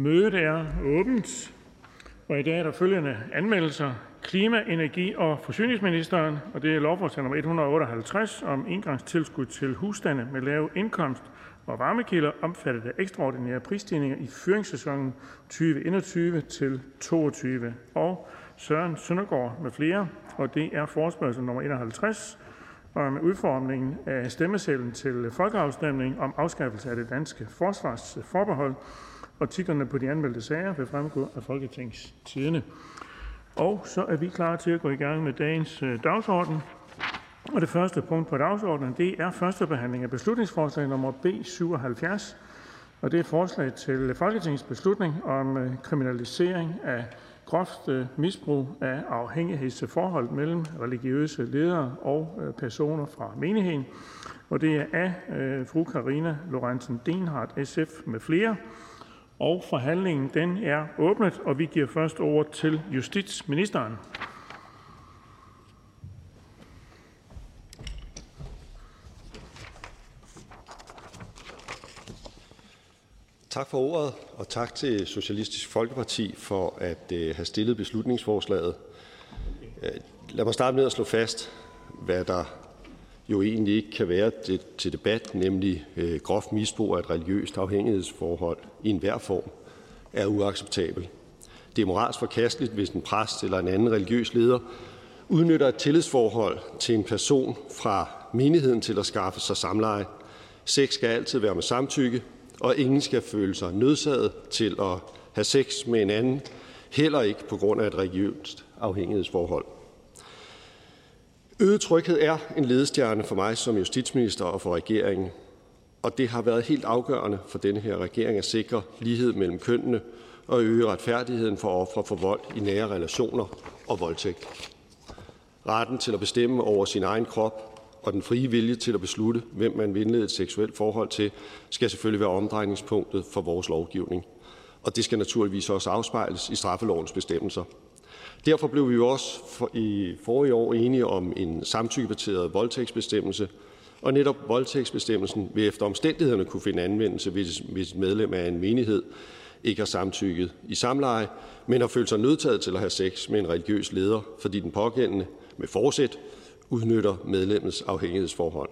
Mødet er åbent. Og I dag er der følgende anmeldelser: Klima-, energi- og forsyningsministeren og det er lovforslag nummer 158 om engangstilskud til husstande med lav indkomst og varmekilder omfattet af ekstraordinære prisstigninger i fyringssæsonen 2021 til 22 og Søren Søndergaard med flere, og det er forspørgsel nummer 51 om udformningen af stemmesedlen til folkeafstemning om afskaffelse af det danske forsvarsforbehold. Og titlerne på de anmeldte sager vil fremgå af Folketingstidende. Og så er vi klar til at gå i gang med dagens øh, dagsorden. Og det første punkt på dagsordenen, det er første behandling af beslutningsforslag nummer B 77. Og det er forslag til folketingsbeslutning om øh, kriminalisering af groft øh, misbrug af afhængighedsforhold mellem religiøse ledere og personer fra menigheden. Og det er af fru Karina Lorentzen Denhardt, SF med flere. Og forhandlingen den er åbnet, og vi giver først ord til justitsministeren. Tak for ordet, og tak til Socialistisk Folkeparti for at øh, have stillet beslutningsforslaget. Øh, lad mig starte med at slå fast, hvad der jo egentlig ikke kan være til debat, nemlig øh, groft misbrug af et religiøst afhængighedsforhold i enhver form, er uacceptabel. Det er moralsk forkasteligt, hvis en præst eller en anden religiøs leder udnytter et tillidsforhold til en person fra menigheden til at skaffe sig samleje. Sex skal altid være med samtykke, og ingen skal føle sig nødsaget til at have sex med en anden, heller ikke på grund af et religiøst afhængighedsforhold. Øget tryghed er en ledestjerne for mig som justitsminister og for regeringen, og det har været helt afgørende for denne her regering at sikre lighed mellem kønnene og øge retfærdigheden for ofre for vold i nære relationer og voldtægt. Retten til at bestemme over sin egen krop og den frie vilje til at beslutte, hvem man vil indlede et seksuelt forhold til, skal selvfølgelig være omdrejningspunktet for vores lovgivning. Og det skal naturligvis også afspejles i straffelovens bestemmelser. Derfor blev vi jo også i forrige år enige om en samtykkebaseret voldtægtsbestemmelse, og netop voldtægtsbestemmelsen vil efter omstændighederne kunne finde anvendelse, hvis et medlem af en menighed ikke har samtykket i samleje, men har følt sig nødtaget til at have sex med en religiøs leder, fordi den pågældende med forsæt udnytter medlemmets afhængighedsforhold.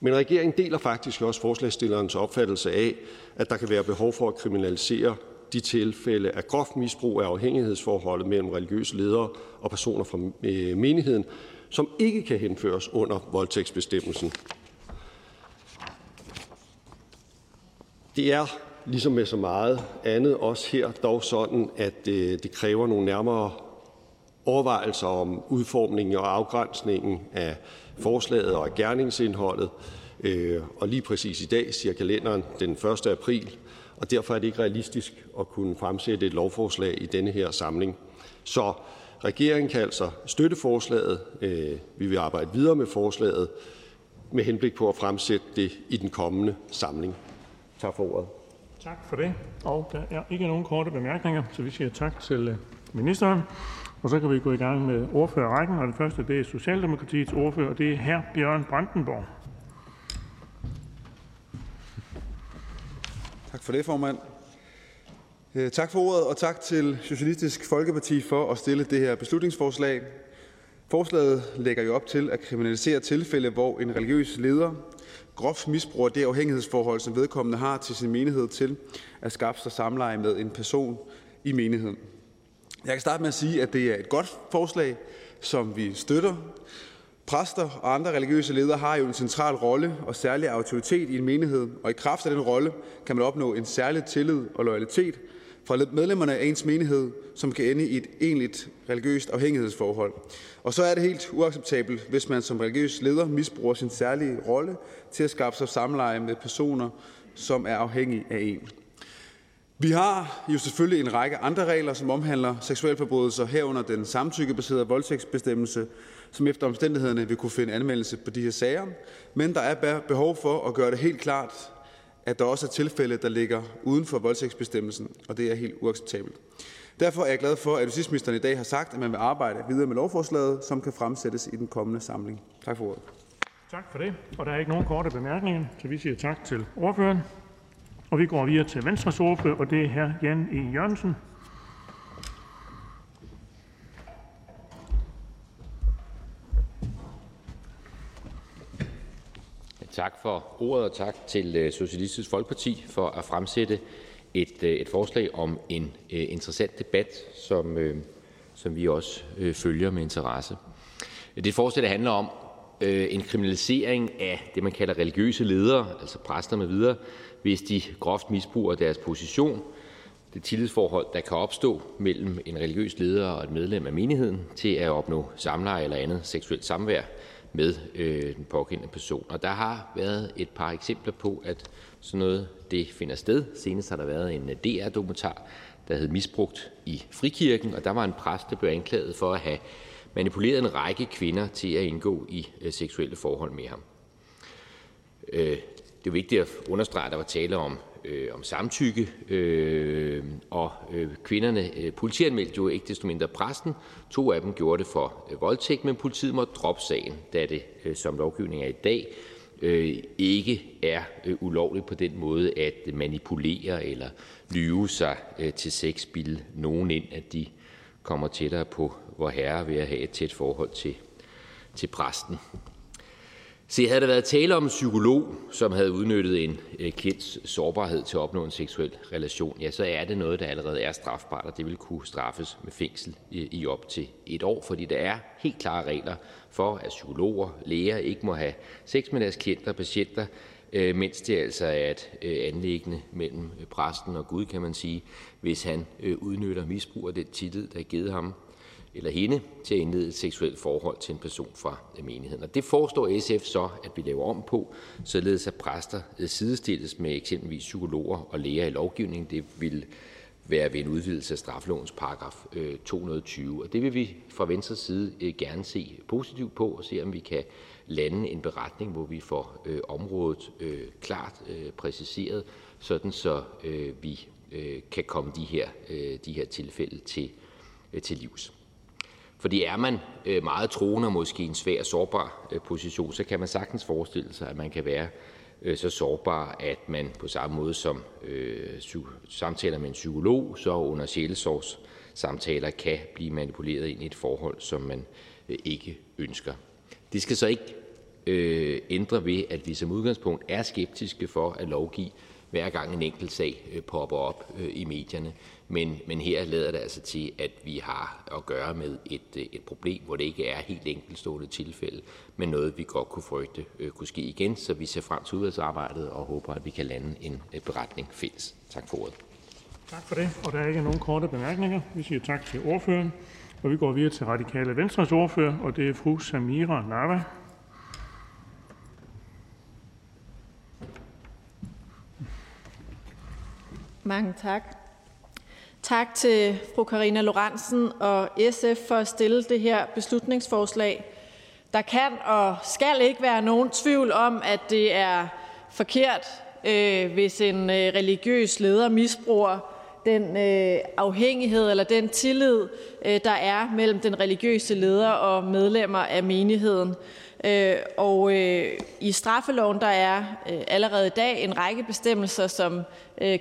Men regeringen deler faktisk også forslagsstillerens opfattelse af, at der kan være behov for at kriminalisere de tilfælde af groft misbrug af afhængighedsforholdet mellem religiøse ledere og personer fra øh, menigheden, som ikke kan henføres under voldtægtsbestemmelsen. Det er ligesom med så meget andet også her dog sådan, at øh, det kræver nogle nærmere overvejelser om udformningen og afgrænsningen af forslaget og af gerningsindholdet. Øh, og lige præcis i dag siger kalenderen den 1. april, og derfor er det ikke realistisk at kunne fremsætte et lovforslag i denne her samling. Så regeringen kan altså støtte forslaget. Øh, vi vil arbejde videre med forslaget med henblik på at fremsætte det i den kommende samling. Tak for ordet. Tak for det. Og der er ikke nogen korte bemærkninger, så vi siger tak til øh, ministeren. Og så kan vi gå i gang med ordførerrækken, og den første det er Socialdemokratiets ordfører, og det er hr. Bjørn Brandenborg. Tak for det, formand. Øh, tak for ordet, og tak til Socialistisk Folkeparti for at stille det her beslutningsforslag. Forslaget lægger jo op til at kriminalisere tilfælde, hvor en religiøs leder groft misbruger det afhængighedsforhold, som vedkommende har til sin menighed til at skaffe sig samleje med en person i menigheden. Jeg kan starte med at sige, at det er et godt forslag, som vi støtter. Præster og andre religiøse ledere har jo en central rolle og særlig autoritet i en menighed, og i kraft af den rolle kan man opnå en særlig tillid og loyalitet fra medlemmerne af ens menighed, som kan ende i et egentligt religiøst afhængighedsforhold. Og så er det helt uacceptabelt, hvis man som religiøs leder misbruger sin særlige rolle til at skaffe sig samleje med personer, som er afhængige af en. Vi har jo selvfølgelig en række andre regler, som omhandler seksuelle forbrydelser herunder den samtykkebaserede voldtægtsbestemmelse, som efter omstændighederne vil kunne finde anmeldelse på de her sager. Men der er behov for at gøre det helt klart, at der også er tilfælde, der ligger uden for voldtægtsbestemmelsen, og det er helt uacceptabelt. Derfor er jeg glad for, at justitsministeren i dag har sagt, at man vil arbejde videre med lovforslaget, som kan fremsættes i den kommende samling. Tak for ordet. Tak for det. Og der er ikke nogen korte bemærkninger, så vi siger tak til ordføreren. Og vi går videre til Venstres ordfører, og det er hr. Jan E. Jørgensen. Tak for ordet, og tak til øh, Socialistisk Folkeparti for at fremsætte et, øh, et forslag om en øh, interessant debat, som, som vi også følger med interesse. Det er et forslag, der handler om en kriminalisering af det, man kalder religiøse ledere, altså præster med videre, hvis de groft misbruger deres position, det tillidsforhold, der kan opstå mellem en religiøs leder og et medlem af menigheden, til at opnå samleje eller andet seksuelt samvær med øh, den pågældende person. Og der har været et par eksempler på, at sådan noget det finder sted. Senest har der været en øh, DR-dokumentar, der hed Misbrugt i Frikirken, og der var en præst, der blev anklaget for at have manipuleret en række kvinder til at indgå i øh, seksuelle forhold med ham. Øh, det er vigtigt at understrege, at der var tale om øh, om samtykke, øh, og øh, kvinderne øh, politianmeldte jo ikke desto mindre præsten. To af dem gjorde det for øh, voldtægt, men politiet måtte droppe sagen, da det, øh, som lovgivning er i dag, øh, ikke er øh, ulovligt på den måde at manipulere eller lyve sig øh, til sex, bilde nogen ind, at de kommer tættere på vor herre ved at have et tæt forhold til, til præsten. Se, havde der været tale om en psykolog, som havde udnyttet en øh, kids sårbarhed til at opnå en seksuel relation, ja, så er det noget, der allerede er strafbart, og det vil kunne straffes med fængsel i op til et år, fordi der er helt klare regler for, at psykologer, læger ikke må have sex med deres klienter og patienter, øh, mens det altså er et øh, anlæggende mellem præsten og Gud, kan man sige, hvis han udnytter misbrug af den tillid, der er givet ham eller hende til at indlede et seksuelt forhold til en person fra menigheden. Og det foreslår SF så, at vi laver om på, således at præster øh, sidestilles med eksempelvis psykologer og læger i lovgivningen. Det vil være ved en udvidelse af straffelovens paragraf øh, 220. Og det vil vi fra Venstres side øh, gerne se positivt på og se, om vi kan lande en beretning, hvor vi får området klart præciseret, sådan så vi kan komme de her, de her tilfælde til, til livs. Fordi er man øh, meget troende og måske i en svær sårbar øh, position, så kan man sagtens forestille sig, at man kan være øh, så sårbar, at man på samme måde som samtaler med en psykolog, så under sjælesorgssamtaler kan blive manipuleret ind i et forhold, som man ikke ønsker. Det skal så ikke ændre ved, at vi som udgangspunkt er skeptiske for at lovgive, hver gang en enkelt sag popper op i medierne. Men, men her lader det altså til, at vi har at gøre med et, øh, et problem, hvor det ikke er helt enkeltstående tilfælde, men noget, vi godt kunne frygte øh, kunne ske igen. Så vi ser frem til udvalgsarbejdet og håber, at vi kan lande en beretning fælles. Tak for ordet. Tak for det. Og der er ikke nogen korte bemærkninger. Vi siger tak til ordføreren. Og vi går videre til Radikale Venstres ordfører, og det er fru Samira Nava. Mange tak. Tak til fru Karina Lorentzen og SF for at stille det her beslutningsforslag. Der kan og skal ikke være nogen tvivl om, at det er forkert, øh, hvis en øh, religiøs leder misbruger den øh, afhængighed eller den tillid, øh, der er mellem den religiøse leder og medlemmer af menigheden. Øh, og øh, i straffeloven der er øh, allerede i dag en række bestemmelser, som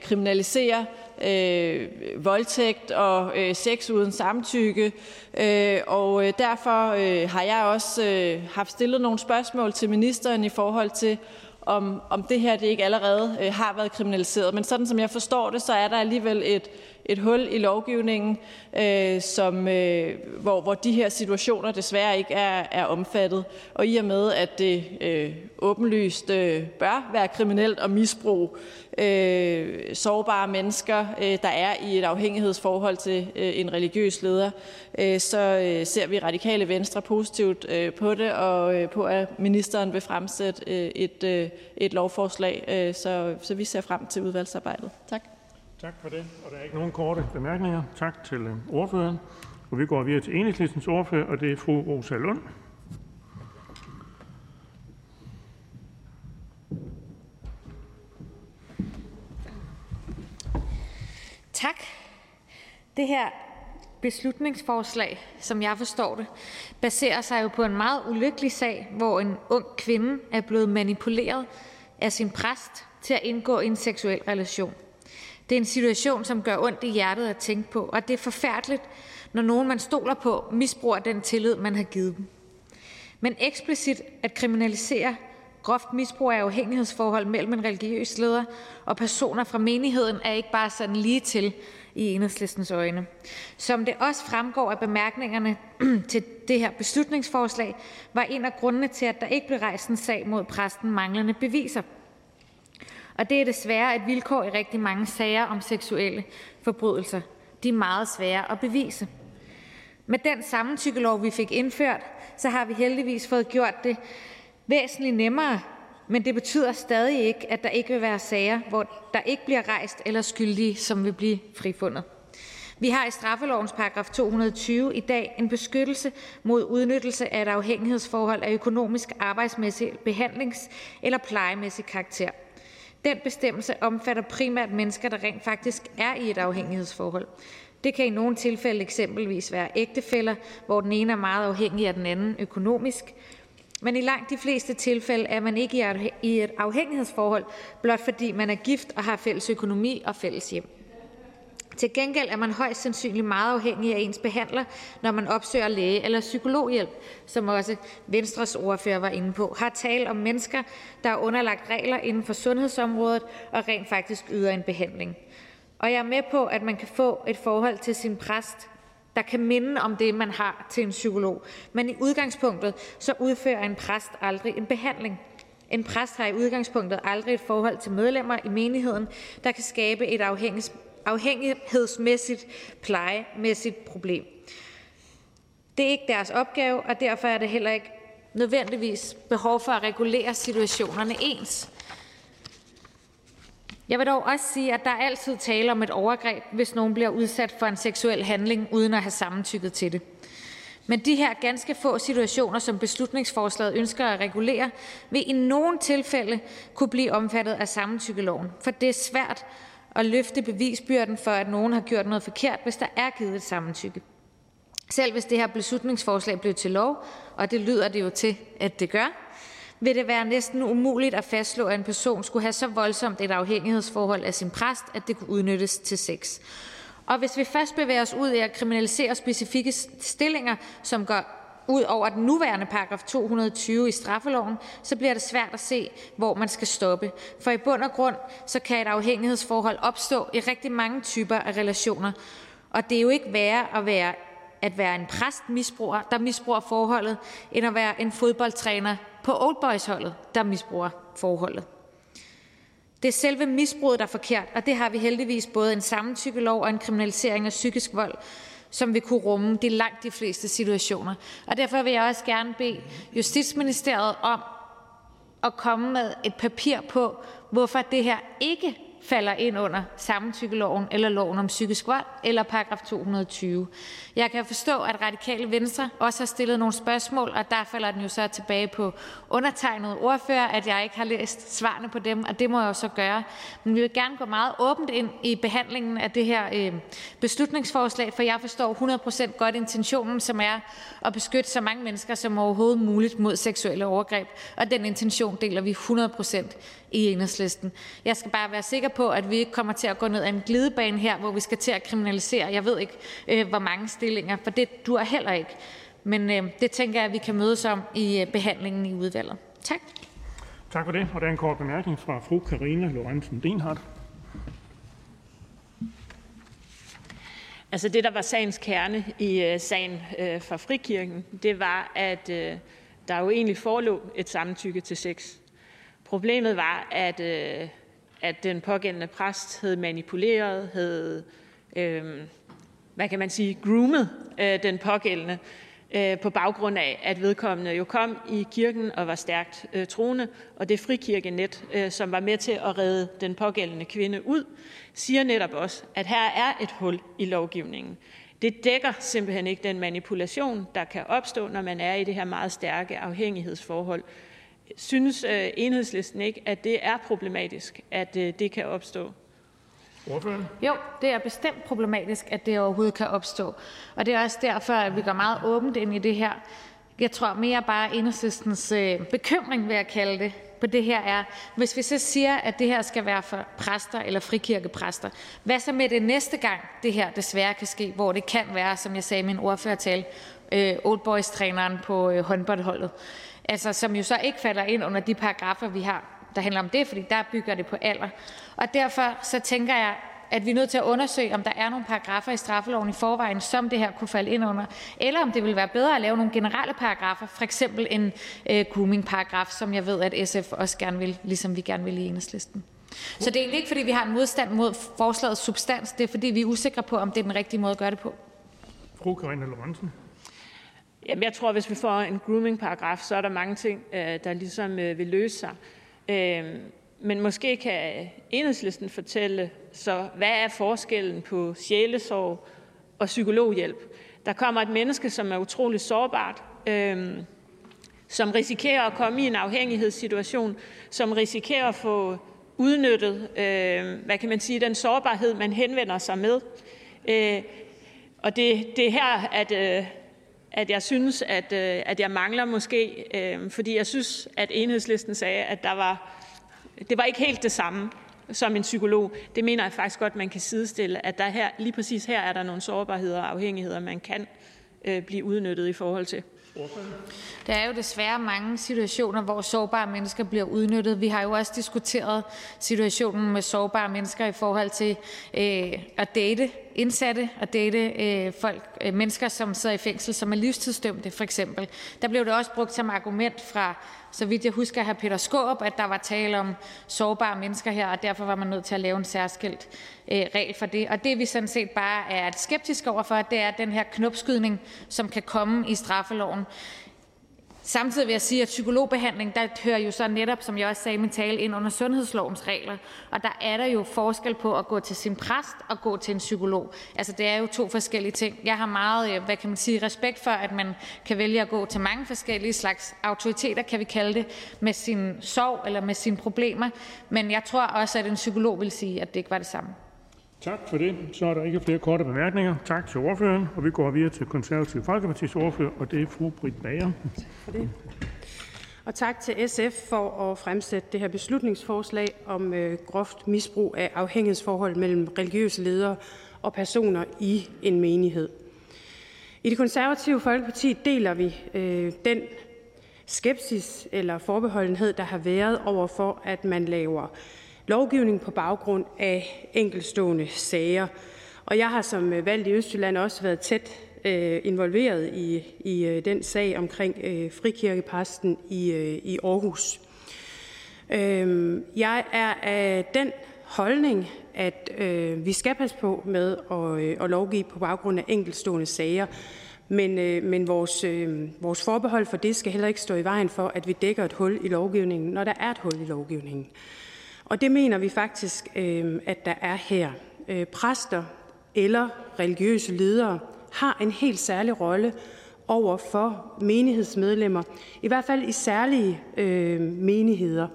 kriminaliserer øh, voldtægt og øh, sex uden samtykke. Øh, og øh, derfor øh, har jeg også øh, haft stillet nogle spørgsmål til ministeren i forhold til, om, om det her det ikke allerede øh, har været kriminaliseret. Men sådan som jeg forstår det, så er der alligevel et, et hul i lovgivningen, øh, som, øh, hvor, hvor de her situationer desværre ikke er, er omfattet. Og i og med, at det øh, åbenlyst øh, bør være kriminelt at misbruge øh, sårbare mennesker, øh, der er i et afhængighedsforhold til øh, en religiøs leder, øh, så øh, ser vi radikale venstre positivt øh, på det, og øh, på, at ministeren vil fremsætte øh, et, øh, et lovforslag. Øh, så, så vi ser frem til udvalgsarbejdet. Tak. Tak for det. Og der er ikke nogen korte bemærkninger. Tak til øh, ordføreren. Og vi går videre til enhedslistens ordfører, og det er fru Rosa Lund. Tak. Det her beslutningsforslag, som jeg forstår det, baserer sig jo på en meget ulykkelig sag, hvor en ung kvinde er blevet manipuleret af sin præst til at indgå i en seksuel relation. Det er en situation, som gør ondt i hjertet at tænke på, og det er forfærdeligt, når nogen, man stoler på, misbruger den tillid, man har givet dem. Men eksplicit at kriminalisere groft misbrug af afhængighedsforhold mellem en religiøs leder og personer fra menigheden er ikke bare sådan lige til i Enhedslistens øjne. Som det også fremgår af bemærkningerne til det her beslutningsforslag, var en af grundene til, at der ikke blev rejst en sag mod præsten manglende beviser. Og det er desværre et vilkår i rigtig mange sager om seksuelle forbrydelser. De er meget svære at bevise. Med den samtykkelov, vi fik indført, så har vi heldigvis fået gjort det væsentligt nemmere, men det betyder stadig ikke, at der ikke vil være sager, hvor der ikke bliver rejst, eller skyldige, som vil blive frifundet. Vi har i straffelovens paragraf 220 i dag en beskyttelse mod udnyttelse af et afhængighedsforhold af økonomisk, arbejdsmæssig, behandlings- eller plejemæssig karakter. Den bestemmelse omfatter primært mennesker, der rent faktisk er i et afhængighedsforhold. Det kan i nogle tilfælde eksempelvis være ægtefæller, hvor den ene er meget afhængig af den anden økonomisk, men i langt de fleste tilfælde er man ikke i et afhængighedsforhold, blot fordi man er gift og har fælles økonomi og fælles hjem. Til gengæld er man højst sandsynligt meget afhængig af ens behandler, når man opsøger læge- eller psykologhjælp, som også Venstres ordfører var inde på. Har tale om mennesker, der er underlagt regler inden for sundhedsområdet og rent faktisk yder en behandling. Og jeg er med på, at man kan få et forhold til sin præst, der kan minde om det, man har til en psykolog. Men i udgangspunktet så udfører en præst aldrig en behandling. En præst har i udgangspunktet aldrig et forhold til medlemmer i menigheden, der kan skabe et afhængighedsmæssigt, plejemæssigt problem. Det er ikke deres opgave, og derfor er det heller ikke nødvendigvis behov for at regulere situationerne ens. Jeg vil dog også sige, at der altid tale om et overgreb, hvis nogen bliver udsat for en seksuel handling uden at have samtykket til det. Men de her ganske få situationer, som beslutningsforslaget ønsker at regulere, vil i nogle tilfælde kunne blive omfattet af samtykkeloven, for det er svært at løfte bevisbyrden for, at nogen har gjort noget forkert, hvis der er givet et samtykke. Selv hvis det her beslutningsforslag blev til lov, og det lyder det jo til, at det gør, vil det være næsten umuligt at fastslå, at en person skulle have så voldsomt et afhængighedsforhold af sin præst, at det kunne udnyttes til sex. Og hvis vi først bevæger os ud i at kriminalisere specifikke stillinger, som går ud over den nuværende paragraf 220 i straffeloven, så bliver det svært at se, hvor man skal stoppe. For i bund og grund så kan et afhængighedsforhold opstå i rigtig mange typer af relationer, og det er jo ikke værre at være at være en præst, misbruger, der misbruger forholdet, end at være en fodboldtræner på Oldboys-holdet, der misbruger forholdet. Det er selve misbruget, der er forkert, og det har vi heldigvis både en samtykkelov og en kriminalisering af psykisk vold, som vil kunne rumme de langt de fleste situationer. Og derfor vil jeg også gerne bede Justitsministeriet om at komme med et papir på, hvorfor det her ikke falder ind under samtykkeloven eller loven om psykisk vold eller paragraf 220. Jeg kan forstå, at Radikale Venstre også har stillet nogle spørgsmål, og der falder den jo så tilbage på undertegnet ordfører, at jeg ikke har læst svarene på dem, og det må jeg jo så gøre. Men vi vil gerne gå meget åbent ind i behandlingen af det her øh, beslutningsforslag, for jeg forstår 100% godt intentionen, som er at beskytte så mange mennesker som overhovedet muligt mod seksuelle overgreb, og den intention deler vi 100% i Enhedslisten. Jeg skal bare være sikker på, at vi ikke kommer til at gå ned ad en glidebane her, hvor vi skal til at kriminalisere, jeg ved ikke øh, hvor mange stillinger, for det dur heller ikke. Men øh, det tænker jeg, at vi kan mødes om i øh, behandlingen i udvalget. Tak. Tak for det. Og der er en kort bemærkning fra fru Karina Lorentzen Denhardt. Altså det, der var sagens kerne i uh, sagen uh, fra Frikirken, det var, at uh, der jo egentlig forelå et samtykke til sex. Problemet var, at, øh, at den pågældende præst havde manipuleret, havde, øh, hvad kan man sige, groomet øh, den pågældende øh, på baggrund af, at vedkommende jo kom i kirken og var stærkt øh, troende, og det frikirkenet, øh, som var med til at redde den pågældende kvinde ud, siger netop også, at her er et hul i lovgivningen. Det dækker simpelthen ikke den manipulation, der kan opstå, når man er i det her meget stærke afhængighedsforhold Synes øh, Enhedslisten ikke, at det er problematisk, at øh, det kan opstå? Ordføreren? Jo, det er bestemt problematisk, at det overhovedet kan opstå. Og det er også derfor, at vi går meget åbent ind i det her. Jeg tror mere bare, at enhedslistens øh, bekymring, vil jeg kalde det, på det her er, hvis vi så siger, at det her skal være for præster eller frikirkepræster, hvad så med det næste gang, det her desværre kan ske, hvor det kan være, som jeg sagde i min ordførertale, øh, Old Boys-træneren på øh, håndboldholdet, altså, som jo så ikke falder ind under de paragrafer, vi har, der handler om det, fordi der bygger det på alder. Og derfor så tænker jeg, at vi er nødt til at undersøge, om der er nogle paragrafer i straffeloven i forvejen, som det her kunne falde ind under, eller om det ville være bedre at lave nogle generelle paragrafer, for eksempel en øh, grooming-paragraf, som jeg ved, at SF også gerne vil, ligesom vi gerne vil i enhedslisten. Så det er egentlig ikke, fordi vi har en modstand mod forslagets substans, det er, fordi vi er usikre på, om det er den rigtige måde at gøre det på. Fru Karina Lorentzen. Jamen, jeg tror, at hvis vi får en grooming-paragraf, så er der mange ting, øh, der ligesom øh, vil løse sig. Øhm, men måske kan enhedslisten fortælle, så hvad er forskellen på sjælesorg og psykologhjælp? Der kommer et menneske, som er utrolig sårbart, øhm, som risikerer at komme i en afhængighedssituation, som risikerer at få udnyttet, øh, hvad kan man sige, den sårbarhed, man henvender sig med. Øh, og det, det er her, at, øh, at jeg synes, at, øh, at jeg mangler måske, øh, fordi jeg synes, at enhedslisten sagde, at der var, det var ikke helt det samme som en psykolog. Det mener jeg faktisk godt, man kan sidestille, at der her, lige præcis her er der nogle sårbarheder og afhængigheder, man kan øh, blive udnyttet i forhold til. Der er jo desværre mange situationer, hvor sårbare mennesker bliver udnyttet. Vi har jo også diskuteret situationen med sårbare mennesker i forhold til øh, at date indsatte og date øh, folk, øh, mennesker, som sidder i fængsel, som er livstidsdømte for eksempel. Der blev det også brugt som argument fra, så vidt jeg husker, hr. Peter Skåb, at der var tale om sårbare mennesker her, og derfor var man nødt til at lave en særskilt øh, regel for det. Og det vi sådan set bare er skeptiske overfor, det er den her knopskydning, som kan komme i straffeloven. Samtidig vil jeg sige, at psykologbehandling der hører jo så netop, som jeg også sagde i min tale, ind under sundhedslovens regler. Og der er der jo forskel på at gå til sin præst og gå til en psykolog. Altså det er jo to forskellige ting. Jeg har meget, øh, hvad kan man sige, respekt for, at man kan vælge at gå til mange forskellige slags autoriteter, kan vi kalde det, med sin sorg eller med sine problemer. Men jeg tror også, at en psykolog vil sige, at det ikke var det samme. Tak for det. Så er der ikke flere korte bemærkninger. Tak til ordføreren, og vi går videre til Konservative Folkepartis ordfører, og det er fru Britt Bager. Tak for det. Og tak til SF for at fremsætte det her beslutningsforslag om øh, groft misbrug af afhængighedsforhold mellem religiøse ledere og personer i en menighed. I det konservative Folkeparti deler vi øh, den skepsis eller forbeholdenhed, der har været over for, at man laver lovgivning på baggrund af enkeltstående sager. Og jeg har som øh, valgt i Østjylland også været tæt øh, involveret i, i øh, den sag omkring øh, frikirkepræsten i, øh, i Aarhus. Øh, jeg er af den holdning, at øh, vi skal passe på med at, øh, at lovgive på baggrund af enkeltstående sager, men, øh, men vores, øh, vores forbehold for det skal heller ikke stå i vejen for, at vi dækker et hul i lovgivningen, når der er et hul i lovgivningen. Og det mener vi faktisk, øh, at der er her. Øh, præster eller religiøse ledere har en helt særlig rolle over for menighedsmedlemmer, i hvert fald i særlige øh, menigheder.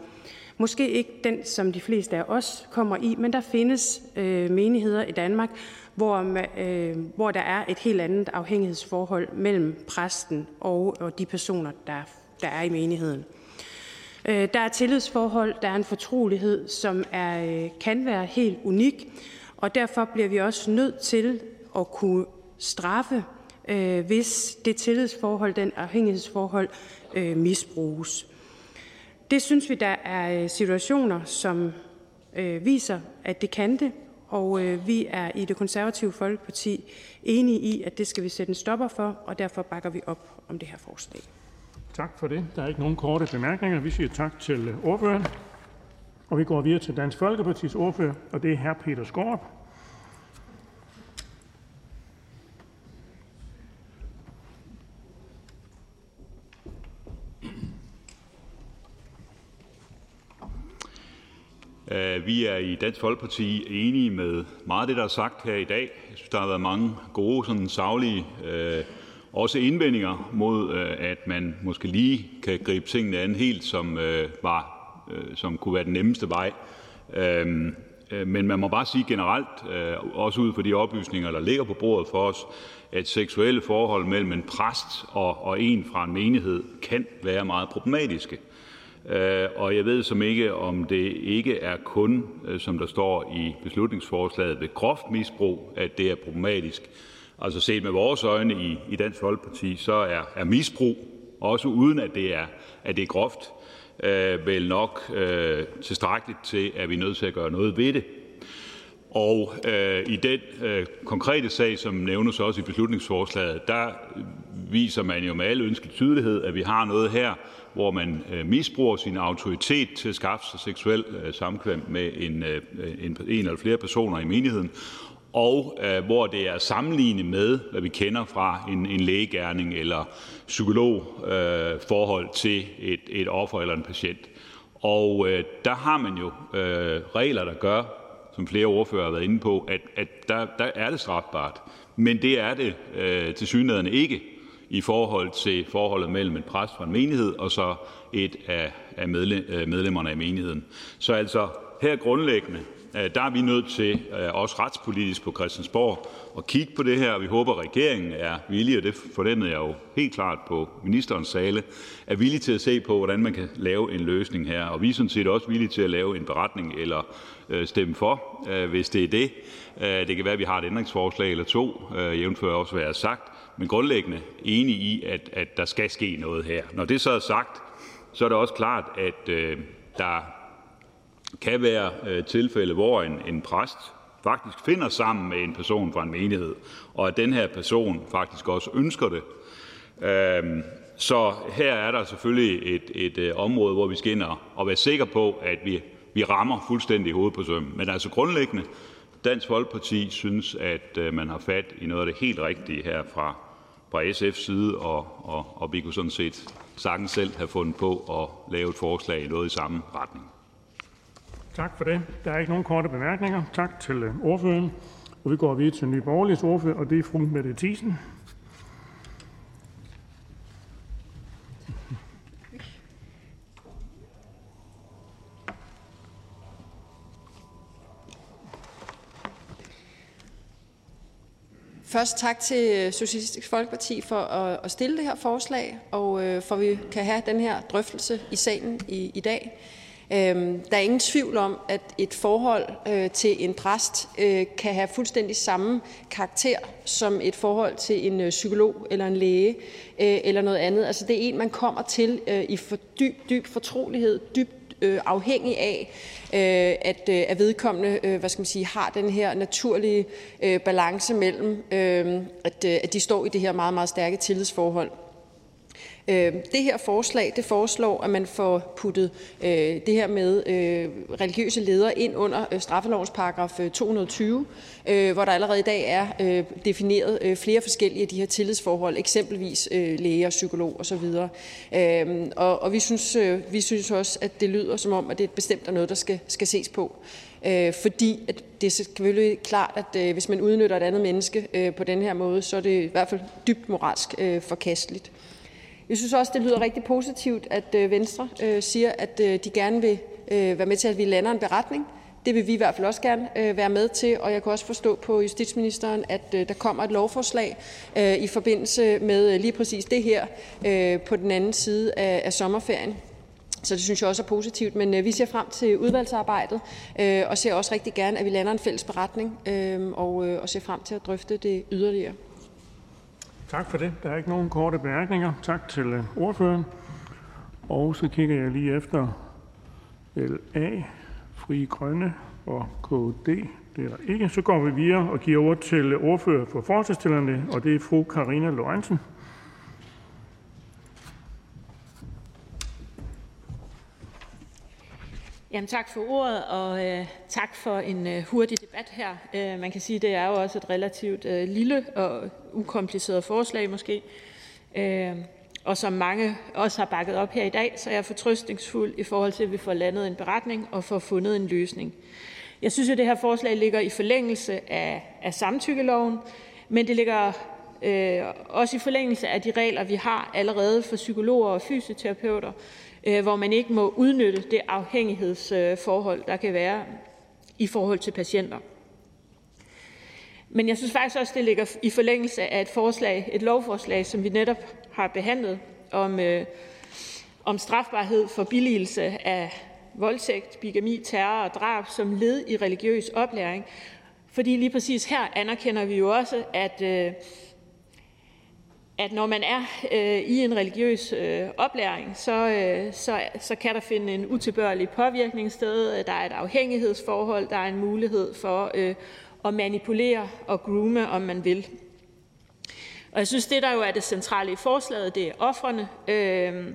Måske ikke den, som de fleste af os kommer i, men der findes øh, menigheder i Danmark, hvor, øh, hvor der er et helt andet afhængighedsforhold mellem præsten og, og de personer, der, der er i menigheden. Øh, der er tillidsforhold, der er en fortrolighed, som er, øh, kan være helt unik, og derfor bliver vi også nødt til at kunne straffe, øh, hvis det tillidsforhold, den afhængighedsforhold, øh, misbruges. Det synes vi, der er øh, situationer, som øh, viser, at det kan det, og vi er i det konservative Folkeparti enige i, at det skal vi sætte en stopper for, og derfor bakker vi op om det her forslag. Tak for det. Der er ikke nogen korte bemærkninger. Vi siger tak til ordføreren. Og vi går videre til Dansk Folkepartis ordfører, og det er hr. Peter Skaarup. Øh, vi er i Dansk Folkeparti enige med meget af det, der er sagt her i dag. Jeg synes, der har været mange gode, sådan saglige øh, også indvendinger mod, øh, at man måske lige kan gribe tingene an helt, som, øh, var, øh, som kunne være den nemmeste vej. Øhm, men man må bare sige generelt, også ud fra de oplysninger, der ligger på bordet for os, at seksuelle forhold mellem en præst og, og en fra en menighed kan være meget problematiske. Og jeg ved som ikke, om det ikke er kun, som der står i beslutningsforslaget, ved groft misbrug, at det er problematisk. Altså set med vores øjne i, i Dansk Folkeparti, så er, er misbrug, også uden at det er, at det er groft, øh, vel nok øh, tilstrækkeligt til, at vi er nødt til at gøre noget ved det. Og øh, i den øh, konkrete sag, som nævnes også i beslutningsforslaget, der viser man jo med al ønskelig tydelighed, at vi har noget her, hvor man øh, misbruger sin autoritet til at skaffe sig seksuel øh, samkvem med en, øh, en, en eller flere personer i menigheden, og øh, hvor det er sammenlignet med, hvad vi kender fra en, en lægegærning eller psykologforhold øh, til et, et offer eller en patient. Og øh, der har man jo øh, regler, der gør, som flere ordfører har været inde på, at, at der, der er det strafbart. Men det er det øh, til synligheden ikke i forhold til forholdet mellem en præst fra en menighed og så et af, af øh, medlemmerne af menigheden. Så altså her grundlæggende, Øh, der er vi nødt til, øh, også retspolitisk på Christiansborg, at kigge på det her. Vi håber, at regeringen er villig, og det fornemmede jeg jo helt klart på ministerens sale, er villig til at se på, hvordan man kan lave en løsning her. Og vi er sådan set også villige til at lave en beretning eller øh, stemme for, hvis det er det. Det kan være, at vi har et ændringsforslag eller to, jævnfør også hvad jeg har sagt, men grundlæggende enig i, at, at der skal ske noget her. Når det så er sagt, så er det også klart, at øh, der kan være øh, tilfælde, hvor en, en præst faktisk finder sammen med en person fra en menighed, og at den her person faktisk også ønsker det. Øh, så her er der selvfølgelig et, et øh, område, hvor vi skal ind og, være sikre på, at vi, vi rammer fuldstændig hovedet på sømmen. Men altså grundlæggende, Dansk Folkeparti synes, at øh, man har fat i noget af det helt rigtige her fra fra SF's side, og, og, og vi kunne sådan set sagtens selv have fundet på at lave et forslag i noget i samme retning. Tak for det. Der er ikke nogen korte bemærkninger. Tak til øh, ordføreren. Og vi går videre til Nye Borgerliges ordfører, og det er fru Mette Thiesen. Først tak til øh, Socialistisk Folkeparti for at stille det her forslag, og øh, for at vi kan have den her drøftelse i salen i, i dag. Øhm, der er ingen tvivl om, at et forhold øh, til en præst øh, kan have fuldstændig samme karakter som et forhold til en øh, psykolog eller en læge øh, eller noget andet. Altså det er en, man kommer til i for dyb, dyb fortrolighed, dybt øh, afhængig af, øh, at, øh, at vedkommende øh, hvad skal man sige, har den her naturlige øh, balance mellem, øh, at, øh, at de står i det her meget, meget stærke tillidsforhold. Øh, det her forslag det foreslår, at man får puttet øh, det her med øh, religiøse ledere ind under øh, straffelovens paragraf øh, 220, øh, hvor der allerede i dag er defineret flere forskellige af de her tillidsforhold, eksempelvis læger, psykolog osv. Øhm, og, og vi, synes, vi synes også, at det lyder som om, at det bestemt er noget, der skal, skal ses på. fordi at det er selvfølgelig klart, at hvis man udnytter et andet menneske på den her måde, så er det i hvert fald dybt moralsk forkasteligt. Jeg synes også, det lyder rigtig positivt, at øh, Venstre øh, siger, at øh, de gerne vil være med til, at vi lander en beretning. Det vil vi i hvert fald også gerne være med til, og jeg kan også forstå på justitsministeren, at der kommer et lovforslag i forbindelse med lige præcis det her på den anden side af sommerferien. Så det synes jeg også er positivt. Men vi ser frem til udvalgsarbejdet og ser også rigtig gerne, at vi lander en fælles beretning og ser frem til at drøfte det yderligere. Tak for det. Der er ikke nogen korte bemærkninger. Tak til øh, ordføreren. Og så kigger jeg lige efter LA, Fri Grønne og KD. Det er der ikke. Så går vi videre og giver ord til øh, ordfører for forslagsstillerne, og det er fru Karina Lorentzen. Jamen, tak for ordet, og øh, tak for en øh, hurtig debat her. Øh, man kan sige, det er jo også et relativt øh, lille og ukompliceret forslag måske, øh, og som mange også har bakket op her i dag, så jeg er jeg fortrøstningsfuld i forhold til, at vi får landet en beretning og får fundet en løsning. Jeg synes, at det her forslag ligger i forlængelse af, af samtykkeloven, men det ligger øh, også i forlængelse af de regler, vi har allerede for psykologer og fysioterapeuter, Øh, hvor man ikke må udnytte det afhængighedsforhold, der kan være i forhold til patienter. Men jeg synes faktisk også, det ligger i forlængelse af et forslag, et lovforslag, som vi netop har behandlet, om, øh, om strafbarhed for billigelse af voldtægt, bigami, terror og drab som led i religiøs oplæring. Fordi lige præcis her anerkender vi jo også, at øh, at når man er øh, i en religiøs øh, oplæring, så, øh, så, så kan der finde en utilbørlig påvirkning sted. Der er et afhængighedsforhold, der er en mulighed for øh, at manipulere og groome, om man vil. Og jeg synes, det der jo er det centrale i forslaget, det er offrene. Øh,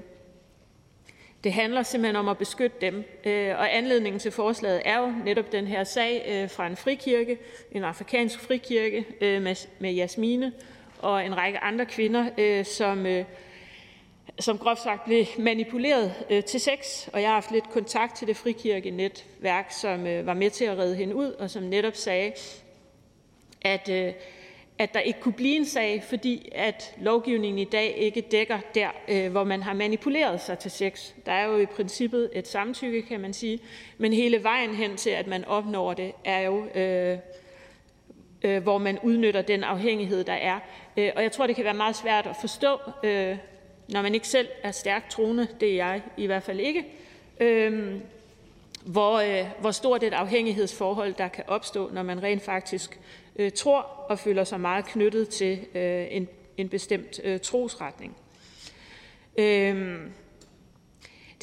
det handler simpelthen om at beskytte dem, øh, og anledningen til forslaget er jo netop den her sag øh, fra en frikirke, en afrikansk frikirke øh, med, med Jasmine, og en række andre kvinder, øh, som, øh, som groft sagt blev manipuleret øh, til sex. Og jeg har haft lidt kontakt til det frikirkenetværk, som øh, var med til at redde hende ud, og som netop sagde, at, øh, at der ikke kunne blive en sag, fordi at lovgivningen i dag ikke dækker der, øh, hvor man har manipuleret sig til sex. Der er jo i princippet et samtykke, kan man sige, men hele vejen hen til, at man opnår det, er jo øh, øh, hvor man udnytter den afhængighed, der er. Øh, og jeg tror, det kan være meget svært at forstå, øh, når man ikke selv er stærkt troende, det er jeg i hvert fald ikke, øh, hvor, øh, hvor stort et afhængighedsforhold, der kan opstå, når man rent faktisk øh, tror og føler sig meget knyttet til øh, en, en bestemt øh, trosretning. Øh,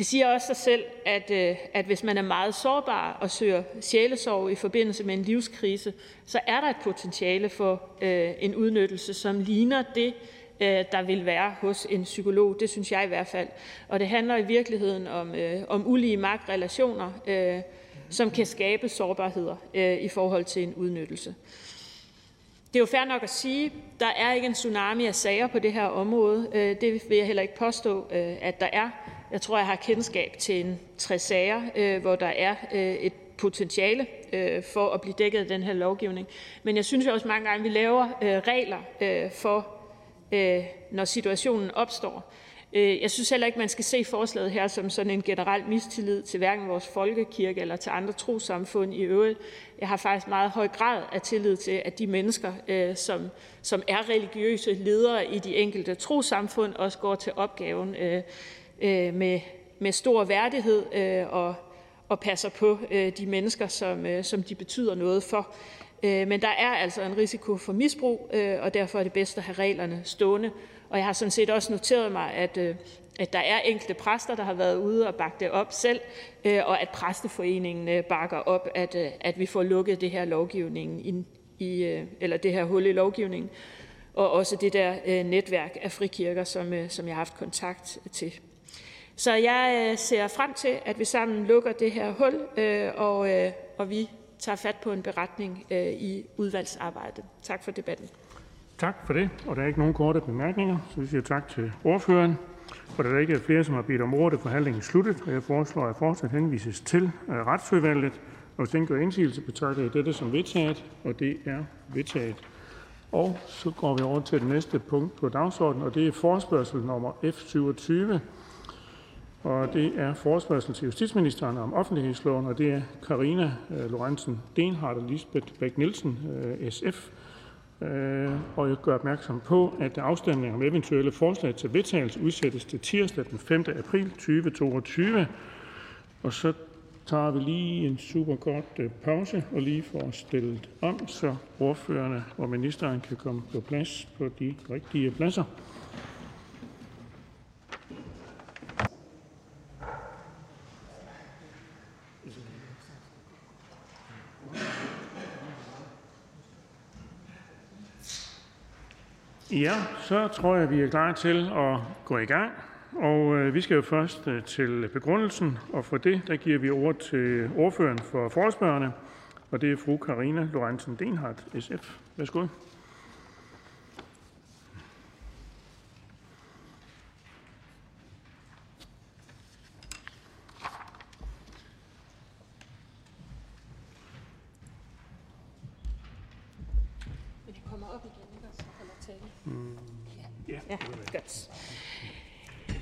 det siger også sig selv, at, øh, at hvis man er meget sårbar og søger sjælesorg i forbindelse med en livskrise, så er der et potentiale for øh, en udnyttelse, som ligner det, øh, der vil være hos en psykolog. Det synes jeg i hvert fald. Og det handler i virkeligheden om, øh, om ulige magtrelationer, øh, som kan skabe sårbarheder i forhold til en udnyttelse. Det er jo fair nok at sige, der er ikke en tsunami af sager på det her område. Det vil jeg heller ikke påstå, at der er. Jeg tror, jeg har kendskab til en tre sager, øh, hvor der er øh, et potentiale øh, for at blive dækket af den her lovgivning. Men jeg synes også mange gange, vi laver øh, regler øh, for, øh, når situationen opstår. Jeg synes heller ikke, man skal se forslaget her som sådan en generel mistillid til hverken vores folkekirke eller til andre trosamfund i øvrigt. Jeg har faktisk meget høj grad af tillid til, at de mennesker, som, som er religiøse ledere i de enkelte trosamfund, også går til opgaven Øh, Øh, med med stor værdighed øh, og og passer på øh, de mennesker, som som de betyder noget for. Men der er altså en risiko for misbrug, og derfor er det bedst at have reglerne stående. Og jeg har sådan set også noteret mig, at at der er enkelte præster, der har været ude og bakke det op selv, og at Præsteforeningen bakker op, at at vi får lukket det her lovgivning ind i, eller det her hul i lovgivningen, og også det der netværk af frikirker, som som jeg har haft kontakt til. Så jeg øh, ser frem til, at vi sammen lukker det her hul, øh, og, øh, og vi tager fat på en beretning i udvalgsarbejdet. Tak for debatten. Tak for det. Og der er ikke nogen korte bemærkninger, så vi siger tak til ordføreren. Og da der ikke er flere, som har bedt om ordet, er forhandlingen sluttet, og jeg foreslår, at fortsat henvises til retsudvalget. Og hvis den gør indsigelse, betragter jeg dette som vedtaget, og det er vedtaget. Og så går vi over til det næste punkt på dagsordenen, og det er forspørgsel nummer F27 det er forespørgsel til justitsministeren om offentlighedsloven, og det er Karina øh, Lorentzen Denhardt og Lisbeth Bæk Nielsen, øh, SF. Øh, og jeg gør opmærksom på, at afstemning om eventuelle forslag til vedtagelse udsættes til tirsdag den 5. april 2022. Og så tager vi lige en super kort øh, pause og lige får stillet om, så ordførerne og ministeren kan komme på plads på de rigtige pladser. Så tror jeg, vi er klar til at gå i gang. Og øh, vi skal jo først øh, til begrundelsen, og for det der giver vi ord til ordføreren for forespørgerne, og det er fru Karina Lorentzen Denhardt, SF. Værsgo.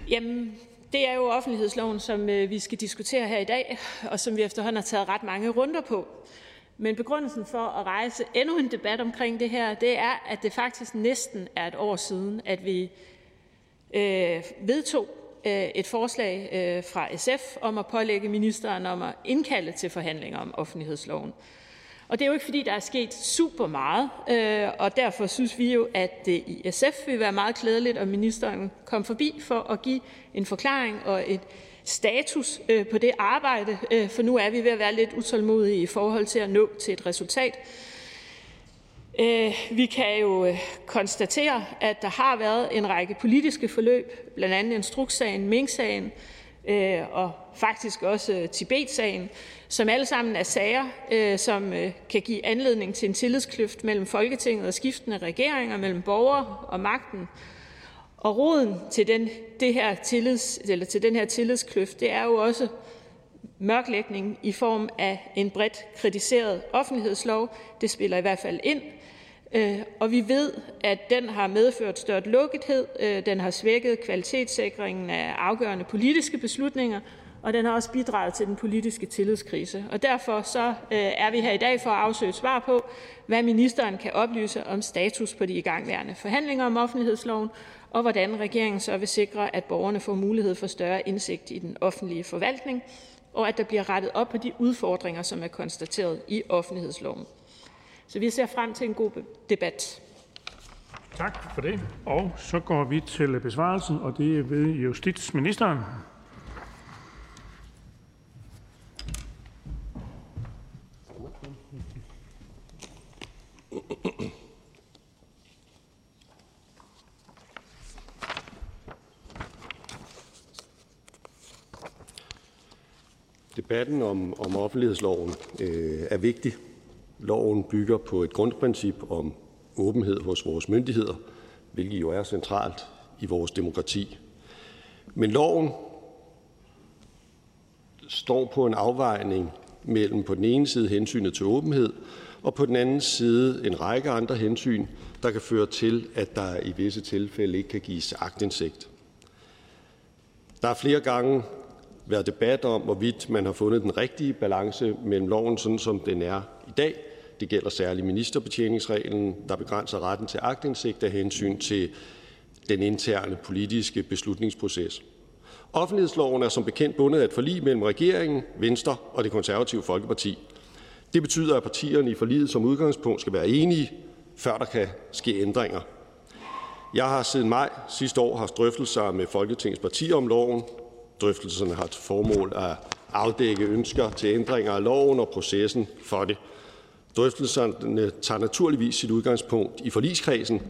Jamen, det er jo offentlighedsloven, som øh, vi skal diskutere her i dag, og som vi efterhånden har taget ret mange runder på. Men begrundelsen for at rejse endnu en debat omkring det her, det er, at det faktisk næsten er et år siden, at vi øh, vedtog øh, et forslag øh, fra SF om at pålægge ministeren om at indkalde til forhandlinger om offentlighedsloven. Og det er jo ikke, fordi der er sket super meget, øh, og derfor synes vi jo, at det i SF vil være meget klædeligt, om ministeren kom forbi for at give en forklaring og et status øh, på det arbejde, øh, for nu er vi ved at være lidt utålmodige i forhold til at nå til et resultat. Vi kan jo konstatere, at der har været en række politiske forløb, blandt andet instrukssagen, Mink-sagen Øh, og faktisk også øh, Tibet-sagen, som alle sammen er sager, øh, som kan give anledning til en tillidskløft mellem Folketinget og skiftende regeringer, mellem borgere og magten. Og roden til den, det her tillids, eller til den her tillidskløft, det er jo også mørklægning i form af en bredt kritiseret offentlighedslov. Det spiller i hvert fald ind. Øh, og vi ved, at den har medført større lukkethed, øh, den har svækket kvalitetssikringen af afgørende politiske beslutninger, og den har også bidraget til den politiske tillidskrise. Og derfor så øh, er vi her i dag for at afsøge svar på, hvad ministeren kan oplyse om status på de igangværende forhandlinger om offentlighedsloven, og hvordan regeringen så vil sikre, at borgerne får mulighed for større indsigt i den offentlige forvaltning, og at der bliver rettet op på de udfordringer, som er konstateret i offentlighedsloven. Så vi ser frem til en god debat. Tak for det. Og så går vi til besvarelsen, og det er ved justitsministeren. Debatten om, om offentlighedsloven øh, er vigtig. Loven bygger på et grundprincip om åbenhed hos vores myndigheder, hvilket jo er centralt i vores demokrati. Men loven står på en afvejning mellem på den ene side hensynet til åbenhed, og på den anden side en række andre hensyn, der kan føre til, at der i visse tilfælde ikke kan gives agtindsigt. Der er flere gange været debat om, hvorvidt man har fundet den rigtige balance mellem loven, sådan som den er i dag. Det gælder særligt ministerbetjeningsreglen, der begrænser retten til agtindsigt af hensyn til den interne politiske beslutningsproces. Offentlighedsloven er som bekendt bundet af et forlig mellem regeringen, Venstre og det konservative Folkeparti. Det betyder, at partierne i forliget som udgangspunkt skal være enige, før der kan ske ændringer. Jeg har siden maj sidste år haft drøftelser med Folketingets partier om loven. Drøftelserne har til formål at afdække ønsker til ændringer af loven og processen for det. Drøftelserne tager naturligvis sit udgangspunkt i forligskredsen,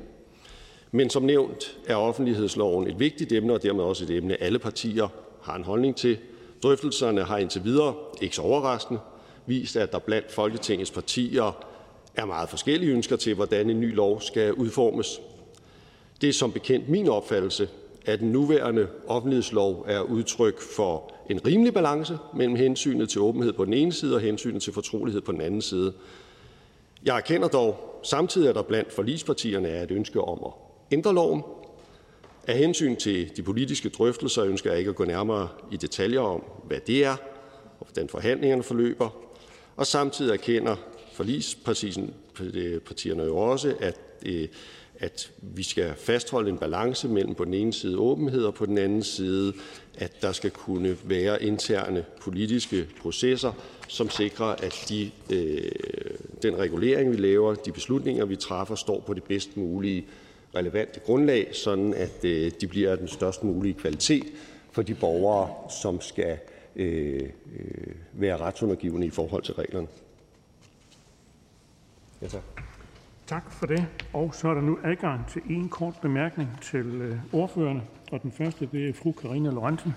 men som nævnt er offentlighedsloven et vigtigt emne og dermed også et emne, alle partier har en holdning til. Drøftelserne har indtil videre, ikke så overraskende, vist, at der blandt Folketingets partier er meget forskellige ønsker til, hvordan en ny lov skal udformes. Det er som bekendt min opfattelse, at den nuværende offentlighedslov er udtryk for en rimelig balance mellem hensynet til åbenhed på den ene side og hensynet til fortrolighed på den anden side. Jeg erkender dog samtidig, at der blandt forligspartierne er et ønske om at ændre loven. Af hensyn til de politiske drøftelser ønsker jeg ikke at gå nærmere i detaljer om, hvad det er, og hvordan forhandlingerne forløber. Og samtidig erkender forligspartierne jo også, at, øh, at vi skal fastholde en balance mellem på den ene side åbenhed og på den anden side, at der skal kunne være interne politiske processer, som sikrer, at de, øh, den regulering, vi laver, de beslutninger, vi træffer, står på det bedst mulige relevante grundlag, sådan at øh, de bliver af den størst mulige kvalitet for de borgere, som skal øh, øh, være retsundergivende i forhold til reglerne. Ja, tak. Tak for det. Og så er der nu adgang til en kort bemærkning til øh, ordførerne. Og den første, det er fru Karina Lorentzen.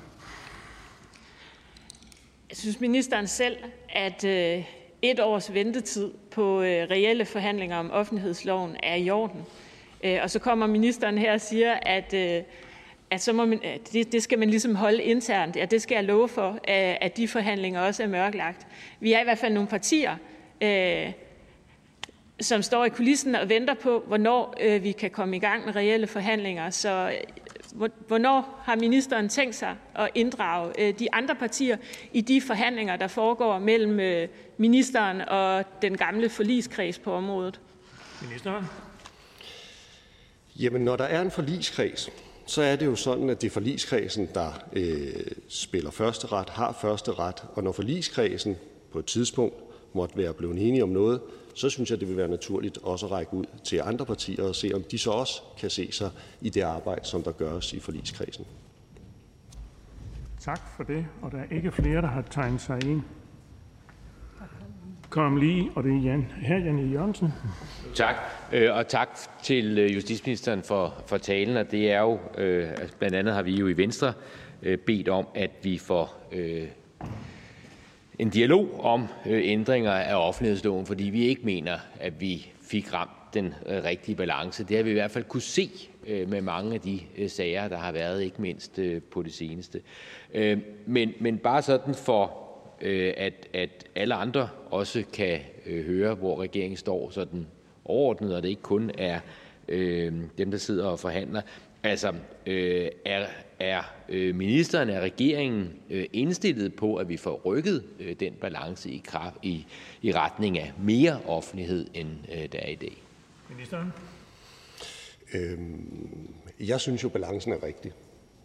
Jeg synes ministeren selv, at øh, et års ventetid på øh, reelle forhandlinger om offentlighedsloven er i orden. Øh, og så kommer ministeren her og siger, at, at, så må man, at det, det skal man ligesom holde internt. Ja, det skal jeg love for, at de forhandlinger også er mørklagt. Vi er i hvert fald nogle partier, øh, som står i kulissen og venter på, hvornår øh, vi kan komme i gang med reelle forhandlinger. Så hvornår har ministeren tænkt sig at inddrage øh, de andre partier i de forhandlinger, der foregår mellem øh, ministeren og den gamle forligskreds på området? Ministeren. Jamen, når der er en forligskreds, så er det jo sådan, at det er forligskredsen, der øh, spiller første ret, har første ret, og når forligskredsen på et tidspunkt måtte være blevet enige om noget, så synes jeg, det vil være naturligt også at række ud til andre partier og se, om de så også kan se sig i det arbejde, som der gøres i forligskredsen. Tak for det. Og der er ikke flere, der har tegnet sig ind. Kom lige, og det er Jan. Her Jan e. Jørgensen. Tak, øh, og tak til øh, justitsministeren for, for talen. Og det er jo, øh, blandt andet har vi jo i Venstre bedt om, at vi får øh, en dialog om øh, ændringer af offentlighedsloven, fordi vi ikke mener, at vi fik ramt den øh, rigtige balance. Det har vi i hvert fald kunne se øh, med mange af de sager, der har været, ikke mindst på det seneste. Men, men bare sådan for, at, at alle andre også kan høre, hvor regeringen står sådan overordnet, og det ikke kun er dem, der sidder og forhandler. Altså, er, er øh, ministeren og regeringen øh, indstillet på, at vi får rykket øh, den balance i, kraft, i, i retning af mere offentlighed, end der er i dag? Ministeren? Øhm, jeg synes jo, balancen er rigtig.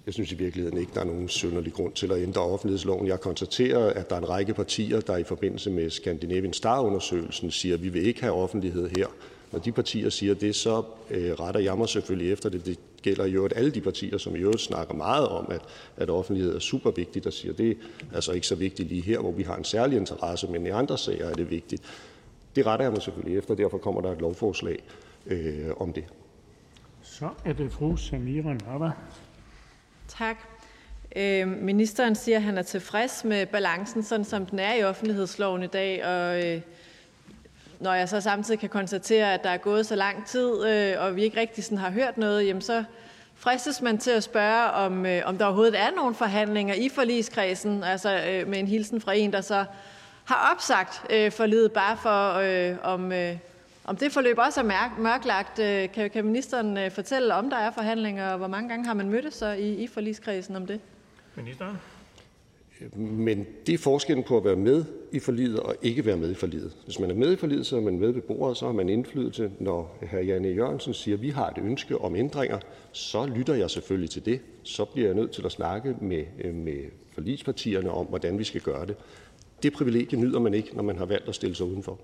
Jeg synes i virkeligheden ikke, der er nogen synderlig grund til at ændre offentlighedsloven. Jeg konstaterer, at der er en række partier, der i forbindelse med Scandinavian Star-undersøgelsen siger, at vi vil ikke have offentlighed her. Når de partier siger det, så øh, retter jeg mig selvfølgelig efter det. Det gælder i øvrigt alle de partier, som i øvrigt snakker meget om, at, at offentlighed er super vigtigt, og siger, det er altså ikke så vigtigt lige her, hvor vi har en særlig interesse, men i andre sager er det vigtigt. Det retter jeg mig selvfølgelig efter, derfor kommer der et lovforslag øh, om det. Så er det fru Samira Nava. Tak. Øh, ministeren siger, at han er tilfreds med balancen, sådan som den er i offentlighedsloven i dag, og øh, når jeg så samtidig kan konstatere, at der er gået så lang tid, øh, og vi ikke rigtig sådan har hørt noget, jamen så fristes man til at spørge, om, øh, om der overhovedet er nogle forhandlinger i forligskredsen, altså øh, med en hilsen fra en, der så har opsagt øh, forlidet, bare for øh, om, øh, om det forløb også er mærk- mørklagt. Øh, kan, kan ministeren øh, fortælle, om der er forhandlinger, og hvor mange gange har man mødtes så i, i forligskredsen om det? Ministeren? Men det er forskellen på at være med i forliget og ikke være med i forliget. Hvis man er med i forliget, så er man med ved bordet, så har man indflydelse. Når hr. Janne Jørgensen siger, at vi har et ønske om ændringer, så lytter jeg selvfølgelig til det. Så bliver jeg nødt til at snakke med, øh, med forligspartierne om, hvordan vi skal gøre det. Det privilegie nyder man ikke, når man har valgt at stille sig udenfor.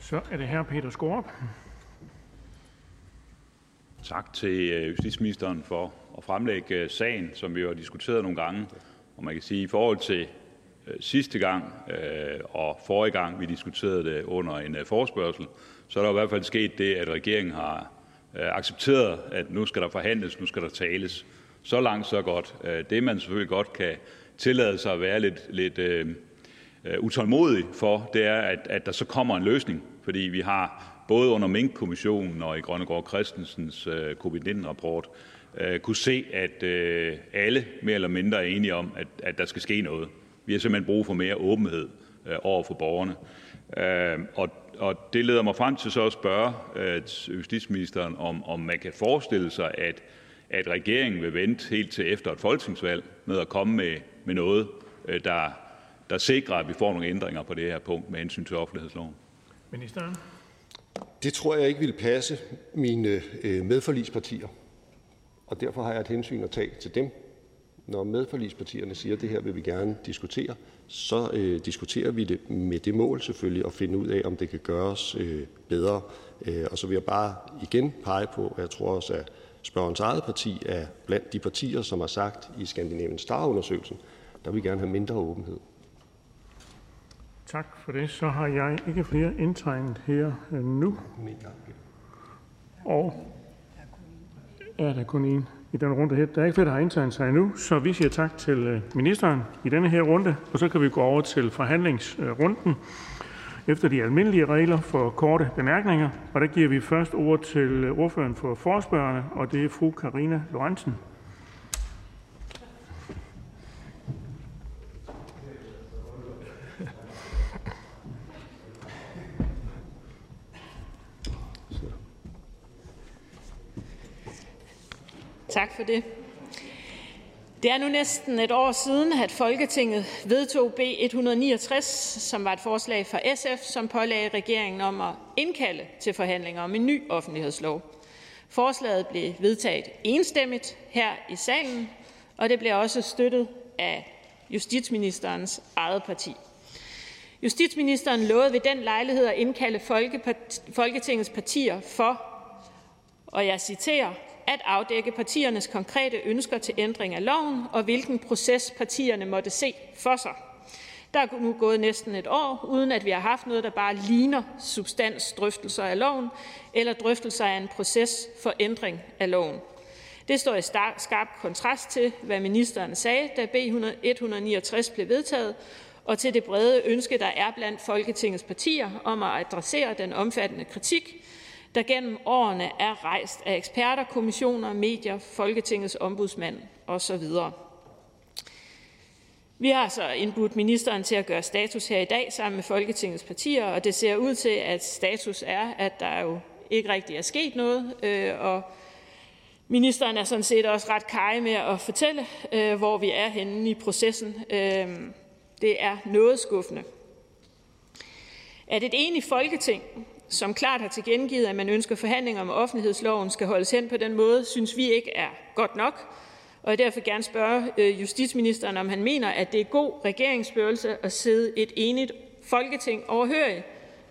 Så er det her Peter Skorup. Tak til øh, justitsministeren for at fremlægge øh, sagen, som vi jo har diskuteret nogle gange. Og man kan sige, at i forhold til øh, sidste gang øh, og forrige gang, vi diskuterede det under en forespørgsel, så er der i hvert fald sket det, at regeringen har accepteret, at nu skal der forhandles, nu skal der tales. Så langt, så godt. Det, man selvfølgelig godt kan tillade sig at være lidt, lidt uh, utålmodig for, det er, at, at der så kommer en løsning. Fordi vi har både under Mink-kommissionen og i Grønnegård Christensens øh, covid-19-rapport kunne se, at øh, alle mere eller mindre er enige om, at, at der skal ske noget. Vi har simpelthen brug for mere åbenhed over for borgerne. Og, og det leder mig frem til så at spørge justitsministeren, om, om man kan forestille sig, at, at regeringen vil vente helt til efter et folketingsvalg med at komme med, med noget, der, der sikrer, at vi får nogle ændringer på det her punkt med hensyn til offentlighedsloven. Ministeren? Det tror jeg ikke ville passe mine øh, medforligspartier, og derfor har jeg et hensyn at tage til dem. Når medforligspartierne siger, at det her vil vi gerne diskutere, så øh, diskuterer vi det med det mål selvfølgelig at finde ud af, om det kan gøres øh, bedre. Øh, og så vil jeg bare igen pege på, at jeg tror også, at spørgerens eget parti er blandt de partier, som har sagt i Skandinavien Star-undersøgelsen, der vil gerne have mindre åbenhed. Tak for det. Så har jeg ikke flere indtegnet her øh, nu. Og er der kun en i den runde her. Der er ikke flere, der har indtegnet sig endnu, så vi siger tak til øh, ministeren i denne her runde, og så kan vi gå over til forhandlingsrunden efter de almindelige regler for korte bemærkninger. Og der giver vi først ord til øh, ordføreren for forspørgerne, og det er fru Karina Lorentzen. Tak for det. Det er nu næsten et år siden, at Folketinget vedtog B 169, som var et forslag fra SF, som pålagde regeringen om at indkalde til forhandlinger om en ny offentlighedslov. Forslaget blev vedtaget enstemmigt her i salen, og det blev også støttet af justitsministerens eget parti. Justitsministeren lovede ved den lejlighed at indkalde Folketingets partier for, og jeg citerer, at afdække partiernes konkrete ønsker til ændring af loven, og hvilken proces partierne måtte se for sig. Der er nu gået næsten et år, uden at vi har haft noget, der bare ligner substansdrøftelser af loven eller drøftelser af en proces for ændring af loven. Det står i skarp kontrast til, hvad ministeren sagde, da B 169 blev vedtaget, og til det brede ønske, der er blandt Folketingets partier om at adressere den omfattende kritik, der gennem årene er rejst af eksperter, kommissioner, medier, Folketingets ombudsmand osv. Vi har så indbudt ministeren til at gøre status her i dag sammen med Folketingets partier, og det ser ud til, at status er, at der jo ikke rigtig er sket noget, øh, og ministeren er sådan set også ret kaj med at fortælle, øh, hvor vi er henne i processen. Øh, det er noget skuffende. At et enigt Folketing, som klart har tilkendegivet, at man ønsker forhandlinger om offentlighedsloven, skal holdes hen på den måde, synes vi ikke er godt nok, og jeg derfor gerne spørge øh, justitsministeren, om han mener, at det er god regeringsførelse at sidde et enigt Folketing overhørigt.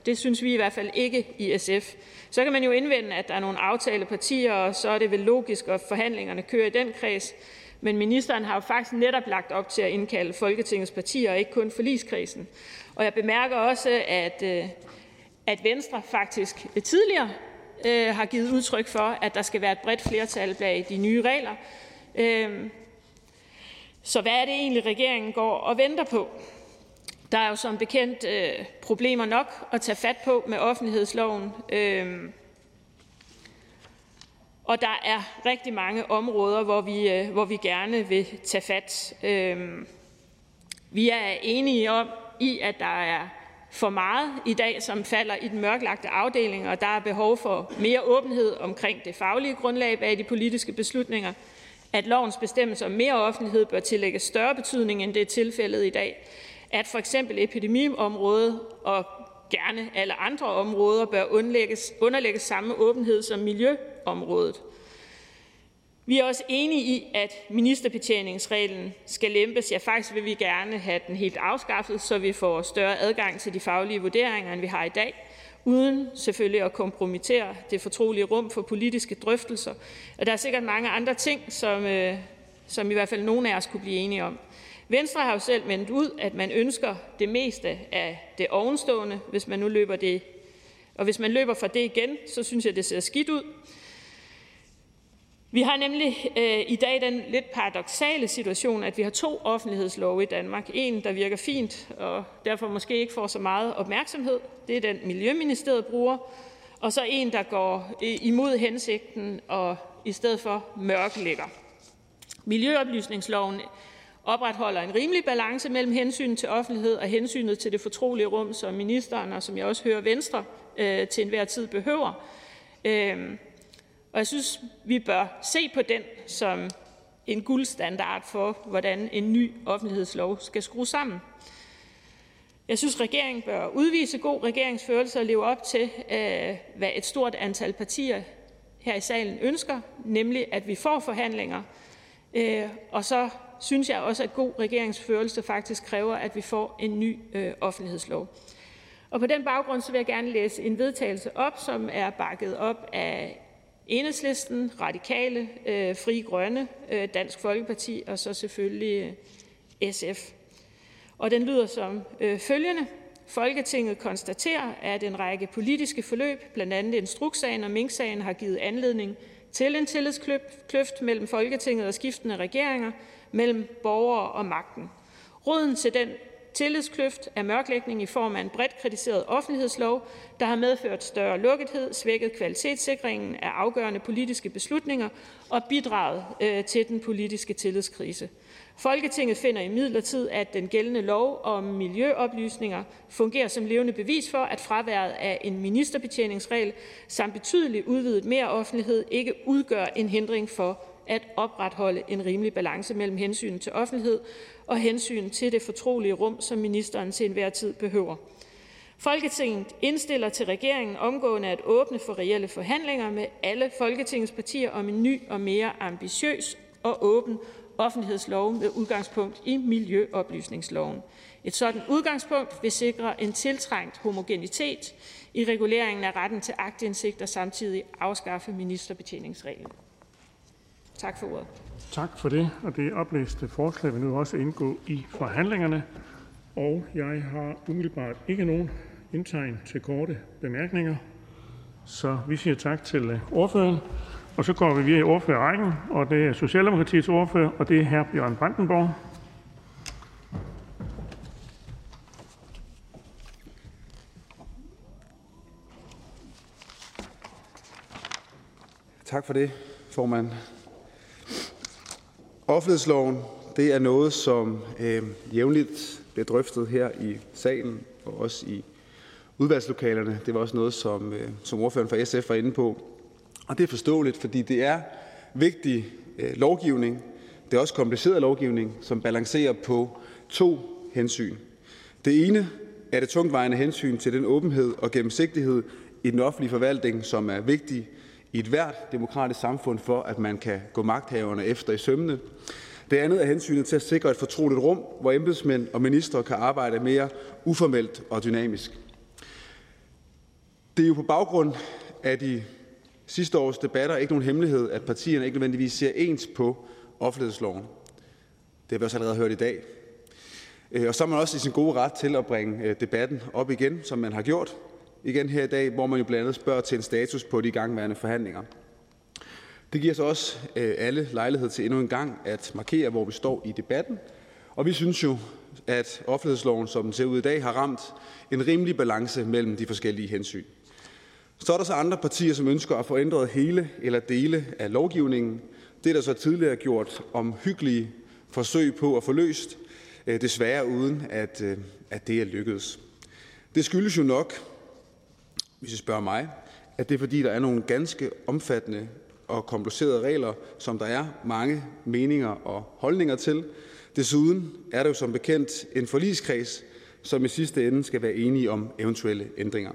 Det synes vi i hvert fald ikke i SF. Så kan man jo indvende, at der er nogle aftalepartier, og så er det vel logisk, at forhandlingerne kører i den kreds. Men ministeren har jo faktisk netop lagt op til at indkalde Folketingets partier, og ikke kun forligskredsen. Og jeg bemærker også, at, øh, at Venstre faktisk tidligere øh, har givet udtryk for, at der skal være et bredt flertal bag de nye regler. Øhm, så hvad er det egentlig, regeringen går og venter på? Der er jo som bekendt øh, problemer nok at tage fat på med offentlighedsloven. Øh, og der er rigtig mange områder, hvor vi, øh, hvor vi gerne vil tage fat. Øh, vi er enige om i, at der er for meget i dag, som falder i den mørklagte afdeling, og der er behov for mere åbenhed omkring det faglige grundlag bag de politiske beslutninger at lovens bestemmelser om mere offentlighed bør tillægges større betydning, end det er tilfældet i dag, at for eksempel epidemiområdet og gerne alle andre områder bør underlægges, underlægges samme åbenhed som miljøområdet. Vi er også enige i, at ministerbetjeningsreglen skal lempes. Ja, faktisk vil vi gerne have den helt afskaffet, så vi får større adgang til de faglige vurderinger, end vi har i dag uden selvfølgelig at kompromittere det fortrolige rum for politiske drøftelser. Og der er sikkert mange andre ting, som, øh, som i hvert fald nogen af os kunne blive enige om. Venstre har jo selv meldt ud, at man ønsker det meste af det ovenstående, hvis man nu løber det. Og hvis man løber fra det igen, så synes jeg, det ser skidt ud. Vi har nemlig øh, i dag den lidt paradoxale situation, at vi har to offentlighedslove i Danmark. En, der virker fint og derfor måske ikke får så meget opmærksomhed. Det er den, Miljøministeriet bruger. Og så en, der går øh, imod hensigten og i stedet for mørklægger. Miljøoplysningsloven opretholder en rimelig balance mellem hensynet til offentlighed og hensynet til det fortrolige rum, som ministeren og som jeg også hører Venstre øh, til enhver tid behøver. Øh, og jeg synes, vi bør se på den som en guldstandard for, hvordan en ny offentlighedslov skal skrues sammen. Jeg synes, regeringen bør udvise god regeringsførelse og leve op til, øh, hvad et stort antal partier her i salen ønsker, nemlig at vi får forhandlinger. Øh, og så synes jeg også, at god regeringsførelse faktisk kræver, at vi får en ny øh, offentlighedslov. Og på den baggrund så vil jeg gerne læse en vedtagelse op, som er bakket op af Enhedslisten, Radikale, øh, Frie Grønne, øh, Dansk Folkeparti og så selvfølgelig øh, SF. Og den lyder som øh, følgende: Folketinget konstaterer, at en række politiske forløb, blandt andet instrukssagen og Mink-sagen, har givet anledning til en tillidskløft mellem Folketinget og skiftende regeringer, mellem borgere og magten. Roden til den tillidskløft er mørklægning i form af en bredt kritiseret offentlighedslov, der har medført større lukkethed, svækket kvalitetssikringen af afgørende politiske beslutninger og bidraget øh, til den politiske tillidskrise. Folketinget finder imidlertid, at den gældende lov om miljøoplysninger fungerer som levende bevis for, at fraværet af en ministerbetjeningsregel samt betydelig udvidet mere offentlighed ikke udgør en hindring for at opretholde en rimelig balance mellem hensynet til offentlighed og hensyn til det fortrolige rum, som ministeren til enhver tid behøver. Folketinget indstiller til regeringen omgående at åbne for reelle forhandlinger med alle Folketingets partier om en ny og mere ambitiøs og åben offentlighedslov med udgangspunkt i miljøoplysningsloven. Et sådan udgangspunkt vil sikre en tiltrængt homogenitet i reguleringen af retten til aktindsigt og samtidig afskaffe ministerbetjeningsreglen. Tak for ordet. Tak for det. Og det oplæste forslag vil nu også indgå i forhandlingerne. Og jeg har umiddelbart ikke nogen indtegn til korte bemærkninger. Så vi siger tak til øh, ordføreren. Og så går vi videre i ordførerrækken, og det er Socialdemokratiets ordfører, og det er hr. Bjørn Brandenborg. Tak for det, formand. Offentlighedsloven det er noget, som øh, jævnligt bliver drøftet her i salen og også i udvalgslokalerne. Det var også noget, som, øh, som ordføreren fra SF var inde på. Og det er forståeligt, fordi det er vigtig øh, lovgivning. Det er også kompliceret lovgivning, som balancerer på to hensyn. Det ene er det tungtvejende hensyn til den åbenhed og gennemsigtighed i den offentlige forvaltning, som er vigtig i et hvert demokratisk samfund for, at man kan gå magthaverne efter i sømne. Det andet er hensynet til at sikre et fortroligt rum, hvor embedsmænd og ministre kan arbejde mere uformelt og dynamisk. Det er jo på baggrund af de sidste års debatter ikke nogen hemmelighed, at partierne ikke nødvendigvis ser ens på offentlighedsloven. Det har vi også allerede hørt i dag. Øh, og så er man også i sin gode ret til at bringe øh, debatten op igen, som man har gjort igen her i dag, hvor man jo blandt andet spørger til en status på de gangværende forhandlinger. Det giver så også øh, alle lejlighed til endnu en gang at markere, hvor vi står i debatten. Og vi synes jo, at offentlighedsloven, som den ser ud i dag, har ramt en rimelig balance mellem de forskellige hensyn. Så er der så andre partier, som ønsker at få ændret hele eller dele af lovgivningen. Det er der så tidligere gjort om hyggelige forsøg på at få løst, øh, desværre uden at, øh, at det er lykkedes. Det skyldes jo nok, hvis I spørger mig, at det er fordi, der er nogle ganske omfattende og komplicerede regler, som der er mange meninger og holdninger til. Desuden er det jo som bekendt en forligskreds, som i sidste ende skal være enige om eventuelle ændringer.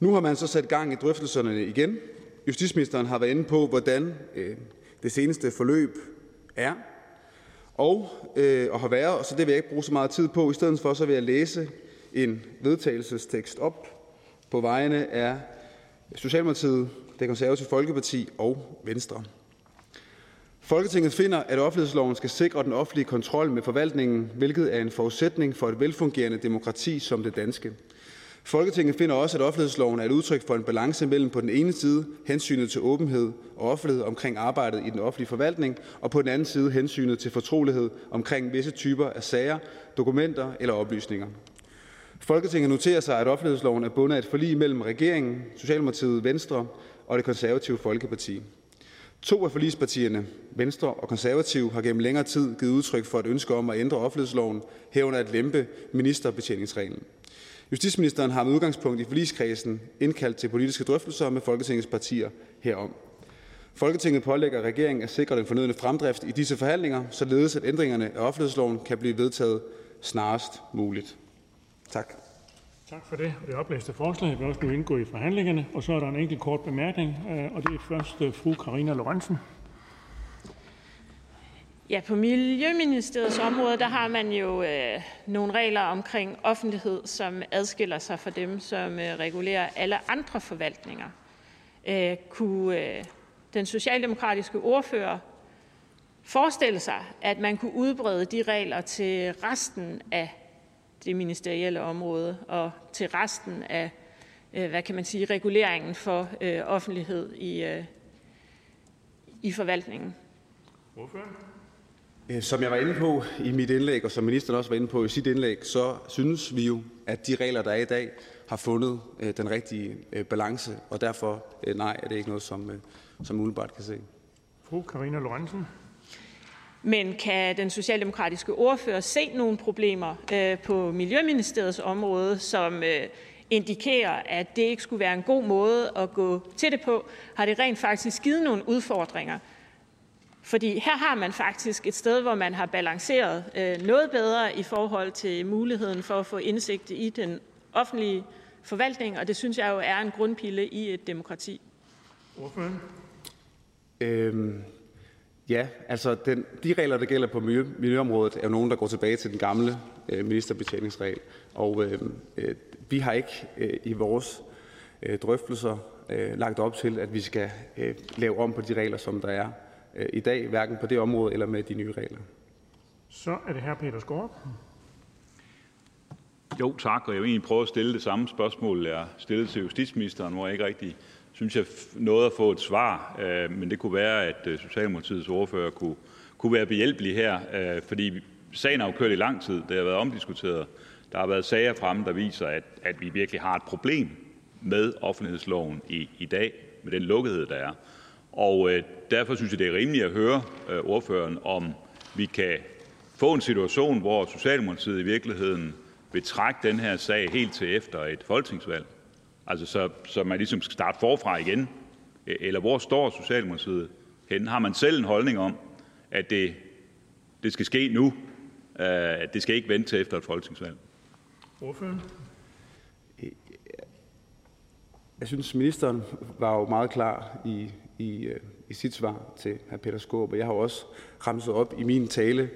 Nu har man så sat gang i drøftelserne igen. Justitsministeren har været inde på, hvordan øh, det seneste forløb er og, øh, og har været, og så det vil jeg ikke bruge så meget tid på. I stedet for så vil jeg læse en vedtagelsestekst op på vegne af Socialdemokratiet, det konservative Folkeparti og Venstre. Folketinget finder, at offentlighedsloven skal sikre den offentlige kontrol med forvaltningen, hvilket er en forudsætning for et velfungerende demokrati som det danske. Folketinget finder også, at offentlighedsloven er et udtryk for en balance mellem på den ene side hensynet til åbenhed og offentlighed omkring arbejdet i den offentlige forvaltning, og på den anden side hensynet til fortrolighed omkring visse typer af sager, dokumenter eller oplysninger. Folketinget noterer sig, at offentlighedsloven er bundet af et forlig mellem regeringen, Socialdemokratiet, Venstre og det konservative Folkeparti. To af forligspartierne, Venstre og Konservative, har gennem længere tid givet udtryk for et ønske om at ændre offentlighedsloven, herunder at lempe ministerbetjeningsreglen. Justitsministeren har med udgangspunkt i forligskredsen indkaldt til politiske drøftelser med Folketingets partier herom. Folketinget pålægger regeringen at sikre den fornødne fremdrift i disse forhandlinger, således at ændringerne af offentlighedsloven kan blive vedtaget snarest muligt. Tak. Tak for det. Det oplæste forslag vil også nu indgå i forhandlingerne. Og så er der en enkelt kort bemærkning, øh, og det er først øh, fru Karina Lorentzen. Ja, på Miljøministeriets område, der har man jo øh, nogle regler omkring offentlighed, som adskiller sig fra dem, som øh, regulerer alle andre forvaltninger. Øh, kunne øh, den socialdemokratiske ordfører forestille sig, at man kunne udbrede de regler til resten af det ministerielle område og til resten af øh, hvad kan man sige, reguleringen for øh, offentlighed i, øh, i forvaltningen. Som jeg var inde på i mit indlæg, og som ministeren også var inde på i sit indlæg, så synes vi jo, at de regler, der er i dag, har fundet den rigtige balance, og derfor nej, er det ikke noget, som, som umiddelbart kan se. Fru Karina Lorentzen. Men kan den socialdemokratiske ordfører se nogle problemer øh, på Miljøministeriets område, som øh, indikerer, at det ikke skulle være en god måde at gå til det på? Har det rent faktisk givet nogle udfordringer? Fordi her har man faktisk et sted, hvor man har balanceret øh, noget bedre i forhold til muligheden for at få indsigt i den offentlige forvaltning, og det synes jeg jo er en grundpille i et demokrati. Ordføren? Øhm, ja, altså den, de regler, der gælder på miljø, miljøområdet, er jo nogen, der går tilbage til den gamle øh, ministerbetjeningsregel. Og øh, øh, vi har ikke øh, i vores øh, drøftelser øh, lagt op til, at vi skal øh, lave om på de regler, som der er øh, i dag, hverken på det område eller med de nye regler. Så er det her Peter Skårup. Jo, tak. Og jeg vil egentlig prøve at stille det samme spørgsmål, jeg stillede til justitsministeren, hvor jeg ikke rigtig synes, jeg nåede at få et svar. Øh, men det kunne være, at øh, Socialdemokratiets ordfører kunne, kunne være behjælpelig her, øh, fordi sagen har jo kørt i lang tid. Det har været omdiskuteret. Der har været sager fremme, der viser, at, at vi virkelig har et problem med offentlighedsloven i, i dag, med den lukkethed, der er. Og øh, derfor synes jeg, det er rimeligt at høre øh, ordføreren, om vi kan få en situation, hvor Socialdemokratiet i virkeligheden vil trække den her sag helt til efter et folketingsvalg, altså så, så man ligesom skal starte forfra igen? Eller hvor står Socialdemokratiet hen? Har man selv en holdning om, at det, det skal ske nu, øh, at det skal ikke vente til efter et folketingsvalg? Ordføren? Jeg synes, ministeren var jo meget klar i, i, øh, i sit svar til hr. Peter Skåb, og jeg har også ramset op i min tale,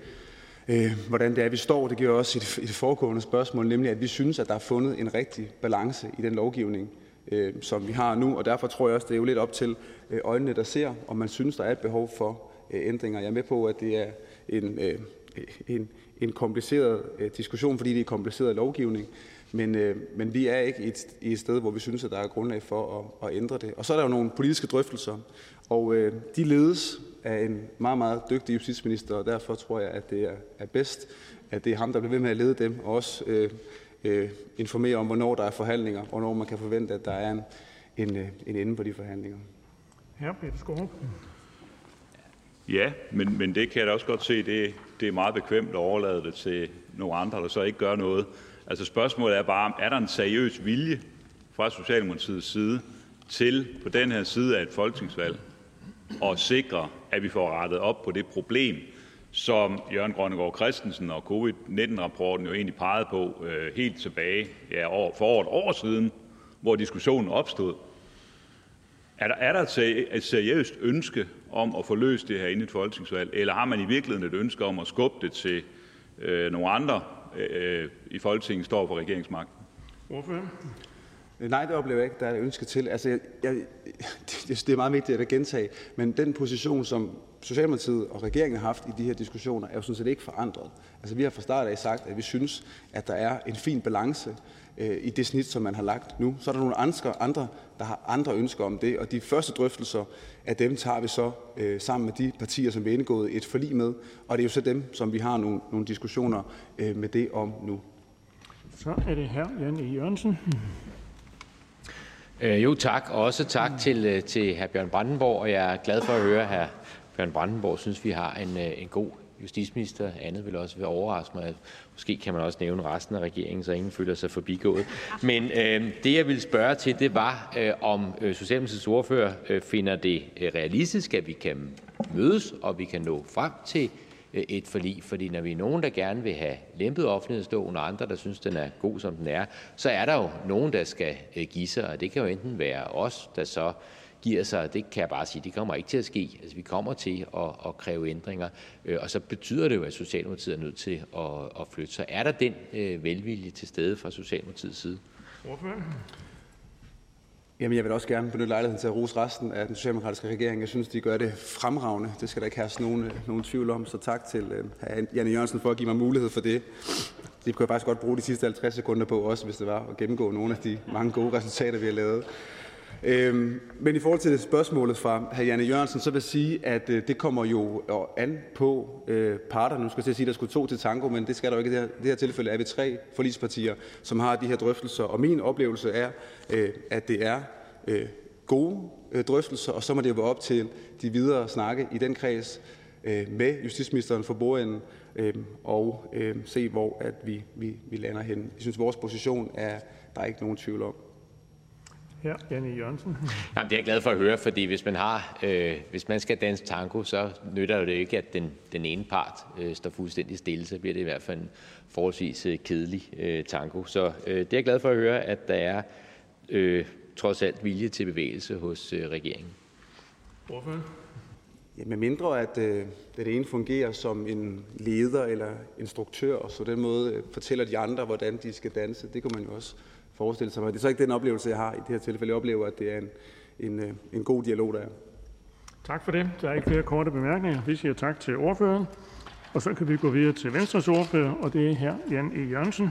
øh, hvordan det er, vi står. Det giver også i det, i det foregående spørgsmål, nemlig at vi synes, at der er fundet en rigtig balance i den lovgivning, øh, som vi har nu, og derfor tror jeg også, det er jo lidt op til øh, øjnene, der ser, om man synes, der er et behov for øh, ændringer. Jeg er med på, at det er en, øh, en, en kompliceret øh, diskussion, fordi det er kompliceret lovgivning, men, øh, men vi er ikke et, i et sted, hvor vi synes, at der er grundlag for at, at ændre det. Og så er der jo nogle politiske drøftelser, og øh, de ledes af en meget, meget dygtig justitsminister, og derfor tror jeg, at det er, er bedst, at det er ham, der bliver ved med at lede dem, og også øh, øh, informere om, hvornår der er forhandlinger, og hvornår man kan forvente, at der er en, en, øh, en ende på de forhandlinger. Her Peter Skårup. Ja, men, men det kan jeg da også godt se, det, det er meget bekvemt at overlade det til nogle andre, der så ikke gør noget. Altså spørgsmålet er bare, er der en seriøs vilje fra Socialdemokratiets side til på den her side af et folketingsvalg at sikre, at vi får rettet op på det problem, som Jørgen Grønnegård Christensen og covid-19-rapporten jo egentlig pegede på øh, helt tilbage ja, over, for over et år siden, hvor diskussionen opstod. Er der, er der et seriøst ønske om at få løst det her inden et folketingsvalg, eller har man i virkeligheden et ønske om at skubbe det til øh, nogle andre øh, i Folketinget står for regeringsmagten? Hvorfor? Nej, det oplever jeg ikke, der er et ønske til. Altså, jeg, jeg, det er meget vigtigt at gentage, men den position, som Socialdemokratiet og regeringen har haft i de her diskussioner, er jo sådan set ikke forandret. Altså, vi har fra start af sagt, at vi synes, at der er en fin balance øh, i det snit, som man har lagt nu. Så er der nogle andre, andre, der har andre ønsker om det, og de første drøftelser af dem tager vi så øh, sammen med de partier, som vi er indgået et forlig med, og det er jo så dem, som vi har nogle, nogle diskussioner øh, med det om nu. Så er det her Jan E. Jørgensen. Øh, jo, tak. Og også tak til, øh, til hr. Bjørn Brandenborg, og jeg er glad for at høre, at hr. Bjørn Brandenborg synes, vi har en, øh, en god justitsminister. Andet vil også være overraske mig. Måske kan man også nævne resten af regeringen, så ingen føler sig forbigået. Men øh, det, jeg ville spørge til, det var, øh, om øh, Socialdemokratiets ordfører øh, finder det realistisk, at vi kan mødes, og vi kan nå frem til Øh, et forlig. Fordi når vi er nogen, der gerne vil have lempet offentlighedsloven, og andre, der synes, den er god, som den er, så er der jo nogen, der skal øh, give sig, og det kan jo enten være os, der så giver sig, det kan jeg bare sige, det kommer ikke til at ske. Altså, vi kommer til at, at kræve ændringer, øh, og så betyder det jo, at Socialdemokratiet er nødt til at, at flytte. Så er der den øh, velvilje til stede fra Socialdemokratiets side? Ordfører? Jamen, jeg vil også gerne benytte lejligheden til at rose resten af den socialdemokratiske regering. Jeg synes, de gør det fremragende. Det skal der ikke herske nogen, øh, nogen tvivl om. Så tak til uh, Janne Jørgensen for at give mig mulighed for det. Det kunne jeg faktisk godt bruge de sidste 50 sekunder på også, hvis det var at gennemgå nogle af de mange gode resultater, vi har lavet. Øhm, men i forhold til spørgsmålet fra hr. Janne Jørgensen, så vil jeg sige, at øh, det kommer jo øh, an på øh, parterne. Nu skal jeg sige, at der skulle to til tango, men det skal der jo ikke. I det her, det her tilfælde er vi tre forligspartier, som har de her drøftelser. Og min oplevelse er, øh, at det er øh, gode øh, drøftelser, og så må det jo være op til de videre snakke i den kreds øh, med justitsministeren for bordenden øh, og øh, se, hvor at vi, vi, vi lander hen. Jeg synes, vores position er der er ikke nogen tvivl om. Her, Janne Jørgensen. Jamen, det er jeg glad for at høre, fordi hvis man, har, øh, hvis man skal danse tango, så nytter det ikke, at den, den ene part øh, står fuldstændig stille. Så bliver det i hvert fald en forholdsvis øh, kedelig øh, tango. Så øh, det er jeg glad for at høre, at der er øh, trods alt vilje til bevægelse hos øh, regeringen. Ordføren. Ja, med mindre at øh, det ene fungerer som en leder eller instruktør, og så den måde øh, fortæller de andre, hvordan de skal danse, det kunne man jo også forestille sig. Men det er så ikke den oplevelse, jeg har i det her tilfælde. Jeg oplever, at det er en, en, øh, en god dialog, der er. Tak for det. Der er ikke flere korte bemærkninger. Vi siger tak til ordføreren. Og så kan vi gå videre til Venstres ordfører, og det er her Jan E. Jørgensen.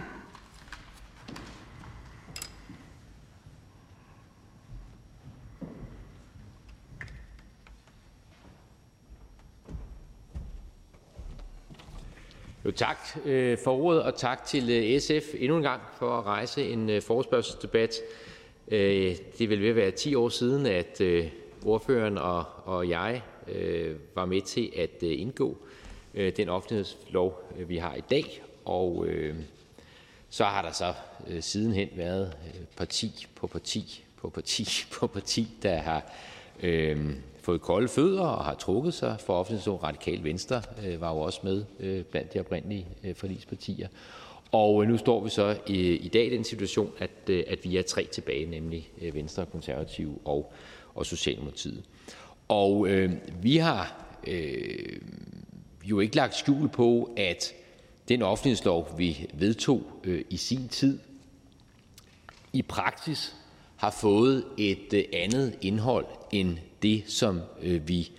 Jo, tak øh, for ordet, og tak til øh, SF endnu en gang for at rejse en øh, forespørgselsdebat. Øh, det er vel ved at være 10 år siden, at øh, ordføreren og, og jeg øh, var med til at indgå den offentlighedslov, vi har i dag. Og så har der så sidenhen været parti på parti på parti på parti, der har fået kolde fødder og har trukket sig for offentlighedsloven. Radikale Venstre øh, var jo også med øh, blandt de oprindelige øh, forligspartier. Og øh, nu står vi så i dag i den situation, at, øh, at vi er tre tilbage, nemlig øh, Venstre, Konservative og, og Socialdemokratiet. Og øh, vi har øh, jo ikke lagt skjul på, at den offentlighedslov, vi vedtog øh, i sin tid, i praksis har fået et øh, andet indhold end det, som øh, vi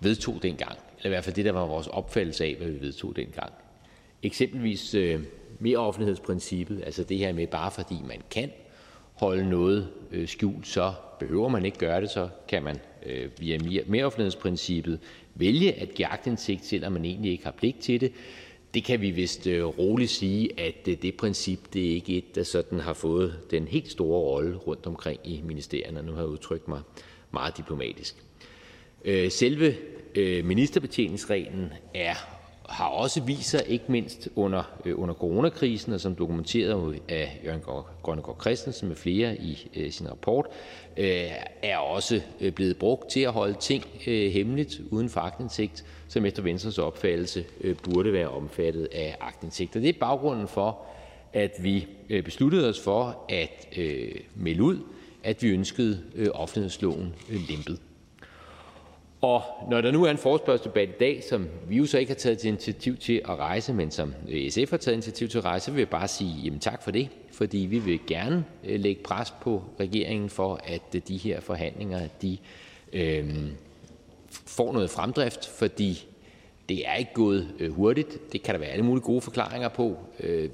vedtog dengang, eller i hvert fald det, der var vores opfattelse af, hvad vi vedtog dengang. Eksempelvis øh, meroffentlighedsprincippet, altså det her med, bare fordi man kan holde noget øh, skjult, så behøver man ikke gøre det, så kan man øh, via meroffentlighedsprincippet vælge at give agtindsigt, selvom man egentlig ikke har pligt til det. Det kan vi vist roligt sige, at det princip det er ikke et, der sådan har fået den helt store rolle rundt omkring i ministerierne. Nu har jeg udtrykt mig meget diplomatisk. Øh, selve øh, ministerbetjeningsreglen er har også vist sig, ikke mindst under, øh, under coronakrisen, og som dokumenteret af Jørgen Grønnegård Christensen med flere i sin rapport, er også blevet brugt til at holde ting hemmeligt uden for aktindsigt, som efter Venstres opfattelse burde være omfattet af aktindsigt. Og det er baggrunden for, at vi besluttede os for at melde ud, at vi ønskede øh, offentlighedsloven øh, lempet. Og når der nu er en forespørgselsdebat i dag, som vi jo så ikke har taget initiativ til at rejse, men som øh, SF har taget initiativ til at rejse, så vil jeg bare sige jamen, tak for det, fordi vi vil gerne lægge pres på regeringen for, at de her forhandlinger de, øh, får noget fremdrift, fordi det er ikke gået hurtigt. Det kan der være alle mulige gode forklaringer på.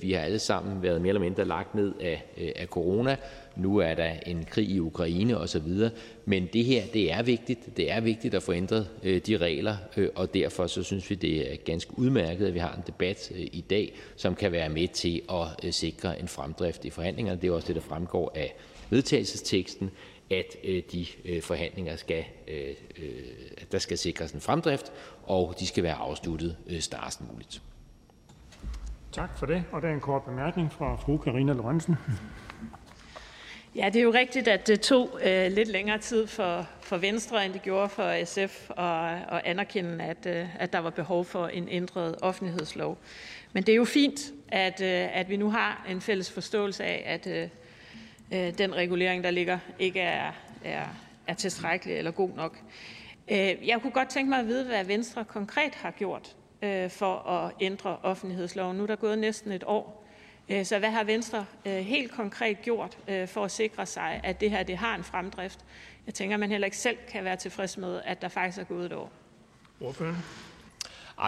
Vi har alle sammen været mere eller mindre lagt ned af, af corona, nu er der en krig i Ukraine osv. Men det her det er vigtigt. Det er vigtigt at få ændret øh, de regler, øh, og derfor så synes vi, det er ganske udmærket, at vi har en debat øh, i dag, som kan være med til at øh, sikre en fremdrift i forhandlingerne. Det er også det, der fremgår af vedtagelsesteksten, at øh, de øh, forhandlinger skal, der skal sikres en fremdrift, og de skal være afsluttet snarest muligt. Tak for det. Og der er en kort bemærkning fra fru Karina Lorentzen. Ja, det er jo rigtigt, at det tog øh, lidt længere tid for, for Venstre, end det gjorde for SF, og, og anerkende, at, øh, at der var behov for en ændret offentlighedslov. Men det er jo fint, at, øh, at vi nu har en fælles forståelse af, at øh, øh den regulering, der ligger, ikke er, er, er tilstrækkelig eller god nok. Øh, jeg kunne godt tænke mig at vide, hvad Venstre konkret har gjort øh, for at ændre offentlighedsloven. Nu er der gået næsten et år. Øh, så hvad har Venstre øh, helt konkret gjort øh, for at sikre sig, at det her det har en fremdrift? Jeg tænker, at man heller ikke selv kan være tilfreds med, at der faktisk er gået et år. Ordføren?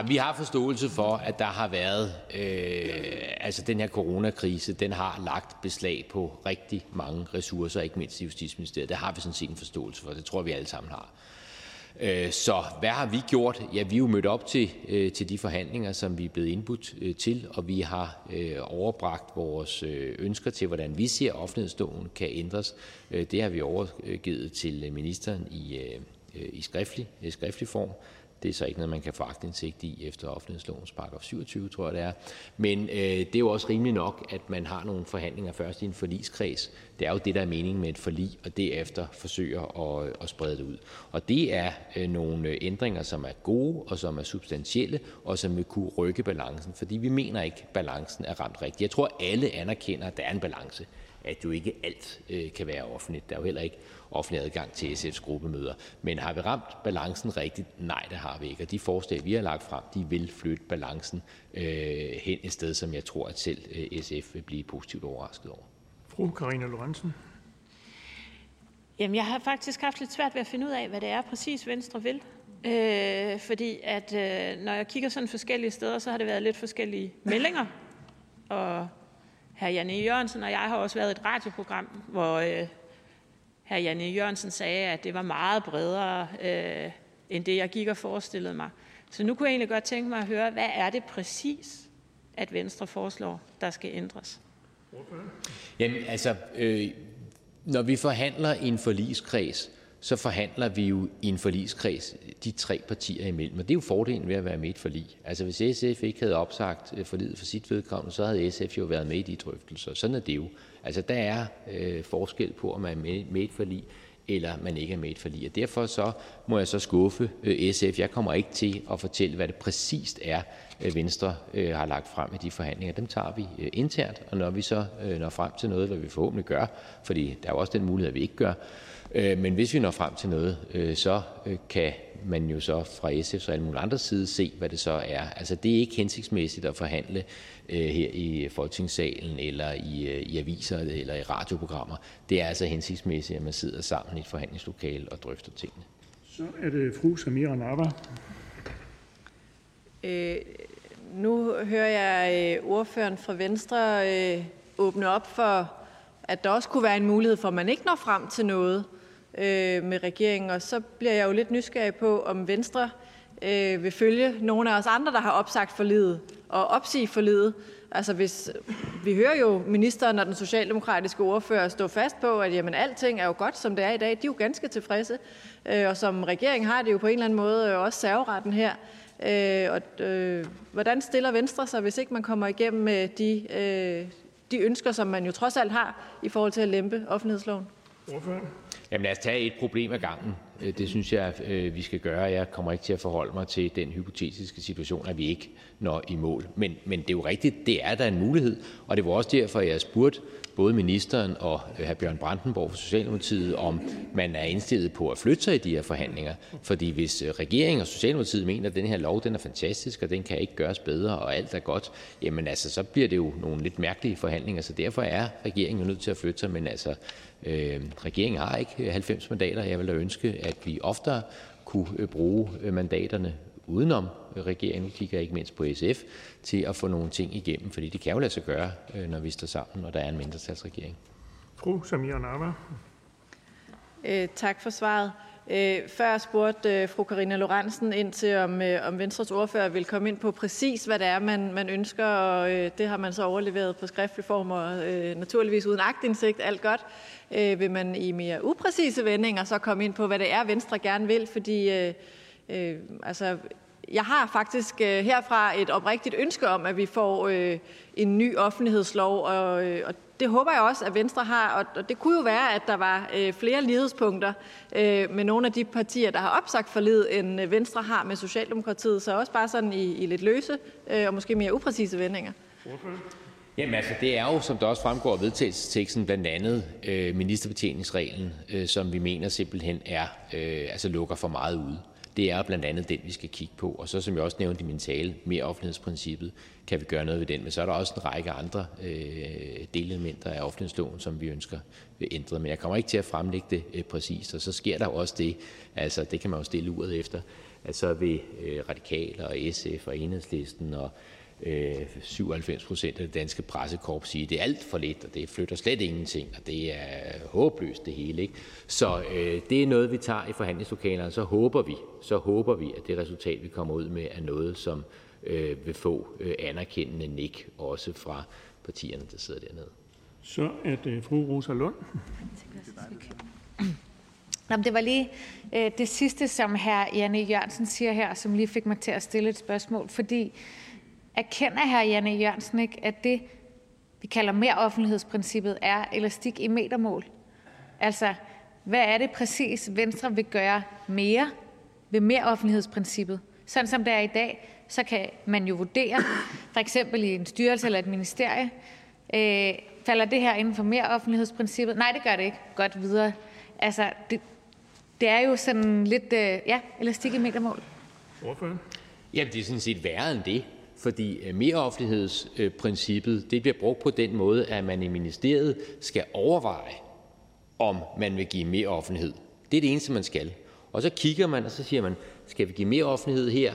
Vi har forståelse for, at der har været, øh, altså den her coronakrise, den har lagt beslag på rigtig mange ressourcer, ikke mindst i Justitsministeriet. Det har vi sådan set en forståelse for, det tror vi alle sammen har. Øh, så hvad har vi gjort? Ja, vi er jo mødt op til, øh, til de forhandlinger, som vi er blevet indbudt øh, til, og vi har øh, overbragt vores ønsker til, hvordan vi ser, at offentlighedsloven kan ændres. Det har vi overgivet til ministeren i, i skriftlig, skriftlig form. Det er så ikke noget, man kan få aktindsigt i efter offentlighedslovens paragraf 27, tror jeg det er. Men øh, det er jo også rimeligt nok, at man har nogle forhandlinger først i en forligskreds. Det er jo det, der er meningen med et forlig, og derefter forsøger at, øh, at sprede det ud. Og det er øh, nogle øh, ændringer, som er gode og som er substantielle, og som vil kunne rykke balancen, fordi vi mener ikke, at balancen er ramt rigtigt. Jeg tror, alle anerkender, at der er en balance at jo ikke alt øh, kan være offentligt. Der er jo heller ikke offentlig adgang til SF's gruppemøder. Men har vi ramt balancen rigtigt? Nej, det har vi ikke. Og de forslag, vi har lagt frem, de vil flytte balancen øh, hen et sted, som jeg tror, at selv øh, SF vil blive positivt overrasket over. Fru Karina Lorentzen. Jamen, jeg har faktisk haft lidt svært ved at finde ud af, hvad det er præcis Venstre vil. Øh, fordi at øh, når jeg kigger sådan forskellige steder, så har det været lidt forskellige meldinger. Og hr. Janne Jørgensen og jeg har også været i et radioprogram, hvor øh, hr. Janne Jørgensen sagde, at det var meget bredere øh, end det, jeg gik og forestillede mig. Så nu kunne jeg egentlig godt tænke mig at høre, hvad er det præcis, at Venstre foreslår, der skal ændres? Jamen altså, øh, når vi forhandler i en forligskreds, så forhandler vi jo i en forligskreds de tre partier imellem. Og det er jo fordelen ved at være med i et forlig. Altså hvis SF ikke havde opsagt øh, forliget for sit vedkommende, så havde SF jo været med i de drøftelser. Sådan er det jo. Altså der er øh, forskel på, om man er med, i et forlig, eller man ikke er med i et forlig. Og derfor så må jeg så skuffe øh, SF. Jeg kommer ikke til at fortælle, hvad det præcist er, øh, Venstre øh, har lagt frem i de forhandlinger. Dem tager vi øh, internt, og når vi så øh, når frem til noget, hvad vi forhåbentlig gør, fordi der er jo også den mulighed, at vi ikke gør, men hvis vi når frem til noget, øh, så øh, kan man jo så fra SF's og alle mulige andre side se, hvad det så er. Altså det er ikke hensigtsmæssigt at forhandle her i Folketingssalen eller i, i aviser eller i radioprogrammer. Det er altså hensigtsmæssigt, at man sidder sammen i et forhandlingslokale og drøfter tingene. Så er det fru Samira Nava. Øh, nu hører jeg ordføreren fra Venstre øh, åbne op for, at der også kunne være en mulighed for, at man ikke når frem til noget øh, med regeringen. Og så bliver jeg jo lidt nysgerrig på, om Venstre øh, vil følge nogle af os andre, der har opsagt forlidet og opsige forlidet. Altså hvis, vi hører jo ministeren og den socialdemokratiske ordfører stå fast på, at jamen, alting er jo godt, som det er i dag. De er jo ganske tilfredse, øh, og som regering har det jo på en eller anden måde øh, også serveretten her. Øh, og, øh, hvordan stiller Venstre sig, hvis ikke man kommer igennem med de, øh, de ønsker, som man jo trods alt har i forhold til at lempe offentlighedsloven? Ordfører lad os tage et problem ad gangen. Øh, det synes jeg, øh, vi skal gøre. Jeg kommer ikke til at forholde mig til den hypotetiske situation, at vi ikke når i mål. Men, men det er jo rigtigt, det er der en mulighed, og det var også derfor, jeg spurgte både ministeren og øh, hr. Bjørn Brandenborg fra Socialdemokratiet, om man er indstillet på at flytte sig i de her forhandlinger. Fordi hvis øh, regeringen og Socialdemokratiet mener, at den her lov den er fantastisk, og den kan ikke gøres bedre, og alt er godt, jamen altså, så bliver det jo nogle lidt mærkelige forhandlinger. Så derfor er regeringen jo nødt til at flytte sig. Men altså, Øh, regeringen har ikke øh, 90 mandater. Jeg ville da ønske, at vi oftere kunne bruge mandaterne udenom regeringen, nu kigger jeg ikke mindst på SF, til at få nogle ting igennem, fordi det kan jo lade sig gøre, når vi står sammen, og der er en mindretalsregering. Fru Samir Nawa. Øh, tak for svaret. Øh, før spurgte øh, fru Karina Lorentzen ind til, om, øh, om Venstres ordfører vil komme ind på præcis, hvad det er, man, man ønsker, og øh, det har man så overleveret på skriftlig form, og øh, naturligvis uden agtindsigt, alt godt. Øh, vil man i mere upræcise vendinger så komme ind på, hvad det er, Venstre gerne vil, fordi øh, øh, altså, jeg har faktisk øh, herfra et oprigtigt ønske om, at vi får øh, en ny offentlighedslov, og, øh, og det håber jeg også, at Venstre har, og det kunne jo være, at der var flere lighedspunkter med nogle af de partier, der har opsagt forliget, end Venstre har med Socialdemokratiet, så også bare sådan i, i lidt løse og måske mere upræcise vendinger. Jamen altså, det er jo, som der også fremgår af vedtagelsesteksten, blandt andet øh, ministerbetjeningsreglen, øh, som vi mener simpelthen er, øh, altså lukker for meget ude. Det er blandt andet den, vi skal kigge på. Og så som jeg også nævnte i min tale, mere offentlighedsprincippet, kan vi gøre noget ved den. Men så er der også en række andre øh, delelementer af offentlighedsloven, som vi ønsker ændret. Men jeg kommer ikke til at fremlægge det øh, præcist. Og så sker der også det, altså det kan man jo stille uret efter, at så vil øh, Radikale og SF og Enhedslisten og 97 øh, procent af det danske pressekorps sige, at det er alt for lidt, og det flytter slet ingenting, og det er håbløst det hele. Ikke? Så øh, det er noget, vi tager i forhandlingslokalerne, så håber vi, så håber vi, at det resultat, vi kommer ud med, er noget, som øh, vil få øh, anerkendende nik, også fra partierne, der sidder dernede. Så er det fru Rosa Lund. Jamen, det var lige øh, det sidste, som hr. Janne Jørgensen siger her, som lige fik mig til at stille et spørgsmål. Fordi erkender hr. Janne Jørgensen ikke, at det, vi kalder mere offentlighedsprincippet, er elastik i metermål? Altså, hvad er det præcis, Venstre vil gøre mere ved mere offentlighedsprincippet? Sådan som det er i dag, så kan man jo vurdere, for eksempel i en styrelse eller et ministerie, øh, falder det her inden for mere offentlighedsprincippet? Nej, det gør det ikke. Godt videre. Altså, det, det er jo sådan lidt, øh, ja, elastik i metermål. Hvorfor? Jamen, det er sådan set værre end det, fordi øh, meroffentlighedsprincippet øh, det bliver brugt på den måde, at man i ministeriet skal overveje, om man vil give mere offentlighed. Det er det eneste, man skal. Og så kigger man, og så siger man, skal vi give mere offentlighed her?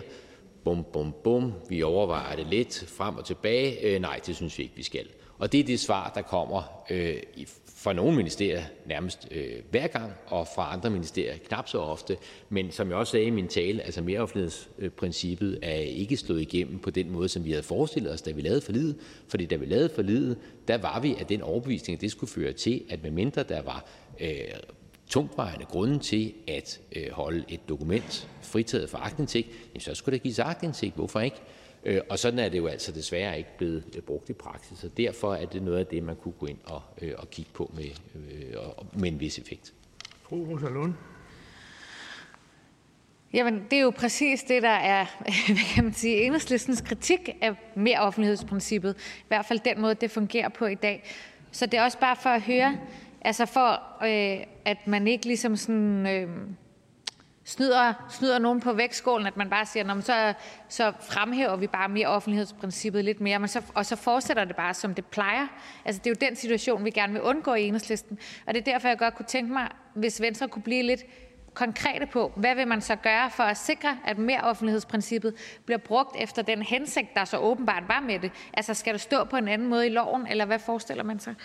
Bum, bum, bum. Vi overvejer det lidt frem og tilbage. Øh, nej, det synes vi ikke, vi skal. Og det er det svar, der kommer øh, fra nogle ministerier nærmest øh, hver gang, og fra andre ministerier knap så ofte. Men som jeg også sagde i min tale, altså meroffentlighedsprincippet er ikke slået igennem på den måde, som vi havde forestillet os, da vi lavede forlidet. Fordi da vi lavede forlidet, der var vi af den overbevisning, at det skulle føre til, at medmindre der var øh, tungtvejende grunde til at øh, holde et dokument fritaget for aktindsigt, så skulle der gives aktindsigt. Hvorfor ikke? Øh, og sådan er det jo altså desværre ikke blevet øh, brugt i praksis, og derfor er det noget af det, man kunne gå ind og, og kigge på med, med en vis effekt. Fru Rosa Lund. Jamen, det er jo præcis det, der er hvad kan man sige, enhedslistens kritik af mere offentlighedsprincippet. I hvert fald den måde, det fungerer på i dag. Så det er også bare for at høre, altså for øh, at man ikke ligesom sådan, øh, snyder, snyder nogen på vægtskålen, at man bare siger, så, så fremhæver vi bare mere offentlighedsprincippet lidt mere, men så, og så fortsætter det bare, som det plejer. Altså, det er jo den situation, vi gerne vil undgå i enhedslisten, og det er derfor, jeg godt kunne tænke mig, hvis Venstre kunne blive lidt konkrete på, hvad vil man så gøre for at sikre, at mere offentlighedsprincippet bliver brugt efter den hensigt, der så åbenbart var med det? Altså, skal det stå på en anden måde i loven, eller hvad forestiller man sig?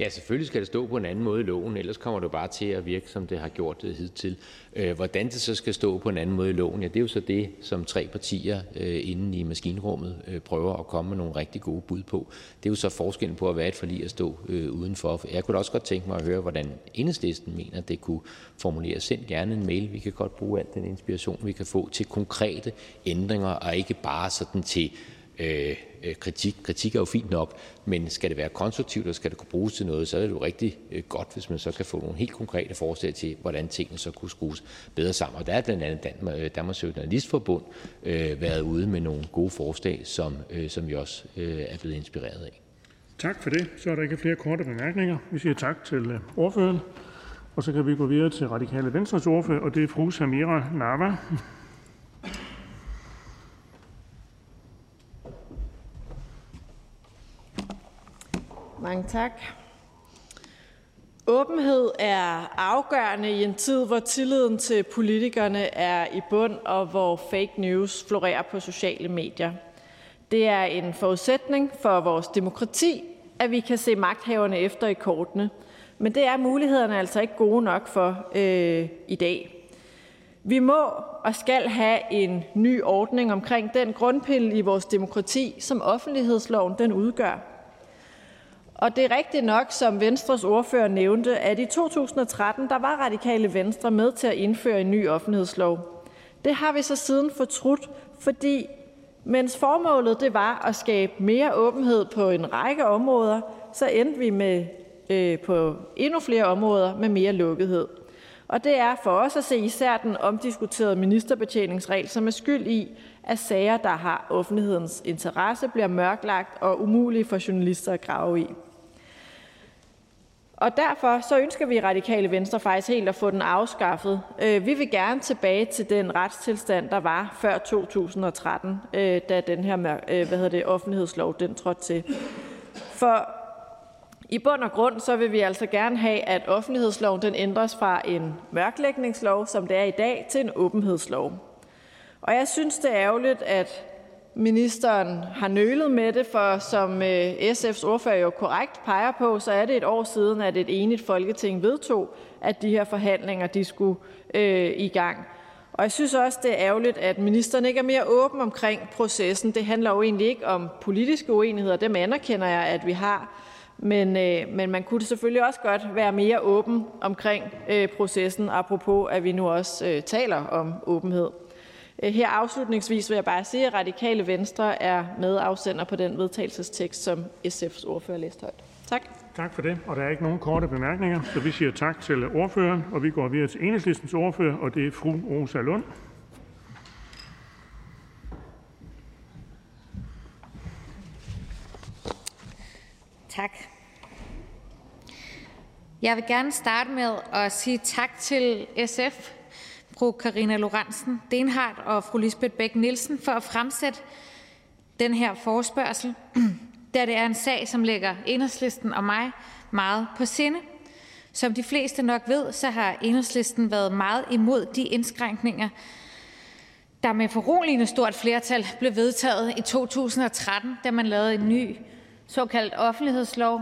Ja, selvfølgelig skal det stå på en anden måde i loven, ellers kommer det bare til at virke, som det har gjort det hidtil. Øh, hvordan det så skal stå på en anden måde i loven, ja, det er jo så det, som tre partier øh, inde i maskinrummet øh, prøver at komme med nogle rigtig gode bud på. Det er jo så forskellen på at være et forlig at stå udenfor. Jeg kunne også godt tænke mig at høre, hvordan enhedslisten mener, det kunne formuleres. Send gerne en mail. Vi kan godt bruge al den inspiration, vi kan få til konkrete ændringer, og ikke bare sådan til Øh, kritik. Kritik er jo fint nok, men skal det være konstruktivt, og skal det kunne bruges til noget, så er det jo rigtig øh, godt, hvis man så kan få nogle helt konkrete forslag til, hvordan tingene så kunne skrues bedre sammen. Og der er blandt andet øh, Danmarks Journalistforbund øh, været ude med nogle gode forslag, som, som vi også er blevet inspireret af. Tak for det. Så er der ikke flere korte bemærkninger. Vi siger tak til ordføreren. Og så kan vi gå videre til Radikale Venstres ordfører, og det er fru Samira Nava. Mange tak. Åbenhed er afgørende i en tid, hvor tilliden til politikerne er i bund, og hvor fake news florerer på sociale medier. Det er en forudsætning for vores demokrati, at vi kan se magthaverne efter i kortene. Men det er mulighederne altså ikke gode nok for øh, i dag. Vi må og skal have en ny ordning omkring den grundpille i vores demokrati, som offentlighedsloven den udgør. Og det er rigtigt nok, som Venstres ordfører nævnte, at i 2013 der var Radikale Venstre med til at indføre en ny offentlighedslov. Det har vi så siden fortrudt, fordi mens formålet det var at skabe mere åbenhed på en række områder, så endte vi med øh, på endnu flere områder med mere lukkethed. Og det er for os at se især den omdiskuterede ministerbetjeningsregel, som er skyld i, at sager, der har offentlighedens interesse, bliver mørklagt og umulige for journalister at grave i. Og derfor så ønsker vi i Radikale Venstre faktisk helt at få den afskaffet. Øh, vi vil gerne tilbage til den retstilstand, der var før 2013, øh, da den her øh, hvad hedder det, offentlighedslov den trådte til. For i bund og grund så vil vi altså gerne have, at offentlighedsloven den ændres fra en mørklægningslov, som det er i dag, til en åbenhedslov. Og jeg synes, det er ærgerligt, at ministeren har nølet med det, for som øh, SF's ordfører jo korrekt peger på, så er det et år siden, at et enigt folketing vedtog, at de her forhandlinger de skulle øh, i gang. Og jeg synes også, det er ærgerligt, at ministeren ikke er mere åben omkring processen. Det handler jo egentlig ikke om politiske uenigheder, dem anerkender jeg, at vi har. Men, øh, men man kunne selvfølgelig også godt være mere åben omkring øh, processen, apropos at vi nu også øh, taler om åbenhed. Øh, her afslutningsvis vil jeg bare sige, at Radikale Venstre er medafsender på den vedtagelsestekst, som SF's ordfører læste højt. Tak. Tak for det. Og der er ikke nogen korte bemærkninger, så vi siger tak til ordføreren, og vi går videre til enhedslistens ordfører, og det er fru Rosa Lund. Tak. Jeg vil gerne starte med at sige tak til SF, fru Karina Lorentzen Denhardt og fru Lisbeth Bæk Nielsen for at fremsætte den her forespørgsel, da det er en sag, som ligger enhedslisten og mig meget på sinde. Som de fleste nok ved, så har enhedslisten været meget imod de indskrænkninger, der med foruroligende stort flertal blev vedtaget i 2013, da man lavede en ny såkaldt offentlighedslov.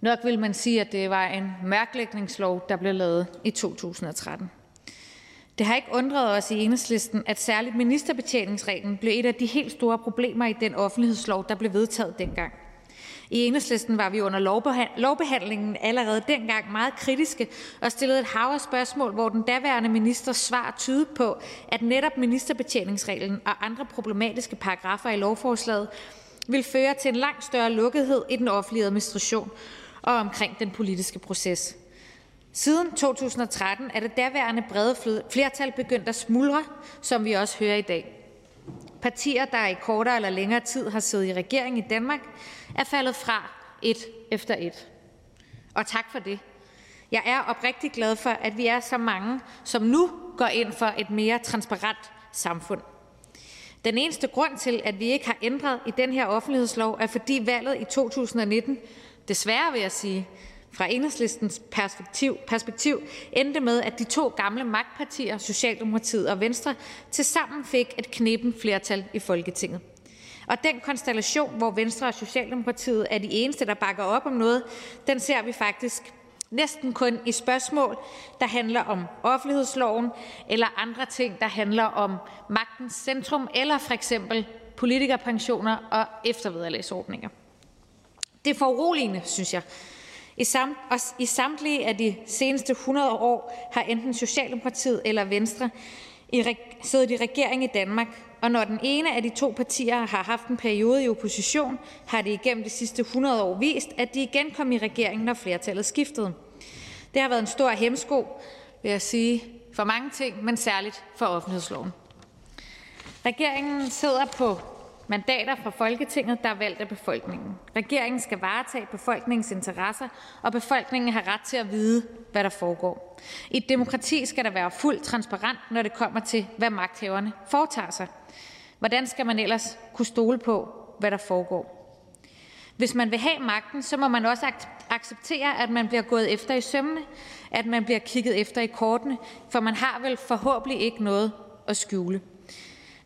Nok vil man sige, at det var en mørklægningslov, der blev lavet i 2013. Det har ikke undret os i Enhedslisten, at særligt ministerbetjeningsreglen blev et af de helt store problemer i den offentlighedslov, der blev vedtaget dengang. I Enhedslisten var vi under lovbehandlingen allerede dengang meget kritiske og stillede et hav af spørgsmål, hvor den daværende ministers svar tydede på, at netop ministerbetjeningsreglen og andre problematiske paragrafer i lovforslaget vil føre til en langt større lukkethed i den offentlige administration og omkring den politiske proces. Siden 2013 er det daværende brede flertal begyndt at smuldre, som vi også hører i dag. Partier, der i kortere eller længere tid har siddet i regering i Danmark, er faldet fra et efter et. Og tak for det. Jeg er oprigtig glad for, at vi er så mange, som nu går ind for et mere transparent samfund. Den eneste grund til, at vi ikke har ændret i den her offentlighedslov, er, fordi valget i 2019, desværre vil jeg sige, fra enhedslistens perspektiv, perspektiv endte med, at de to gamle magtpartier, Socialdemokratiet og Venstre, tilsammen fik et knepen flertal i Folketinget. Og den konstellation, hvor Venstre og Socialdemokratiet er de eneste, der bakker op om noget, den ser vi faktisk næsten kun i spørgsmål, der handler om offentlighedsloven, eller andre ting, der handler om magtens centrum, eller for eksempel politikerpensioner og eftervederlagsordninger. Det er foruroligende, synes jeg. I, I samtlige af de seneste 100 år har enten Socialdemokratiet eller Venstre siddet i regering i Danmark, og når den ene af de to partier har haft en periode i opposition, har det igennem de sidste 100 år vist, at de igen kom i regering, når flertallet skiftede. Det har været en stor hemsko, vil jeg sige, for mange ting, men særligt for offentlighedsloven. Regeringen sidder på mandater fra Folketinget, der er valgt af befolkningen. Regeringen skal varetage befolkningens interesser, og befolkningen har ret til at vide, hvad der foregår. I et demokrati skal der være fuldt transparent, når det kommer til, hvad magthaverne foretager sig. Hvordan skal man ellers kunne stole på, hvad der foregår? Hvis man vil have magten, så må man også acceptere, at man bliver gået efter i sømmene, at man bliver kigget efter i kortene, for man har vel forhåbentlig ikke noget at skjule.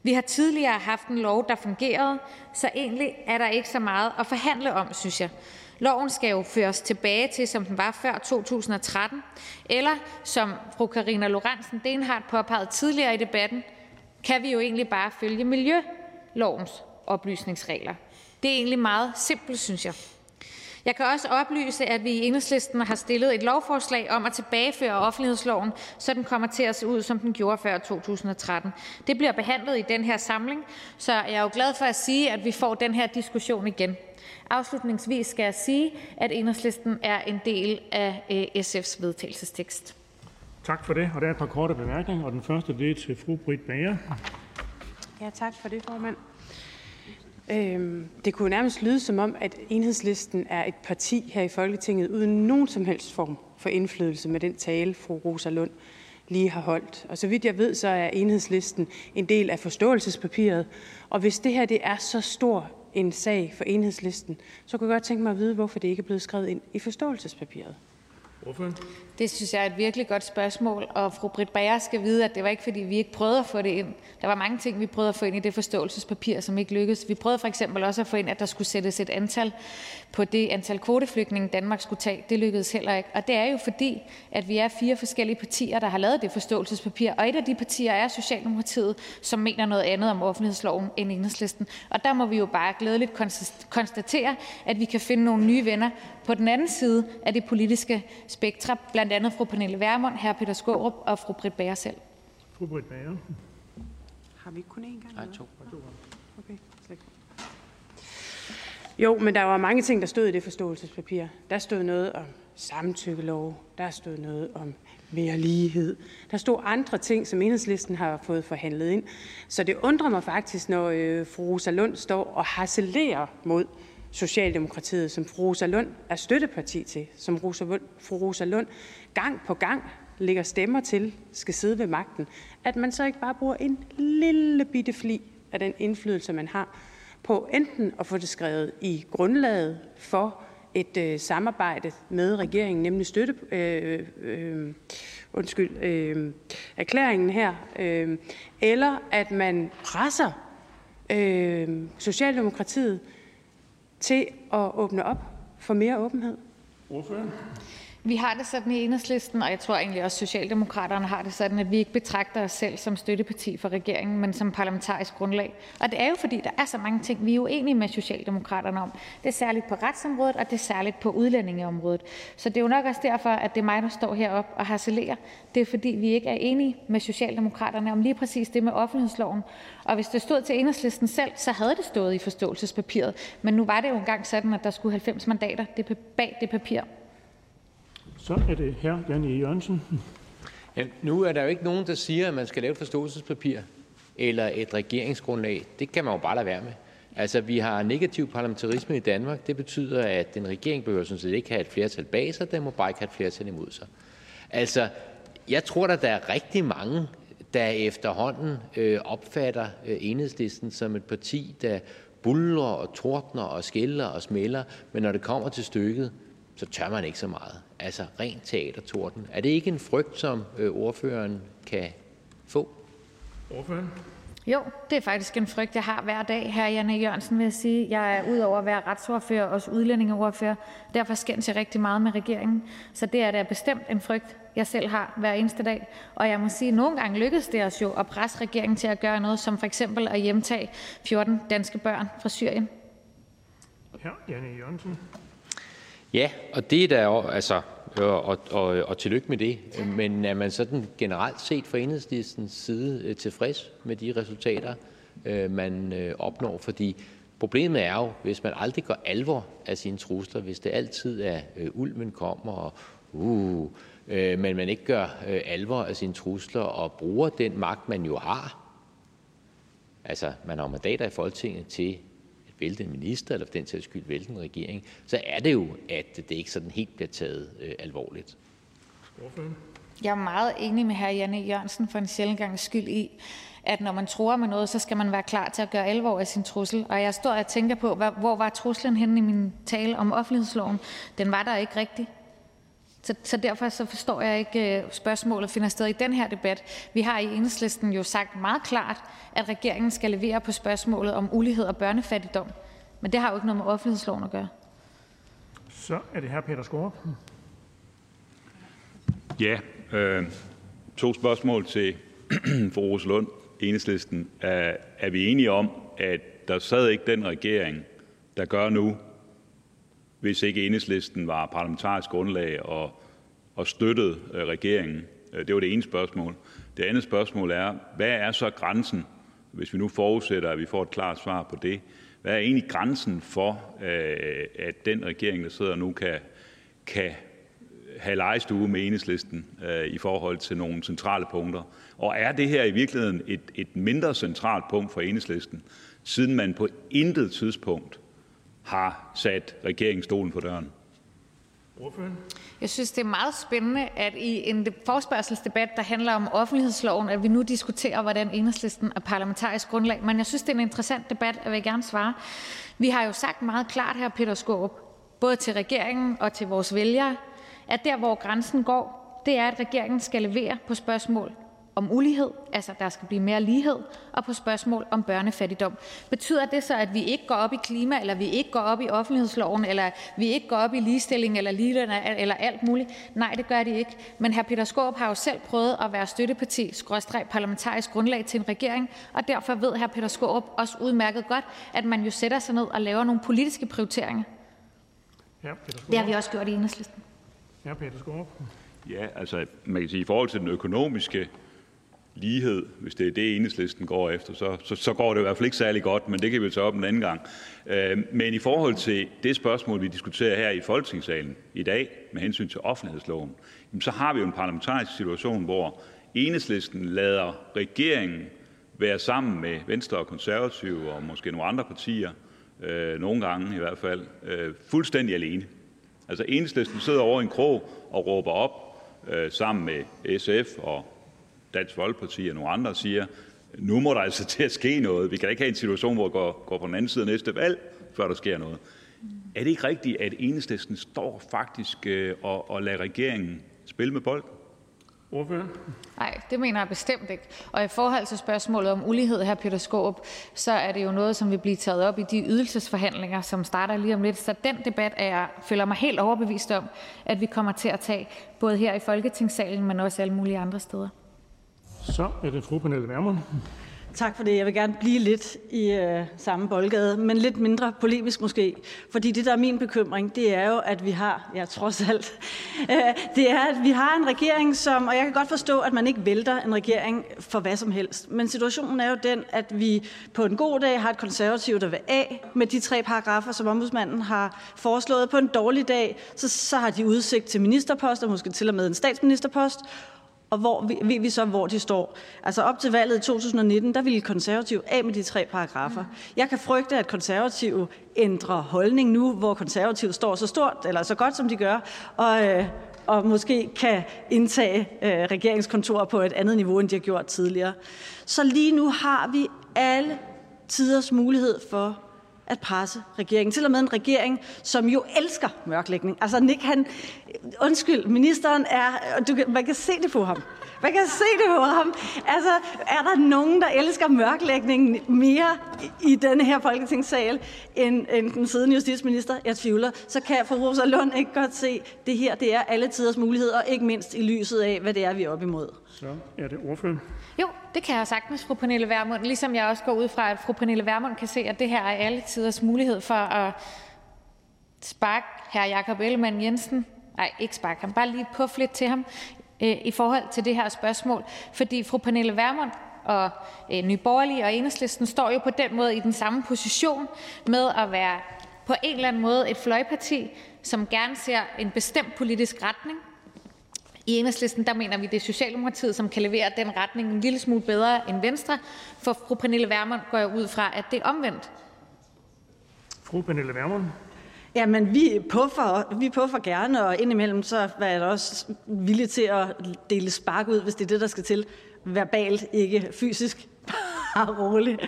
Vi har tidligere haft en lov, der fungerede, så egentlig er der ikke så meget at forhandle om, synes jeg. Loven skal jo føres tilbage til, som den var før 2013, eller som fru Karina Lorentzen Denhardt påpegede tidligere i debatten, kan vi jo egentlig bare følge miljølovens oplysningsregler. Det er egentlig meget simpelt, synes jeg. Jeg kan også oplyse, at vi i Enhedslisten har stillet et lovforslag om at tilbageføre offentlighedsloven, så den kommer til at se ud, som den gjorde før 2013. Det bliver behandlet i den her samling, så jeg er jo glad for at sige, at vi får den her diskussion igen. Afslutningsvis skal jeg sige, at Enhedslisten er en del af øh, SF's vedtagelsestekst. Tak for det. Og der er et par korte bemærkninger, og den første det er til fru Britt Bager. Ja, tak for det, formand. Øhm, det kunne nærmest lyde som om, at enhedslisten er et parti her i Folketinget uden nogen som helst form for indflydelse med den tale, fru Rosa Lund lige har holdt. Og så vidt jeg ved, så er enhedslisten en del af forståelsespapiret. Og hvis det her det er så stor en sag for enhedslisten, så kunne jeg godt tænke mig at vide, hvorfor det ikke er blevet skrevet ind i forståelsespapiret. Det synes jeg er et virkelig godt spørgsmål, og fru Britt Bager skal vide, at det var ikke, fordi vi ikke prøvede at få det ind. Der var mange ting, vi prøvede at få ind i det forståelsespapir, som ikke lykkedes. Vi prøvede for eksempel også at få ind, at der skulle sættes et antal på det antal kvoteflygtninge, Danmark skulle tage. Det lykkedes heller ikke. Og det er jo fordi, at vi er fire forskellige partier, der har lavet det forståelsespapir, og et af de partier er Socialdemokratiet, som mener noget andet om offentlighedsloven end enhedslisten. Og der må vi jo bare glædeligt konstatere, at vi kan finde nogle nye venner på den anden side af det politiske spektrum, blandt andet fru Pernille Vermund, hr. Peter Skaarup og fru Britt Bager selv. Fru Britt Bager. Har vi ikke kun én gang? Nej, to. Okay, slet. Jo, men der var mange ting, der stod i det forståelsespapir. Der stod noget om samtykkelov, der stod noget om mere lighed. Der stod andre ting, som enhedslisten har fået forhandlet ind. Så det undrer mig faktisk, når øh, fru Rosa Lund står og harcelerer mod Socialdemokratiet, som fru Rosa Lund er støtteparti til, som Rosa, fru Rosa Lund gang på gang lægger stemmer til, skal sidde ved magten, at man så ikke bare bruger en lille bitte fli af den indflydelse, man har, på enten at få det skrevet i grundlaget for et øh, samarbejde med regeringen, nemlig støtte, øh, øh, undskyld, øh, erklæringen her, øh, eller at man presser øh, Socialdemokratiet til at åbne op for mere åbenhed? Vi har det sådan i Enhedslisten, og jeg tror egentlig også, Socialdemokraterne har det sådan, at vi ikke betragter os selv som støtteparti for regeringen, men som parlamentarisk grundlag. Og det er jo, fordi der er så mange ting, vi er uenige med Socialdemokraterne om. Det er særligt på retsområdet, og det er særligt på udlændingeområdet. Så det er jo nok også derfor, at det er mig, der står heroppe og harcelerer. Det er, fordi vi ikke er enige med Socialdemokraterne om lige præcis det med offentlighedsloven. Og hvis det stod til Enhedslisten selv, så havde det stået i forståelsespapiret. Men nu var det jo engang sådan, at der skulle 90 mandater det bag det papir. Så er det hr. Jan E. Jørgensen. Ja, nu er der jo ikke nogen, der siger, at man skal lave et forståelsespapir eller et regeringsgrundlag. Det kan man jo bare lade være med. Altså, vi har negativ parlamentarisme i Danmark. Det betyder, at den regering behøver sådan set ikke have et flertal bag sig, den må bare ikke have et flertal imod sig. Altså, jeg tror, at der er rigtig mange, der efterhånden øh, opfatter øh, enhedslisten som et parti, der buller og tordner og skælder og smælder, men når det kommer til stykket, så tør man ikke så meget. Altså ren teatertorden. Er det ikke en frygt, som øh, ordføreren kan få? Ordføreren? Jo, det er faktisk en frygt, jeg har hver dag, her Janne Jørgensen, vil jeg sige. Jeg er udover at være retsordfører, også udlændingeordfører. Derfor skændes jeg rigtig meget med regeringen. Så det er da bestemt en frygt, jeg selv har hver eneste dag. Og jeg må sige, at nogle gange lykkedes det os jo at presse regeringen til at gøre noget, som for eksempel at hjemtage 14 danske børn fra Syrien. Her, Janne Jørgensen. Ja, og det er der jo, altså, og, og, og, og tillykke med det. Men er man sådan generelt set fra enhedslistens side øh, tilfreds med de resultater, øh, man øh, opnår? Fordi problemet er jo, hvis man aldrig går alvor af sine trusler, hvis det altid er øh, ulven kommer, og uh, øh, men man ikke gør øh, alvor af sine trusler og bruger den magt, man jo har. Altså, man har mandater i Folketinget til vælte en minister eller for den sags skyld vælte en regering, så er det jo, at det ikke sådan helt bliver taget øh, alvorligt. Jeg er meget enig med hr. Janne Jørgensen for en sjældent gang skyld i, at når man tror med noget, så skal man være klar til at gøre alvor af sin trussel. Og jeg står og tænker på, hvor var truslen henne i min tale om offentlighedsloven? Den var der ikke rigtig. Så, så derfor så forstår jeg ikke, at øh, spørgsmålet finder sted i den her debat. Vi har i enhedslisten jo sagt meget klart, at regeringen skal levere på spørgsmålet om ulighed og børnefattigdom. Men det har jo ikke noget med offentlighedsloven at gøre. Så er det hr. Peter Skaarup. Ja, øh, to spørgsmål til fru Rosa Lund, Enhedslisten. Er, er vi enige om, at der sad ikke den regering, der gør nu, hvis ikke Enhedslisten var parlamentarisk grundlag og, og støttede øh, regeringen? Øh, det var det ene spørgsmål. Det andet spørgsmål er, hvad er så grænsen, hvis vi nu forudsætter, at vi får et klart svar på det, hvad er egentlig grænsen for, øh, at den regering, der sidder nu, kan, kan have legestue med enhedslisten i forhold til nogle centrale punkter? Og er det her i virkeligheden et, et mindre centralt punkt for enhedslisten, siden man på intet tidspunkt har sat regeringen stolen for døren? Jeg synes, det er meget spændende, at i en forspørgselsdebat, der handler om offentlighedsloven, at vi nu diskuterer, hvordan enhedslisten er parlamentarisk grundlag. Men jeg synes, det er en interessant debat, og jeg vil gerne svare. Vi har jo sagt meget klart her, Peter Skåb, både til regeringen og til vores vælgere, at der, hvor grænsen går, det er, at regeringen skal levere på spørgsmål om ulighed, altså der skal blive mere lighed, og på spørgsmål om børnefattigdom. Betyder det så, at vi ikke går op i klima, eller vi ikke går op i offentlighedsloven, eller vi ikke går op i ligestilling eller ligeløn eller alt muligt? Nej, det gør de ikke. Men hr. Peter Skaarup har jo selv prøvet at være støtteparti, skråstreg parlamentarisk grundlag til en regering, og derfor ved hr. Peter Skaarup også udmærket godt, at man jo sætter sig ned og laver nogle politiske prioriteringer. Ja, Det har vi også gjort i enhedslisten. Ja, Peter Skaarup. Ja, altså man kan sige, i forhold til den økonomiske lighed, hvis det er det, enhedslisten går efter, så, så, så går det i hvert fald ikke særlig godt, men det kan vi tage op en anden gang. Øh, men i forhold til det spørgsmål, vi diskuterer her i Folketingssalen i dag med hensyn til offentlighedsloven, så har vi jo en parlamentarisk situation, hvor enhedslisten lader regeringen være sammen med Venstre og Konservative og måske nogle andre partier, øh, nogle gange i hvert fald, øh, fuldstændig alene. Altså enhedslisten sidder over i en krog og råber op øh, sammen med SF og Dansk Folkeparti og nogle andre siger, nu må der altså til at ske noget. Vi kan ikke have en situation, hvor vi går, går på den anden side af næste valg, før der sker noget. Er det ikke rigtigt, at enhedslisten står faktisk øh, og, og lader regeringen spille med bolden? Ordfører? Nej, det mener jeg bestemt ikke. Og i forhold til spørgsmålet om ulighed, her Peter Skåb, så er det jo noget, som vil blive taget op i de ydelsesforhandlinger, som starter lige om lidt. Så den debat er jeg føler mig helt overbevist om, at vi kommer til at tage både her i Folketingssalen, men også alle mulige andre steder. Så er det fru Pernille Vermund. Tak for det. Jeg vil gerne blive lidt i øh, samme boldgade, men lidt mindre polemisk måske. Fordi det, der er min bekymring, det er jo, at vi har, ja trods alt, øh, det er, at vi har en regering, som, og jeg kan godt forstå, at man ikke vælter en regering for hvad som helst. Men situationen er jo den, at vi på en god dag har et konservativ, der vil af med de tre paragrafer, som ombudsmanden har foreslået. På en dårlig dag, så, så har de udsigt til ministerposter, måske til og med en statsministerpost, og hvor ved vi så, hvor de står? Altså op til valget i 2019, der ville konservative af med de tre paragrafer. Jeg kan frygte, at konservative ændrer holdning nu, hvor konservative står så stort, eller så godt, som de gør, og, øh, og måske kan indtage øh, regeringskontorer på et andet niveau, end de har gjort tidligere. Så lige nu har vi alle tiders mulighed for at presse regeringen. Til og med en regering, som jo elsker mørklægning. Altså Nick, han, undskyld, ministeren er, du, man kan se det på ham. Man kan se det på ham. Altså, er der nogen, der elsker mørklægning mere i denne her folketingssal, end, end den siddende justitsminister? Jeg tvivler. Så kan fru Rosa Lund ikke godt se, at det her det er alle tiders mulighed, og ikke mindst i lyset af, hvad det er, vi er op imod. Så er det ordføreren. Jo, det kan jeg sagtens, fru Pernille Vermund. Ligesom jeg også går ud fra, at fru Pernille Vermund kan se, at det her er alle tiders mulighed for at sparke hr. Jakob Ellemann Jensen. Nej, ikke sparke ham, bare lige puffe lidt til ham øh, i forhold til det her spørgsmål. Fordi fru Pernille Vermund og øh, Nye Borgerlige og Enhedslisten står jo på den måde i den samme position med at være på en eller anden måde et fløjparti, som gerne ser en bestemt politisk retning, i Enhedslisten der mener vi, det er Socialdemokratiet, som kan levere den retning en lille smule bedre end Venstre. For fru Pernille Vermund går jeg ud fra, at det er omvendt. Fru Pernille Vermund. Jamen, vi puffer, vi puffer gerne, og indimellem så er jeg også villig til at dele spark ud, hvis det er det, der skal til. Verbalt, ikke fysisk. Bare roligt.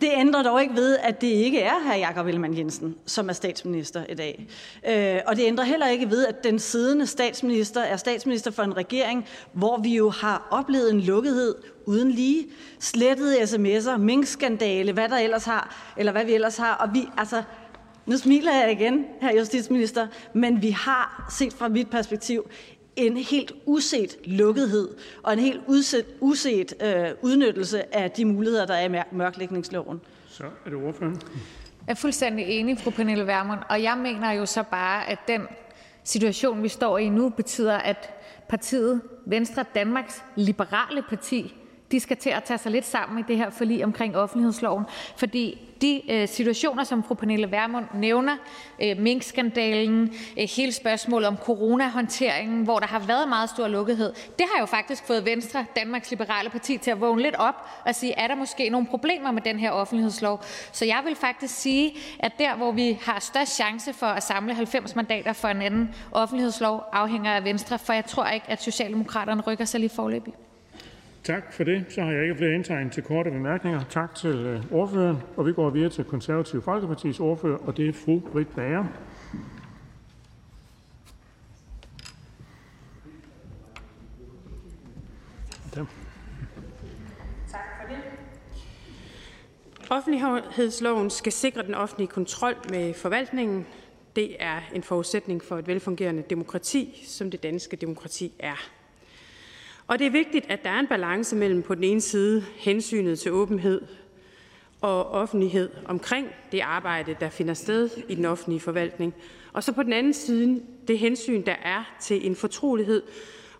Det ændrer dog ikke ved, at det ikke er hr. Jakob Ellemann Jensen, som er statsminister i dag. Øh, og det ændrer heller ikke ved, at den siddende statsminister er statsminister for en regering, hvor vi jo har oplevet en lukkethed uden lige. Slettede sms'er, minkskandale, hvad der ellers har, eller hvad vi ellers har. Og vi, altså, nu smiler jeg igen, her justitsminister, men vi har set fra mit perspektiv en helt uset lukkethed og en helt uset, uset øh, udnyttelse af de muligheder, der er i mørklægningsloven. Så er det ordføreren. Jeg er fuldstændig enig, fru Pernille Vermund, og jeg mener jo så bare, at den situation, vi står i nu, betyder, at partiet Venstre, Danmarks Liberale Parti, de skal til at tage sig lidt sammen i det her forlig omkring offentlighedsloven, fordi de øh, situationer, som fru Pernille Vermund nævner, øh, minkskandalen, øh, hele spørgsmålet om coronahåndteringen, hvor der har været meget stor lukkethed, det har jo faktisk fået Venstre, Danmarks Liberale Parti, til at vågne lidt op og sige, er der måske nogle problemer med den her offentlighedslov? Så jeg vil faktisk sige, at der, hvor vi har størst chance for at samle 90 mandater for en anden offentlighedslov, afhænger af Venstre, for jeg tror ikke, at Socialdemokraterne rykker sig lige forløbig. Tak for det. Så har jeg ikke flere indtegnet til korte bemærkninger. Tak til øh, ordføreren. Og Vi går videre til Det Konservative Folkepartis ordfører, og det er fru Britt Bager. Offentlighedsloven skal sikre den offentlige kontrol med forvaltningen. Det er en forudsætning for et velfungerende demokrati, som det danske demokrati er. Og det er vigtigt, at der er en balance mellem på den ene side hensynet til åbenhed og offentlighed omkring det arbejde, der finder sted i den offentlige forvaltning, og så på den anden side det hensyn, der er til en fortrolighed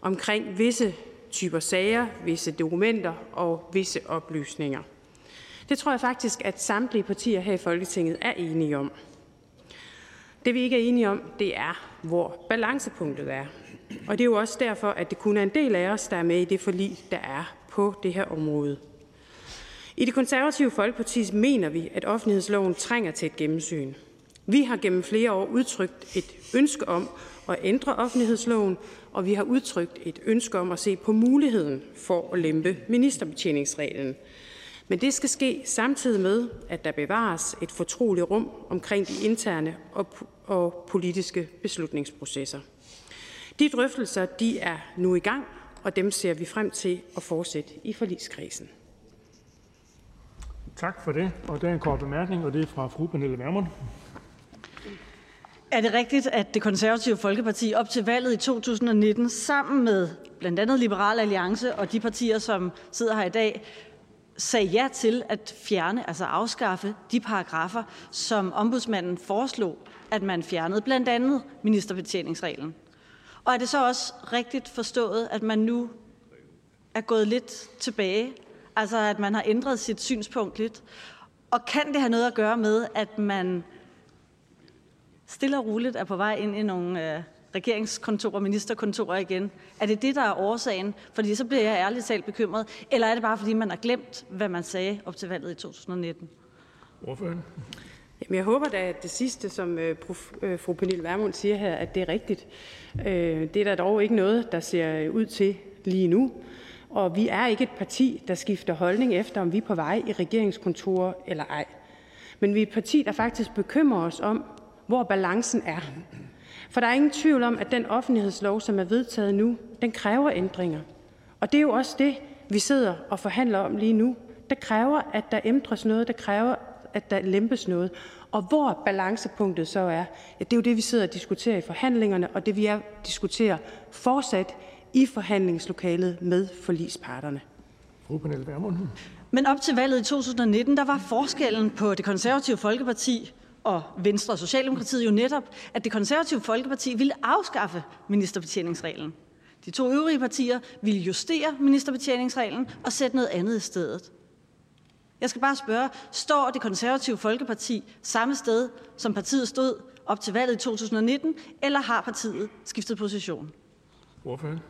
omkring visse typer sager, visse dokumenter og visse oplysninger. Det tror jeg faktisk, at samtlige partier her i Folketinget er enige om. Det vi ikke er enige om, det er, hvor balancepunktet er. Og det er jo også derfor, at det kun er en del af os, der er med i det forlig, der er på det her område. I det konservative Folkeparti mener vi, at offentlighedsloven trænger til et gennemsyn. Vi har gennem flere år udtrykt et ønske om at ændre offentlighedsloven, og vi har udtrykt et ønske om at se på muligheden for at lempe ministerbetjeningsreglen. Men det skal ske samtidig med, at der bevares et fortroligt rum omkring de interne og, og politiske beslutningsprocesser. De drøftelser de er nu i gang, og dem ser vi frem til at fortsætte i forligskredsen. Tak for det. Og der er en kort bemærkning, og det er fra fru Pernille Vermund. Er det rigtigt, at det konservative Folkeparti op til valget i 2019 sammen med blandt andet Liberal Alliance og de partier, som sidder her i dag, sagde ja til at fjerne, altså afskaffe de paragrafer, som ombudsmanden foreslog, at man fjernede, blandt andet ministerbetjeningsreglen? Og er det så også rigtigt forstået, at man nu er gået lidt tilbage, altså at man har ændret sit synspunkt lidt? Og kan det have noget at gøre med, at man stille og roligt er på vej ind i nogle øh, regeringskontorer, ministerkontorer igen? Er det det, der er årsagen? Fordi så bliver jeg ærligt talt bekymret. Eller er det bare, fordi man har glemt, hvad man sagde op til valget i 2019? Ordføren. Men jeg håber da, at det sidste, som øh, prof, øh, fru Pernille Vermund siger her, at det er rigtigt. Øh, det er der dog ikke noget, der ser øh, ud til lige nu. Og vi er ikke et parti, der skifter holdning efter, om vi er på vej i regeringskontorer eller ej. Men vi er et parti, der faktisk bekymrer os om, hvor balancen er. For der er ingen tvivl om, at den offentlighedslov, som er vedtaget nu, den kræver ændringer. Og det er jo også det, vi sidder og forhandler om lige nu. Det kræver, at der ændres noget. Det kræver, at der lempes noget. Og hvor balancepunktet så er, ja, det er jo det, vi sidder og diskuterer i forhandlingerne, og det vi er diskuterer fortsat i forhandlingslokalet med forlisparterne. Fru Pernille Vermund. Men op til valget i 2019, der var forskellen på det konservative Folkeparti og Venstre og Socialdemokratiet jo netop, at det konservative Folkeparti ville afskaffe ministerbetjeningsreglen. De to øvrige partier ville justere ministerbetjeningsreglen og sætte noget andet i stedet. Jeg skal bare spørge, står det konservative Folkeparti samme sted, som partiet stod op til valget i 2019, eller har partiet skiftet position? Ordføren.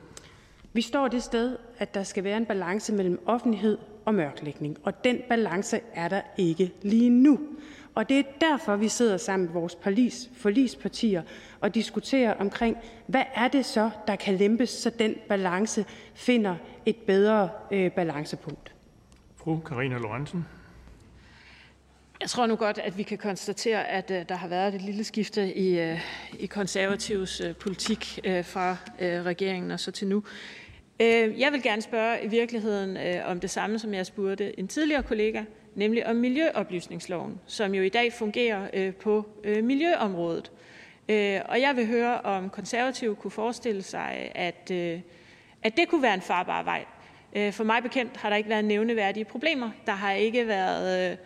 Vi står det sted, at der skal være en balance mellem offentlighed og mørklægning, og den balance er der ikke lige nu. Og det er derfor, vi sidder sammen med vores forlis, forlispartier og diskuterer omkring, hvad er det så, der kan lempes, så den balance finder et bedre øh, balancepunkt. Fru Karina Lorentzen. Jeg tror nu godt, at vi kan konstatere, at øh, der har været et lille skifte i, øh, i konservativs øh, politik fra regeringen og så til nu. Uh, jeg vil gerne spørge i virkeligheden om det samme, som jeg spurgte en tidligere kollega, nemlig om miljøoplysningsloven, som jo i dag fungerer øh, på øh, miljøområdet. Øh, og jeg vil høre, om konservative kunne forestille sig, at, at det kunne være en farbar vej. For mig bekendt har der ikke været nævneværdige problemer. Der har ikke været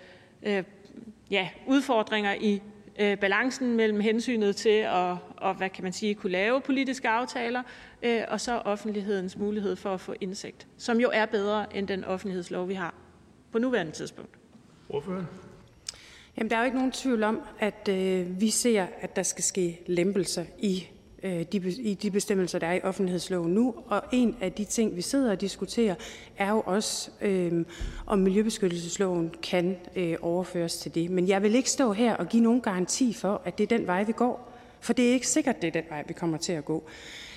ja, udfordringer i balancen mellem hensynet til at og, hvad kan man sige, kunne lave politiske aftaler, og så offentlighedens mulighed for at få indsigt, som jo er bedre end den offentlighedslov, vi har på nuværende tidspunkt. Ordføreren. Jamen, der er jo ikke nogen tvivl om, at øh, vi ser, at der skal ske lempelser i, øh, i de bestemmelser, der er i offentlighedsloven nu. Og en af de ting, vi sidder og diskuterer, er jo også, øh, om miljøbeskyttelsesloven kan øh, overføres til det. Men jeg vil ikke stå her og give nogen garanti for, at det er den vej, vi går. For det er ikke sikkert, det er den vej, vi kommer til at gå.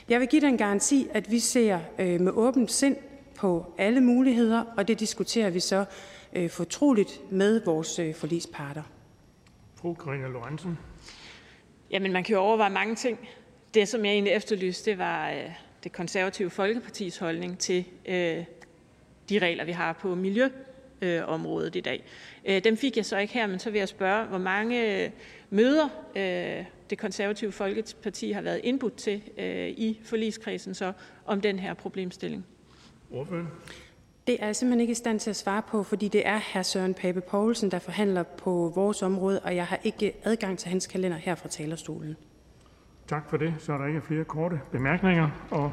Jeg vil give den garanti, at vi ser øh, med åbent sind på alle muligheder, og det diskuterer vi så øh, fortroligt med vores øh, forlisparter. Fru Karina Lorentzen. Jamen, man kan jo overveje mange ting. Det, som jeg egentlig efterlyste, det var øh, det konservative Folkepartis holdning til øh, de regler, vi har på miljø området i dag. Dem fik jeg så ikke her, men så vil jeg spørge, hvor mange møder Det Konservative Folkeparti har været indbudt til i forligskredsen så om den her problemstilling. Det er jeg simpelthen ikke i stand til at svare på, fordi det er hr. Søren Pape Poulsen, der forhandler på vores område, og jeg har ikke adgang til hans kalender her fra talerstolen. Tak for det. Så er der ikke flere korte bemærkninger, og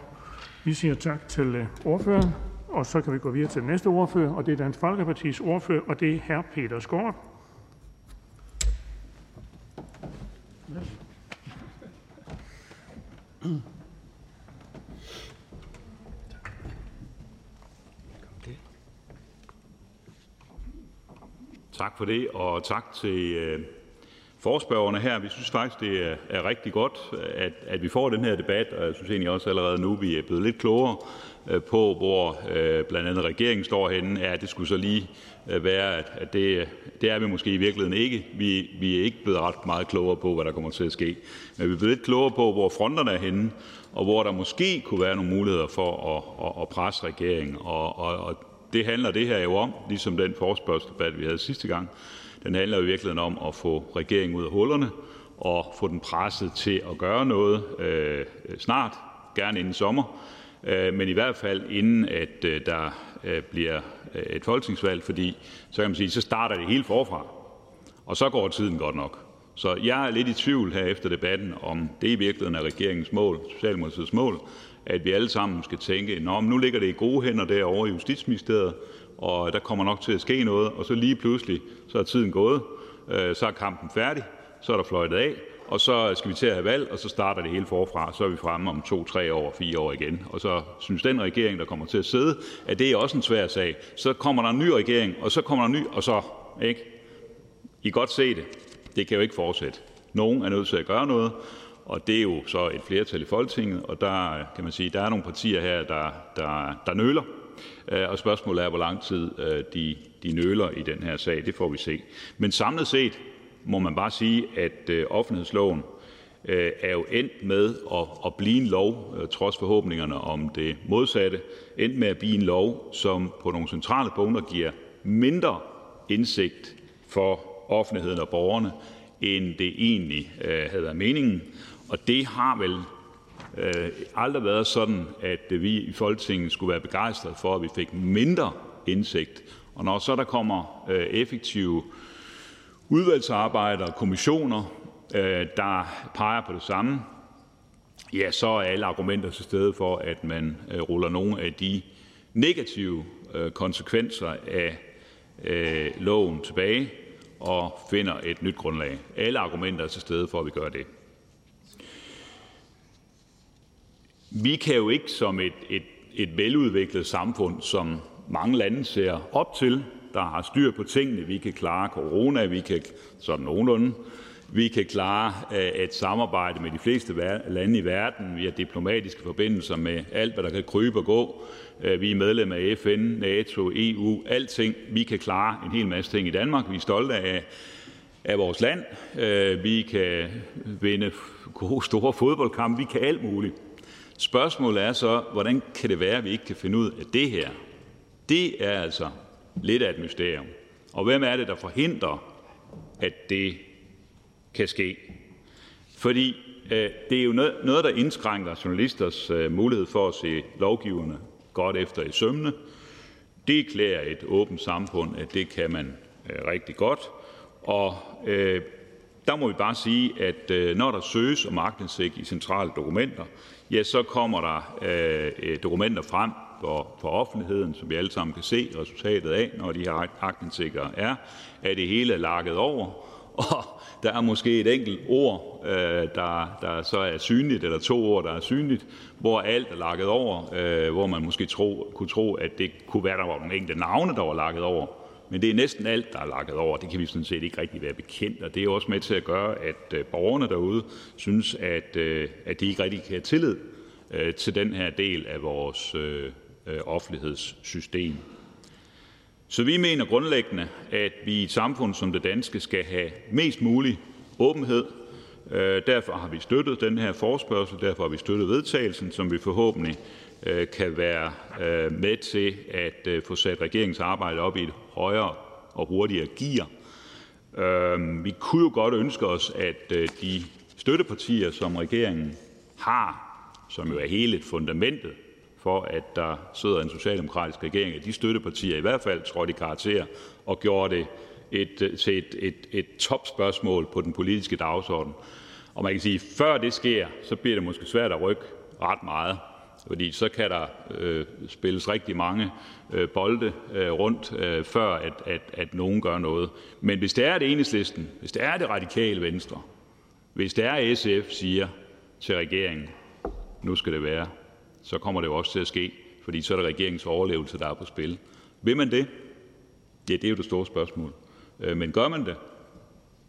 vi siger tak til øh, ordføreren. Og så kan vi gå videre til den næste ordfører, og det er Dansk Folkepartis ordfører, og det er hr. Peter Skåret. Tak for det, og tak til øh, øh, forspørgerne her. Vi synes faktisk, det er, rigtig godt, at, at vi får den her debat, og jeg synes egentlig også allerede nu, vi er blevet lidt klogere øh, på, hvor øh, blandt andet regeringen står henne. Ja, det skulle så lige øh, være, at, at det, det er vi måske i virkeligheden ikke. Vi, vi er ikke blevet ret meget klogere på, hvad der kommer til at ske. Men vi er blevet lidt klogere på, hvor fronterne er henne, og hvor der måske kunne være nogle muligheder for at, at, at presse regeringen. Og, og, og det handler det her jo om, ligesom den forespørgselsdebat, vi havde sidste gang. Den handler i virkeligheden om at få regeringen ud af hullerne og få den presset til at gøre noget øh, snart, gerne inden sommer, øh, men i hvert fald inden at øh, der øh, bliver øh, et folketingsvalg, fordi så kan man sige, så starter det hele forfra, og så går tiden godt nok. Så jeg er lidt i tvivl her efter debatten, om det i virkeligheden er regeringens mål, Socialdemokratiets mål, at vi alle sammen skal tænke, Nå, men nu ligger det i gode hænder derovre i Justitsministeriet, og der kommer nok til at ske noget, og så lige pludselig, så er tiden gået, øh, så er kampen færdig, så er der fløjtet af, og så skal vi til at have valg, og så starter det hele forfra. Så er vi fremme om to, tre år, fire år igen. Og så synes den regering, der kommer til at sidde, at det er også en svær sag. Så kommer der en ny regering, og så kommer der en ny, og så, ikke? I godt se det. Det kan jo ikke fortsætte. Nogen er nødt til at gøre noget, og det er jo så et flertal i Folketinget, og der øh, kan man sige, der er nogle partier her, der, der, der nøler, Øh, og spørgsmålet er, hvor lang tid øh, de, de nøler i den her sag. Det får vi se. Men samlet set må man bare sige, at øh, offentlighedsloven er jo endt med at, at blive en lov, trods forhåbningerne om det modsatte, endt med at blive en lov, som på nogle centrale punkter giver mindre indsigt for offentligheden og borgerne, end det egentlig havde været meningen. Og det har vel øh, aldrig været sådan, at øh, vi i Folketinget skulle være begejstrede for, at vi fik mindre indsigt. Og når så der kommer øh, effektive udvalgsarbejder og kommissioner, øh, der peger på det samme, ja, så er alle argumenter til stede for, at man øh, ruller nogle af de negative øh, konsekvenser af øh, loven tilbage og finder et nyt grundlag. Alle argumenter er til stede for, at vi gør det. Vi kan jo ikke som et, et, et veludviklet samfund, som mange lande ser op til, der har styr på tingene, vi kan klare corona, vi kan sådan nogenlunde, vi kan klare at et samarbejde med de fleste lande i verden, vi har diplomatiske forbindelser med alt, hvad der kan krybe og gå. Øh, vi er medlem af FN, NATO, EU, alting. Vi kan klare en hel masse ting i Danmark. Vi er stolte af, af vores land. Øh, vi kan vinde gode, store fodboldkampe. Vi kan alt muligt. Spørgsmålet er så, hvordan kan det være, at vi ikke kan finde ud af det her? Det er altså lidt af et mysterium. Og hvem er det, der forhindrer, at det kan ske? Fordi øh, det er jo noget, noget, der indskrænker journalisters øh, mulighed for at se lovgiverne godt efter i sømne. Det klæder et åbent samfund, at det kan man øh, rigtig godt. Og øh, der må vi bare sige, at øh, når der søges om agtindsigt i centrale dokumenter, kommer der øh, øh, dokumenter frem for, for offentligheden, som vi alle sammen kan se resultatet af, når de her aktindsigter er, at det hele er lakket over, og der er måske et enkelt ord, øh, der, der så er synligt, eller to ord, der er synligt, hvor alt er lakket over, øh, hvor man måske tro, kunne tro, at det kunne være, der var nogle enkelte navne, der var lakket over. Men det er næsten alt, der er lakket over. Det kan vi sådan set ikke rigtig være bekendt, og det er også med til at gøre, at øh, borgerne derude synes, at, øh, at de ikke rigtig kan have tillid øh, til den her del af vores offentlighedssystem. Så vi mener grundlæggende, at vi i et samfund som det danske skal have mest mulig åbenhed. Derfor har vi støttet den her forspørgsel, derfor har vi støttet vedtagelsen, som vi forhåbentlig Øh, kan være øh, med til at øh, få sat regeringens arbejde op i et højere og hurtigere gear. Vi kunne jo godt ønske os, at de støttepartier, som regeringen har, som jo er hele fundamentet for, at der sidder en socialdemokratisk regering, at de støttepartier i hvert fald trådte i karakter og gjorde det et, til et, et, et topspørgsmål på den politiske dagsorden. Og man kan sige, at før det sker, så bliver det måske svært at rykke ret meget, fordi så kan der øh, spilles rigtig mange øh, bolde øh, rundt, øh, før at, at, at nogen gør noget. Men hvis det er det enhedslisten, hvis det er det radikale venstre, hvis det er SF siger til regeringen, nu skal det være, så kommer det jo også til at ske, fordi så er det regeringens overlevelse, der er på spil. Vil man det? Ja, det er jo det store spørgsmål. Øh, men gør man det,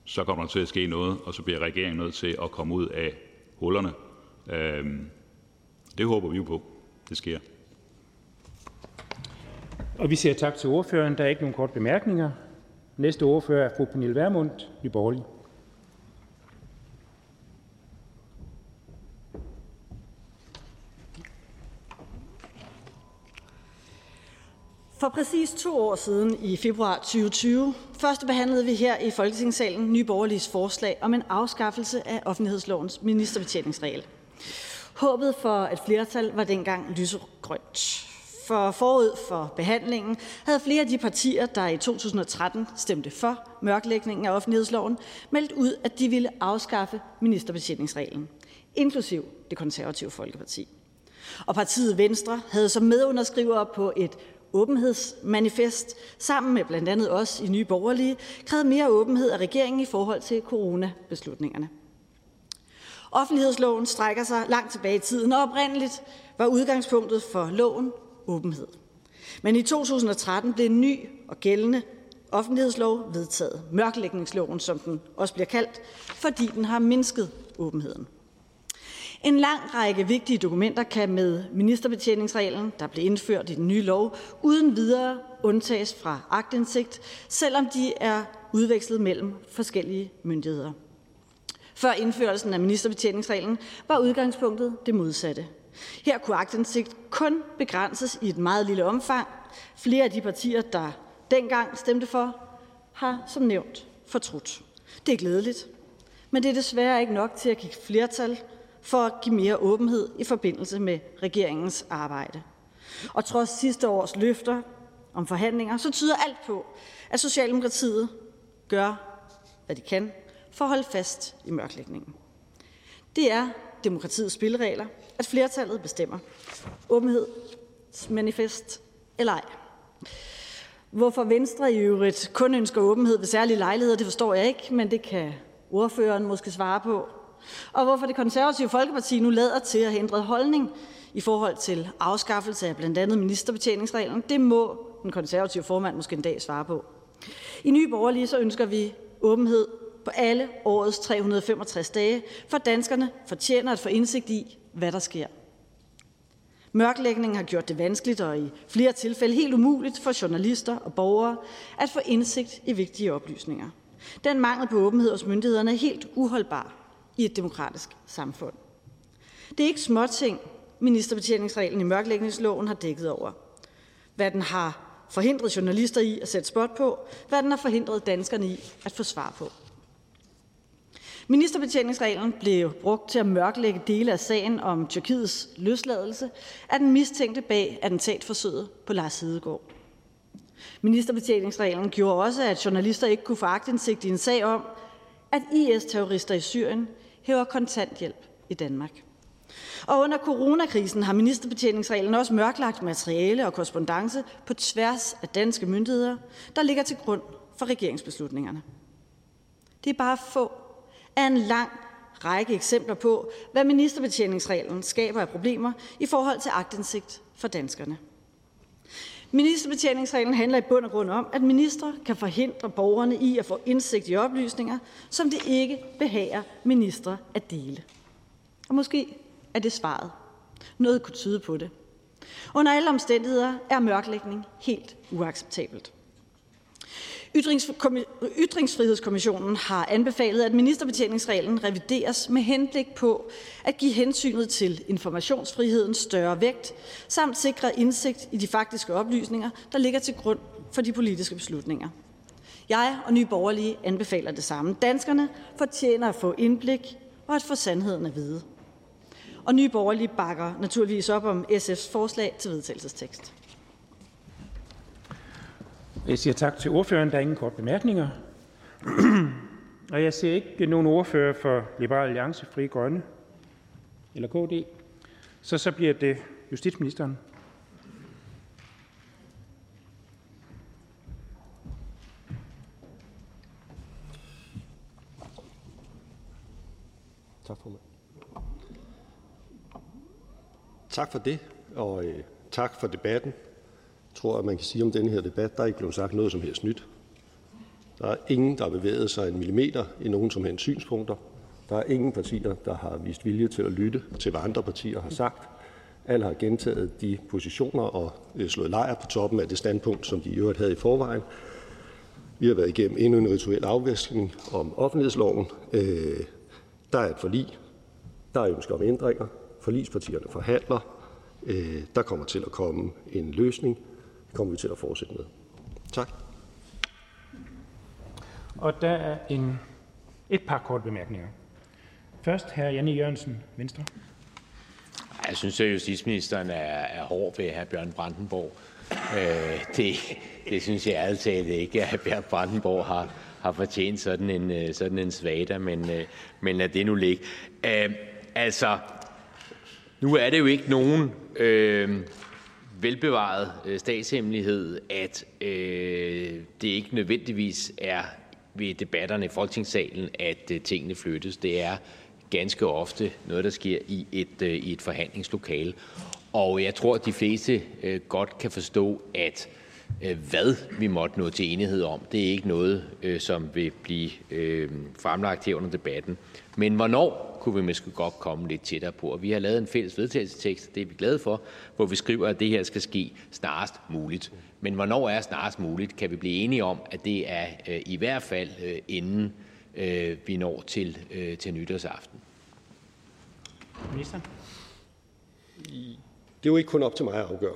så kommer der til at ske noget, og så bliver regeringen nødt til at komme ud af hullerne. Øhm, det håber vi jo på, det sker. Og vi siger tak til ordføreren. Der er ikke nogen kort bemærkninger. Næste ordfører er fru Pernille Vermund, Nye Borgerlige. For præcis to år siden, i februar 2020, første behandlede vi her i Folketingssalen Nye Borgerliges forslag om en afskaffelse af offentlighedslovens ministerbetjeningsregel. Håbet for et flertal var dengang lysegrønt. For forud for behandlingen havde flere af de partier, der i 2013 stemte for mørklægningen af offentlighedsloven, meldt ud, at de ville afskaffe ministerbetjeningsreglen, inklusiv det konservative Folkeparti. Og partiet Venstre havde som medunderskriver på et åbenhedsmanifest sammen med blandt andet os i Nye Borgerlige krævet mere åbenhed af regeringen i forhold til coronabeslutningerne. Offentlighedsloven strækker sig langt tilbage i tiden, og oprindeligt var udgangspunktet for loven åbenhed. Men i 2013 blev en ny og gældende offentlighedslov vedtaget, mørklægningsloven som den også bliver kaldt, fordi den har mindsket åbenheden. En lang række vigtige dokumenter kan med ministerbetjeningsreglen, der blev indført i den nye lov, uden videre undtages fra aktindsigt, selvom de er udvekslet mellem forskellige myndigheder. Før indførelsen af ministerbetjeningsreglen var udgangspunktet det modsatte. Her kunne aktindsigt kun begrænses i et meget lille omfang. Flere af de partier, der dengang stemte for, har som nævnt fortrudt. Det er glædeligt, men det er desværre ikke nok til at give flertal for at give mere åbenhed i forbindelse med regeringens arbejde. Og trods sidste års løfter om forhandlinger, så tyder alt på, at Socialdemokratiet gør, hvad de kan for at holde fast i mørklægningen. Det er demokratiets spilleregler, at flertallet bestemmer. Åbenhed, manifest eller ej. Hvorfor Venstre i øvrigt kun ønsker åbenhed ved særlige lejligheder, det forstår jeg ikke, men det kan ordføreren måske svare på. Og hvorfor det konservative Folkeparti nu lader til at have ændret holdning i forhold til afskaffelse af blandt andet ministerbetjeningsreglen, det må den konservative formand måske en dag svare på. I Nye Borgerlige så ønsker vi åbenhed på alle årets 365 dage, for danskerne fortjener at få indsigt i, hvad der sker. Mørklægningen har gjort det vanskeligt og i flere tilfælde helt umuligt for journalister og borgere at få indsigt i vigtige oplysninger. Den mangel på åbenhed hos myndighederne er helt uholdbar i et demokratisk samfund. Det er ikke småting, ministerbetjeningsreglen i mørklægningsloven har dækket over. Hvad den har forhindret journalister i at sætte spot på, hvad den har forhindret danskerne i at få svar på. Ministerbetjeningsreglen blev brugt til at mørklægge dele af sagen om Tyrkiets løsladelse af den mistænkte bag attentatforsøget på Lars Hedegaard. Ministerbetjeningsreglen gjorde også, at journalister ikke kunne få agtindsigt i en sag om, at IS-terrorister i Syrien hæver kontanthjælp i Danmark. Og under coronakrisen har ministerbetjeningsreglen også mørklagt materiale og korrespondence på tværs af danske myndigheder, der ligger til grund for regeringsbeslutningerne. Det er bare få er en lang række eksempler på, hvad ministerbetjeningsreglen skaber af problemer i forhold til agtindsigt for danskerne. Ministerbetjeningsreglen handler i bund og grund om, at ministre kan forhindre borgerne i at få indsigt i oplysninger, som det ikke behager ministre at dele. Og måske er det svaret. Noget kunne tyde på det. Under alle omstændigheder er mørklægning helt uacceptabelt. Ytringsfrihedskommissionen har anbefalet, at ministerbetjeningsreglen revideres med henblik på at give hensynet til informationsfriheden større vægt samt sikre indsigt i de faktiske oplysninger, der ligger til grund for de politiske beslutninger. Jeg og Nye Borgerlige anbefaler det samme. Danskerne fortjener at få indblik og at få sandheden at vide. Og Nye Borgerlige bakker naturligvis op om SF's forslag til vedtagelsestekst. Jeg siger tak til ordføreren. Der er ingen kort bemærkninger. og jeg ser ikke nogen ordfører for Liberal Alliance, Fri Grønne eller KD. Så så bliver det justitsministeren. Tak, formand. Tak for det, og øh, tak for debatten. Tror, at man kan sige om den her debat, der er ikke blevet sagt noget som helst nyt. Der er ingen, der har bevæget sig en millimeter i nogen som helst synspunkter. Der er ingen partier, der har vist vilje til at lytte til, hvad andre partier har sagt. Alle har gentaget de positioner og øh, slået lejr på toppen af det standpunkt, som de i øvrigt havde i forvejen. Vi har været igennem endnu en rituel afvaskning om offentlighedsloven. Øh, der er et forlig. Der er ønsker om ændringer. Forligspartierne forhandler. Øh, der kommer til at komme en løsning. Det kommer vi til at fortsætte med. Tak. Og der er en, et par korte bemærkninger. Først hr. Janne Jørgensen, Venstre. Jeg synes, at justitsministeren er, er hård ved hr. Bjørn Brandenborg. Øh, det, det synes jeg ærligt talt ikke, at Bjørn Brandenborg har, har fortjent sådan en, øh, sådan en svada, men, øh, men lad det nu ligge. Øh, altså, nu er det jo ikke nogen øh, velbevaret øh, statshemmelighed, at øh, det ikke nødvendigvis er ved debatterne i Folketingssalen, at øh, tingene flyttes. Det er ganske ofte noget, der sker i et, øh, i et forhandlingslokale. Og jeg tror, at de fleste øh, godt kan forstå, at øh, hvad vi måtte nå til enighed om, det er ikke noget, øh, som vil blive øh, fremlagt her under debatten. Men hvornår kunne vi måske godt komme lidt tættere på. Og vi har lavet en fælles vedtagelsestekst, det er vi glade for, hvor vi skriver, at det her skal ske snarest muligt. Men hvornår er snarest muligt? Kan vi blive enige om, at det er øh, i hvert fald øh, inden øh, vi når til, øh, til nytårsaften? Minister? Det er jo ikke kun op til mig at afgøre.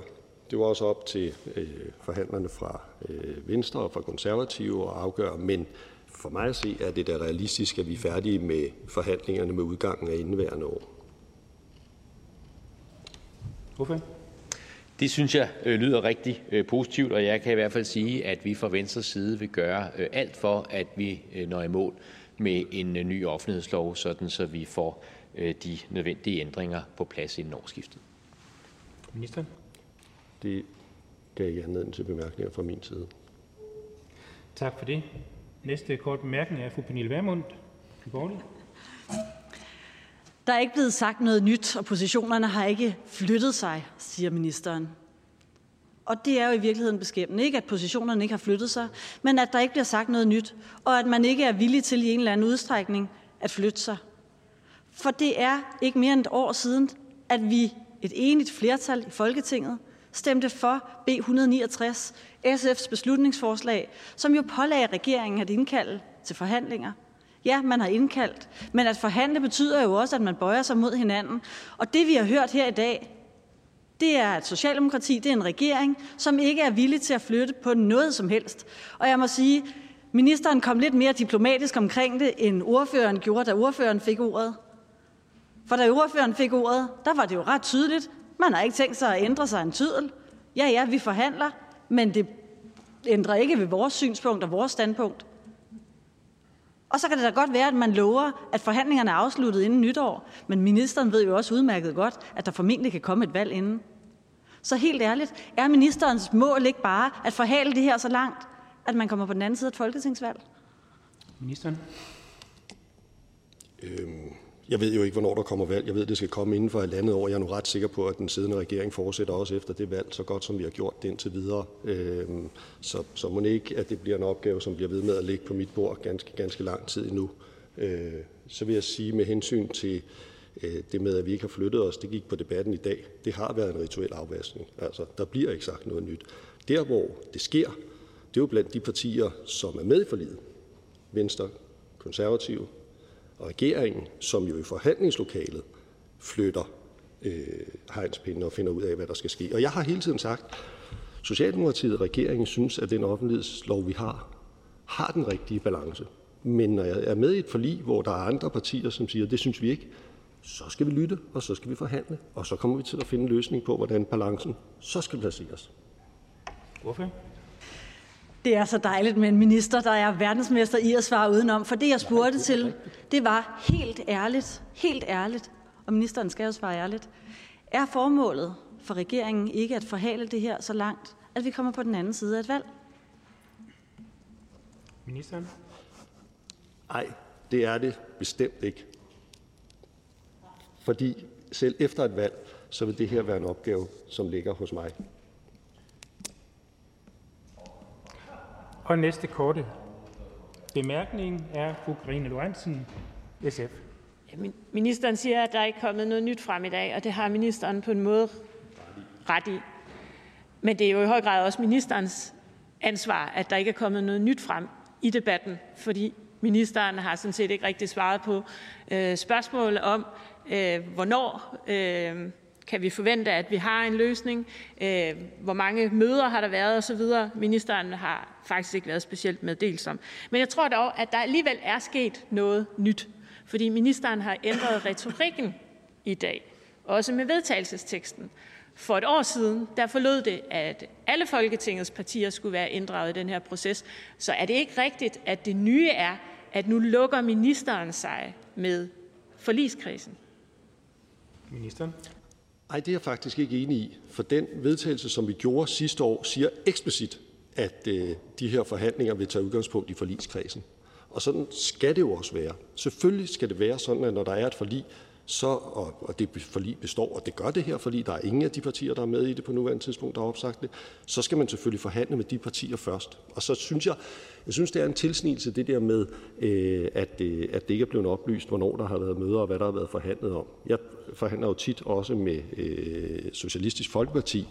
Det var også op til øh, forhandlerne fra øh, Venstre og fra Konservative at afgøre, men for mig at se er det da realistisk, at vi er færdige med forhandlingerne med udgangen af indeværende år. Hvorfor? Det synes jeg øh, lyder rigtig øh, positivt, og jeg kan i hvert fald sige, at vi fra Venstres side vil gøre øh, alt for, at vi øh, når i mål med en øh, ny offentlighedslov, sådan så vi får øh, de nødvendige ændringer på plads inden årsskiftet. Minister? Det gav ikke anledning til bemærkninger fra min side. Tak for det. Næste kort bemærkning er fru Pernille Vermund. Der er ikke blevet sagt noget nyt, og positionerne har ikke flyttet sig, siger ministeren. Og det er jo i virkeligheden beskæmmende. Ikke at positionerne ikke har flyttet sig, men at der ikke bliver sagt noget nyt, og at man ikke er villig til i en eller anden udstrækning at flytte sig. For det er ikke mere end et år siden, at vi, et enigt flertal i Folketinget, stemte for B 169, SF's beslutningsforslag, som jo pålagde regeringen at indkalde til forhandlinger. Ja, man har indkaldt, men at forhandle betyder jo også, at man bøjer sig mod hinanden. Og det vi har hørt her i dag, det er et socialdemokrati, det er en regering, som ikke er villig til at flytte på noget som helst. Og jeg må sige, ministeren kom lidt mere diplomatisk omkring det, end ordføreren gjorde, da ordføreren fik ordet. For da ordføreren fik ordet, der var det jo ret tydeligt. Man har ikke tænkt sig at ændre sig en tydel. Ja, ja, vi forhandler, men det ændrer ikke ved vores synspunkt og vores standpunkt. Og så kan det da godt være, at man lover, at forhandlingerne er afsluttet inden nytår, men ministeren ved jo også udmærket godt, at der formentlig kan komme et valg inden. Så helt ærligt, er ministerens mål ikke bare at forhale det her så langt, at man kommer på den anden side af et folketingsvalg? Ministeren? Øhm, jeg ved jo ikke, hvornår der kommer valg. Jeg ved, det skal komme inden for et andet år. Jeg er nu ret sikker på, at den siddende regering fortsætter også efter det valg, så godt som vi har gjort det indtil videre. Øhm, så, så må det ikke, at det bliver en opgave, som bliver ved med at ligge på mit bord ganske, ganske lang tid endnu. Øh, så vil jeg sige med hensyn til øh, det med, at vi ikke har flyttet os, det gik på debatten i dag. Det har været en rituel afvaskning. Altså, der bliver ikke sagt noget nyt. Der, hvor det sker, det er jo blandt de partier, som er med i forliget, Venstre, Konservative regeringen, som jo i forhandlingslokalet flytter øh, hegnspinde og finder ud af, hvad der skal ske. Og jeg har hele tiden sagt, Socialdemokratiet og regeringen synes, at den offentlighedslov, vi har, har den rigtige balance. Men når jeg er med i et forlig, hvor der er andre partier, som siger, det synes vi ikke, så skal vi lytte, og så skal vi forhandle, og så kommer vi til at finde en løsning på, hvordan balancen så skal placeres. Hvorfor? Det er så dejligt med en minister, der er verdensmester i at svare udenom. For det, jeg spurgte til, det var helt ærligt, helt ærligt, og ministeren skal jo svare ærligt. Er formålet for regeringen ikke at forhale det her så langt, at vi kommer på den anden side af et valg? Ministeren? Nej, det er det bestemt ikke. Fordi selv efter et valg, så vil det her være en opgave, som ligger hos mig. Og næste korte bemærkning er fru Karine Lorentzen, SF. Ministeren siger, at der ikke er kommet noget nyt frem i dag, og det har ministeren på en måde ret i. Men det er jo i høj grad også ministerens ansvar, at der ikke er kommet noget nyt frem i debatten, fordi ministeren har sådan set ikke rigtig svaret på øh, spørgsmål om, øh, hvornår øh, kan vi forvente, at vi har en løsning, øh, hvor mange møder har der været osv. Ministeren har faktisk ikke været specielt meddelsom. Men jeg tror dog, at der alligevel er sket noget nyt, fordi ministeren har ændret retorikken i dag, også med vedtagelsesteksten. For et år siden der forlod det, at alle Folketingets partier skulle være inddraget i den her proces. Så er det ikke rigtigt, at det nye er, at nu lukker ministeren sig med forligskredsen? Ministeren? Nej, det er jeg faktisk ikke enig i, for den vedtagelse, som vi gjorde sidste år, siger eksplicit, at øh, de her forhandlinger vil tage udgangspunkt i forligskredsen. Og sådan skal det jo også være. Selvfølgelig skal det være sådan, at når der er et forlig, og, og det forlig består, og det gør det her forlig, der er ingen af de partier, der er med i det på nuværende tidspunkt, der har opsagt det, så skal man selvfølgelig forhandle med de partier først. Og så synes jeg, jeg synes, det er en tilsnigelse, det der med, øh, at, øh, at det ikke er blevet oplyst, hvornår der har været møder, og hvad der har været forhandlet om. Jeg forhandler jo tit også med øh, Socialistisk Folkeparti,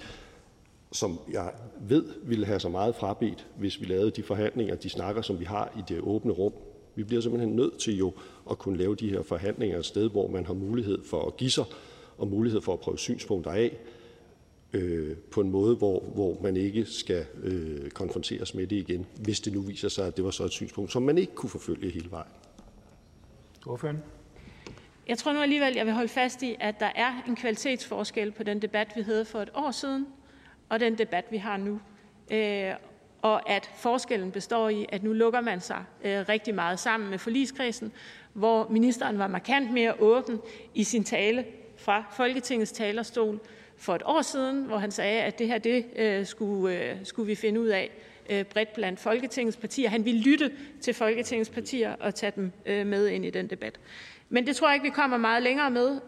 som jeg ved ville have så meget frabedt, hvis vi lavede de forhandlinger, de snakker, som vi har i det åbne rum. Vi bliver simpelthen nødt til jo at kunne lave de her forhandlinger et sted, hvor man har mulighed for at give sig og mulighed for at prøve synspunkter af øh, på en måde, hvor, hvor man ikke skal øh, konfronteres med det igen, hvis det nu viser sig, at det var så et synspunkt, som man ikke kunne forfølge hele vejen. Ordføren? Jeg tror nu alligevel, jeg vil holde fast i, at der er en kvalitetsforskel på den debat, vi havde for et år siden, og den debat, vi har nu. Øh, og at forskellen består i, at nu lukker man sig øh, rigtig meget sammen med forligskredsen, hvor ministeren var markant mere åben i sin tale fra Folketingets talerstol for et år siden, hvor han sagde, at det her det øh, skulle, øh, skulle vi finde ud af øh, bredt blandt Folketingets partier. Han ville lytte til Folketingets partier og tage dem øh, med ind i den debat. Men det tror jeg ikke, vi kommer meget længere med.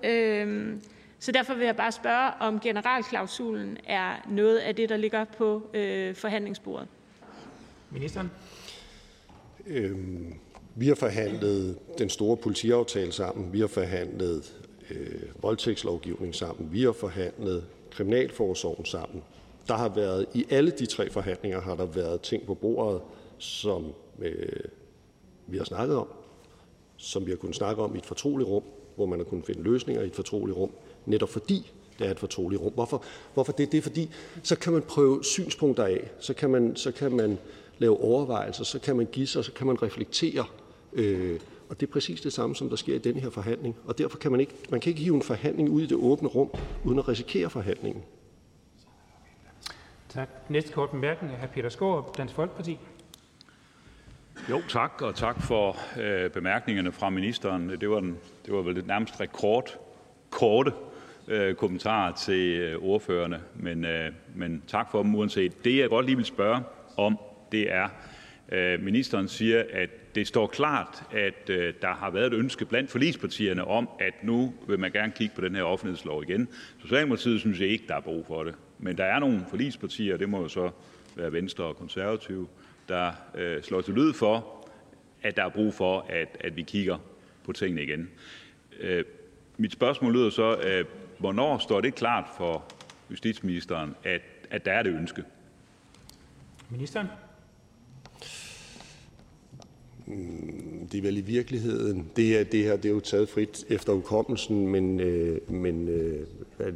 Så derfor vil jeg bare spørge, om generalklausulen er noget af det, der ligger på forhandlingsbordet. Ministeren? Øhm, vi har forhandlet den store politiaftale sammen. Vi har forhandlet øh, voldtægtslovgivning sammen. Vi har forhandlet kriminalforsorgen sammen. Der har været, i alle de tre forhandlinger har der været ting på bordet, som øh, vi har snakket om, som vi har kunnet snakke om i et fortroligt rum, hvor man har kunnet finde løsninger i et fortroligt rum, netop fordi det er et fortroligt rum. Hvorfor, hvorfor det? Det er fordi, så kan man prøve synspunkter af, så kan man, så kan man lave overvejelser, så kan man give sig, så kan man reflektere. Øh, og det er præcis det samme, som der sker i den her forhandling. Og derfor kan man ikke, man kan ikke hive en forhandling ud i det åbne rum, uden at risikere forhandlingen. Tak. Næste kort bemærkning er hr. Peter Skaarup, Dansk Folkeparti. Jo, tak, og tak for øh, bemærkningerne fra ministeren. Det var, den, det var vel det nærmest rekord korte øh, kommentarer til øh, ordførerne, men, øh, men tak for dem uanset. Det, jeg godt lige vil spørge om, det er, øh, ministeren siger, at det står klart, at øh, der har været et ønske blandt forligspartierne om, at nu vil man gerne kigge på den her offentlighedslov igen. Socialdemokratiet synes jeg ikke, der er brug for det. Men der er nogle forligspartier, det må jo så være Venstre og Konservative, der øh, slår til lyd for, at der er brug for, at, at vi kigger på tingene igen. Øh, mit spørgsmål lyder så, øh, hvornår står det klart for justitsministeren, at, at der er det ønske? Ministeren? Mm, det er vel i virkeligheden, det er, det her det er jo taget frit efter hukommelsen, men, øh, men øh, hvad,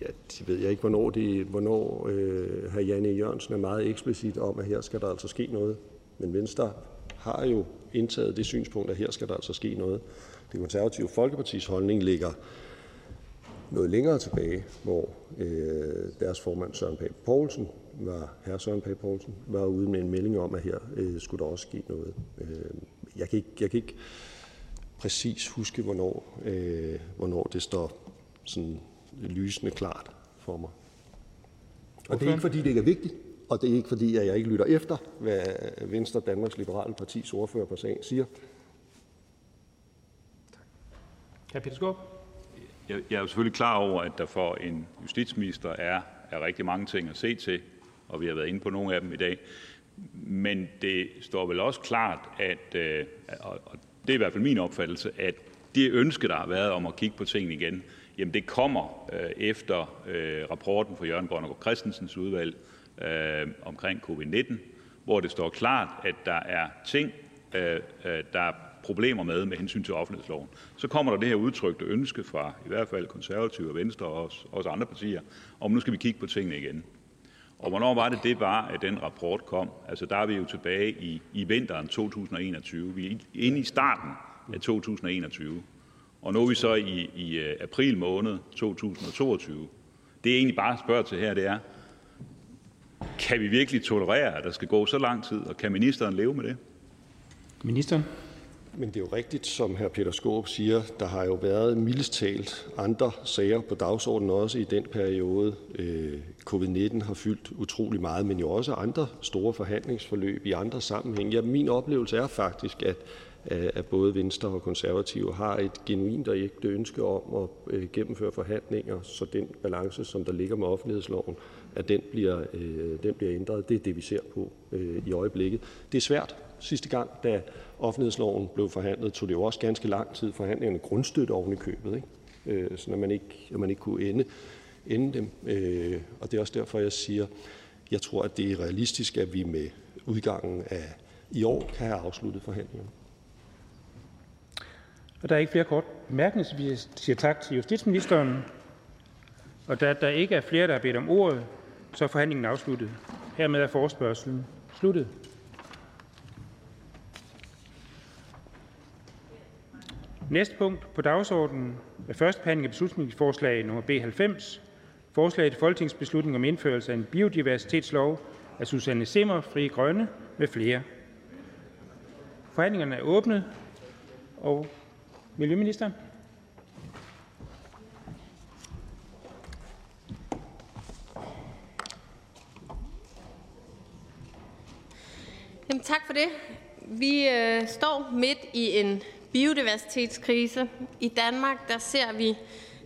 ja, det ved jeg ikke, hvornår, det, hvornår øh, hr. Janne Jørgensen er meget eksplicit om, at her skal der altså ske noget. Men Venstre har jo indtaget det synspunkt, at her skal der altså ske noget. Det konservative Folkepartis holdning ligger noget længere tilbage, hvor øh, deres formand Søren Pape Poulsen var, hr. Søren Pape Poulsen var ude med en melding om, at her øh, skulle der også ske noget. Øh, jeg, kan ikke, jeg kan ikke præcis huske, hvornår, øh, hvornår det står sådan lysende klart for mig. Og det er ikke, fordi det ikke er vigtigt, og det er ikke, fordi at jeg ikke lytter efter, hvad Venstre, Danmarks Liberale Partis ordfører på sagen siger. Hr. Peter Skåb. Jeg jeg er jo selvfølgelig klar over, at der for en justitsminister er er rigtig mange ting at se til, og vi har været inde på nogle af dem i dag. Men det står vel også klart, at, øh, og det er i hvert fald min opfattelse, at det ønske, der har været om at kigge på tingene igen, jamen det kommer øh, efter øh, rapporten fra Jørgen Grønnegaard Christensens udvalg omkring covid-19, hvor det står klart, at der er ting, der er problemer med med hensyn til offentlighedsloven. Så kommer der det her udtrykte ønske fra i hvert fald Konservative og Venstre og også, også andre partier, om nu skal vi kigge på tingene igen. Og hvornår var det, det var, at den rapport kom? Altså, der er vi jo tilbage i, i vinteren 2021. Vi er inde i starten af 2021. Og nu er vi så i, i øh, april måned 2022. Det, jeg egentlig bare spørger til her, det er, kan vi virkelig tolerere, at der skal gå så lang tid, og kan ministeren leve med det? Ministeren? Men det er jo rigtigt, som hr. Peter Skåb siger, der har jo været mildest talt andre sager på dagsordenen også i den periode. Øh, covid-19 har fyldt utrolig meget, men jo også andre store forhandlingsforløb i andre sammenhæng. Ja, min oplevelse er faktisk, at, øh, at både Venstre og Konservative har et genuint og ægte ønske om at øh, gennemføre forhandlinger, så den balance, som der ligger med offentlighedsloven, at den bliver, øh, den bliver ændret. Det er det, vi ser på øh, i øjeblikket. Det er svært. Sidste gang, da offentlighedsloven blev forhandlet, tog det jo også ganske lang tid. Forhandlingerne grundstøtte oven i købet, ikke? Øh, så man ikke, at man ikke kunne ende, ende dem. Øh, og det er også derfor, jeg siger, jeg tror, at det er realistisk, at vi med udgangen af i år kan have afsluttet forhandlingerne. Og der er ikke flere kort bemærkninger, så vi siger tak til justitsministeren. Og da der ikke er flere, der har bedt om ordet, så er forhandlingen afsluttet. Hermed er forespørgselen sluttet. Næste punkt på dagsordenen er: første behandling af beslutningsforslag nr. B 90: Forslag til folketingsbeslutning om indførelse af en biodiversitetslov. Af Susanne Zimmer Fri Grønne flere. Forhandlingerne er åbnet. og Miljøministeren. Tak for det. Vi øh, står midt i en biodiversitetskrise. I Danmark der ser vi,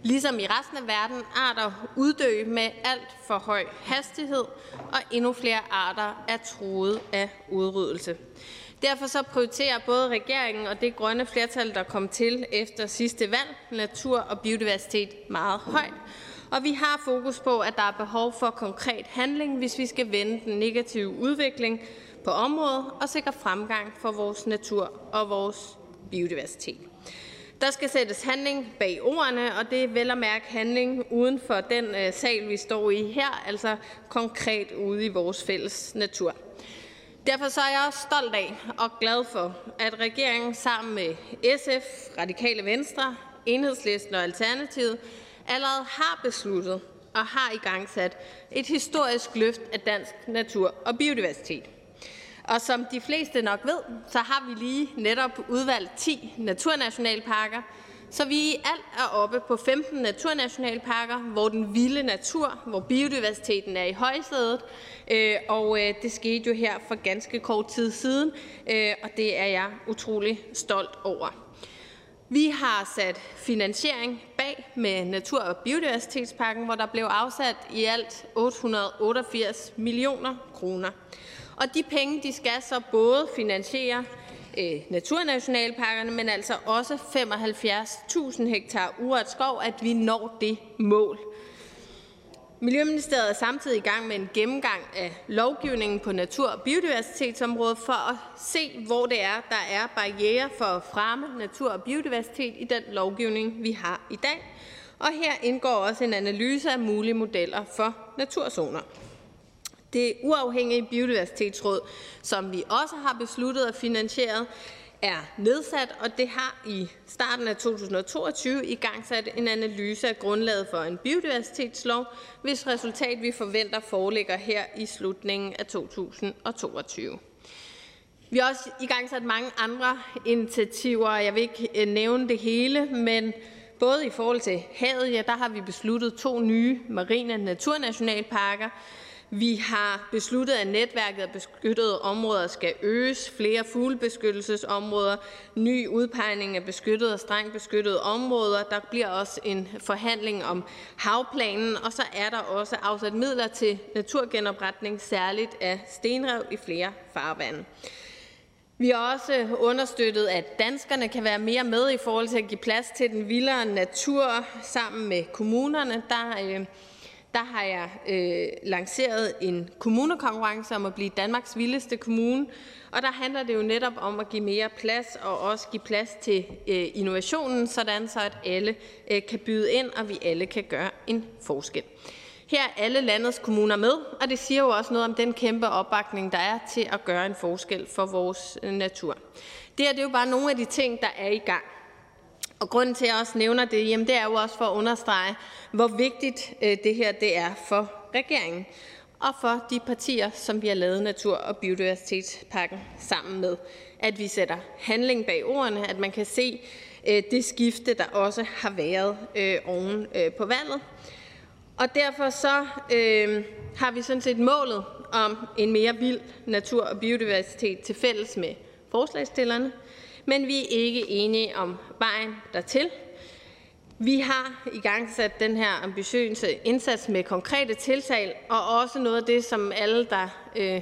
ligesom i resten af verden, arter uddø med alt for høj hastighed, og endnu flere arter er truet af udryddelse. Derfor så prioriterer både regeringen og det grønne flertal, der kom til efter sidste valg, natur og biodiversitet meget højt. Og vi har fokus på, at der er behov for konkret handling, hvis vi skal vende den negative udvikling på området og sikre fremgang for vores natur og vores biodiversitet. Der skal sættes handling bag ordene, og det er vel at mærke handling uden for den øh, sal, vi står i her, altså konkret ude i vores fælles natur. Derfor så er jeg også stolt af og glad for, at regeringen sammen med SF, Radikale Venstre, Enhedslisten og Alternativet allerede har besluttet og har i gang sat et historisk løft af dansk natur og biodiversitet. Og som de fleste nok ved, så har vi lige netop udvalgt 10 naturnationalparker, så vi i alt er oppe på 15 naturnationalparker, hvor den vilde natur, hvor biodiversiteten er i højsædet, øh, og øh, det skete jo her for ganske kort tid siden, øh, og det er jeg utrolig stolt over. Vi har sat finansiering bag med Natur- og Biodiversitetsparken, hvor der blev afsat i alt 888 millioner kroner. Og de penge de skal så både finansiere øh, naturnationalparkerne, men altså også 75.000 hektar urørt skov, at vi når det mål. Miljøministeriet er samtidig i gang med en gennemgang af lovgivningen på natur- og biodiversitetsområdet for at se, hvor det er, der er barriere for at fremme natur og biodiversitet i den lovgivning, vi har i dag. Og her indgår også en analyse af mulige modeller for naturzoner. Det uafhængige biodiversitetsråd, som vi også har besluttet at finansiere, er nedsat, og det har i starten af 2022 i gang sat en analyse af grundlaget for en biodiversitetslov, hvis resultat vi forventer foreligger her i slutningen af 2022. Vi har også i gang sat mange andre initiativer, og jeg vil ikke øh, nævne det hele, men både i forhold til havet, ja, der har vi besluttet to nye marine naturnationalparker, vi har besluttet, at netværket af beskyttede områder skal øges, flere fuglebeskyttelsesområder, ny udpegning af beskyttede og strengt beskyttede områder. Der bliver også en forhandling om havplanen, og så er der også afsat midler til naturgenopretning, særligt af stenrev i flere farvande. Vi har også understøttet, at danskerne kan være mere med i forhold til at give plads til den vildere natur sammen med kommunerne. Der øh, der har jeg øh, lanceret en kommunekonkurrence om at blive Danmarks vildeste kommune, og der handler det jo netop om at give mere plads og også give plads til øh, innovationen, sådan så at alle øh, kan byde ind, og vi alle kan gøre en forskel. Her er alle landets kommuner med, og det siger jo også noget om den kæmpe opbakning, der er til at gøre en forskel for vores øh, natur. Det her det er jo bare nogle af de ting, der er i gang. Og grunden til, at jeg også nævner det, jamen det er jo også for at understrege, hvor vigtigt øh, det her det er for regeringen og for de partier, som vi har lavet natur- og biodiversitetspakken sammen med. At vi sætter handling bag ordene, at man kan se øh, det skifte, der også har været øh, oven på valget. Og derfor så øh, har vi sådan set målet om en mere vild natur og biodiversitet til fælles med forslagstillerne men vi er ikke enige om vejen dertil. Vi har i gang sat den her ambitiøse indsats med konkrete tiltag, og også noget af det, som alle, der øh,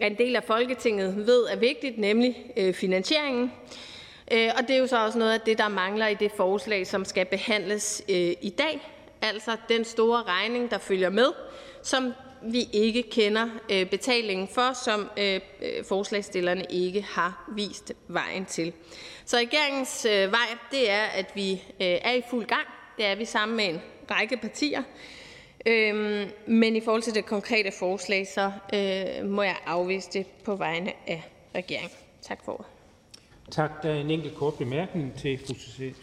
er en del af Folketinget, ved er vigtigt, nemlig øh, finansieringen. Øh, og det er jo så også noget af det, der mangler i det forslag, som skal behandles øh, i dag, altså den store regning, der følger med, som vi ikke kender øh, betalingen for, som øh, forslagstillerne forslagsstillerne ikke har vist vejen til. Så regeringens øh, vej det er, at vi øh, er i fuld gang. Det er vi sammen med en række partier. Øhm, men i forhold til det konkrete forslag, så må jeg afvise det på vegne af regeringen. Tak for ordet. Tak. Der er en enkelt kort bemærkning til fru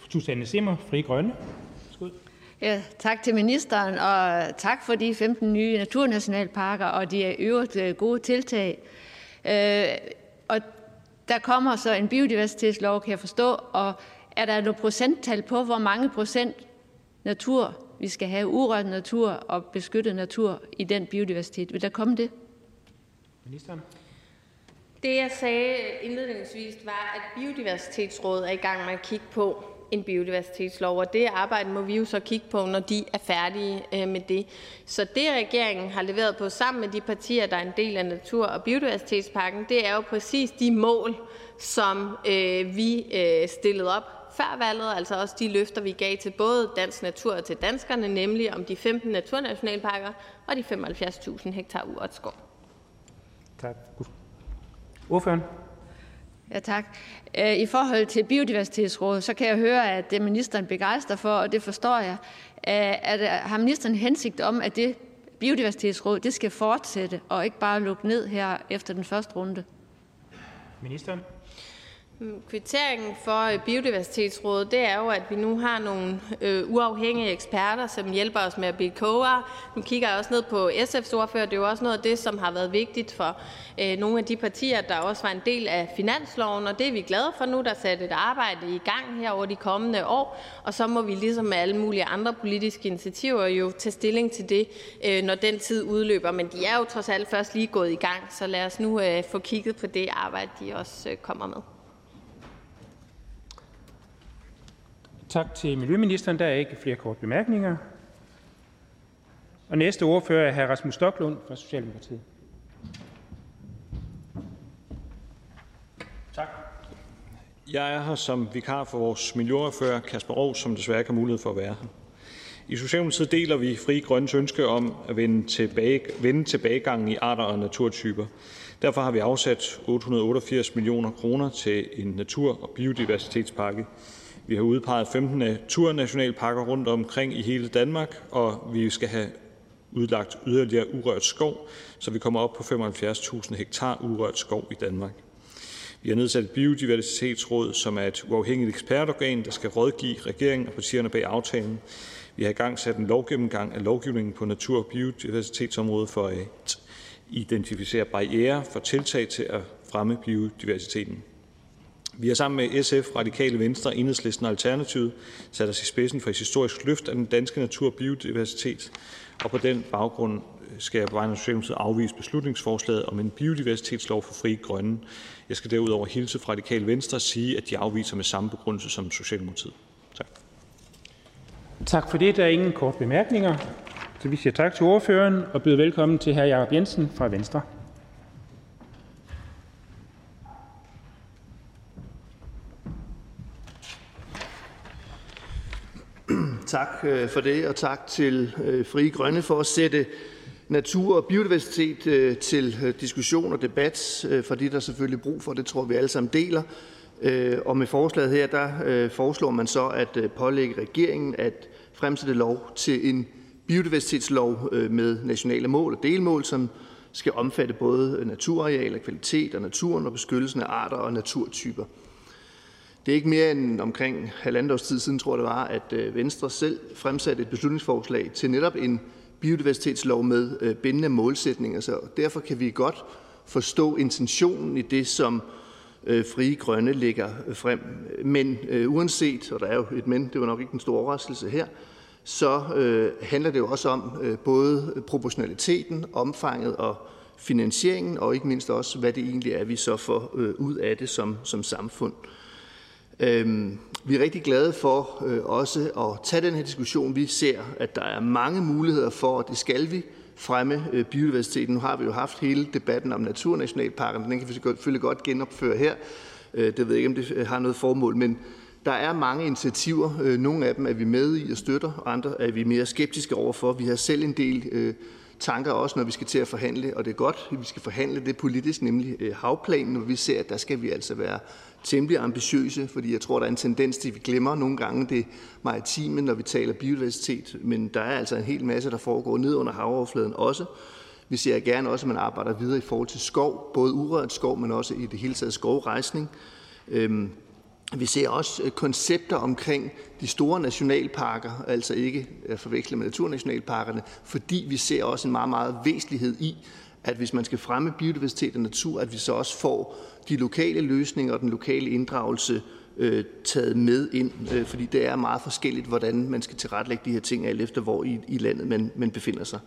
Susanne Simmer, Fri Grønne. Ja, tak til ministeren, og tak for de 15 nye naturnationalparker og de øvrigt øh, gode tiltag. Øh, og der kommer så en biodiversitetslov, kan jeg forstå, og er der noget procenttal på, hvor mange procent natur vi skal have, urørt natur og beskyttet natur i den biodiversitet? Vil der komme det? Ministeren. Det, jeg sagde indledningsvis, var, at Biodiversitetsrådet er i gang med at kigge på, en biodiversitetslov, og det arbejde må vi jo så kigge på, når de er færdige øh, med det. Så det, regeringen har leveret på sammen med de partier, der er en del af natur- og biodiversitetspakken, det er jo præcis de mål, som øh, vi øh, stillede op før valget, altså også de løfter, vi gav til både dansk natur og til danskerne, nemlig om de 15 naturnationalparker og de 75.000 hektar urørt skov. Tak. Ordføreren. Ja, tak. Øh, I forhold til Biodiversitetsrådet, så kan jeg høre, at det er ministeren begejstret for, og det forstår jeg. Øh, at, har ministeren hensigt om, at det Biodiversitetsråd det skal fortsætte, og ikke bare lukke ned her efter den første runde? Ministeren. Kvitteringen for øh, Biodiversitetsrådet, det er jo, at vi nu har nogle øh, uafhængige eksperter, som hjælper os med at blive klogere. Nu kigger jeg også ned på SF's ordfører. Det er jo også noget af det, som har været vigtigt for øh, nogle af de partier, der også var en del af finansloven, og det er vi glade for nu. Der er sat et arbejde i gang her over de kommende år, og så må vi ligesom med alle mulige andre politiske initiativer jo tage stilling til det, øh, når den tid udløber. Men de er jo trods alt først lige gået i gang, så lad os nu øh, få kigget på det arbejde, de også øh, kommer med. Tak til miljøministeren. Der er ikke flere kort bemærkninger. Og næste ordfører er hr. Rasmus Stoklund fra Socialdemokratiet. Tak. Jeg er her som vikar for vores miljøordfører, Kasper Aarhus, som desværre ikke har mulighed for at være her. I Socialdemokratiet deler vi Fri Grønnes ønske om at vende, tilbage, vende tilbagegangen i arter og naturtyper. Derfor har vi afsat 888 millioner kroner til en natur- og biodiversitetspakke. Vi har udpeget 15 naturnationalparker rundt omkring i hele Danmark, og vi skal have udlagt yderligere urørt skov, så vi kommer op på 75.000 hektar urørt skov i Danmark. Vi har nedsat et biodiversitetsråd, som er et uafhængigt ekspertorgan, der skal rådgive regeringen og partierne bag aftalen. Vi har i gang sat en lovgennemgang af lovgivningen på natur- og biodiversitetsområdet for at identificere barriere for tiltag til at fremme biodiversiteten. Vi har sammen med SF, Radikale Venstre, Enhedslisten og Alternativet sat os i spidsen for et historisk løft af den danske natur og biodiversitet, og på den baggrund skal jeg på vegne af Socialdemokratiet afvise beslutningsforslaget om en biodiversitetslov for Frie Grønne. Jeg skal derudover hilse fra Radikale Venstre og sige, at de afviser med samme begrundelse som Socialdemokratiet. Tak. Tak for det. Der er ingen kort bemærkninger. Så vi siger tak til ordføreren og byder velkommen til hr. Jacob Jensen fra Venstre. Tak øh, for det, og tak til øh, Frie Grønne for at sætte natur og biodiversitet øh, til diskussion og debat, for det er der selvfølgelig brug for. Det tror vi alle sammen deler. Og med forslaget her, der foreslår man så at pålægge regeringen at fremsætte lov til en biodiversitetslov med nationale mål og delmål, som skal omfatte både naturarealer, kvalitet og naturen og beskyttelsen af arter og naturtyper. Det er ikke mere end omkring halvandet års tid siden, tror jeg det var, at øh, Venstre selv fremsatte et beslutningsforslag til netop en biodiversitetslov med øh, bindende målsætninger. Så derfor kan vi godt forstå intentionen i det, som øh, Frie Grønne lægger frem. Men uanset, og der er jo et men, det var nok ikke en stor overraskelse her, så handler det jo også om både proportionaliteten, omfanget og finansieringen, og ikke mindst også, hvad det egentlig er, vi så får ud af det som, som samfund. Øhm, vi er rigtig glade for øh, også at tage den her diskussion. Vi ser, at der er mange muligheder for, og det skal vi, fremme øh, biodiversiteten. Nu har vi jo haft hele debatten om naturnationalparkerne. Den kan vi selvfølgelig godt genopføre her. Øh, det ved jeg ikke, om det øh, har noget formål, men der er mange initiativer. Øh, nogle af dem er vi med i og støtter, og andre er vi mere skeptiske overfor. Vi har selv en del øh, tanker også, når vi skal til at forhandle, og det er godt, at vi skal forhandle det politisk, nemlig havplanen, hvor vi ser, at der skal vi altså være temmelig ambitiøse, fordi jeg tror, der er en tendens til, at vi glemmer nogle gange det maritime, når vi taler biodiversitet, men der er altså en hel masse, der foregår ned under havoverfladen også. Vi ser gerne også, at man arbejder videre i forhold til skov, både urørt skov, men også i det hele taget skovrejsning. Øhm, vi ser også øh, koncepter omkring de store nationalparker, altså ikke at forveksle med naturnationalparkerne, fordi vi ser også en meget, meget væsentlighed i, at hvis man skal fremme biodiversitet og natur, at vi så også får de lokale løsninger og den lokale inddragelse øh, taget med ind, øh, fordi det er meget forskelligt, hvordan man skal tilrettelægge de her ting, alt efter hvor i, i landet man, man befinder sig.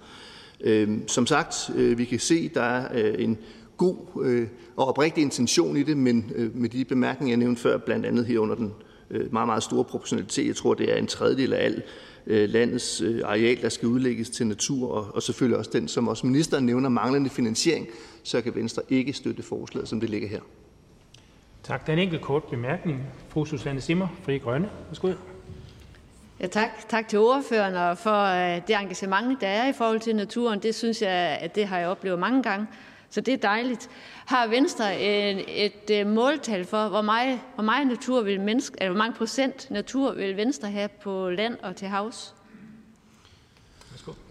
Øh, som sagt, øh, vi kan se, der er øh, en god øh, og oprigtig intention i det, men øh, med de bemærkninger, jeg nævnte før, blandt andet her under den øh, meget, meget store proportionalitet, jeg tror, det er en tredjedel af al øh, landets øh, areal, der skal udlægges til natur, og, og selvfølgelig også den, som også ministeren nævner, manglende finansiering, så kan Venstre ikke støtte forslaget, som det ligger her. Tak. Der er en enkelt kort bemærkning. Fru Susanne Simmer, Fri Grønne. Værsgo. Ja, tak. Tak til ordføreren for øh, det engagement, der er i forhold til naturen. Det synes jeg, at det har jeg oplevet mange gange. Så det er dejligt. Har Venstre et, et øh, måltal for, hvor meget, hvor meget natur vil menneske, eller hvor mange procent natur vil Venstre have på land og til havs?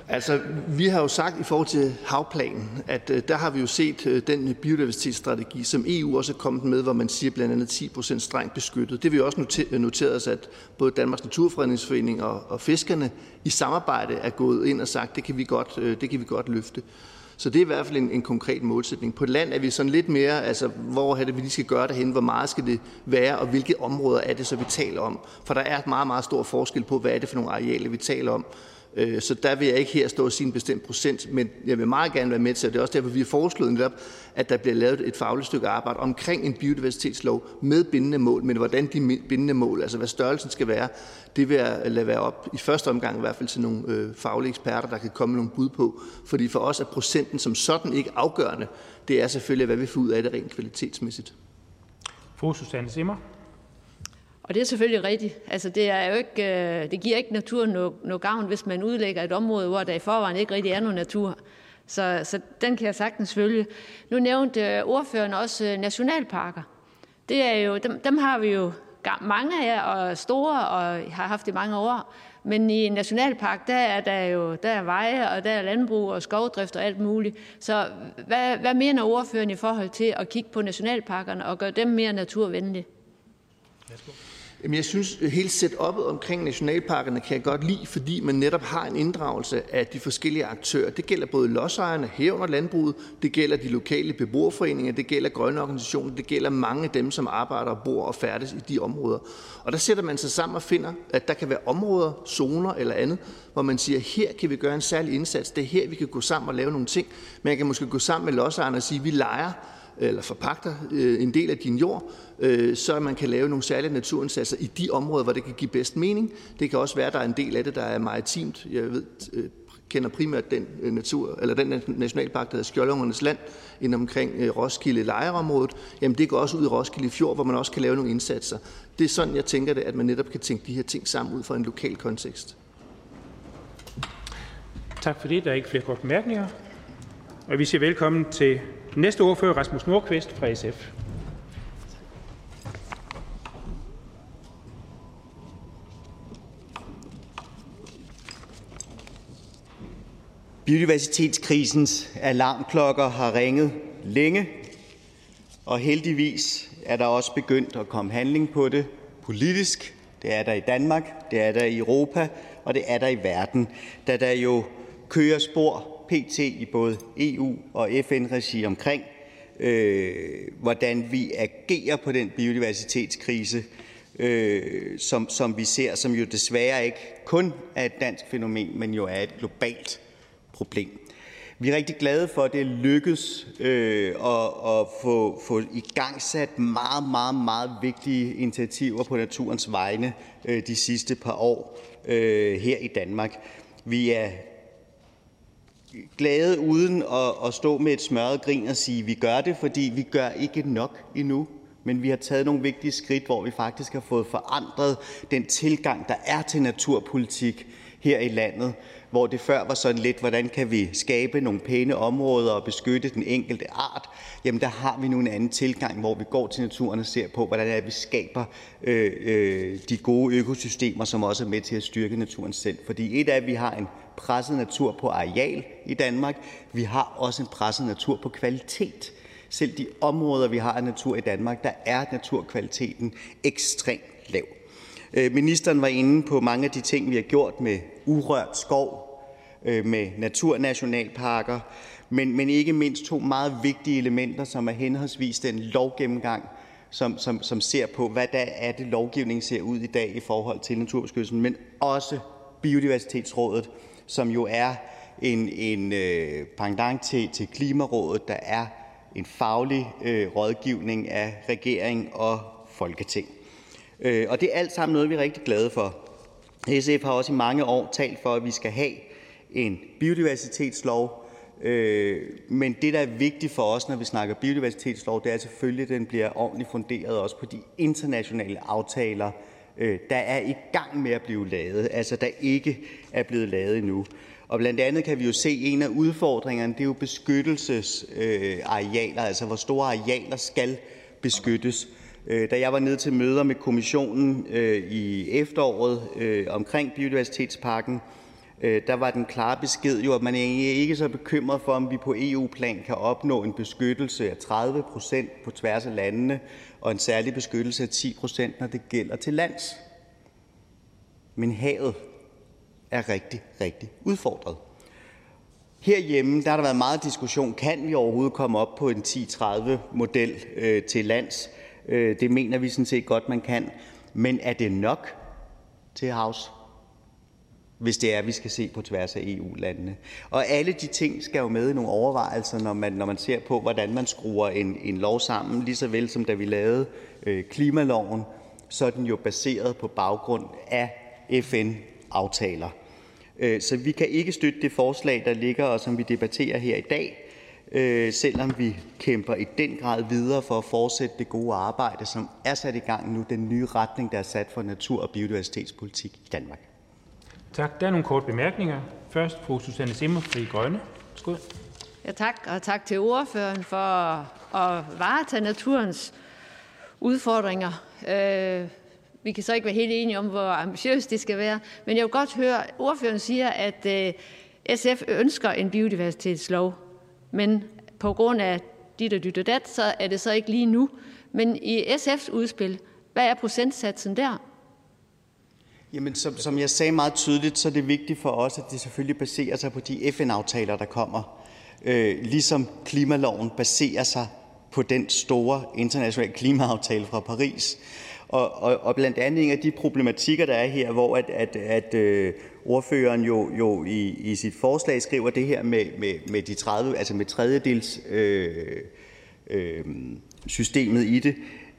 Altså, vi har jo sagt i forhold til havplanen, at øh, der har vi jo set øh, den biodiversitetsstrategi, som EU også er kommet med, hvor man siger blandt andet 10 procent strengt beskyttet. Det vi også noteret, noteret os, at både Danmarks Naturfredningsforening og, og fiskerne i samarbejde er gået ind og sagt, det kan vi godt, øh, det kan vi godt løfte. Så det er i hvert fald en, en konkret målsætning. På land er vi sådan lidt mere, altså hvor er det, vi lige skal gøre det hen, hvor meget skal det være, og hvilke områder er det så, vi taler om. For der er et meget, meget stor forskel på, hvad er det for nogle arealer, vi taler om. Øh, så der vil jeg ikke her stå og sige en bestemt procent, men jeg vil meget gerne være med til, og det er også derfor, vi har foreslået netop, at der bliver lavet et fagligt stykke arbejde omkring en biodiversitetslov med bindende mål, men hvordan de bindende mål, altså hvad størrelsen skal være, det vil jeg lade være op i første omgang i hvert fald til nogle øh, faglige eksperter, der kan komme med nogle bud på. Fordi for os er procenten som sådan ikke afgørende. Det er selvfølgelig, hvad vi får ud af det rent kvalitetsmæssigt. Fru Susanne Simmer. Og det er selvfølgelig rigtigt. Altså, det, er jo ikke, øh, det giver ikke naturen noget, noget gavn, hvis man udlægger et område, hvor der i forvejen ikke rigtig er nogen natur. Så, så den kan jeg sagtens følge. Nu nævnte øh, ordføreren også øh, nationalparker. Det er jo, dem, dem har vi jo mange af og store og har haft i mange år. Men i en nationalpark, der er der jo der er veje, og der er landbrug og skovdrift og alt muligt. Så hvad, hvad mener ordføreren i forhold til at kigge på nationalparkerne og gøre dem mere naturvenlige? Jamen, jeg synes, at hele setup'et omkring nationalparkerne kan jeg godt lide, fordi man netop har en inddragelse af de forskellige aktører. Det gælder både lodsejerne, herunder landbruget, det gælder de lokale beboerforeninger, det gælder grønne organisationer, det gælder mange af dem, som arbejder og bor og færdes i de områder. Og der sætter man sig sammen og finder, at der kan være områder, zoner eller andet, hvor man siger, her kan vi gøre en særlig indsats, det er her, vi kan gå sammen og lave nogle ting. Man kan måske gå sammen med lodsejerne og sige, vi leger eller forpagter øh, en del af din jord, øh, så man kan lave nogle særlige naturindsatser i de områder, hvor det kan give bedst mening. Det kan også være, at der er en del af det, der er maritimt. Jeg ved, øh, kender primært den natur, eller den nationalpark, der hedder Skjoldungernes Land, ind omkring Roskilde lejreområdet. Jamen det går også ud i Roskilde Fjord, hvor man også kan lave nogle indsatser. Det er sådan, jeg tænker det, at man netop kan tænke de her ting sammen ud fra en lokal kontekst. Tak for det. Der er ikke flere korte bemærkninger. Og vi siger velkommen til næste ordfører, Rasmus Nordqvist fra SF. Biodiversitetskrisens alarmklokker har ringet længe, og heldigvis er der også begyndt at komme handling på det politisk. Det er der i Danmark, det er der i Europa, og det er der i verden, da der jo kører spor pt. i både EU og FN-regi omkring, øh, hvordan vi agerer på den biodiversitetskrise, øh, som, som vi ser, som jo desværre ikke kun er et dansk fænomen, men jo er et globalt problem. Vi er rigtig glade for, at det lykkedes øh, at, at få, få i gang sat meget, meget, meget vigtige initiativer på naturens vegne øh, de sidste par år øh, her i Danmark. Vi er glade uden at, at stå med et smørret grin og sige, at vi gør det, fordi vi gør ikke nok endnu. Men vi har taget nogle vigtige skridt, hvor vi faktisk har fået forandret den tilgang, der er til naturpolitik her i landet, hvor det før var sådan lidt, hvordan kan vi skabe nogle pæne områder og beskytte den enkelte art, jamen der har vi nu en anden tilgang, hvor vi går til naturen og ser på, hvordan er, vi skaber øh, øh, de gode økosystemer, som også er med til at styrke naturen selv. Fordi et af, at vi har en presset natur på areal i Danmark. Vi har også en presset natur på kvalitet. Selv de områder, vi har af natur i Danmark, der er naturkvaliteten ekstremt lav. Øh, ministeren var inde på mange af de ting, vi har gjort med urørt skov, øh, med naturnationalparker, men, men ikke mindst to meget vigtige elementer, som er henholdsvis den lovgennemgang, som, som, som ser på, hvad der er det lovgivning ser ud i dag i forhold til naturbeskyttelsen, men også Biodiversitetsrådet, som jo er en, en øh, pendant til, til Klimarådet, der er en faglig øh, rådgivning af regering og folketing. Øh, og det er alt sammen noget, vi er rigtig glade for. SF har også i mange år talt for, at vi skal have en biodiversitetslov, øh, men det, der er vigtigt for os, når vi snakker biodiversitetslov, det er selvfølgelig, at den bliver ordentligt funderet også på de internationale aftaler, øh, der er i gang med at blive lavet, altså der ikke er blevet lavet endnu. Og blandt andet kan vi jo se, at en af udfordringerne, det er jo beskyttelsesarealer, altså hvor store arealer skal beskyttes. Øh, da jeg var nede til møder med kommissionen øh, i efteråret øh, omkring biodiversitetspakken, øh, der var den klare besked jo, at man egentlig ikke er så bekymret for, om vi på EU-plan kan opnå en beskyttelse af 30 procent på tværs af landene, og en særlig beskyttelse af 10 procent, når det gælder til lands. Men havet er rigtig, rigtig udfordret. Herhjemme der har der været meget diskussion, kan vi overhovedet komme op på en 10-30-model øh, til lands? Øh, det mener vi sådan set godt, man kan. Men er det nok til havs? Hvis det er, at vi skal se på tværs af EU-landene. Og alle de ting skal jo med i nogle overvejelser, når man, når man ser på, hvordan man skruer en, en lov sammen. Lige så vel som da vi lavede øh, klimaloven, så er den jo baseret på baggrund af FN-aftaler. Øh, så vi kan ikke støtte det forslag, der ligger, og som vi debatterer her i dag. øh, selvom vi kæmper i den grad videre for at fortsætte det gode arbejde, som er sat i gang nu, den nye retning, der er sat for natur- og biodiversitetspolitik i Danmark. Tak. Der er nogle korte bemærkninger. Først fru Susanne Zimmer, Fri Grønne. Skud. Ja, tak, og tak til ordføreren for at varetage naturens udfordringer. Øh, vi kan så ikke være helt enige om, hvor ambitiøst det skal være, men jeg vil godt høre, ordføreren siger, at øh, SF ønsker en biodiversitetslov, men på grund af dit og dit og dat, så er det så ikke lige nu. Men i SF's udspil, hvad er procentsatsen der? Jamen, som, som jeg sagde meget tydeligt, så er det vigtigt for os, at det selvfølgelig baserer sig på de FN-aftaler, der kommer. Øh, ligesom klimaloven baserer sig på den store internationale klimaaftale fra Paris. Og, og, og blandt andet en af de problematikker, der er her, hvor at, at, at øh, ordføreren jo, jo i, i sit forslag skriver det her med, med, med de 30, altså med tredjedels øh, øh, systemet i det.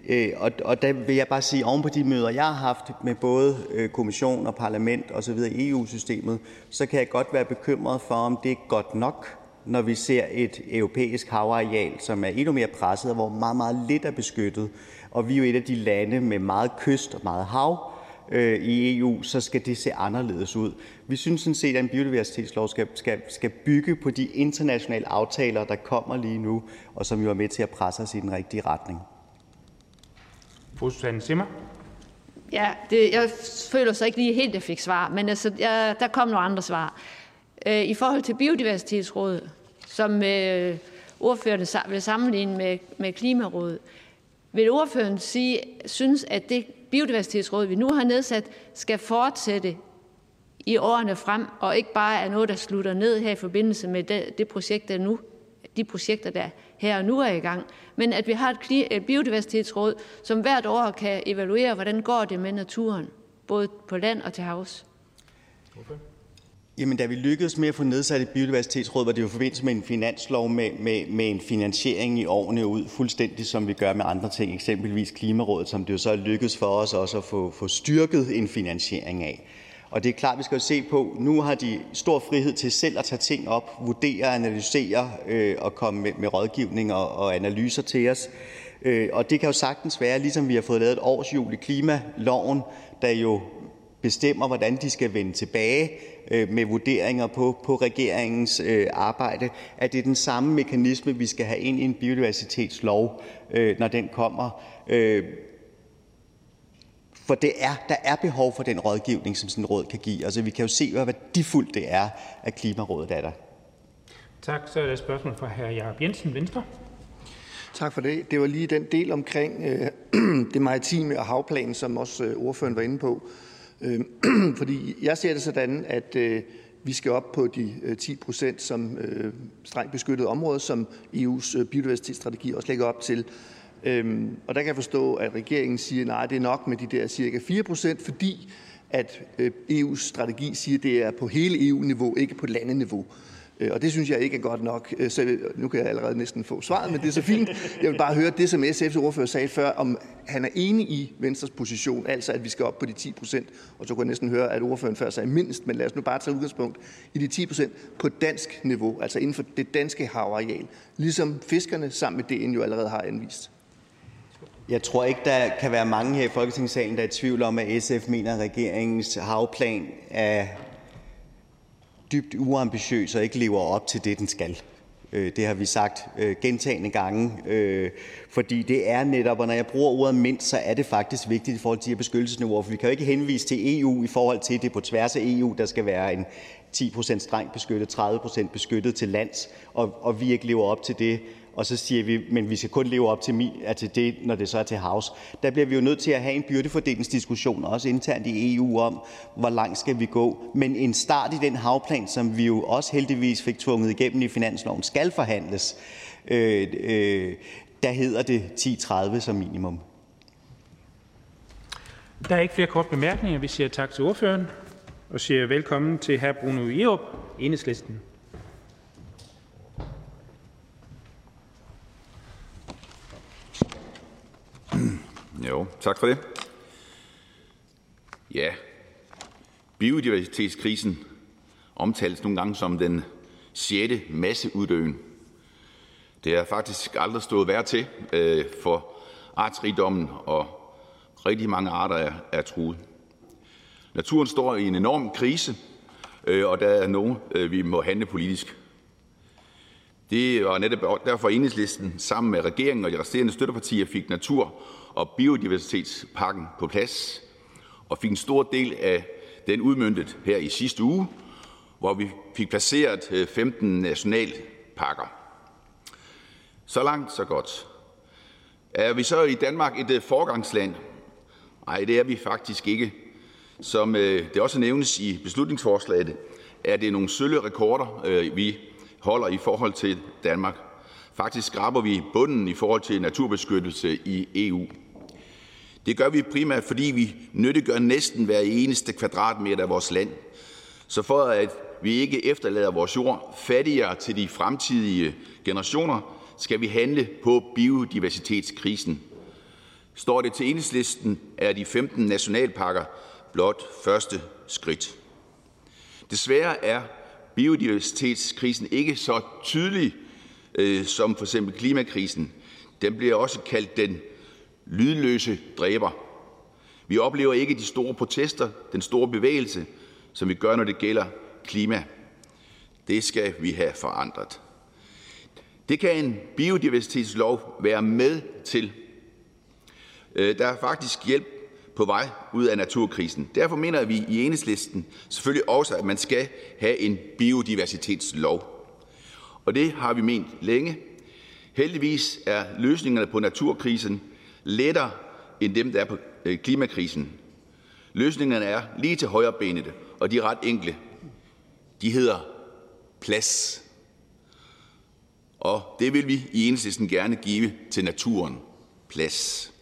Øh, og, og der vil jeg bare sige, oven på de møder, jeg har haft med både øh, kommission og parlament osv. i EU-systemet, så kan jeg godt være bekymret for, om det er godt nok, når vi ser et europæisk havareal, som er endnu mere presset, og hvor meget, meget lidt er beskyttet. Og vi er jo et af de lande med meget kyst og meget hav øh, i EU, så skal det se anderledes ud. Vi synes sådan set, at en biodiversitetslov skal, skal, skal bygge på de internationale aftaler, der kommer lige nu, og som jo er med til at presse os i den rigtige retning. Fru Susanne Zimmer. Ja, det, jeg føler så ikke lige helt, at jeg fik svar, men altså, jeg, der kom nogle andre svar. Øh, I forhold til Biodiversitetsrådet, som øh, ordførende vil sammenligne med, med Klimarådet, vil ordføreren sige, synes, at det Biodiversitetsråd, vi nu har nedsat, skal fortsætte i årene frem, og ikke bare er noget, der slutter ned her i forbindelse med det, det projekt, der nu, de projekter, der her og nu er i gang, men at vi har et, et biodiversitetsråd, som hvert år kan evaluere, hvordan går det med naturen, både på land og til havs. Okay. Jamen, da vi lykkedes med at få nedsat et biodiversitetsråd, var det jo i forbindelse med en finanslov med, med, med en finansiering i årene ud, fuldstændig som vi gør med andre ting, eksempelvis Klimarådet, som det jo så lykkedes for os også at få, få styrket en finansiering af. Og det er klart, vi skal se på, nu har de stor frihed til selv at tage ting op, vurdere, analysere øh, og komme med, med rådgivning og, og analyser til os. Øh, og det kan jo sagtens være, ligesom vi har fået lavet et årsjul i klimaloven, der jo bestemmer, hvordan de skal vende tilbage øh, med vurderinger på, på regeringens øh, arbejde, at det er den samme mekanisme, vi skal have ind i en biodiversitetslov, øh, når den kommer. Øh, for det er, der er behov for den rådgivning, som sådan et råd kan give. Altså, vi kan jo se, hvor værdifuldt det er, at Klimarådet er der. Tak. Så er der et spørgsmål fra hr. Jacob Jensen, Venstre. Tak for det. Det var lige den del omkring øh, det maritime og havplanen, som også øh, ordføreren var inde på. Øh, fordi jeg ser det sådan, at øh, vi skal op på de øh, 10 procent som øh, strengt beskyttede områder, som EU's øh, biodiversitetsstrategi også lægger op til. Øhm, og der kan jeg forstå, at regeringen siger, nej, det er nok med de der cirka 4%, fordi at øh, EU's strategi siger, at det er på hele EU-niveau, ikke på landeniveau. Øh, og det synes jeg ikke er godt nok. Øh, så nu kan jeg allerede næsten få svaret, men det er så fint. Jeg vil bare høre det, som SF's ordfører sagde før, om han er enig i Venstres position, altså at vi skal op på de 10 procent. Og så kunne jeg næsten høre, at ordføreren før sagde mindst, men lad os nu bare tage udgangspunkt i de 10 procent på dansk niveau, altså inden for det danske havareal, ligesom fiskerne sammen med DN jo allerede har anvist. Jeg tror ikke, der kan være mange her i Folketingssalen, der er i tvivl om, at SF mener, at regeringens havplan er dybt uambitiøs og ikke lever op til det, den skal. Øh, det har vi sagt øh, gentagende gange, øh, fordi det er netop, og når jeg bruger ordet mindst, så er det faktisk vigtigt i forhold til de her beskyttelsesniveauer, for vi kan jo ikke henvise til EU i forhold til, at det på tværs af EU, der skal være en 10% strengt beskyttet, 30% beskyttet til lands, og, og vi ikke lever op til det, og så siger vi, men vi skal kun leve op til, til det, når det så er til havs. Der bliver vi jo nødt til at have en byrdefordelingsdiskussion, også internt i EU, om, hvor langt skal vi gå. Men en start i den havplan, som vi jo også heldigvis fik tvunget igennem i finansloven, skal forhandles. Øh, øh, der hedder det 10-30 som minimum. Der er ikke flere kort bemærkninger. Vi siger tak til ordføreren og siger velkommen til hr. Bruno Jerup, Enhedslisten. Jo, tak for det. Ja, biodiversitetskrisen omtales nogle gange som den sjette masseuddøen. Det har faktisk aldrig stået værd til, øh, for artsrigdommen og rigtig mange arter er, er truet. Naturen står i en enorm krise, øh, og der er nogen, øh, vi må handle politisk. Det var netop derfor enhedslisten sammen med regeringen og de resterende støttepartier fik natur- og biodiversitetspakken på plads og fik en stor del af den udmyndtet her i sidste uge, hvor vi fik placeret øh, 15 nationalparker. Så langt, så godt. Er vi så i Danmark et øh, forgangsland? Nej, det er vi faktisk ikke. Som øh, det også nævnes i beslutningsforslaget, er det nogle sølle rekorder, vi holder i forhold til Danmark. Faktisk skraber vi bunden i forhold til naturbeskyttelse i EU. Det gør vi primært, fordi vi nyttiggør næsten hver eneste kvadratmeter af vores land. Så for at vi ikke efterlader vores jord fattigere til de fremtidige generationer, skal vi handle på biodiversitetskrisen. Står det til enhedslisten, er de 15 nationalparker blot første skridt. Desværre er biodiversitetskrisen ikke så tydelig øh, som for eksempel klimakrisen. Den bliver også kaldt den lydløse dræber. Vi oplever ikke de store protester, den store bevægelse, som vi gør, når det gælder klima. Det skal vi have forandret. Det kan en biodiversitetslov være med til. Øh, der er faktisk hjælp på vej ud af naturkrisen. Derfor mener vi i enhedslisten selvfølgelig også, at man skal have en biodiversitetslov. Og det har vi ment længe. Heldigvis er løsningerne på naturkrisen lettere end dem, der er på øh, klimakrisen. Løsningerne er lige til højre benet, og de er ret enkle. De hedder plads. Og det vil vi i enhedslisten gerne give til naturen. Plads.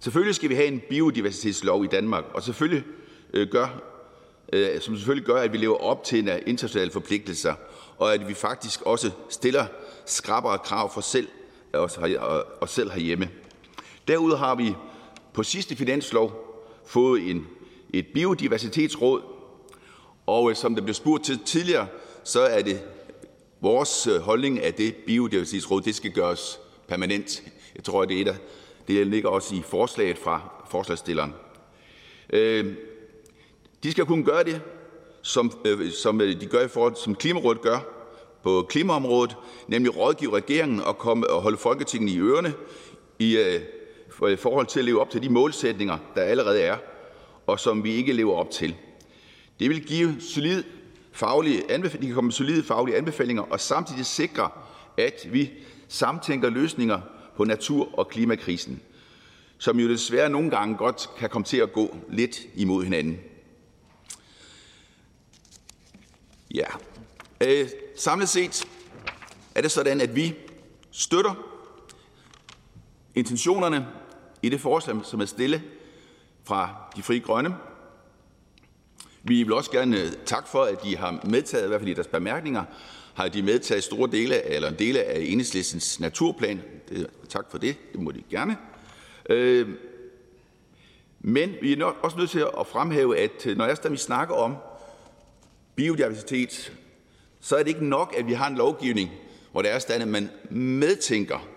Selvfølgelig skal vi have en biodiversitetslov i Danmark, og selvfølgelig øh, gør, øh, som selvfølgelig gør, at vi lever op til internationale forpligtelser, og at vi faktisk også stiller skrappere krav for selv, os, os selv herhjemme. Derudover har vi på sidste finanslov fået en, et biodiversitetsråd, og øh, som der blev spurgt til tidligere, så er det vores øh, holdning, at det biodiversitetsråd det skal gøres permanent. Jeg tror, at det er et af det ligger også i forslaget fra forslagstilleren. Øh, de skal kunne gøre det, som, øh, som øh, de gør i forhold, som Klimarådet gør på klimaområdet, nemlig rådgive regeringen og, komme, og holde Folketinget i ørerne i i forhold til at leve op til de målsætninger, der allerede er, og som vi ikke lever op til. Det vil give solid faglige anbefalinger, de kan komme med solide faglige anbefalinger og samtidig sikre, at vi samtænker løsninger på natur- og klimakrisen, som jo desværre nogle gange godt kan komme til at gå lidt imod hinanden. Ja, øh, samlet set er det sådan, at vi støtter intentionerne i det forslag, som er stille fra de frie grønne. Vi vil også gerne øh, tak for, at de har medtaget, i hvert fald i deres bemærkninger, har de medtaget store dele af, eller en dele af enhedslæsens naturplan. Det, tak for det, det må de gerne. Øh, men vi er også nødt til at fremhæve, at øh, når jeg vi snakker om biodiversitet, så er det ikke nok, at vi har en lovgivning, hvor det er sådan, at man medtænker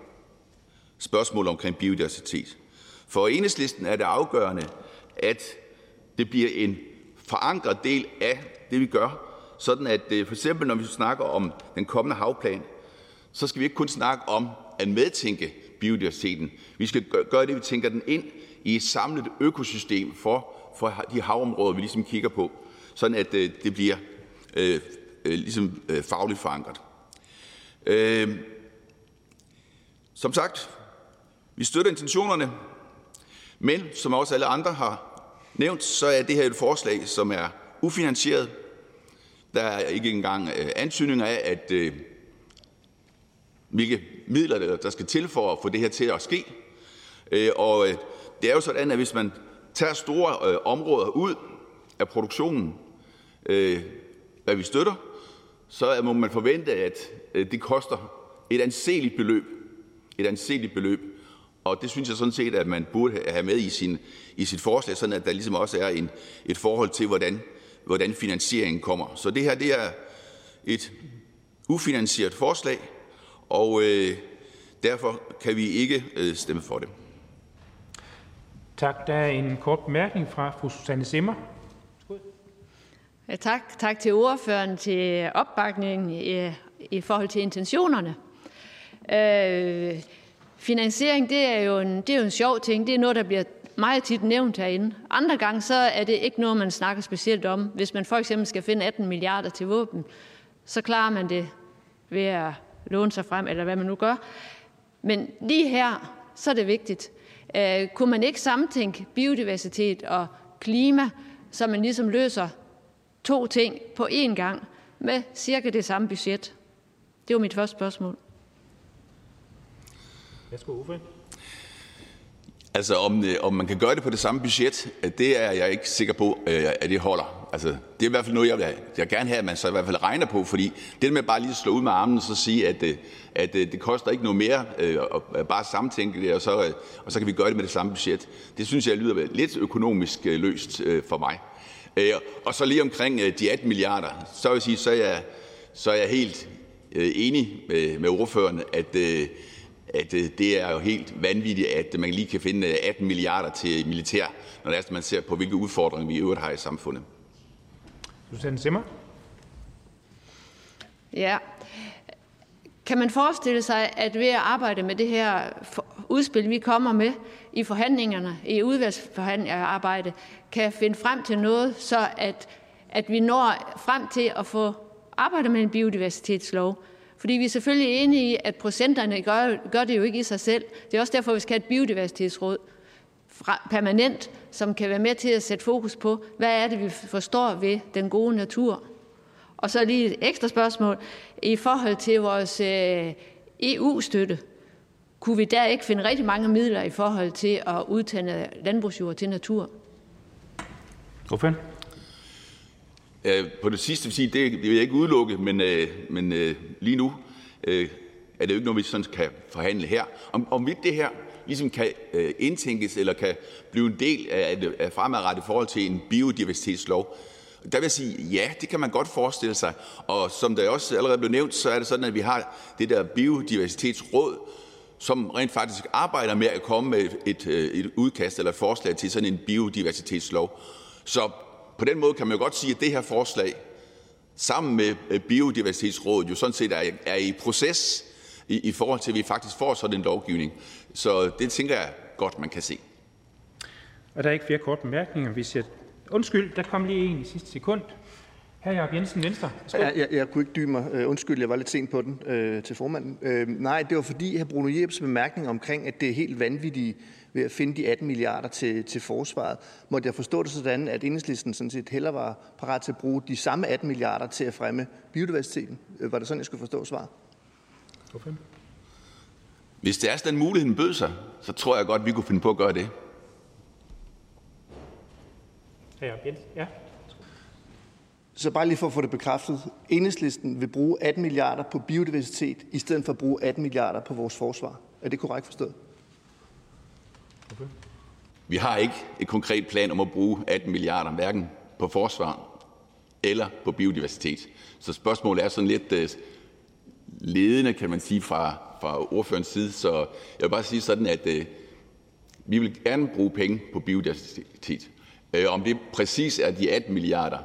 spørgsmål omkring biodiversitet. For enhedslisten er det afgørende, at det bliver en forankret del af det, vi gør, sådan at øh, for eksempel når vi snakker om den kommende havplan, så skal vi ikke kun snakke om at medtænke biodiversiteten. Vi skal gøre det, vi tænker den ind i et samlet økosystem for, for de havområder, vi ligesom kigger på, sådan at øh, det bliver øh, øh, ligesom øh, fagligt forankret. Øh, som sagt, vi støtter intentionerne, men som også alle andre har nævnt, så er det her et forslag, som er ufinansieret. Der er ikke engang øh, antydninger af, at øh, hvilke midler der skal til for at få det her til at ske. Øh, og øh, det er jo sådan, at hvis man tager store øh, områder ud af produktionen, øh, hvad vi støtter, så må man forvente, at det koster et anseligt beløb. Et anseligt beløb. Og det synes jeg sådan set, at man burde have med i, sin, i sit forslag, sådan at der ligesom også er en, et forhold til, hvordan hvordan finansieringen kommer. Så det her det er et ufinansieret forslag, og øh, derfor kan vi ikke øh, stemme for det. Tak. Der er en kort bemærkning fra fru Susanne Zimmer. Ja, tak. Tak til ordføreren til opbakningen i, i forhold til intentionerne. Øh, finansiering, det er, jo en, det er jo en sjov ting. Det er noget, der bliver meget tit nævnt herinde. Andre gange så er det ikke noget, man snakker specielt om. Hvis man for eksempel skal finde 18 milliarder til våben, så klarer man det ved at låne sig frem, eller hvad man nu gør. Men lige her, så er det vigtigt. Øh, kunne man ikke samtænke biodiversitet og klima, så man ligesom løser to ting på én gang med cirka det samme budget? Det var mit første spørgsmål. Værsgo, Uffe. Altså, om, øh, om man kan gøre det på det samme budget, øh, det er jeg ikke sikker på, øh, at det holder. Altså, det er i hvert fald noget, jeg vil, jeg gerne have, at man så i hvert fald regner på, fordi det med bare lige at slå ud med armen og så sige, at, at det koster ikke noget mere at bare samtænke det, og så, og så kan vi gøre det med det samme budget, det synes jeg lyder lidt økonomisk løst for mig. Og så lige omkring de 18 milliarder, så vil jeg sige, så er jeg, så er jeg helt enig med, med ordføreren, at at øh, det er jo helt vanvittigt, at man lige kan finde 18 milliarder til militær, når det er, man ser på, hvilke udfordringer vi i øvrigt har i samfundet. Susanne Simmer. Ja. Kan man forestille sig, at ved at arbejde med det her udspil, vi kommer med i forhandlingerne, i udvalgsforhandlingsarbejde, kan finde frem til noget, så at, at vi når frem til at få arbejdet med en biodiversitetslov, fordi vi er selvfølgelig enige i, at procenterne gør, gør det jo ikke i sig selv. Det er også derfor, vi skal have et biodiversitetsråd permanent, som kan være med til at sætte fokus på, hvad er det, vi forstår ved den gode natur. Og så lige et ekstra spørgsmål. I forhold til vores øh, EU-støtte, kunne vi der ikke finde rigtig mange midler i forhold til at udtænde landbrugsjord til natur? Hvorfor? Øh, på det sidste vil sige, det vil jeg ikke udelukke, men, øh, men øh, lige nu øh, er det jo ikke noget, vi sådan kan forhandle her. Om, om vi det her ligesom kan øh, indtænkes eller kan blive en del af, af fremadrettet forhold til en biodiversitetslov, der vil jeg sige, ja, det kan man godt forestille sig. Og som der også allerede blev nævnt, så er det sådan, at vi har det der biodiversitetsråd, som rent faktisk arbejder med at komme med et, øh, et udkast eller et forslag til sådan en biodiversitetslov. Så på den måde kan man jo godt sige, at det her forslag sammen med øh, Biodiversitetsrådet jo sådan set er, er i proces i, i forhold til, at vi faktisk får sådan en lovgivning. Så det tænker jeg godt, man kan se. Og der er ikke flere korte bemærkninger. Vi siger, undskyld, der kom lige en i sidste sekund. Hr. Jacob Jensen, Venstre. Jeg, jeg, jeg kunne ikke dybe mig. Uh, undskyld, jeg var lidt sent på den uh, til formanden. Uh, nej, det var fordi hr. Bruno Jeps bemærkning omkring, at det er helt vanvittigt ved at finde de 18 milliarder til, til forsvaret. Måtte jeg forstå det sådan, at enhedslisten sådan set heller var parat til at bruge de samme 18 milliarder til at fremme biodiversiteten? Var det sådan, jeg skulle forstå svaret? Okay. Hvis det er sådan, muligheden bød sig, så tror jeg godt, vi kunne finde på at gøre det. Ja. Så bare lige for at få det bekræftet. Enhedslisten vil bruge 18 milliarder på biodiversitet, i stedet for at bruge 18 milliarder på vores forsvar. Er det korrekt forstået? Vi har ikke et konkret plan om at bruge 18 milliarder, hverken på forsvar eller på biodiversitet. Så spørgsmålet er sådan lidt øh, ledende, kan man sige, fra, fra ordførens side. Så jeg vil bare sige sådan, at øh, vi vil gerne bruge penge på biodiversitet. Øh, om det præcis er de 18 milliarder,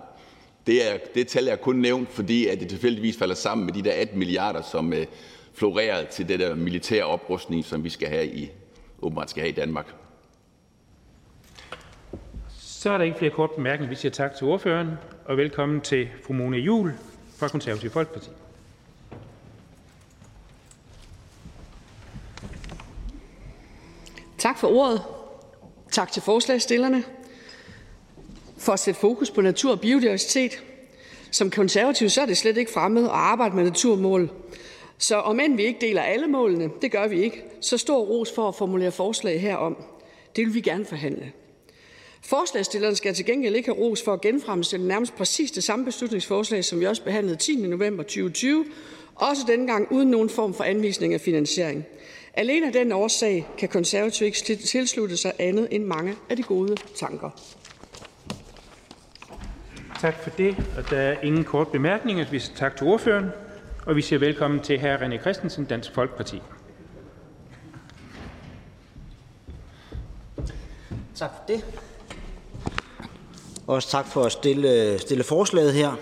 det, er, det tal er kun nævnt, fordi at det tilfældigvis falder sammen med de der 18 milliarder, som øh, florerede til det der militære oprustning, som vi skal have i, åbenbart skal have i Danmark. Så er der ikke flere korte bemærkninger. Vi siger tak til ordføreren og velkommen til fru Mona Jul fra Konservative Folkeparti. Tak for ordet. Tak til forslagsstillerne for at sætte fokus på natur og biodiversitet. Som konservativ så er det slet ikke fremmed at arbejde med naturmål. Så om end vi ikke deler alle målene, det gør vi ikke, så stor ros for at formulere forslag herom. Det vil vi gerne forhandle. Forslagsstillerne skal til gengæld ikke have ros for at genfremstille nærmest præcis det samme beslutningsforslag, som vi også behandlede 10. november 2020, også denne gang uden nogen form for anvisning af finansiering. Alene af den årsag kan konservative ikke tilslutte sig andet end mange af de gode tanker. Tak for det. Og der er ingen kort bemærkninger. Vi siger tak til ordføreren. og vi siger velkommen til hr. René Christensen, Dansk Folkeparti. Tak for det. Også tak for at stille, stille forslaget her.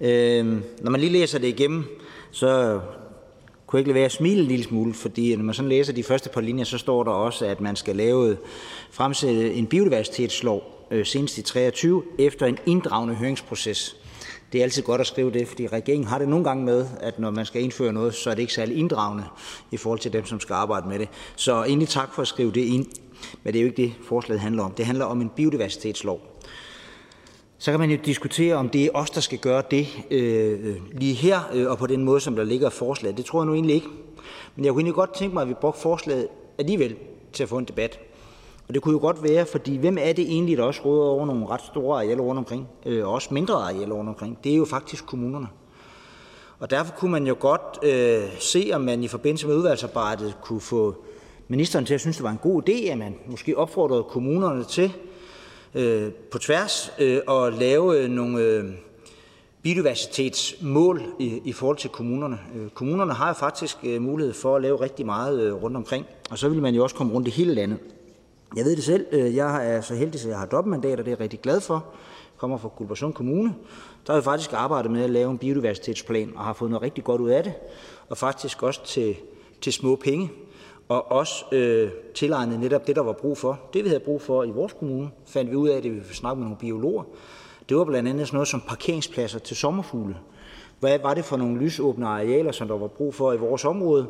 Øh, når man lige læser det igennem, så kunne jeg ikke lade være at smile en lille smule, fordi når man sådan læser de første par linjer, så står der også, at man skal lave fremsætte en biodiversitetslov øh, senest i 23 efter en inddragende høringsproces. Det er altid godt at skrive det, fordi regeringen har det nogle gange med, at når man skal indføre noget, så er det ikke særlig inddragende i forhold til dem, som skal arbejde med det. Så egentlig tak for at skrive det ind, men det er jo ikke det, forslaget handler om. Det handler om en biodiversitetslov. Så kan man jo diskutere, om det er os, der skal gøre det øh, øh, lige her, øh, og på den måde, som der ligger i forslaget. Det tror jeg nu egentlig ikke. Men jeg kunne egentlig godt tænke mig, at vi brugte forslaget alligevel til at få en debat. Og det kunne jo godt være, fordi hvem er det egentlig, der også råder over nogle ret store arealer rundt omkring, øh, og også mindre arealer rundt omkring? Det er jo faktisk kommunerne. Og derfor kunne man jo godt øh, se, om man i forbindelse med udvalgsarbejdet kunne få ministeren til at synes, det var en god idé, at man måske opfordrede kommunerne til øh, på tværs øh, og lave øh, nogle øh, biodiversitetsmål i, i forhold til kommunerne. Øh, kommunerne har jo faktisk øh, mulighed for at lave rigtig meget øh, rundt omkring, og så vil man jo også komme rundt i hele landet. Jeg ved det selv. Øh, jeg er så heldig, at jeg har dobbeltmandat, og det er jeg rigtig glad for. Jeg kommer fra Guldborgsund Kommune. Der har vi faktisk arbejdet med at lave en biodiversitetsplan, og har fået noget rigtig godt ud af det. Og faktisk også til, til små penge. Og også øh, tilegnet netop det, der var brug for. Det, vi havde brug for i vores kommune, fandt vi ud af, det vi ville snakke med nogle biologer. Det var blandt andet sådan noget som parkeringspladser til sommerfugle. Hvad var det for nogle lysåbne arealer, som der var brug for i vores område?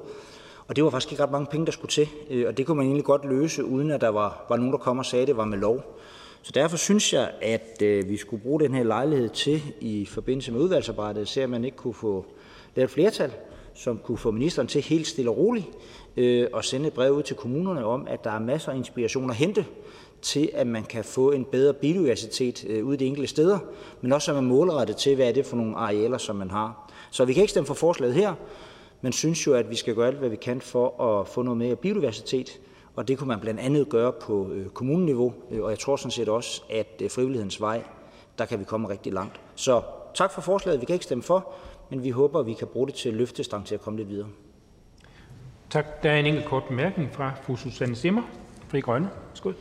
Og det var faktisk ikke ret mange penge, der skulle til, øh, og det kunne man egentlig godt løse, uden at der var, var nogen, der kom og sagde, at det var med lov. Så derfor synes jeg, at øh, vi skulle bruge den her lejlighed til, i forbindelse med udvalgsarbejdet, se, om man ikke kunne få lavet flertal, som kunne få ministeren til helt stille og roligt Øh, at sende et brev ud til kommunerne om, at der er masser af inspiration at hente til, at man kan få en bedre biodiversitet øh, ude i de enkelte steder, men også at man målrettet til, hvad er det for nogle arealer, som man har. Så vi kan ikke stemme for forslaget her, men synes jo, at vi skal gøre alt, hvad vi kan for at få noget mere biodiversitet, og det kunne man blandt andet gøre på øh, kommuneniveau, og jeg tror sådan set også, at frivillighedens vej, der kan vi komme rigtig langt. Så tak for forslaget. Vi kan ikke stemme for, men vi håber, at vi kan bruge det til løftestang til at komme lidt videre. Tak. Der er en enkelt kort bemærkning fra fru Susanne Simmer, Fri Grønne. Skud.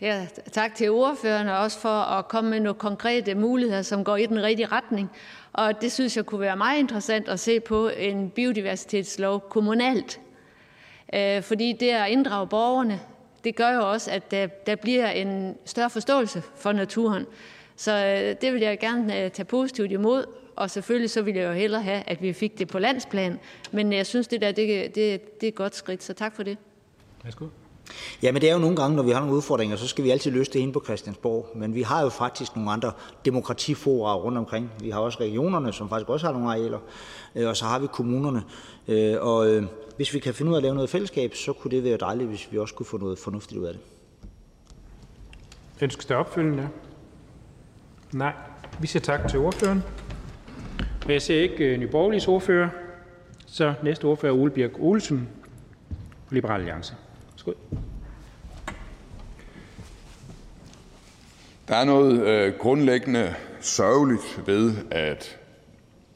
Ja, tak til ordføreren og også for at komme med nogle konkrete muligheder, som går i den rigtige retning. Og det synes jeg kunne være meget interessant at se på en biodiversitetslov kommunalt. Øh, fordi det at inddrage borgerne, det gør jo også, at der, der bliver en større forståelse for naturen. Så øh, det vil jeg gerne øh, tage positivt imod, og selvfølgelig så vil jeg jo hellere have, at vi fik det på landsplan. Men jeg synes, det der det, det, det er et godt skridt, så tak for det. Værsgo. Ja, men det er jo nogle gange, når vi har nogle udfordringer, så skal vi altid løse det inde på Christiansborg. Men vi har jo faktisk nogle andre demokratifora rundt omkring. Vi har også regionerne, som faktisk også har nogle arealer, øh, og så har vi kommunerne. Øh, og øh, hvis vi kan finde ud af at lave noget fællesskab, så kunne det være dejligt, hvis vi også kunne få noget fornuftigt ud af det. Ønskes der opfølgende? Nej. Vi siger tak til ordføreren. Og jeg ser ikke øh, Nyborgerliges ordfører, så næste ordfører er Ole Birk Olsen, Liberal Alliance. Værsgo. Der er noget øh, grundlæggende sørgeligt ved, at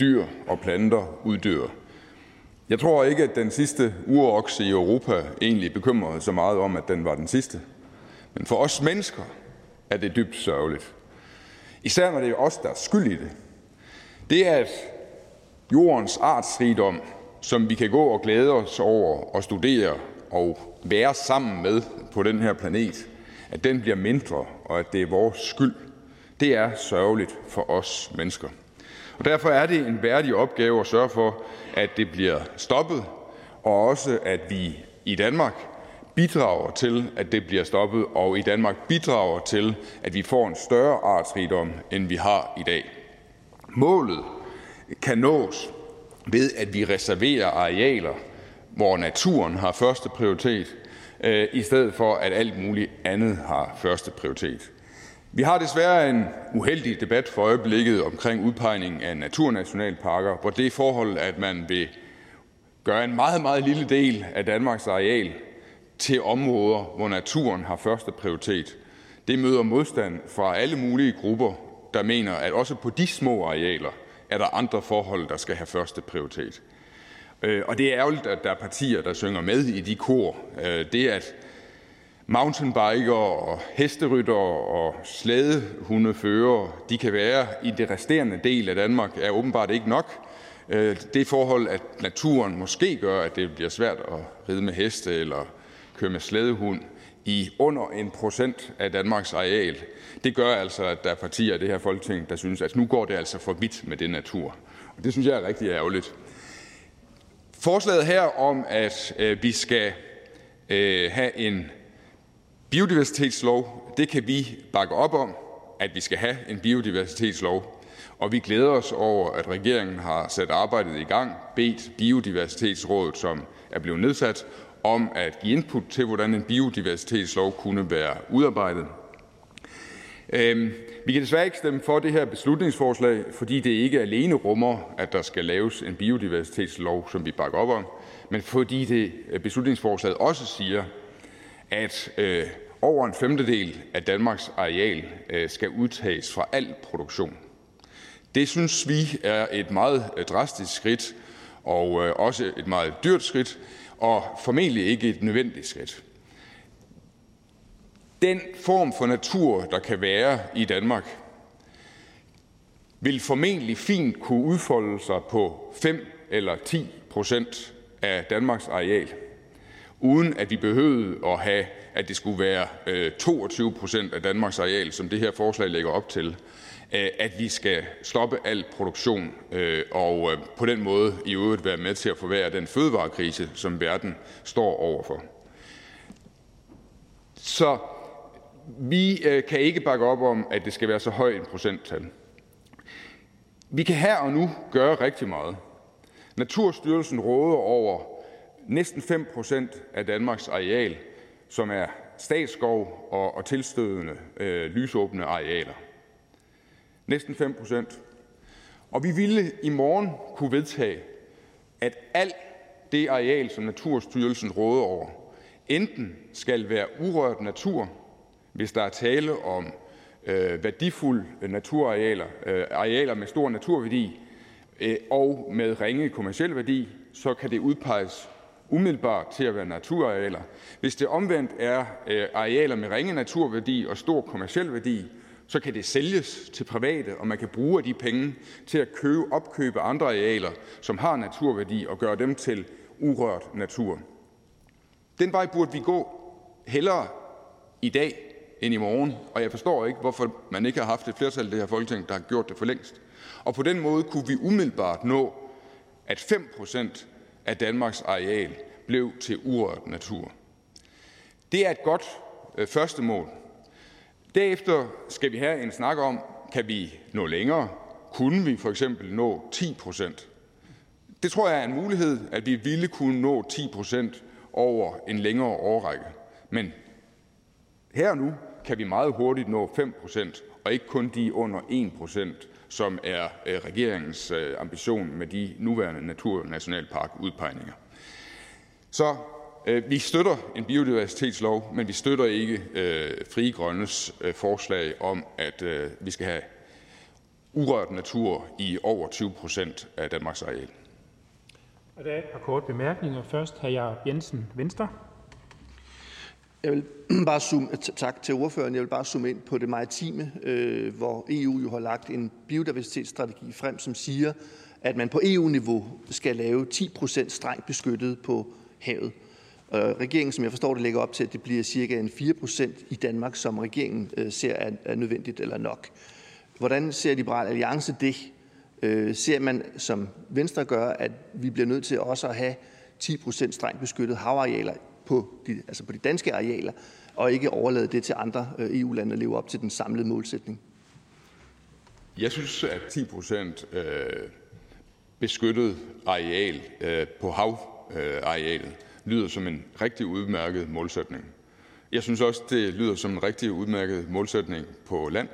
dyr og planter uddør. Jeg tror ikke, at den sidste urokse i Europa egentlig bekymrede så meget om, at den var den sidste. Men for os mennesker er det dybt sørgeligt. Især når det er os, der er skyld i det. Det er, at jordens artsrigdom, som vi kan gå og glæde os over og studere og være sammen med på den her planet, at den bliver mindre, og at det er vores skyld, det er sørgeligt for os mennesker. Og derfor er det en værdig opgave at sørge for, at det bliver stoppet, og også at vi i Danmark bidrager til, at det bliver stoppet, og i Danmark bidrager til, at vi får en større artsrigdom, end vi har i dag. Målet kan nås ved, at vi reserverer arealer, hvor naturen har første prioritet, øh, i stedet for at alt muligt andet har første prioritet. Vi har desværre en uheldig debat for øjeblikket omkring udpegning af naturnationalparker, hvor det forhold, at man vil gøre en meget, meget lille del af Danmarks areal til områder, hvor naturen har første prioritet, det møder modstand fra alle mulige grupper, der mener, at også på de små arealer er der andre forhold, der skal have første prioritet. Øh, og det er ærgerligt, at der er partier, der synger med i de kor. Øh, det, at mountainbiker og hesterytter og slædehundefører de kan være i det resterende del af Danmark, er åbenbart ikke nok. Øh, det forhold, at naturen måske gør, at det bliver svært at ride med heste eller køre med slædehund i under en procent af Danmarks areal, det gør altså, at der er partier i det her folketing, der synes, at nu går det altså for vidt med det natur. Og det synes jeg er rigtig ærgerligt. Forslaget her om, at øh, vi skal øh, have en biodiversitetslov, det kan vi bakke op om, at vi skal have en biodiversitetslov. Og vi glæder os over, at regeringen har sat arbejdet i gang, bedt Biodiversitetsrådet, som er blevet nedsat, om at give input til, hvordan en biodiversitetslov kunne være udarbejdet. Øhm, vi kan desværre ikke stemme for det her beslutningsforslag, fordi det ikke alene rummer, at der skal laves en biodiversitetslov, som vi bakker op om, men fordi det øh, beslutningsforslaget også siger, at øh, over en femtedel af Danmarks areal øh, skal udtages fra al produktion. Det synes vi er et meget drastisk skridt og også et meget dyrt skridt, og formentlig ikke et nødvendigt skridt. Den form for natur, der kan være i Danmark, vil formentlig fint kunne udfolde sig på 5 eller 10 procent af Danmarks areal, uden at vi behøvede at have, at det skulle være øh, 22 procent af Danmarks areal, som det her forslag lægger op til, Øh, at vi skal stoppe al produktion øh, og øh, på den måde i øvrigt være med til at forværre den fødevarekrise, som verden står overfor. Så vi kan ikke bakke op om, at det skal være så højt en procenttal. Vi kan her og nu gøre rigtig meget. Naturstyrelsen råder over næsten 5 procent af Danmarks areal, som er statsskov og, og tilstødende øh, lysåbne arealer næsten 5 procent. Og vi ville i morgen kunne vedtage, at alt det areal, som Naturstyrelsen råder over, enten skal være urørt natur, hvis der er tale om øh, værdifulde naturarealer, øh, arealer med stor naturværdi øh, og med ringe kommersiel værdi, så kan det udpeges umiddelbart til at være naturarealer. Hvis det omvendt er øh, arealer med ringe naturværdi og stor kommersiel værdi, så kan det sælges til private, og man kan bruge de penge til at købe, opkøbe andre arealer, som har naturværdi, og gøre dem til urørt natur. Den vej burde vi gå hellere i dag end i morgen, og jeg forstår ikke, hvorfor man ikke har haft et flertal i det her folketing, der har gjort det for længst. Og på den måde kunne vi umiddelbart nå, at 5 procent af Danmarks areal blev til urørt natur. Det er et godt øh, første mål. Derefter skal vi have en snak om, kan vi nå længere? Kunne vi for eksempel nå 10 procent? Det tror jeg er en mulighed, at vi ville kunne nå 10 procent over en længere årrække. Men her og nu kan vi meget hurtigt nå 5 procent, og ikke kun de under 1 procent, som er øh, regeringens øh, ambition med de nuværende naturnationalparkudpegninger. Så vi støtter en biodiversitetslov, men vi støtter ikke øh, Frie Grønnes øh, forslag om, at vi skal have urørt natur i over 20 procent af Danmarks areal. Der er et par korte bemærkninger. Først hr. Jacob Jensen, Venstre. Jeg vil bare zoome, tak til ordføreren. Jeg vil bare zoome ind på det maritime, øh, hvor EU jo har lagt en biodiversitetsstrategi frem, som siger, at man på EU-niveau skal lave 10 procent strengt beskyttet på havet. Regeringen, som jeg forstår det, lægger op til, at det bliver cirka en 4 procent i Danmark, som regeringen øh, ser er nødvendigt eller nok. Hvordan ser Liberal Alliance det? Øh, ser man, som Venstre gør, at vi bliver nødt til også at have 10 procent strengt beskyttet havarealer på de, altså på de danske arealer, og ikke overlade det til andre øh, EU-lande at leve op til den samlede målsætning? Jeg synes, at 10 procent øh, beskyttet areal på havarealet lyder som en rigtig udmærket målsætning. Jeg synes også, det lyder som en rigtig udmærket målsætning på land.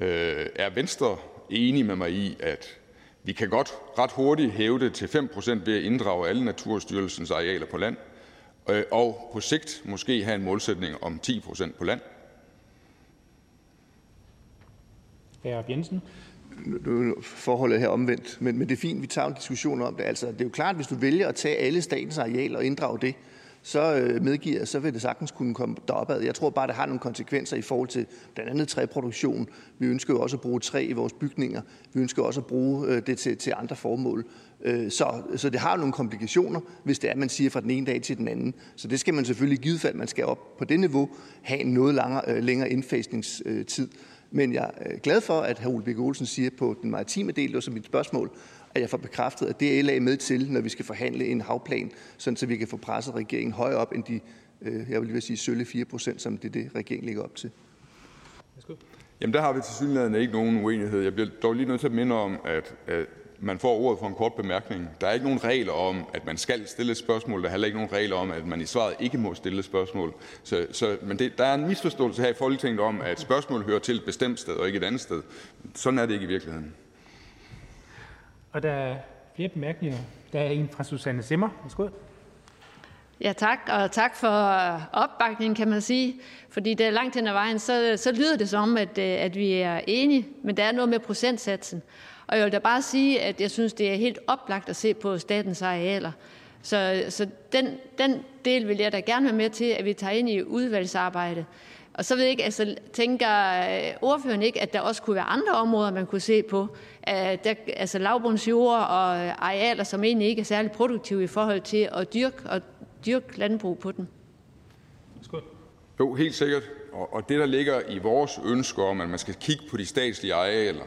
Øh, er Venstre enig med mig i, at vi kan godt ret hurtigt hæve det til 5% ved at inddrage alle Naturstyrelsens arealer på land, øh, og på sigt måske have en målsætning om 10% på land? Hr. Jensen nu forholdet her omvendt, men, men det er fint, vi tager en diskussion om det. Altså, det er jo klart, at hvis du vælger at tage alle statens arealer og inddrage det, så øh, medgiver jeg, så vil det sagtens kunne komme deropad. Jeg tror bare, det har nogle konsekvenser i forhold til blandt andet træproduktion. Vi ønsker jo også at bruge træ i vores bygninger. Vi ønsker også at bruge øh, det til, til andre formål. Øh, så, så det har nogle komplikationer, hvis det er, at man siger fra den ene dag til den anden. Så det skal man selvfølgelig i givet fald, man skal op på det niveau, have en noget langere, øh, længere indfasningstid. Men jeg er øh, glad for, at hr. Ole Birk Olsen siger på den maritime del, det var så mit spørgsmål, at jeg får bekræftet, at det er LA med til, når vi skal forhandle en havplan, sådan så vi kan få presset regeringen højere op end de, øh, jeg vil lige sige, sølle 4 procent, som det er det, regeringen ligger op til. Jamen, der har vi til synligheden ikke nogen uenighed. Jeg bliver dog lige nødt til at minde om, at, at man får ordet for en kort bemærkning. Der er ikke nogen regler om, at man skal stille et spørgsmål. Der er heller ikke nogen regler om, at man i svaret ikke må stille et spørgsmål. Så, så, men det, der er en misforståelse her i Folketinget om, at spørgsmål hører til et bestemt sted og ikke et andet sted. Sådan er det ikke i virkeligheden. Og der er flere bemærkninger. Der er en fra Susanne Simmer. Værsgo. Ja, tak, og tak for opbakningen, kan man sige. Fordi det er langt hen ad vejen, så, så lyder det som, at, øh, at vi er enige, men der er noget med procentsatsen. Og jeg vil da bare sige, at jeg synes, det er helt oplagt at se på statens arealer. Så, så den, den del vil jeg da gerne være med til, at vi tager ind i udvalgsarbejdet. Og så ved jeg ikke, altså, tænker øh, ordføreren ikke, at der også kunne være andre områder, man kunne se på? Der, altså lavbundsjord og arealer, som egentlig ikke er særlig produktive i forhold til at dyrke, og dyrke landbrug på dem. Jo, helt sikkert. Og, og det, der ligger i vores ønske om, at man skal kigge på de statslige arealer,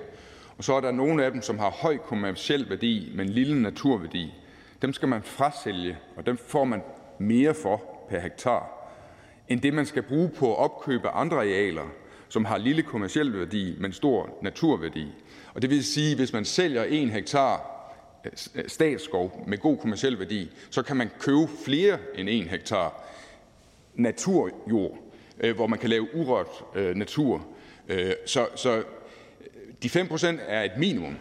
og så er der nogle af dem, som har høj kommersiel værdi, men lille naturværdi. Dem skal man frasælge, og dem får man mere for per hektar, end det man skal bruge på at opkøbe andre arealer, som har lille kommersiel værdi, men stor naturværdi. Og det vil sige, at hvis man sælger en hektar øh, øh, statsskov med god kommersiel værdi, så kan man købe flere end en hektar naturjord, øh, hvor man kan lave urørt natur. Så, så de 5 procent er et minimum.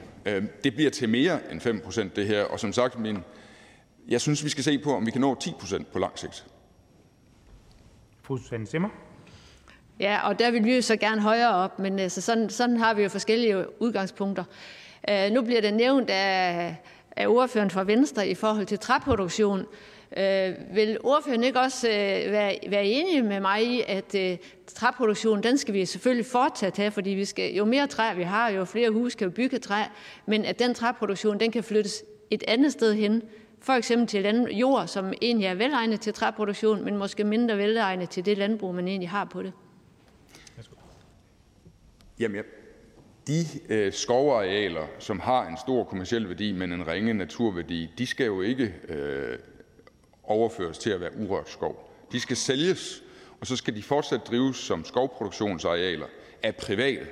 Det bliver til mere end 5 procent, det her. Og som sagt, min, jeg synes, vi skal se på, om vi kan nå 10 procent på lang sigt. Fru Susanne Simmer. Ja, og der vil vi jo så gerne højere op, men altså, sådan, sådan har vi jo forskellige udgangspunkter. Uh, nu bliver det nævnt af, af ordføreren fra Venstre i forhold til træproduktion. Øh, vil ordføreren ikke også øh, være, være enig med mig i, at øh, træproduktion, den skal vi selvfølgelig fortsat have, fordi vi skal, jo mere træ vi har, jo flere huse kan vi bygge træ, men at den træproduktion, den kan flyttes et andet sted hen, for eksempel til land, jord, som egentlig er velegnet til træproduktion, men måske mindre velegnet til det landbrug, man egentlig har på det. Jamen, ja. de øh, skovarealer, som har en stor kommersiel værdi, men en ringe naturværdi, de skal jo ikke øh, overføres til at være urørt skov. De skal sælges, og så skal de fortsat drives som skovproduktionsarealer af private.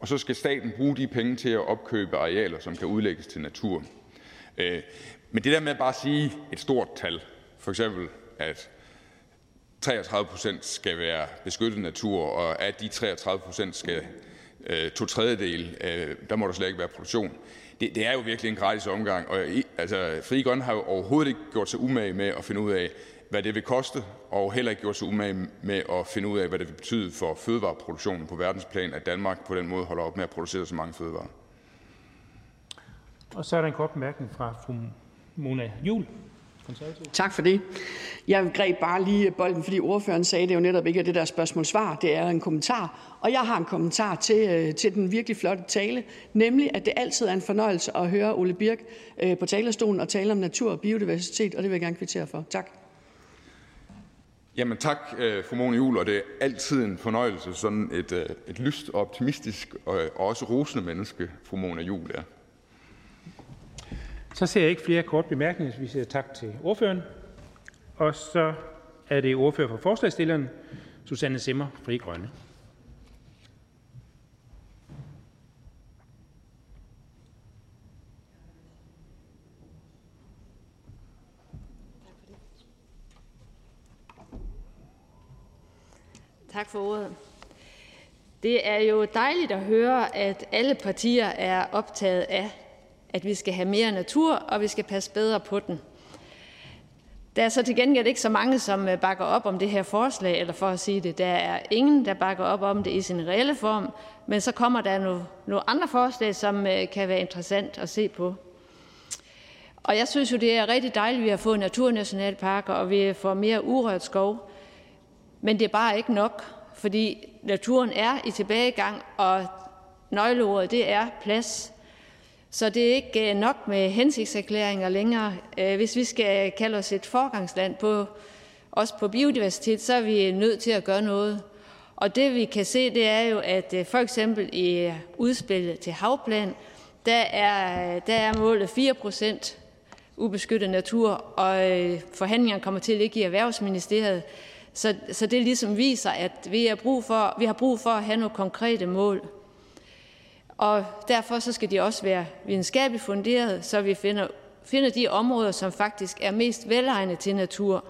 Og så skal staten bruge de penge til at opkøbe arealer, som kan udlægges til natur. Øh, men det der med bare at sige et stort tal, for eksempel at 33 procent skal være beskyttet natur, og at de 33 procent skal øh, to tredjedel, øh, der må der slet ikke være produktion. Det, det er jo virkelig en gratis omgang, og altså, Fri Grønne har jo overhovedet ikke gjort sig umage med at finde ud af, hvad det vil koste, og heller ikke gjort sig umage med at finde ud af, hvad det vil betyde for fødevareproduktionen på verdensplan, at Danmark på den måde holder op med at producere så mange fødevarer. Og så er der en kort bemærkning fra fru Mona Jul. Tak for det. Jeg greb bare lige bolden, fordi ordføreren sagde, at det jo netop ikke er det der spørgsmål-svar, det er en kommentar. Og jeg har en kommentar til, øh, til den virkelig flotte tale, nemlig at det altid er en fornøjelse at høre Ole Birk øh, på talerstolen og tale om natur og biodiversitet, og det vil jeg gerne kvittere for. Tak. Jamen tak, øh, fru Mona Jul, og det er altid en fornøjelse, sådan et, et lyst, optimistisk og også rosende menneske, fru Mona Jul er. Så ser jeg ikke flere kort bemærkninger, så vi siger tak til ordføreren. Og så er det ordfører for forslagsstilleren, Susanne Simmer, Fri Grønne. Tak for ordet. Det er jo dejligt at høre, at alle partier er optaget af vi skal have mere natur, og vi skal passe bedre på den. Der er så til gengæld ikke så mange, som øh, bakker op om det her forslag, eller for at sige det, der er ingen, der bakker op om det i sin reelle form, men så kommer der nogle, nogle andre forslag, som øh, kan være interessant at se på. Og jeg synes jo, det er rigtig dejligt, at vi har fået naturnationalparker, og vi får mere urørt skov. Men det er bare ikke nok, fordi naturen er i tilbagegang, og nøgleordet det er plads. Så det er ikke øh, nok med hensigtserklæringer længere. Øh, hvis vi skal kalde os et forgangsland på, også på biodiversitet, så er vi nødt til at gøre noget. Og det vi kan se, det er jo, at øh, for eksempel i udspillet til havplan, der er, der er målet 4 procent ubeskyttet natur, og forhandlingerne kommer til at ligge i Erhvervsministeriet. Så, så det ligesom viser, at vi, er brug for, vi har brug for at have nogle konkrete mål. Og derfor så skal de også være videnskabeligt funderet, så vi finder, finder de områder, som faktisk er mest velegnet til natur.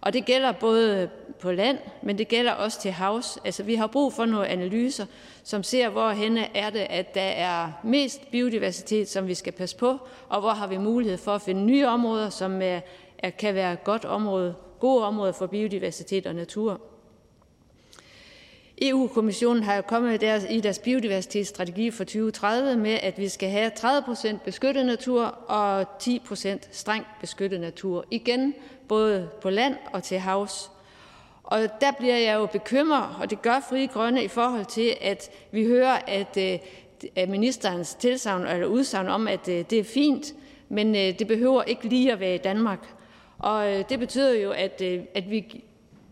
Og det gælder både på land, men det gælder også til havs. Altså vi har brug for nogle analyser, som ser, hvor henne er det, at der er mest biodiversitet, som vi skal passe på, og hvor har vi mulighed for at finde nye områder, som er, er, kan være godt område, gode områder for biodiversitet og natur. EU-kommissionen har kommet deres, i deres biodiversitetsstrategi for 2030 med, at vi skal have 30 procent beskyttet natur og 10 procent strengt beskyttet natur. Igen, både på land og til havs. Og der bliver jeg jo bekymret, og det gør Frie Grønne i forhold til, at vi hører, at, øh, at ministerens tilsavn eller udsagn om, at øh, det er fint, men øh, det behøver ikke lige at være i Danmark. Og det betyder jo, at, at vi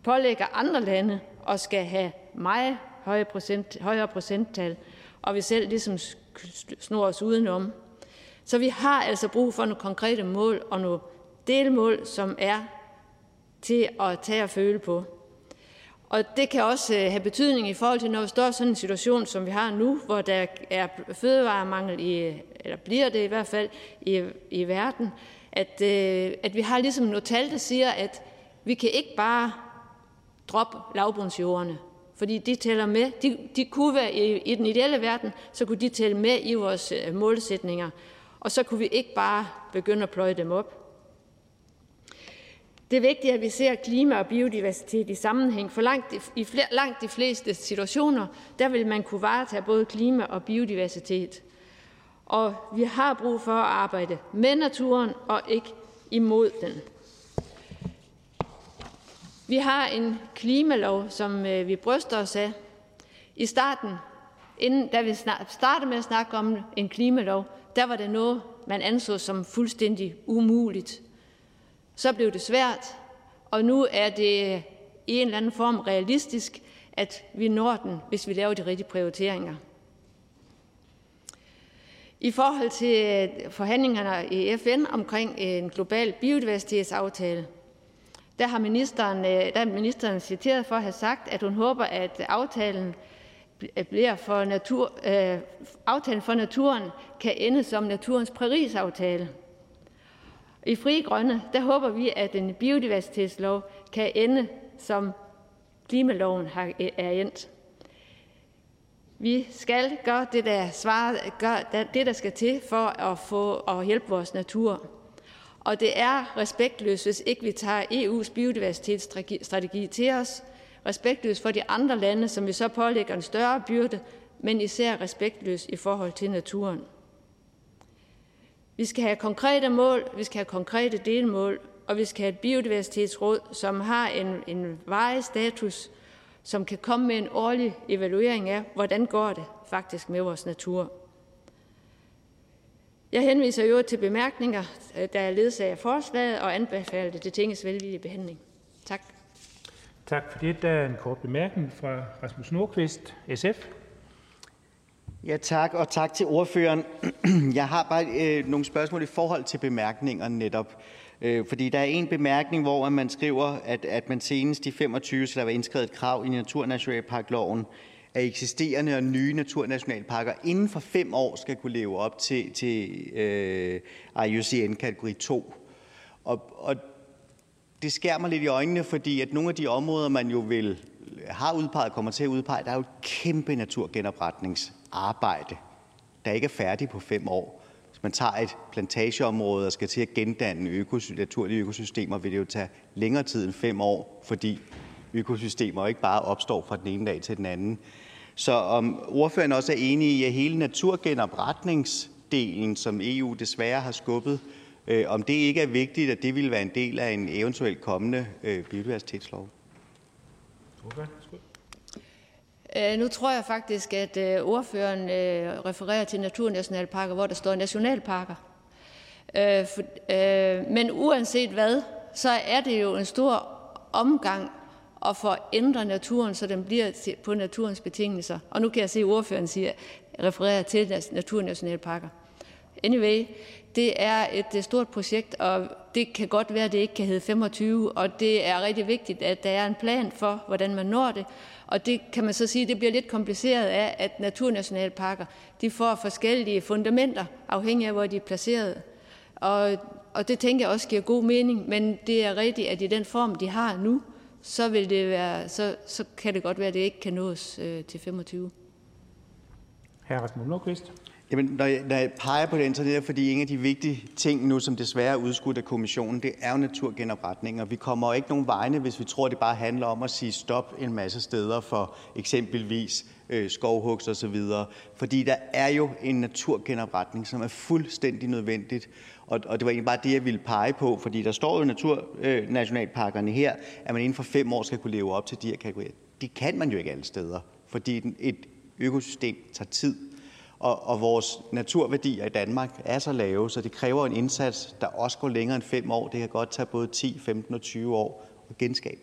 pålægger andre lande at skal have meget høje procent, højere procenttal, og vi selv ligesom snor os udenom. Så vi har altså brug for nogle konkrete mål og nogle delmål, som er til at tage og føle på. Og det kan også øh, have betydning i forhold til, når vi står i sådan en situation, som vi har nu, hvor der er fødevaremangel, i, eller bliver det i hvert fald, i, i verden, at, øh, at vi har ligesom nogle tal, der siger, at vi kan ikke bare droppe lavbundsjordene. Fordi de tæller med. De, de kunne være i, i den ideelle verden, så kunne de tælle med i vores øh, målsætninger. Og så kunne vi ikke bare begynde at pløje dem op. Det er vigtigt, at vi ser klima og biodiversitet i sammenhæng, for langt, i flere, langt de fleste situationer, der vil man kunne varetage både klima og biodiversitet. Og vi har brug for at arbejde med naturen og ikke imod den. Vi har en klimalov, som øh, vi bryster os af. I starten, inden, da vi startede med at snakke om en klimalov, der var det noget, man anså som fuldstændig umuligt. Så blev det svært, og nu er det øh, i en eller anden form realistisk, at vi når den, hvis vi laver de rigtige prioriteringer. I forhold til øh, forhandlingerne i FN omkring en global biodiversitetsaftale, der har ministeren, øh, der er ministeren citeret for at have sagt, at hun håber, at aftalen øh, bliver for natur, øh, aftalen for naturen kan ende som naturens Paris-aftale. I Fri Grønne, der håber vi, at en biodiversitetslov kan ende som klimaloven har, øh, er endt. Vi skal gøre det, der, svarer, gør det, der skal til for at, få, at hjælpe vores natur. Og det er respektløst, hvis ikke vi tager EU's biodiversitetsstrategi til os. Respektløst for de andre lande, som vi så pålægger en større byrde, men især respektløst i forhold til naturen. Vi skal have konkrete mål, vi skal have konkrete delmål, og vi skal have et biodiversitetsråd, som har en, en varig status, som kan komme med en årlig evaluering af, hvordan går det faktisk med vores natur. Jeg henviser jo til bemærkninger, øh, der er ledsager forslaget og anbefaler det til tingets velvillige behandling. Tak. Tak for det. Der er en kort bemærkning fra Rasmus Nordqvist, SF. Ja, tak, og tak til ordføreren. Jeg har bare øh, nogle spørgsmål i forhold til bemærkningerne netop. Øh, fordi der er en bemærkning, hvor man skriver, at, at man senest i 25 skal der være indskrevet et krav i Naturnationalparkloven, at eksisterende og nye naturnationalparker inden for fem år skal kunne leve op til, til øh, IUCN kategori 2. Og, og det skærer mig lidt i øjnene, fordi at nogle af de områder, man jo vil har udpeget, kommer til at udpege, der er jo et kæmpe naturgenopretningsarbejde, der ikke er færdigt på fem år. hvis man tager et plantageområde og skal til at gendanne økosy- naturlige økosystemer, vil det jo tage længere tid end fem år, fordi økosystemer ikke bare opstår fra den ene dag til den anden. Så om ordføreren også er enig i, at hele naturgenopretningsdelen, som EU desværre har skubbet, øh, om det ikke er vigtigt, at det ville være en del af en eventuelt kommende øh, biodiversitetslov? Øh, nu tror jeg faktisk, at øh, ordføreren øh, refererer til naturnationalparker, hvor der står nationalparker. Men uanset hvad, så er det jo en stor omgang og at forændre naturen, så den bliver på naturens betingelser. Og nu kan jeg se, at ordføreren siger, refererer til naturnationalparker. Anyway, det er et øh, stort projekt, og det kan godt være, at det ikke kan hedde 25, og det er rigtig vigtigt, at der er en plan for, hvordan man når det. Og det kan man så sige, det bliver lidt kompliceret af, at naturnationalparker de får forskellige fundamenter, afhængig af, hvor de er placeret. Og, og det tænker jeg også giver god mening, men det er rigtigt, at i den form, de har nu, så, vil det være, så, så kan det godt være, at det ikke kan nås øh, til 25. Hr. Rasmus Nordqvist. Jamen, når jeg, når jeg peger på det, så er fordi en af de vigtige ting nu, som desværre er udskudt af kommissionen, det er jo naturgenopretning. Og vi kommer ikke nogen vegne, hvis vi tror, det bare handler om at sige stop en masse steder for eksempelvis øh, skovhugs og så videre. Fordi der er jo en naturgenopretning, som er fuldstændig nødvendigt. Og, og det var egentlig bare det, jeg ville pege på, fordi der står jo naturnationalparkerne øh, her, at man inden for fem år skal kunne leve op til de her kategorier. Det kan man jo ikke alle steder, fordi et økosystem tager tid og, og vores naturværdier i Danmark er så lave, så det kræver en indsats, der også går længere end fem år. Det kan godt tage både 10, 15 og 20 år at genskabe.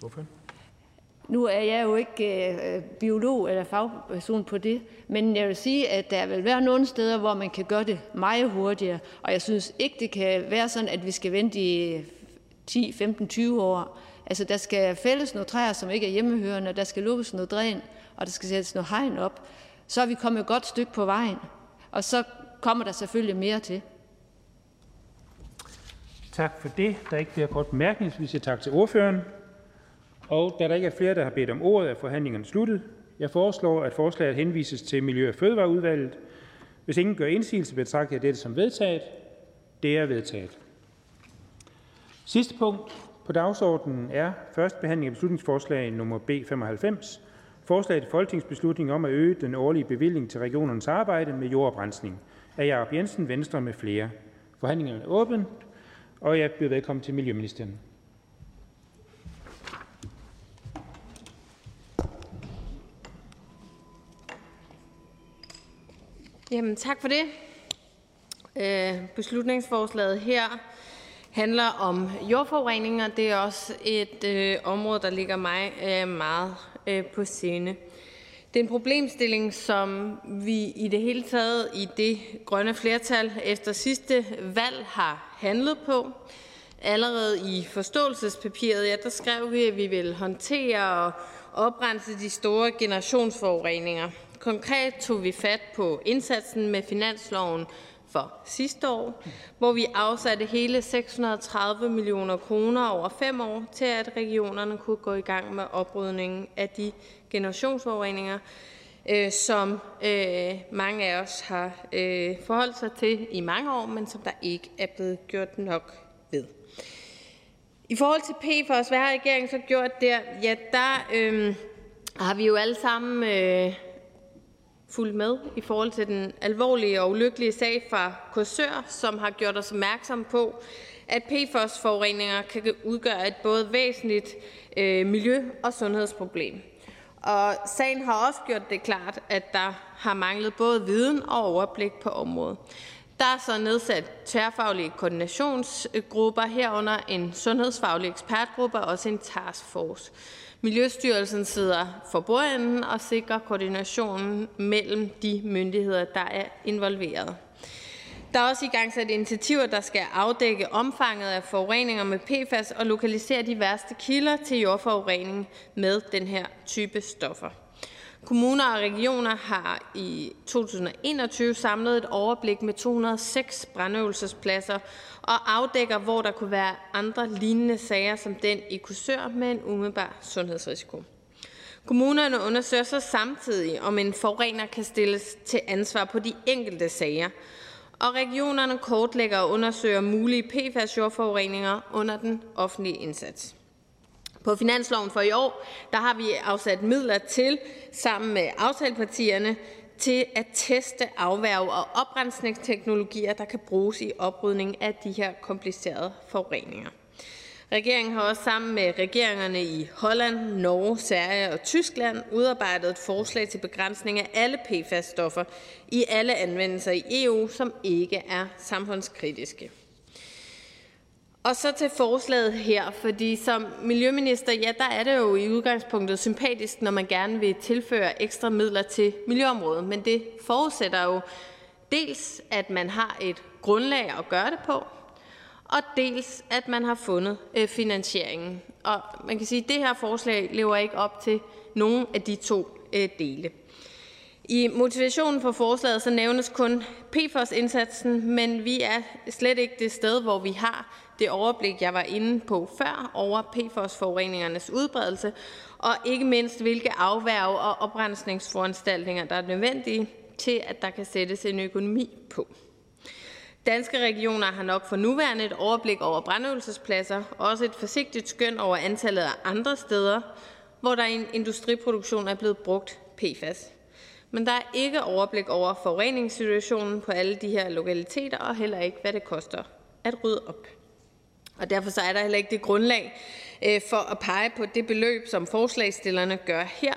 Hvorfor? Nu er jeg jo ikke øh, biolog eller fagperson på det, men jeg vil sige, at der vil være nogle steder, hvor man kan gøre det meget hurtigere. Og jeg synes ikke, det kan være sådan, at vi skal vente i 10, 15, 20 år. Altså, der skal fælles nogle træer, som ikke er hjemmehørende, der skal lukkes noget dræn, og der skal sættes noget hegn op så er vi kommet et godt stykke på vejen. Og så kommer der selvfølgelig mere til. Tak for det. Der er ikke flere kort bemærkninger, så vi siger tak til ordføreren. Og da der ikke er flere, der har bedt om ordet, er forhandlingerne sluttet. Jeg foreslår, at forslaget henvises til Miljø- og Fødevareudvalget. Hvis ingen gør indsigelse, betragter jeg dette som vedtaget. Det er vedtaget. Sidste punkt på dagsordenen er første behandling af beslutningsforslag nummer B 95. Forslag til folketingsbeslutning om at øge den årlige bevilling til regionernes arbejde med jordoprensning af Jacob Jensen, Venstre med flere. Forhandlingen er åben, og jeg byder velkommen til Miljøministeren. Jamen, tak for det. Øh, beslutningsforslaget her handler om jordforurening, og Det er også et øh, område, der ligger mig øh, meget øh, på scene. Det er en problemstilling, som vi i det hele taget i det grønne flertal efter sidste valg har handlet på. Allerede i forståelsespapiret, ja, der skrev vi, at vi vil håndtere og oprense de store generationsforureninger. Konkret tog vi fat på indsatsen med finansloven for sidste år, hvor vi afsatte hele 630 millioner kroner over fem år til, at regionerne kunne gå i gang med oprydningen af de generationsforureninger, øh, som øh, mange af os har øh, forholdt sig til i mange år, men som der ikke er blevet gjort nok ved. I forhold til PFOS, hvad har regeringen så gjort der? Ja, der øh, har vi jo alle sammen øh, fulgt med i forhold til den alvorlige og ulykkelige sag fra Korsør, som har gjort os opmærksom på, at PFOS-forureninger kan udgøre et både væsentligt øh, miljø- og sundhedsproblem. Og sagen har også gjort det klart, at der har manglet både viden og overblik på området. Der er så nedsat tværfaglige koordinationsgrupper herunder en sundhedsfaglig ekspertgruppe og også en taskforce. Miljøstyrelsen sidder for bordenden og sikrer koordinationen mellem de myndigheder, der er involveret. Der er også i gang sat initiativer, der skal afdække omfanget af forureninger med PFAS og lokalisere de værste kilder til jordforurening med den her type stoffer. Kommuner og regioner har i 2021 samlet et overblik med 206 brandøvelsespladser og afdækker, hvor der kunne være andre lignende sager som den i Korsør med en umiddelbar sundhedsrisiko. Kommunerne undersøger så samtidig, om en forurener kan stilles til ansvar på de enkelte sager, og regionerne kortlægger og undersøger mulige PFAS-jordforureninger under den offentlige indsats. På finansloven for i år der har vi afsat midler til sammen med aftalepartierne til at teste, afværge og oprensningsteknologier, der kan bruges i oprydning af de her komplicerede forureninger. Regeringen har også sammen med regeringerne i Holland, Norge, Sverige og Tyskland udarbejdet et forslag til begrænsning af alle PFAS-stoffer i alle anvendelser i EU, som ikke er samfundskritiske. Og så til forslaget her, fordi som miljøminister, ja, der er det jo i udgangspunktet sympatisk, når man gerne vil tilføre ekstra midler til miljøområdet, men det forudsætter jo dels, at man har et grundlag at gøre det på, og dels at man har fundet øh, finansieringen. Og man kan sige, at det her forslag lever ikke op til nogen af de to øh, dele. I motivationen for forslaget så nævnes kun PFOS-indsatsen, men vi er slet ikke det sted, hvor vi har det overblik, jeg var inde på før, over PFOS-forureningernes udbredelse, og ikke mindst hvilke afværge- og oprensningsforanstaltninger, der er nødvendige til, at der kan sættes en økonomi på. Danske regioner har nok for nuværende et overblik over brandøvelsespladser, og også et forsigtigt skøn over antallet af andre steder, hvor der i en industriproduktion er blevet brugt PFAS. Men der er ikke overblik over forureningssituationen på alle de her lokaliteter, og heller ikke, hvad det koster at rydde op. Og derfor så er der heller ikke det grundlag øh, for at pege på det beløb, som forslagstillerne gør her.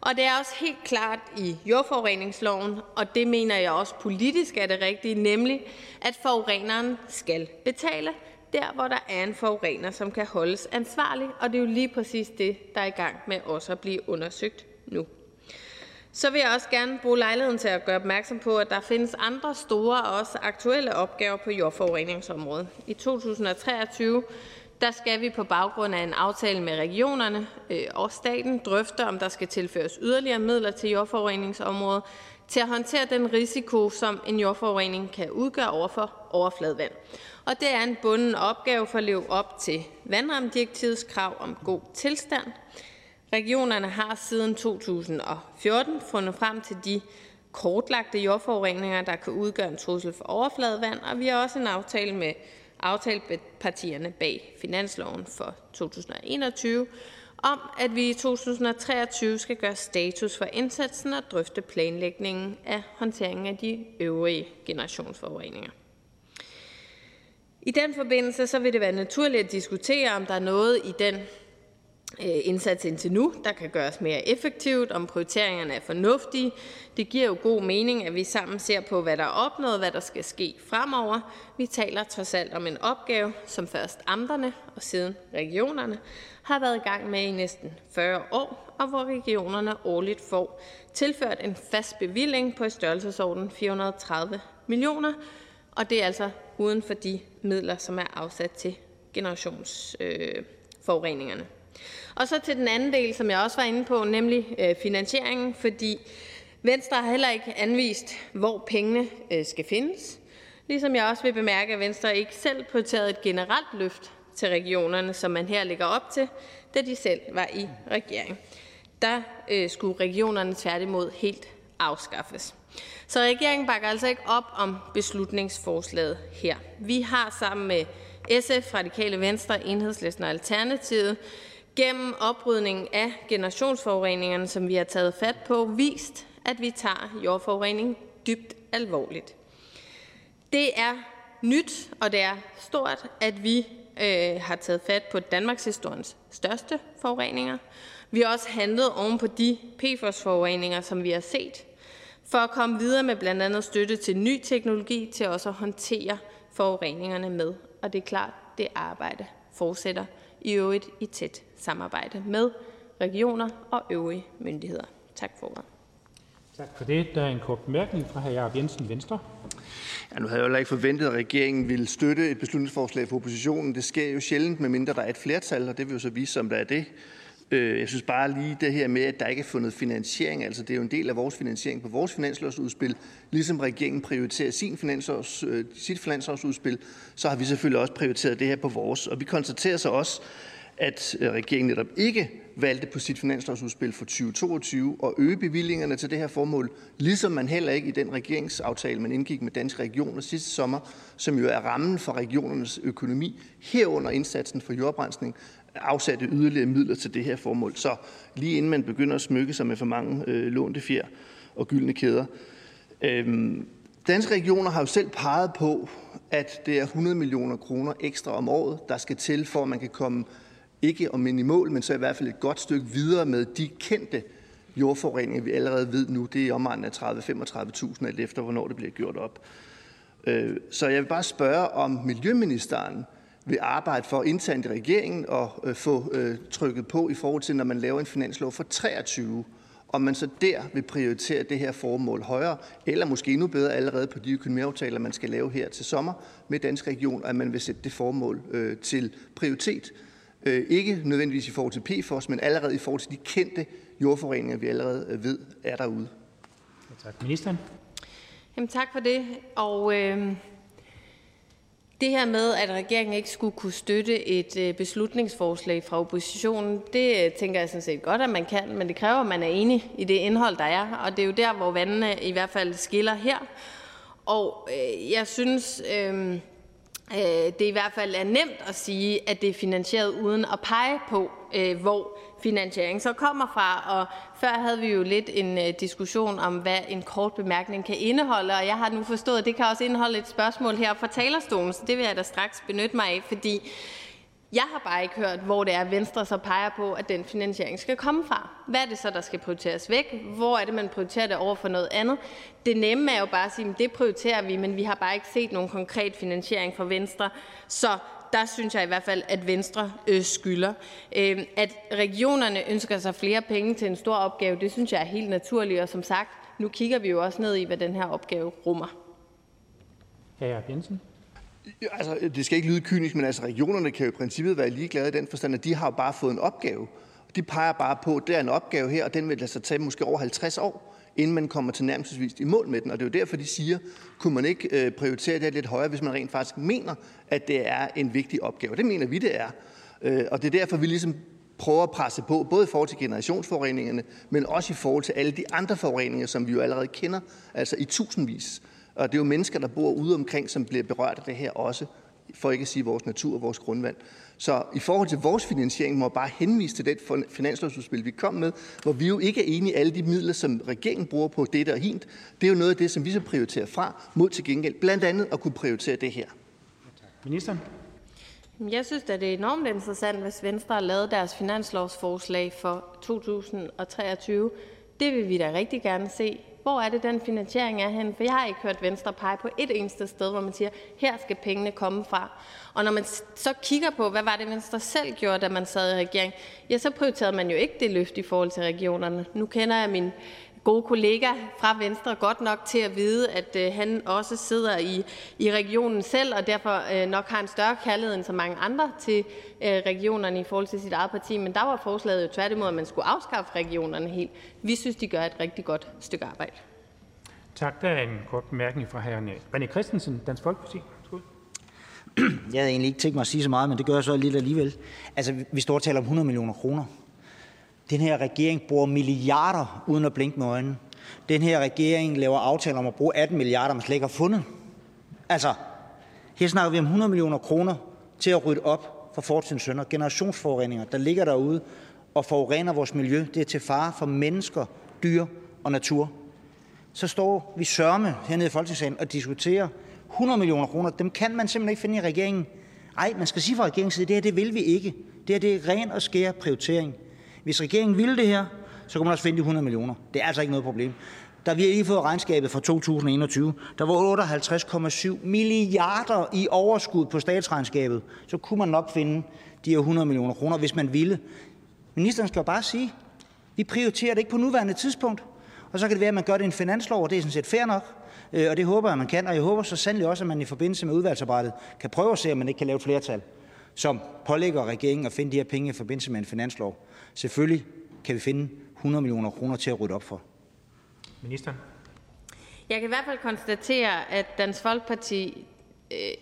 Og det er også helt klart i jordforureningsloven, og det mener jeg også politisk er det rigtige, nemlig at forureneren skal betale der, hvor der er en forurener, som kan holdes ansvarlig. Og det er jo lige præcis det, der er i gang med også at blive undersøgt nu. Så vil jeg også gerne bruge lejligheden til at gøre opmærksom på, at der findes andre store og også aktuelle opgaver på jordforureningsområdet. I 2023 der skal vi på baggrund af en aftale med regionerne øh, og staten drøfte, om der skal tilføres yderligere midler til jordforureningsområdet til at håndtere den risiko, som en jordforurening kan udgøre over for overfladevand. Og det er en bunden opgave for at leve op til vandrammedirektivets krav om god tilstand. Regionerne har siden 2014 fundet frem til de kortlagte jordforureninger, der kan udgøre en trussel for overfladevand, og vi har også en aftale med aftalepartierne bag finansloven for 2021 om, at vi i 2023 skal gøre status for indsatsen og drøfte planlægningen af håndteringen af de øvrige generationsforureninger. I den forbindelse så vil det være naturligt at diskutere, om der er noget i den Øh, indsats indtil nu, der kan gøres mere effektivt, om prioriteringerne er fornuftige. Det giver jo god mening, at vi sammen ser på, hvad der er opnået, hvad der skal ske fremover. Vi taler trods alt om en opgave, som først amterne og siden regionerne har været i gang med i næsten 40 år, og hvor regionerne årligt får tilført en fast bevilling på i størrelsesorden 430 millioner, og det er altså uden for de midler, som er afsat til generationsforureningerne. Øh, og så til den anden del, som jeg også var inde på, nemlig øh, finansieringen, fordi Venstre har heller ikke anvist, hvor pengene øh, skal findes, ligesom jeg også vil bemærke, at Venstre ikke selv prioriterede et generelt løft til regionerne, som man her lægger op til, da de selv var i regering. Der øh, skulle regionerne tværtimod helt afskaffes. Så regeringen bakker altså ikke op om beslutningsforslaget her. Vi har sammen med SF, Radikale Venstre, Enhedslisten og Alternativet gennem oprydningen af generationsforureningerne, som vi har taget fat på, vist, at vi tager jordforurening dybt alvorligt. Det er nyt, og det er stort, at vi øh, har taget fat på Danmarks historiens største forureninger. Vi har også handlet oven på de PFOS-forureninger, som vi har set, for at komme videre med blandt andet støtte til ny teknologi til også at håndtere forureningerne med. Og det er klart, det arbejde fortsætter i øvrigt i tæt samarbejde med regioner og øvrige myndigheder. Tak for ordet. Tak for det. Der er en kort bemærkning fra hr. Jacob Jensen, Venstre. Ja, nu havde jeg jo ikke forventet, at regeringen ville støtte et beslutningsforslag for oppositionen. Det sker jo sjældent, medmindre der er et flertal, og det vil jo så vise, om der er det. Øh, jeg synes bare lige det her med, at der ikke er fundet finansiering, altså det er jo en del af vores finansiering på vores finanslovsudspil. Ligesom regeringen prioriterer sin finanslovs, øh, sit finanslovsudspil, så har vi selvfølgelig også prioriteret det her på vores. Og vi konstaterer så også, at øh, regeringen netop ikke valgte på sit finanslovsudspil for 2022 at øge bevillingerne til det her formål, ligesom man heller ikke i den regeringsaftale, man indgik med Danske Regioner sidste sommer, som jo er rammen for regionernes økonomi, herunder indsatsen for jordrensning, afsatte yderligere midler til det her formål. Så lige inden man begynder at smykke sig med for mange øh, lånte fjer og gyldne kæder. Øhm, Danske Regioner har jo selv peget på, at det er 100 millioner kroner ekstra om året, der skal til, for at man kan komme ikke om i mål, men så i hvert fald et godt stykke videre med de kendte jordforureninger, vi allerede ved nu. Det er omegnen af 30-35.000, alt efter hvornår det bliver gjort op. Øh, så jeg vil bare spørge, om Miljøministeren vil arbejde for internt i regeringen og øh, få øh, trykket på i forhold til, når man laver en finanslov for 23, om man så der vil prioritere det her formål højere, eller måske endnu bedre allerede på de økonomiaftaler, man skal lave her til sommer med Dansk Region, at man vil sætte det formål øh, til prioritet. Øh, ikke nødvendigvis i forhold til PFOS, men allerede i forhold til de kendte jordforureninger, vi allerede øh, ved er derude. Ja, tak. Ministeren? Jamen, tak for det. Og øh, det her med, at regeringen ikke skulle kunne støtte et øh, beslutningsforslag fra oppositionen, det tænker jeg sådan set godt, at man kan, men det kræver, at man er enig i det indhold, der er. Og det er jo der, hvor vandene i hvert fald skiller her. Og øh, jeg synes, øh, Øh, det i hvert fald er nemt at sige, at det er finansieret uden at pege på, øh, hvor finansieringen så kommer fra. Og før havde vi jo lidt en øh, diskussion om, hvad en kort bemærkning kan indeholde, og jeg har nu forstået, at det kan også indeholde et spørgsmål her fra talerstolen, så det vil jeg da straks benytte mig af, fordi jeg har bare ikke hørt, hvor det er, Venstre så peger på, at den finansiering skal komme fra. Hvad er det så, der skal prioriteres væk? Hvor er det, man prioriterer det over for noget andet? Det nemme er jo bare at sige, at det prioriterer vi, men vi har bare ikke set nogen konkret finansiering fra Venstre. Så der synes jeg i hvert fald, at Venstre øh, skylder. Øh, at regionerne ønsker sig flere penge til en stor opgave, det synes jeg er helt naturligt. Og som sagt, nu kigger vi jo også ned i, hvad den her opgave rummer. Ja, Jensen. Altså, det skal ikke lyde kynisk, men altså, regionerne kan jo i princippet være ligeglade i den forstand, at de har jo bare fået en opgave. De peger bare på, at det er en opgave her, og den vil lade sig tage måske over 50 år inden man kommer til nærmest i mål med den. Og det er jo derfor, de siger, kunne man ikke øh, prioritere det lidt højere, hvis man rent faktisk mener, at det er en vigtig opgave. Det mener vi, det er. Øh, og det er derfor, vi ligesom prøver at presse på, både i forhold til generationsforureningerne, men også i forhold til alle de andre forureninger, som vi jo allerede kender, altså i tusindvis. Og det er jo mennesker, der bor ude omkring, som bliver berørt af det her også, for ikke at sige vores natur og vores grundvand. Så i forhold til vores finansiering må jeg bare henvise til det finanslovsudspil, vi kom med, hvor vi jo ikke er enige i alle de midler, som regeringen bruger på dette og hint. Det er jo noget af det, som vi så prioriterer fra, mod til gengæld blandt andet at kunne prioritere det her. Ministeren? Jeg synes at det er enormt interessant, hvis Venstre har lavet deres finanslovsforslag for 2023. Det vil vi da rigtig gerne se. Hvor er det, den finansiering er henne? For jeg har ikke hørt Venstre pege på et eneste sted, hvor man siger, her skal pengene komme fra. Og når man så kigger på, hvad var det, Venstre selv gjorde, da man sad i regering, ja, så prioriterede man jo ikke det løft i forhold til regionerne. Nu kender jeg min gode kollega fra Venstre godt nok til at vide, at øh, han også sidder i, i regionen selv, og derfor øh, nok har en større kærlighed end så mange andre til øh, regionerne i forhold til sit eget parti. Men der var forslaget jo tværtimod, at man skulle afskaffe regionerne helt. Vi synes, de gør et rigtig godt stykke arbejde. Tak. Der er en kort bemærkning fra hr. René Christensen, Dansk Folkeparti. Jeg havde egentlig ikke tænkt mig at sige så meget, men det gør jeg så lidt alligevel. Altså, vi står og taler om 100 millioner kroner. Den her regering bruger milliarder uden at blinke med øjnene. Den her regering laver aftaler om at bruge 18 milliarder, man slet ikke har fundet. Altså, her snakker vi om 100 millioner kroner til at rydde op for fortidens sønder. Generationsforureninger, der ligger derude og forurener vores miljø. Det er til fare for mennesker, dyr og natur. Så står vi sørme hernede i Folketingssalen og diskuterer 100 millioner kroner. Dem kan man simpelthen ikke finde i regeringen. Nej, man skal sige fra regeringens side, det her det vil vi ikke. Det her det er ren og skær prioritering. Hvis regeringen ville det her, så kunne man også finde de 100 millioner. Det er altså ikke noget problem. Da vi har lige fået regnskabet for 2021, der var 58,7 milliarder i overskud på statsregnskabet, så kunne man nok finde de her 100 millioner kroner, hvis man ville. Ministeren skal jo bare sige, vi prioriterer det ikke på nuværende tidspunkt. Og så kan det være, at man gør det i en finanslov, og det er sådan set fair nok. Øh, og det håber jeg, man kan. Og jeg håber så sandelig også, at man i forbindelse med udvalgsarbejdet kan prøve at se, om man ikke kan lave et flertal, som pålægger regeringen at finde de her penge i forbindelse med en finanslov. Selvfølgelig kan vi finde 100 millioner kroner til at rydde op for. Ministeren? Jeg kan i hvert fald konstatere, at Dansk Folkeparti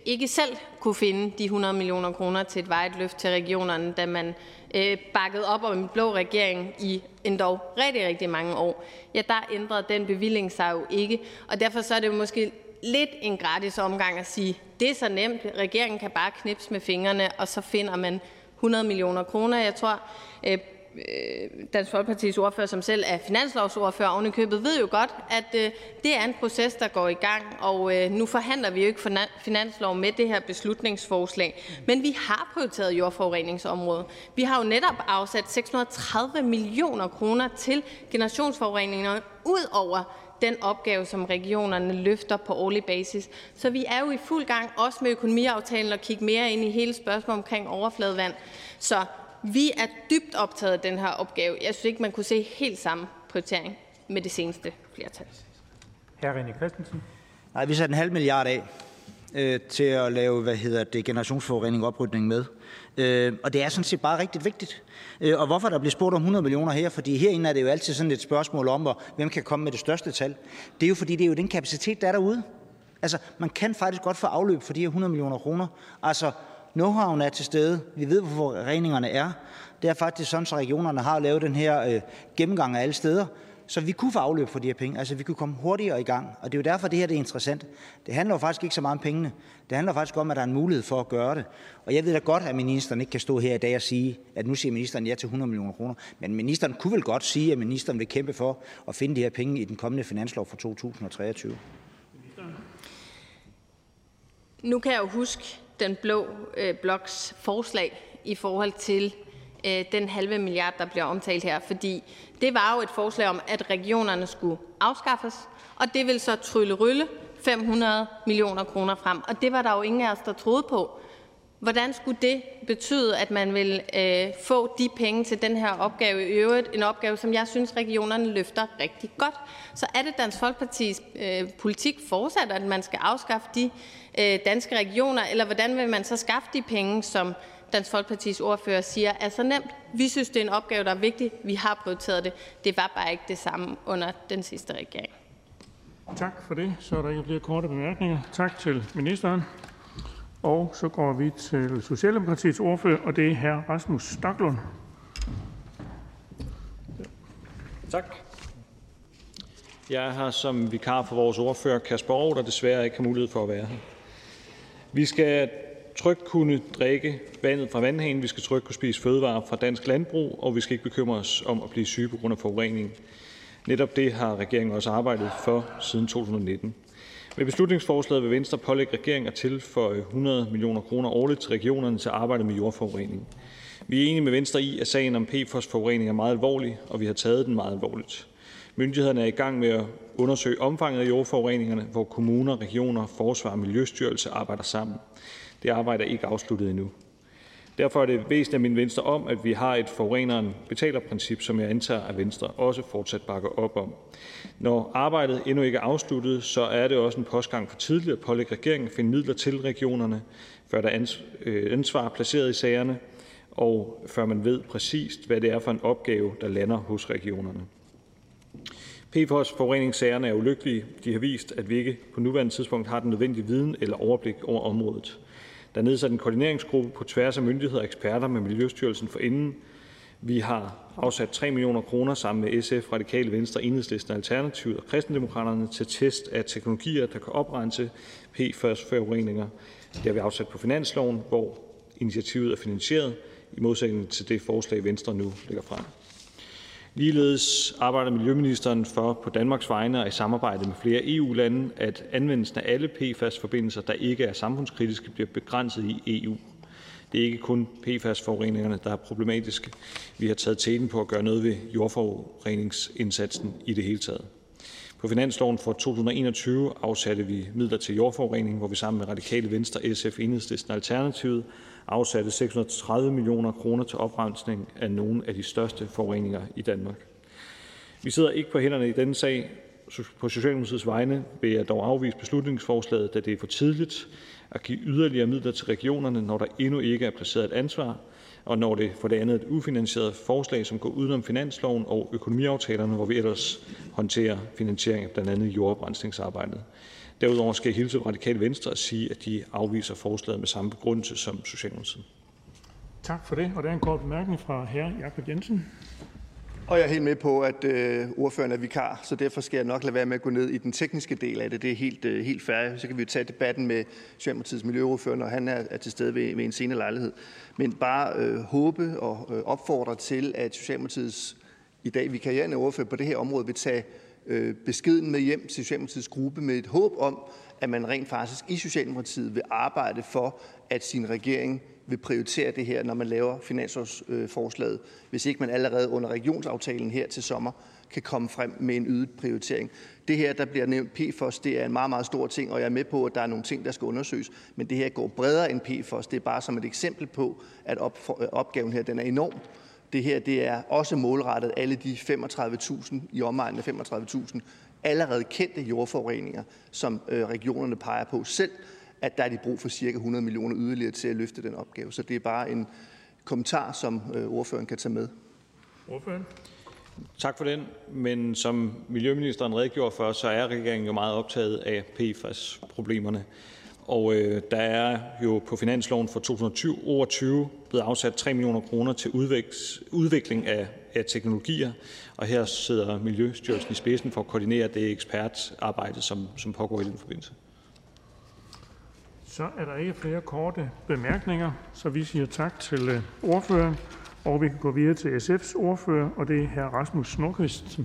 ikke selv kunne finde de 100 millioner kroner til et vejet løft til regionerne, da man øh, bakkede op om en blå regering i endda rigtig, rigtig mange år, ja, der ændrede den bevilling sig jo ikke. Og derfor så er det jo måske lidt en gratis omgang at sige, det er så nemt, regeringen kan bare knipse med fingrene, og så finder man 100 millioner kroner. Jeg tror, øh, Øh, Øh, Dansk Folkepartis ordfører, som selv er finanslovsordfører oven i købet, ved jo godt, at øh, det er en proces, der går i gang, og øh, nu forhandler vi jo ikke finanslov med det her beslutningsforslag, men vi har prioriteret jordforureningsområdet. Vi har jo netop afsat 630 millioner kroner til generationsforureningerne ud over den opgave, som regionerne løfter på årlig basis. Så vi er jo i fuld gang, også med økonomiaftalen, og kigge mere ind i hele spørgsmålet omkring overfladevand. Så vi er dybt optaget af den her opgave. Jeg synes ikke, man kunne se helt samme prioritering med det seneste flertal. Hr. René Christensen. Nej, vi satte en halv milliard af øh, til at lave hvad hedder det, generationsforurening og oprydning med. Øh, og det er sådan set bare rigtig vigtigt. Øh, og hvorfor der bliver spurgt om 100 millioner her? Fordi herinde er det jo altid sådan et spørgsmål om, hvor, hvem kan komme med det største tal. Det er jo fordi, det er jo den kapacitet, der er derude. Altså, man kan faktisk godt få afløb for de her 100 millioner kroner. Altså, Know-howen er til stede. Vi ved, hvor regningerne er. Det er faktisk sådan, at regionerne har lavet den her øh, gennemgang af alle steder, så vi kunne få afløb for de her penge. Altså, vi kunne komme hurtigere i gang. Og det er jo derfor, det her det er interessant. Det handler jo faktisk ikke så meget om pengene. Det handler faktisk om, at der er en mulighed for at gøre det. Og jeg ved da godt, at ministeren ikke kan stå her i dag og sige, at nu siger ministeren ja til 100 millioner kroner. Men ministeren kunne vel godt sige, at ministeren vil kæmpe for at finde de her penge i den kommende finanslov for 2023. Nu kan jeg jo huske, den blå øh, bloks forslag i forhold til øh, den halve milliard, der bliver omtalt her. Fordi det var jo et forslag om, at regionerne skulle afskaffes, og det vil så trylle rylle 500 millioner kroner frem. Og det var der jo ingen af os, der troede på. Hvordan skulle det betyde, at man vil øh, få de penge til den her opgave i øvrigt? En opgave, som jeg synes, regionerne løfter rigtig godt. Så er det Dansk Folkepartis øh, politik fortsat, at man skal afskaffe de øh, danske regioner, eller hvordan vil man så skaffe de penge, som Dansk Folkepartis ordfører siger er så nemt? Vi synes, det er en opgave, der er vigtig. Vi har prioriteret det. Det var bare ikke det samme under den sidste regering. Tak for det. Så er der ikke flere korte bemærkninger. Tak til ministeren. Og så går vi til Socialdemokratiets ordfører, og det er hr. Rasmus Stoklund. Tak. Jeg er her som vikar for vores ordfører, Kasper Aarhus, der desværre ikke har mulighed for at være her. Vi skal trygt kunne drikke vandet fra vandhanen, vi skal trygt kunne spise fødevarer fra dansk landbrug, og vi skal ikke bekymre os om at blive syge på grund af forurening. Netop det har regeringen også arbejdet for siden 2019. Med beslutningsforslaget vil Venstre pålægge regeringen at tilføje 100 millioner kroner årligt til regionerne til at arbejde med jordforurening. Vi er enige med Venstre i, at sagen om PFOS-forurening er meget alvorlig, og vi har taget den meget alvorligt. Myndighederne er i gang med at undersøge omfanget af jordforureningerne, hvor kommuner, regioner, forsvar og miljøstyrelse arbejder sammen. Det arbejde er ikke afsluttet endnu. Derfor er det væsentligt at minde Venstre om, at vi har et forureneren betaler-princip, som jeg antager, at Venstre også fortsat bakker op om. Når arbejdet endnu ikke er afsluttet, så er det også en postgang for tidligt at pålægge regeringen at finde midler til regionerne, før der øh, er ansvar placeret i sagerne, og før man ved præcist, hvad det er for en opgave, der lander hos regionerne. PFOS-forureningssagerne er ulykkelige. De har vist, at vi ikke på nuværende tidspunkt har den nødvendige viden eller overblik over området. Der er nedsat en koordineringsgruppe på tværs af myndigheder og eksperter med Miljøstyrelsen for inden. Vi har afsat 3 millioner kroner sammen med SF, Radikale Venstre, Enhedslisten, Alternativet og Kristendemokraterne til test af teknologier, der kan oprense PFAS-forureninger. Det har vi afsat på finansloven, hvor initiativet er finansieret, i modsætning til det forslag, Venstre nu lægger frem. Ligeledes arbejder miljøministeren for på Danmarks vegne og i samarbejde med flere EU-lande, at anvendelsen af alle PFAS-forbindelser, der ikke er samfundskritiske, bliver begrænset i EU. Det er ikke kun PFAS-forureningerne, der er problematiske. Vi har taget teten på at gøre noget ved jordforureningsindsatsen i det hele taget. På finansloven for 2021 afsatte vi midler til jordforurening, hvor vi sammen med Radikale Venstre, SF, Enhedslisten og Alternativet afsatte 630 millioner kroner til oprensning af nogle af de største forureninger i Danmark. Vi sidder ikke på hænderne i denne sag. På Socialdemokratiets vegne vil jeg dog afvise beslutningsforslaget, da det er for tidligt at give yderligere midler til regionerne, når der endnu ikke er placeret et ansvar, og når det for det andet er et ufinansieret forslag, som går udenom finansloven og økonomiaftalerne, hvor vi ellers håndterer finansiering af blandt andet jordoprensningsarbejdet. Derudover skal jeg hilse fra Radikale Venstre og sige, at de afviser forslaget med samme begrundelse som Socialdemokratiet. Tak for det. Og der er en kort bemærkning fra hr. Jakob Jensen. Og jeg er helt med på, at øh, ordføreren er vikar, så derfor skal jeg nok lade være med at gå ned i den tekniske del af det. Det er helt, øh, helt fair. Så kan vi jo tage debatten med Socialdemokratiets miljøordfører, når han er, er til stede ved, ved en senere lejlighed. Men bare øh, håbe og øh, opfordre til, at Socialdemokratiets i dag vikarierende ordfører på det her område vil tage Øh, beskeden med hjem til Socialdemokratiets gruppe med et håb om, at man rent faktisk i Socialdemokratiet vil arbejde for, at sin regering vil prioritere det her, når man laver finanslovsforslaget, hvis ikke man allerede under regionsaftalen her til sommer kan komme frem med en ydet prioritering. Det her, der bliver nævnt PFOS, det er en meget, meget stor ting, og jeg er med på, at der er nogle ting, der skal undersøges, men det her går bredere end PFOS. Det er bare som et eksempel på, at øh, opgaven her den er enorm. Det her det er også målrettet alle de 35.000 i omegnen af 35.000 allerede kendte jordforureninger, som øh, regionerne peger på selv, at der er de brug for cirka 100 millioner yderligere til at løfte den opgave. Så det er bare en kommentar, som øh, ordføreren kan tage med. Ordføreren? Tak for den. Men som miljøministeren redegjorde for, så er regeringen jo meget optaget af PFAS-problemerne. Og øh, der er jo på finansloven for 2022 blevet afsat 3 millioner kroner til udvikling af, af teknologier, og her sidder Miljøstyrelsen i spidsen for at koordinere det ekspertarbejde, som, som pågår i den forbindelse. Så er der ikke flere korte bemærkninger, så vi siger tak til øh, ordføreren. Og vi kan gå videre til SF's ordfører, og det er hr. Rasmus Nordqvist.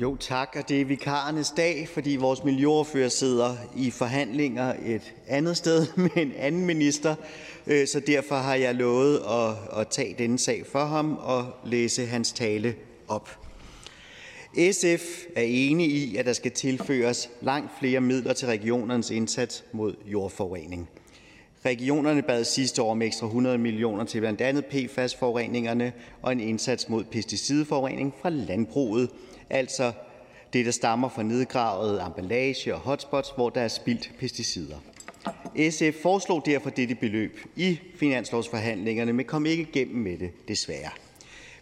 Jo, tak. Og det er vikarernes dag, fordi vores miljøordfører sidder i forhandlinger et andet sted med en anden minister. Øh, så derfor har jeg lovet at, at tage denne sag for ham og læse hans tale op. SF er enige i, at der skal tilføres langt flere midler til regionernes indsats mod jordforurening. Regionerne bad sidste år om ekstra 100 millioner til blandt andet PFAS-forureningerne og en indsats mod pesticidforurening fra landbruget, altså det, der stammer fra nedgravet emballage og hotspots, hvor der er spildt pesticider. SF foreslog derfor dette beløb i finanslovsforhandlingerne, men kom ikke igennem med det, desværre.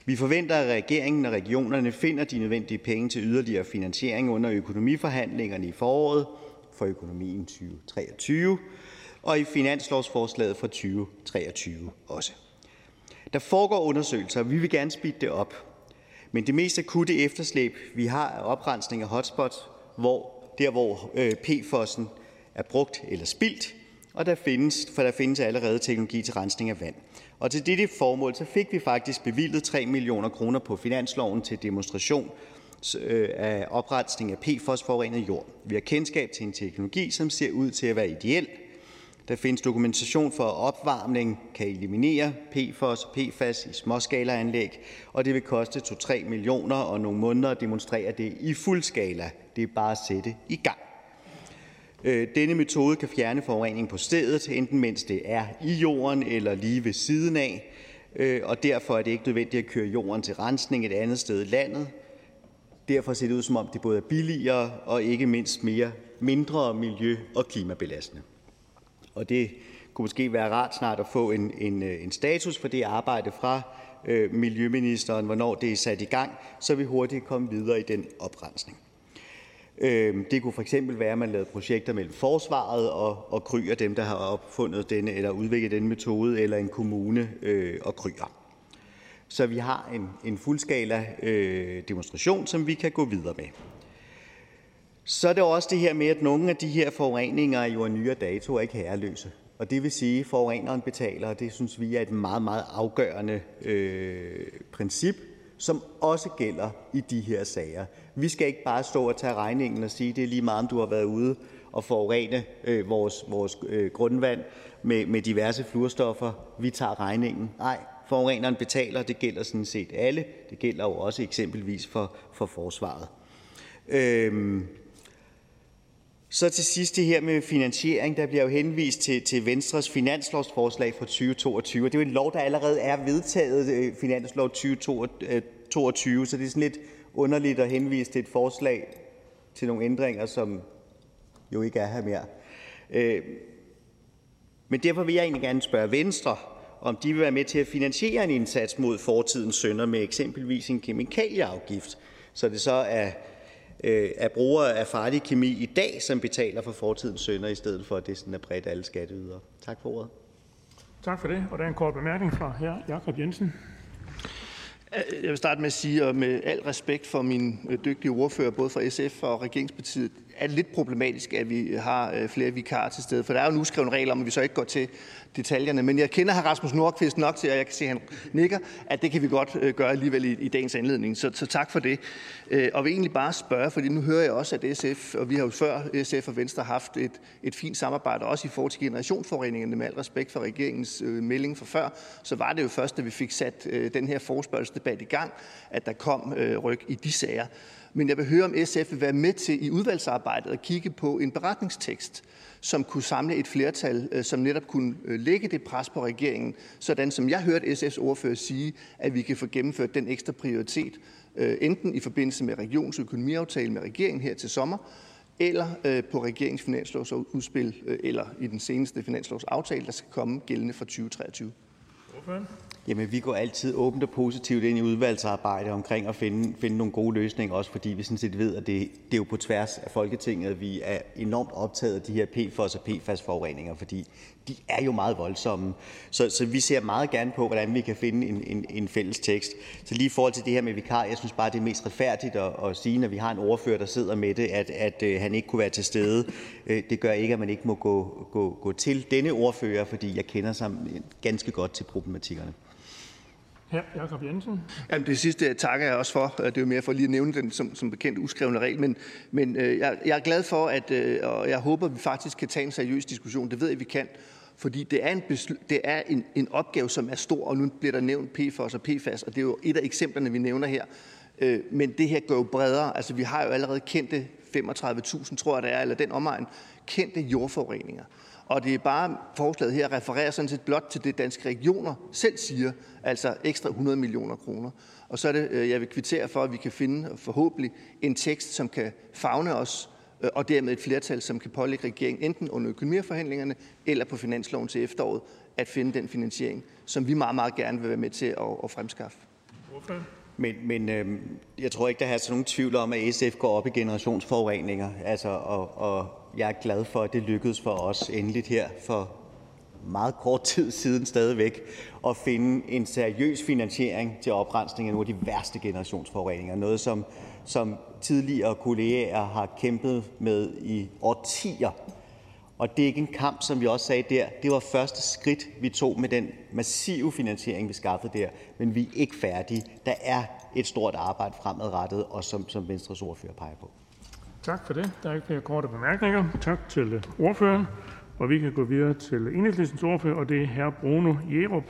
Vi forventer, at regeringen og regionerne finder de nødvendige penge til yderligere finansiering under økonomiforhandlingerne i foråret for økonomien 2023 og i finanslovsforslaget for 2023 også. Der foregår undersøgelser, og vi vil gerne speede det op. Men det mest akutte efterslæb, vi har, er oprensning af hotspots, hvor, der hvor øh, PFOS'en er brugt eller spildt, og der findes, for der findes allerede teknologi til rensning af vand. Og til dette formål så fik vi faktisk bevilget 3 millioner kroner på finansloven til demonstration øh, af oprensning af PFOS-forurenet jord. Vi har kendskab til en teknologi, som ser ud til at være ideel. Der findes dokumentation for, at opvarmning kan eliminere PFOS og PFAS i småskalaanlæg, og det vil koste 2-3 millioner og nogle måneder at demonstrere det i fuld skala. Det er bare at sætte i gang. Øh, denne metode kan fjerne forurening på stedet, enten mens det er i jorden eller lige ved siden af, øh, og derfor er det ikke nødvendigt at køre jorden til rensning et andet sted i landet. Derfor ser det ud, som om det både er billigere og ikke mindst mere mindre miljø- og klimabelastende. Og det kunne måske være rart snart at få en, en, øh, en status for det arbejde fra øh, Miljøministeren, hvornår det er sat i gang, så vi hurtigt kan komme videre i den oprensning. Øhm, det kunne for eksempel være, at man lavede projekter mellem forsvaret og, og Kryer, dem der har opfundet denne eller udviklet denne metode, eller en kommune øh, og Kryer. Så vi har en, en fuldskala øh, demonstration, som vi kan gå videre med. Så er det også det her med, at nogle af de her forureninger jo er nyere dato og ikke herreløse. Og det vil sige, at forureneren betaler, og det synes vi er et meget, meget afgørende øh, princip, som også gælder i de her sager. Vi skal ikke bare stå og tage regningen og sige, at det er lige meget, om du har været ude og forurene øh, vores, vores øh, grundvand med, med diverse fluorstoffer. Vi tager regningen. Nej, forureneren betaler, det gælder sådan set alle. Det gælder jo også eksempelvis for, for forsvaret. Øhm, så til sidst det her med finansiering. Der bliver jo henvist til, til Venstres finanslovsforslag fra 2022. Det er jo en lov, der allerede er vedtaget, øh, finanslov 2022, øh, så det er sådan lidt underligt at henvise til et forslag til nogle ændringer, som jo ikke er her mere. Øh, men derfor vil jeg egentlig gerne spørge Venstre, om de vil være med til at finansiere en indsats mod fortidens sønder med eksempelvis en kemikalieafgift, så det så er øh, er brugere af farlig kemi i dag, som betaler for fortidens synder, i stedet for at det sådan er bredt alle skatteydere. Tak for ordet. Tak for det. Og der er en kort bemærkning fra hr. Jakob Jensen. Jeg vil starte med at sige, og med al respekt for min øh, dygtige ordfører, både fra SF og regeringspartiet, er lidt problematisk, at vi har øh, flere vikarer til stede. For der er jo en uskreven regel om, at vi så ikke går til detaljerne. Men jeg kender hr. Rasmus Nordqvist nok til, og jeg kan se, at han nikker, at det kan vi godt øh, gøre alligevel i, i dagens anledning. Så, så tak for det. Øh, og vil egentlig bare spørge, fordi nu hører jeg også, at SF, og vi har jo før SF og Venstre haft et, et fint samarbejde, også i forhold til generationsforeningerne, med al respekt for regeringens øh, melding for før, så var det jo først, da vi fik sat øh, den her forspørgselsdebat i gang, at der kom øh, ryg i de sager. Men jeg vil høre, om SF vil være med til i udvalgsarbejdet at kigge på en beretningstekst, som kunne samle et flertal, øh, som netop kunne øh, lægge det pres på regeringen, sådan som jeg hørte SF's ordfører sige, at vi kan få gennemført den ekstra prioritet, øh, enten i forbindelse med regionsøkonomiaftalen med regeringen her til sommer, eller på regeringens finanslovsudspil, eller i den seneste finanslovsaftale, der skal komme gældende for 2023. Jamen, vi går altid åbent og positivt ind i udvalgsarbejde omkring at finde, finde nogle gode løsninger, også fordi vi sådan set ved, at det, det er jo på tværs af Folketinget, at vi er enormt optaget af de her PFOS og PFAS-forureninger, fordi de er jo meget voldsomme. Så, så vi ser meget gerne på, hvordan vi kan finde en, en, en fælles tekst. Så lige i forhold til det her med vikar, jeg synes bare, det er mest retfærdigt at, at sige, når vi har en ordfører, der sidder med det, at, at øh, han ikke kunne være til stede. Øh, det gør ikke, at man ikke må gå, gå, gå til denne ordfører, fordi jeg kender sig ganske godt til problematikkerne. Ja, Jakob Jensen. Jamen, det sidste takker jeg også for. Det er jo mere for lige at nævne den som, som bekendt uskrevne regel. Men, men øh, jeg, jeg er glad for, at, øh, og jeg håber, at vi faktisk kan tage en seriøs diskussion. Det ved jeg, vi kan. Fordi det er, en, det er en, en opgave, som er stor, og nu bliver der nævnt PFOS og PFAS, og det er jo et af eksemplerne, vi nævner her. Øh, men det her går jo bredere. Altså, vi har jo allerede kendte 35.000, tror jeg det er, eller den omegn, kendte jordforureninger. Og det er bare forslaget her refererer sådan set blot til det, danske regioner selv siger, altså ekstra 100 millioner kroner. Og så er det, øh, jeg vil kvittere for, at vi kan finde forhåbentlig en tekst, som kan fagne os, øh, og dermed et flertal, som kan pålægge regeringen enten under økonomiforhandlingerne eller på finansloven til efteråret, at finde den finansiering, som vi meget, meget gerne vil være med til at, at fremskaffe. Men, men øh, jeg tror ikke, der er nogen tvivl om, at SF går op i generationsforureninger. Altså, og, og jeg er glad for, at det lykkedes for os endeligt her for meget kort tid siden stadigvæk at finde en seriøs finansiering til oprensning af nogle af de værste generationsforureninger. Noget, som, som tidligere kolleger har kæmpet med i årtier. Og det er ikke en kamp, som vi også sagde der. Det var første skridt, vi tog med den massive finansiering, vi skaffede der. Men vi er ikke færdige. Der er et stort arbejde fremadrettet, og som, som Venstres ordfører peger på. Tak for det. Der er ikke flere korte bemærkninger. Tak til ordføreren. Og vi kan gå videre til enhedslistens ordfører, og det er hr. Bruno Jerup.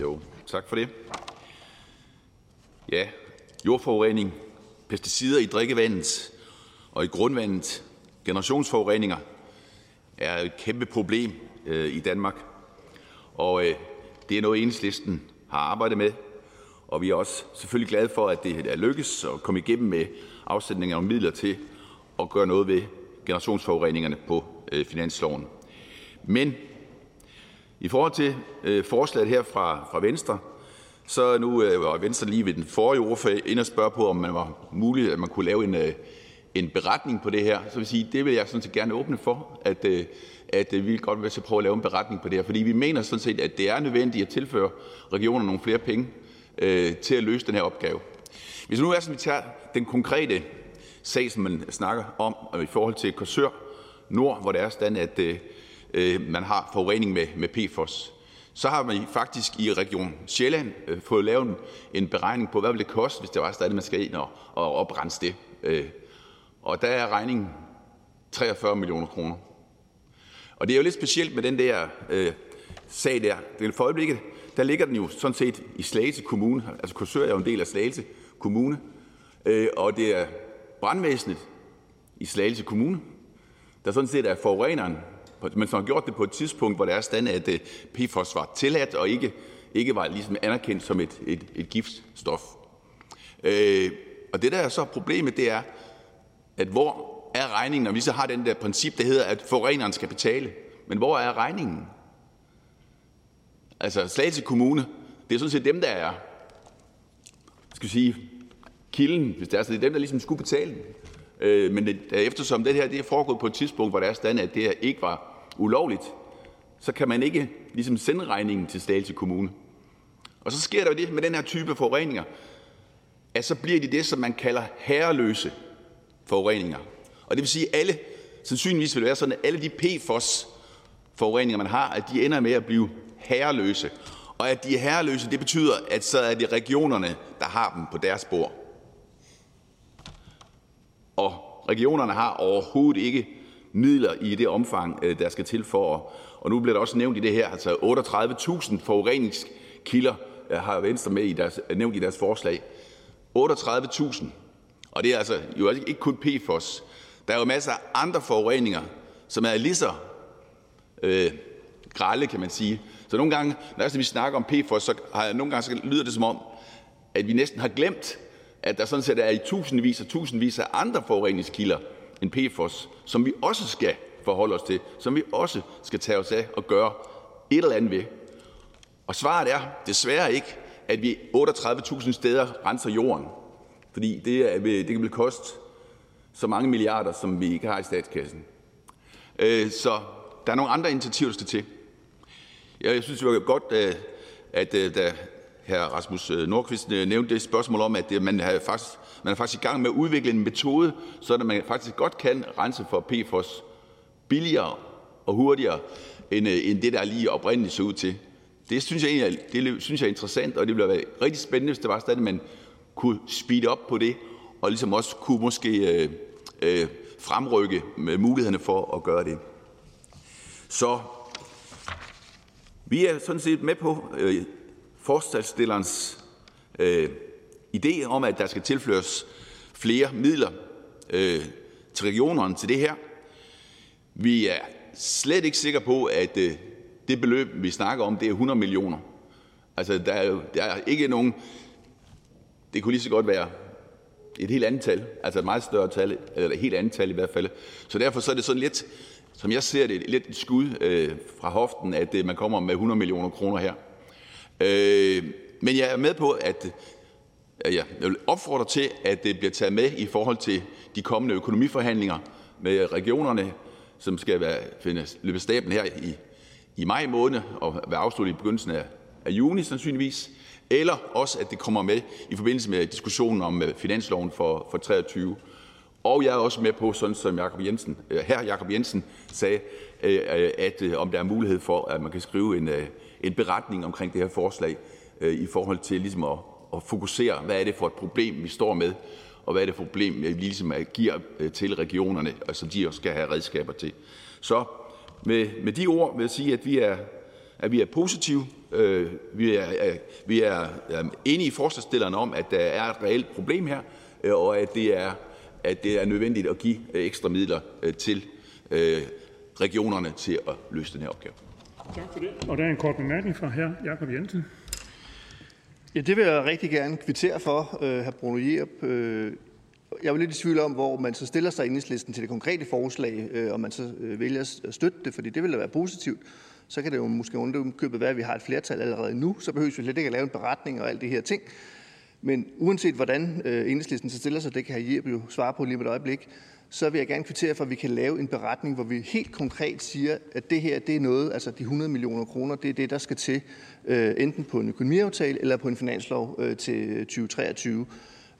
Jo, tak for det. Ja, jordforurening, pesticider i drikkevandet og i grundvandet, generationsforureninger er et kæmpe problem øh, i Danmark. Og øh, det er noget, enhedslisten har arbejdet med og vi er også selvfølgelig glade for, at det er lykkes at komme igennem med afsætning af midler til at gøre noget ved generationsforureningerne på øh, finansloven. Men i forhold til øh, forslaget her fra, fra Venstre, så nu øh, var Venstre lige ved den forrige ordfører ind og spørge på, om man var muligt, at man kunne lave en, øh, en beretning på det her. Så vil sige, det vil jeg sådan set gerne åbne for, at, øh, at øh, vi vil godt vil prøve at lave en beretning på det her. Fordi vi mener sådan set, at det er nødvendigt at tilføre regionerne nogle flere penge øh, til at løse den her opgave. Hvis nu er sådan, vi tager den konkrete sag, som man snakker om øh, i forhold til Korsør Nord, hvor det er sådan, at øh, øh, man har forurening med, med PFOS, så har man faktisk i Region Sjælland øh, fået lavet en, en beregning på, hvad vil det koste, hvis det var stadig, man skal ind og, og oprense det. Øh, og der er regningen 43 millioner kroner. Og det er jo lidt specielt med den der øh, sag der. Det er for øjeblikket, der ligger den jo sådan set i Slagelse Kommune. Altså Korsør er jo en del af Slagelse Kommune. Øh, og det er brandvæsenet i Slagelse Kommune, der sådan set er forureneren, men som har gjort det på et tidspunkt, hvor det er stand, at øh, PFOS var tilladt og ikke, ikke var ligesom anerkendt som et, et, et giftstof. Øh, og det, der er så problemet, det er, at hvor er regningen, når vi så har den der princip, der hedder, at forureneren skal betale. Men hvor er regningen? Altså Slagelse Kommune Det er sådan set dem, der er skal sige, kilden, hvis det er, så det er dem, der ligesom skulle betale den. Øh, men det, eftersom det her det er foregået på et tidspunkt, hvor det er stand, at det her ikke var ulovligt, så kan man ikke ligesom sende regningen til Slagelse Kommune. Og så sker der jo det med den her type forureninger, at så bliver de det, som man kalder herreløse forureninger. Og det vil sige, at alle, sandsynligvis vil det være sådan, at alle de PFOS-forureninger, man har, at de ender med at blive herreløse. Og at de er herreløse, det betyder, at så er det regionerne, der har dem på deres bord. Og regionerne har overhovedet ikke midler i det omfang, øh, der skal til for Og nu bliver der også nævnt i det her, altså 38.000 forureningskilder øh, har Venstre med i deres, nævnt i deres forslag. 38.000. Og det er altså jo altså ikke kun PFOS. Der er jo masser af andre forureninger, som er lige så øh, grælde, kan man sige. Så nogle gange, når vi snakker om PFOS, så har jeg nogle gange så lyder det som om, at vi næsten har glemt, at der sådan set er i tusindvis og tusindvis af andre forureningskilder end PFOS, som vi også skal forholde os til, som vi også skal tage os af og gøre et eller andet ved. Og svaret er desværre ikke, at vi 38.000 steder renser jorden, fordi det, er, det kan vel koste så mange milliarder, som vi ikke har i statskassen. Øh, så der er nogle andre initiativer, der skal til. Jeg synes, det var godt, øh, at, at da hr. Rasmus øh, Nordqvist nævnte det spørgsmål om, at man er faktisk, man er faktisk i gang med at udvikle en metode, så man faktisk godt kan rense for PFOS billigere og hurtigere, end, end det, der lige oprindeligt så ud til. Det synes jeg, egentlig, det synes jeg er interessant, og det ville være rigtig spændende, hvis det var sådan, at man kunne speede op på det, og ligesom også kunne måske øh, øh, fremrykke mulighederne for at gøre det. Så vi er sådan set med på øh, forstadsstillerens øh, idé om, at der skal tilføres flere midler øh, til regionerne til det her. Vi er slet ikke sikre på, at øh, det beløb, vi snakker om, det er 100 millioner. Altså, der er, jo, der er ikke nogen... Det kunne lige så godt være et helt andet tal, altså et meget større tal, eller et helt andet tal i hvert fald. Så derfor så er det sådan lidt, som jeg ser det, lidt et skud øh, fra hoften, at øh, man kommer med 100 millioner kroner her. Øh, men jeg er med på, at øh, jeg vil opfordre til, at det bliver taget med i forhold til de kommende økonomiforhandlinger med regionerne, som skal være, finde, løbe staben her i, i maj måned og være afsluttet i begyndelsen af, af juni sandsynligvis, eller også at det kommer med i forbindelse med diskussionen om øh, finansloven for, for 23. Og jeg er også med på, sådan som Jakob Jensen, øh, her Jakob Jensen sagde, øh, øh, at om der er mulighed for, at man kan skrive en, en beretning omkring det her forslag i forhold til ligesom at, at fokusere, hvad er det for et problem, vi står med, og hvad er det for et problem, vi ligesom giver til regionerne, og som de også skal have redskaber til. Så med, med de ord vil jeg sige, at vi er, at vi er positive. Øh, vi er, vi er enige i forslagstillerne om, at der er et reelt problem her, og at det er, at det er nødvendigt at give øh, ekstra midler øh, til øh, regionerne til at løse den her opgave. Tak for det. Og der er en kort bemærkning fra hr. Jakob Jensen. Ja, det vil jeg rigtig gerne kvittere for, hr. Bruno Jerup. Jeg er lidt i tvivl om, hvor man så stiller sig i enhedslisten til det konkrete forslag, og man så vælger at støtte det, fordi det vil da være positivt. Så kan det jo måske underkøbet være, at vi har et flertal allerede nu, så behøver vi slet ikke at lave en beretning og alt det her ting. Men uanset hvordan øh, enhedslisten så stiller sig, det kan hr. Jeppe jo svare på lige om et øjeblik, så vil jeg gerne kvittere for, at vi kan lave en beretning, hvor vi helt konkret siger, at det her det er noget, altså de 100 millioner kroner, det er det, der skal til, øh, enten på en økonomiaftale eller på en finanslov øh, til øh, 2023.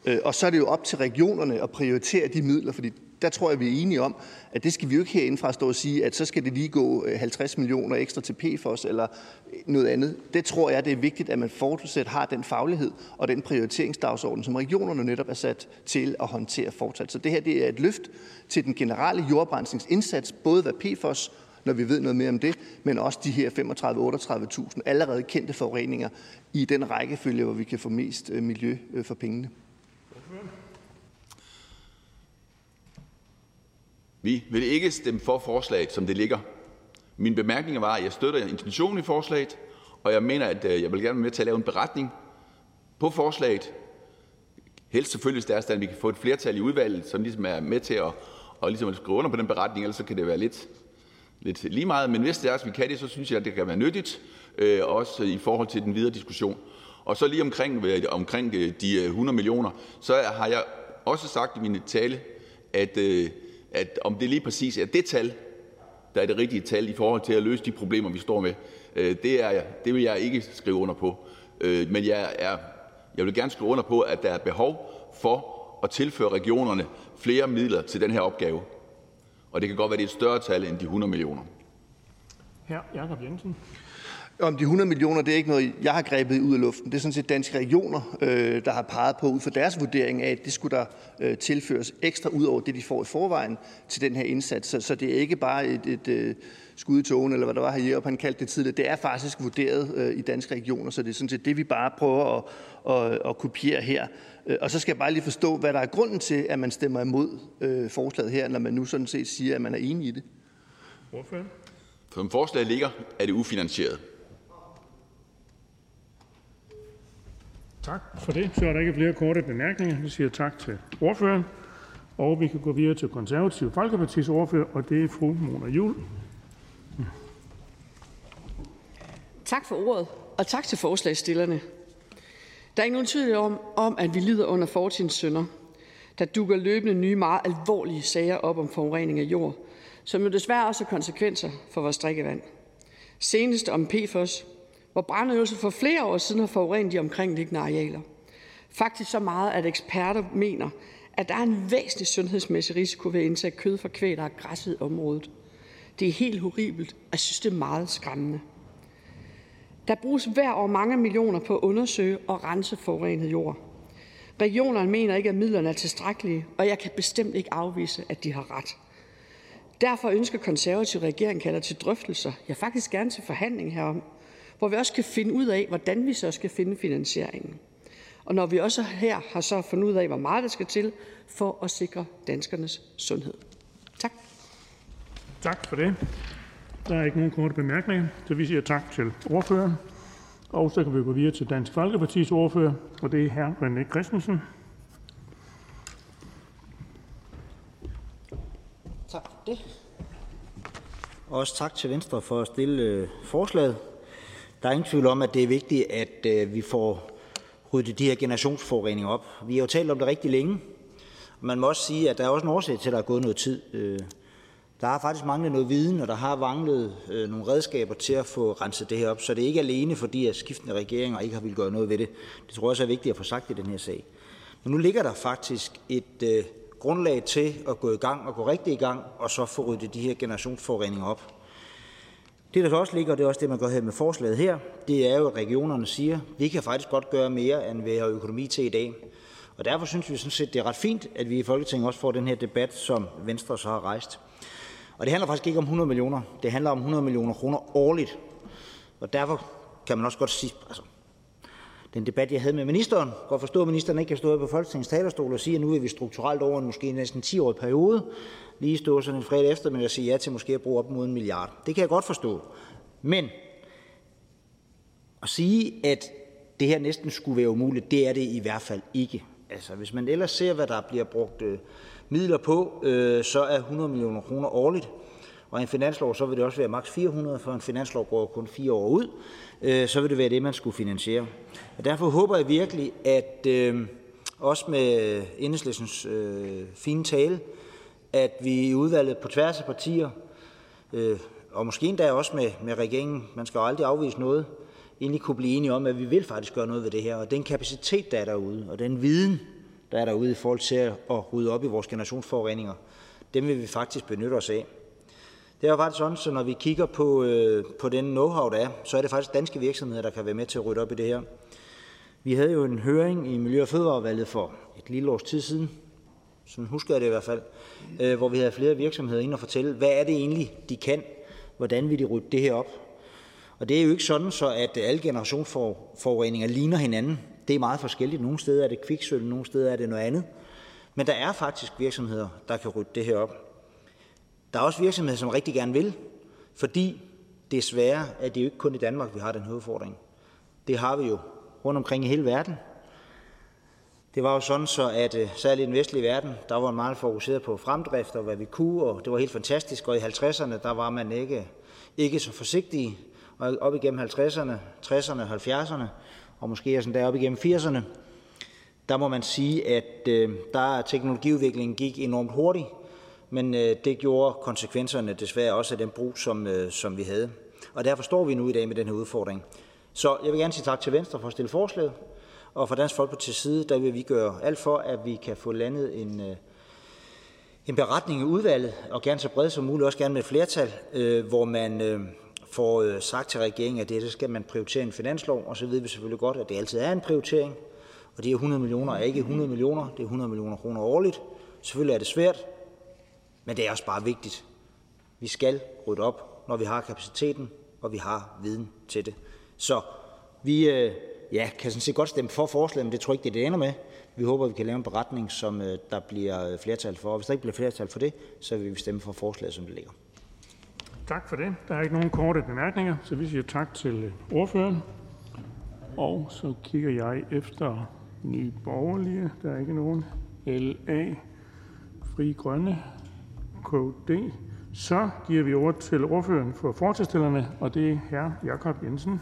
Øh, og så er det jo op til regionerne at prioritere de midler, fordi der tror jeg, vi er enige om, at det skal vi jo ikke herindefra stå og sige, at så skal det lige gå øh, 50 millioner ekstra til PFOS eller øh, noget andet. Det tror jeg, det er vigtigt, at man fortsat har den faglighed og den prioriteringsdagsorden, som regionerne netop er sat til at håndtere fortsat. Så det her det er et løft til den generelle jordbrændsningsindsats, både hvad PFOS når vi ved noget mere om det, men også de her 35-38.000 allerede kendte forureninger i den rækkefølge, hvor vi kan få mest øh, miljø for pengene. Vi vil ikke stemme for forslaget, som det ligger. Min bemærkning var, at jeg støtter intentionen i forslaget, og jeg mener, at øh, jeg vil gerne være med til at lave en beretning på forslaget. Helst selvfølgelig, hvis det er sådan, at vi kan få et flertal i udvalget, som ligesom er med til at, og ligesom at skrive under på den beretning, ellers så kan det være lidt, lidt lige meget. Men hvis det er, at vi kan det, så synes jeg, at det kan være nyttigt. øh, også i forhold til den videre diskussion. Og så lige omkring, øh, omkring øh, de 100 millioner, så har jeg også sagt i min tale, at, at om det lige præcis er det tal, der er det rigtige tal i forhold til at løse de problemer, vi står med, øh, det, er, det vil jeg ikke skrive under på. Øh, men jeg, er, jeg vil gerne skrive under på, at der er behov for at tilføre regionerne flere midler til den her opgave. Og det kan godt være, det er et større tal end de 100 millioner. Her, Jakob Jensen. Om de 100 millioner, det er ikke noget, jeg har grebet ud af luften. Det er sådan set danske regioner, øh, der har peget på ud fra deres vurdering af, at det skulle der øh, tilføres ekstra ud over det, de får i forvejen til den her indsats. Så, så det er ikke bare et, et øh, skud i togen, eller hvad der var her Jerup, han kaldte det tidligere. Det er faktisk vurderet i danske regioner, så det er sådan set det, vi bare prøver at, at, at kopiere her. Og så skal jeg bare lige forstå, hvad der er grunden til, at man stemmer imod forslaget her, når man nu sådan set siger, at man er enig i det. Hvorfor? Som forslaget ligger, er det ufinansieret. Tak for det. Så er der ikke flere korte bemærkninger. Vi siger tak til ordføreren. Og vi kan gå videre til Konservative Folkepartis ordfører, og det er fru Mona Jul. Tak for ordet, og tak til forslagsstillerne. Der er ikke nogen tvivl om, om, at vi lider under fortidens synder. Der dukker løbende nye, meget alvorlige sager op om forurening af jord, som jo desværre også har konsekvenser for vores drikkevand. Senest om PFOS, hvor brandøvelser for flere år siden har forurenet de omkringliggende arealer. Faktisk så meget, at eksperter mener, at der er en væsentlig sundhedsmæssig risiko ved at indtage kød fra kvæg, der er græsset i området. Det er helt horribelt, og jeg synes, det er meget skræmmende. Der bruges hver år mange millioner på at undersøge og rense forurenet jord. Regionerne mener ikke, at midlerne er tilstrækkelige, og jeg kan bestemt ikke afvise, at de har ret. Derfor ønsker konservative regeringen kalder til drøftelser, ja faktisk gerne til forhandling herom, hvor vi også kan finde ud af, hvordan vi så skal finde finansieringen. Og når vi også her har så fundet ud af, hvor meget der skal til for at sikre danskernes sundhed. Tak. Tak for det. Der er ikke nogen korte bemærkninger, så vi siger tak til ordføreren. Og så kan vi gå videre til Dansk Folkepartis ordfører, og det er hr. René Christensen. Tak for det. Også tak til Venstre for at stille øh, forslaget. Der er ingen tvivl om, at det er vigtigt, at øh, vi får ryddet de her generationsforureninger op. Vi har jo talt om det rigtig længe. Man må også sige, at der er også en årsag til, at der er gået noget tid. Øh, der har faktisk manglet noget viden, og der har manglet øh, nogle redskaber til at få renset det her op. Så det er ikke alene fordi, at skiftende regeringer ikke har ville gøre noget ved det. Det tror jeg også er vigtigt at få sagt i den her sag. Men nu ligger der faktisk et øh, grundlag til at gå i gang og gå rigtig i gang, og så få ryddet de her generationsforureninger op. Det, der så også ligger, og det er også det, man gør her med forslaget her, det er jo, at regionerne siger, vi kan faktisk godt gøre mere, end vi har økonomi til i dag. Og derfor synes vi sådan set, det er ret fint, at vi i Folketinget også får den her debat, som Venstre så har rejst. Og det handler faktisk ikke om 100 millioner. Det handler om 100 millioner kroner årligt. Og derfor kan man også godt sige, altså, den debat, jeg havde med ministeren, godt forstå, at ministeren ikke kan stå på Folketingets talerstol og sige, at nu er vi strukturelt over en måske næsten 10-årig periode, lige stå sådan en fredag eftermiddag og sige ja til måske at bruge op mod en milliard. Det kan jeg godt forstå. Men at sige, at det her næsten skulle være umuligt, det er det i hvert fald ikke. Altså, hvis man ellers ser, hvad der bliver brugt øh, midler på, øh, så er 100 millioner kroner årligt. Og en finanslov, så vil det også være maks 400, for en finanslov går kun fire år ud. Øh, så vil det være det, man skulle finansiere. Derfor håber jeg virkelig, at øh, også med enhedslæsens øh, fine tale, at vi i udvalget på tværs af partier, øh, og måske endda også med, med regeringen, man skal jo aldrig afvise noget, egentlig kunne blive enige om, at vi vil faktisk gøre noget ved det her. Og den kapacitet, der er derude, og den viden, der er derude i forhold til at rydde op i vores generationsforureninger, dem vil vi faktisk benytte os af. Det er jo faktisk sådan, så når vi kigger på, øh, på den know-how, der er, så er det faktisk danske virksomheder, der kan være med til at rydde op i det her. Vi havde jo en høring i Miljø- og Fødevarevalget for et lille års tid siden, sådan husker jeg det i hvert fald, øh, hvor vi havde flere virksomheder ind og fortælle, hvad er det egentlig, de kan, hvordan vil de rydde det her op. Og det er jo ikke sådan, så at øh, alle generationsforureninger ligner hinanden. Det er meget forskelligt. Nogle steder er det kviksøl, nogle steder er det noget andet. Men der er faktisk virksomheder, der kan rydde det her op. Der er også virksomheder, som rigtig gerne vil, fordi desværre er det jo ikke kun i Danmark, vi har den udfordring. Det har vi jo rundt omkring i hele verden. Det var jo sådan, så at øh, særligt i den vestlige verden, der var man meget fokuseret på fremdrift og hvad vi kunne, og det var helt fantastisk. Og i 50'erne, der var man ikke, ikke så forsigtig. og op igennem 50'erne, 60'erne, 70'erne og måske også der op igennem 80'erne, der må man sige, at øh, der teknologiudviklingen gik enormt hurtigt, men øh, det gjorde konsekvenserne desværre også af den brug, som, øh, som vi havde. Og derfor står vi nu i dag med den her udfordring. Så jeg vil gerne sige tak til Venstre for at stille forslaget, og fra Dansk Folkeparti's side, der vil vi gøre alt for, at vi kan få landet en, øh, en beretning i udvalget, og gerne så bredt som muligt, også gerne med et flertal, øh, hvor man øh, får øh, sagt til regeringen, at det, det skal man prioritere en finanslov, og så ved vi selvfølgelig godt, at det altid er en prioritering, og det er 100 millioner er ikke 100 millioner, det er 100 millioner kroner årligt. Selvfølgelig er det svært, men det er også bare vigtigt. Vi skal rydde op, når vi har kapaciteten, og vi har viden til det. Så vi øh, ja, kan sådan set godt stemme for forslaget, men det tror jeg ikke, det, det ender med. Vi håber, vi kan lave en beretning, som øh, der bliver øh, flertal for. Og hvis der ikke bliver flertal for det, så vil vi stemme for forslaget, som det ligger. Tak for det. Der er ikke nogen korte bemærkninger, så vi siger tak til ordføreren. Og så kigger jeg efter Nye Borgerlige. Der er ikke nogen. LA, Fri Grønne, KD. Så giver vi ord til ordføreren for fortilstillerne, og det er hr. Jakob Jensen.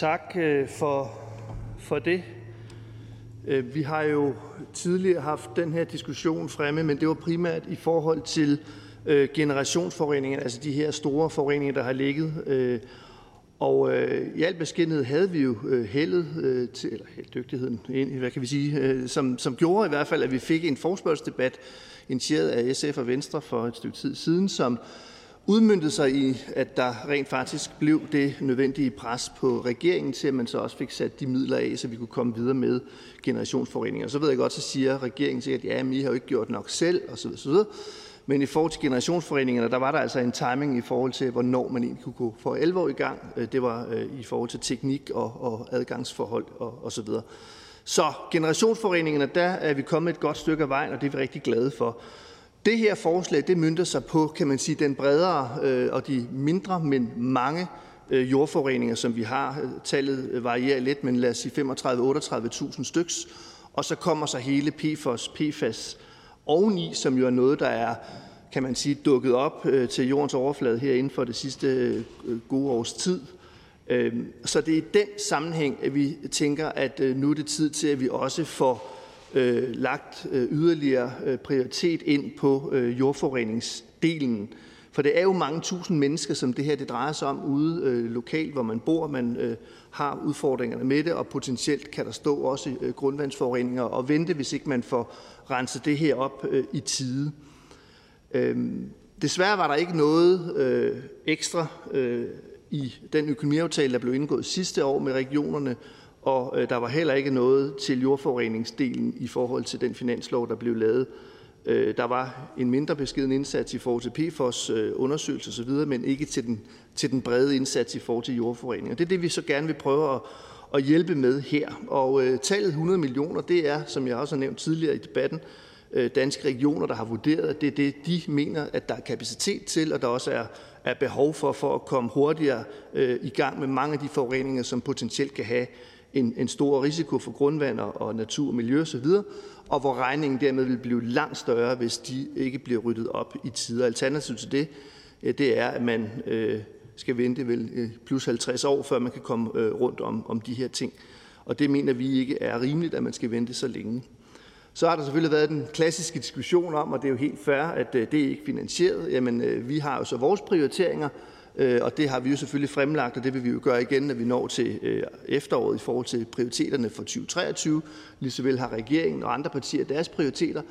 Tak øh, for, for det. Øh, vi har jo tidligere haft den her diskussion fremme, men det var primært i forhold til øh, altså de her store forureninger, der har ligget. Øh, og i al beskedenhed havde vi jo heldet til, eller dygtigheden, hvad kan vi sige, som, som gjorde i hvert fald, at vi fik en forspørgselsdebat initieret af SF og Venstre for et stykke tid siden, som udmyndtede sig i, at der rent faktisk blev det nødvendige pres på regeringen til, at man så også fik sat de midler af, så vi kunne komme videre med generationsforureninger. Så ved jeg godt, så siger regeringen sikkert, ja, men I har jo ikke gjort nok selv, osv. osv. Men i forhold til generationsforeningerne, der var der altså en timing i forhold til, hvornår man egentlig kunne gå for alvor i gang. Øh, det var øh, i forhold til teknik og, og adgangsforhold og, og så videre. Så generationsforeningerne, der er vi kommet et godt stykke af vejen, og det er vi rigtig glade for. Det her forslag det mønter sig på kan man sige, den bredere øh, og de mindre, men mange øh, jordforureninger, som vi har. Øh, tallet øh, varierer lidt, men lad os sige 35-38.000 styks. Og så kommer så hele PFOS, PFAS oveni, som jo er noget, der er kan man sige, dukket op øh, til jordens overflade her inden for det sidste øh, gode års tid. Øh, så det er i den sammenhæng, at vi tænker, at øh, nu er det tid til, at vi også får øh, lagt øh, yderligere øh, prioritet ind på øh, jordforureningsdelen. For det er jo mange tusind mennesker, som det her det drejer sig om ude øh, lokalt, hvor man bor. Man øh, har udfordringerne med det, og potentielt kan der stå også øh, grundvandsforureninger og vente, hvis ikke man får renset det her op øh, i tide. Øhm, desværre var der ikke noget øh, ekstra øh, i den økonomiaftale, der blev indgået sidste år med regionerne, og øh, der var heller ikke noget til jordforureningsdelen i forhold til den finanslov, der blev lavet. Øh, der var en mindre beskeden indsats i forhold til PFOS øh, undersøgelse osv., men ikke til den, til den brede indsats i forhold til jordforurening. Og det er det, vi så gerne vil prøve at, at hjælpe med her. Og øh, tallet 100 millioner, det er, som jeg også har nævnt tidligere i debatten, øh, danske regioner, der har vurderet, at det er det, de mener, at der er kapacitet til, og der også er, er behov for, for at komme hurtigere øh, i gang med mange af de forureninger, som potentielt kan have en, en stor risiko for grundvand og natur og miljø osv., og hvor regningen dermed vil blive langt større, hvis de ikke bliver ryddet op i tider. Alternativet til det, det er, at man øh, skal vente vel øh, plus 50 år, før man kan komme øh, rundt om, om de her ting. Og det mener vi ikke er rimeligt, at man skal vente så længe. Så har der selvfølgelig været den klassiske diskussion om, og det er jo helt fair, at det det er ikke finansieret. Jamen, vi har jo så vores prioriteringer, Øh, og det har vi jo selvfølgelig fremlagt, og det vil vi jo gøre igen, når vi når til øh, efteråret i forhold til prioriteterne for 2023. Ligesåvel har regeringen og andre partier deres prioriteter,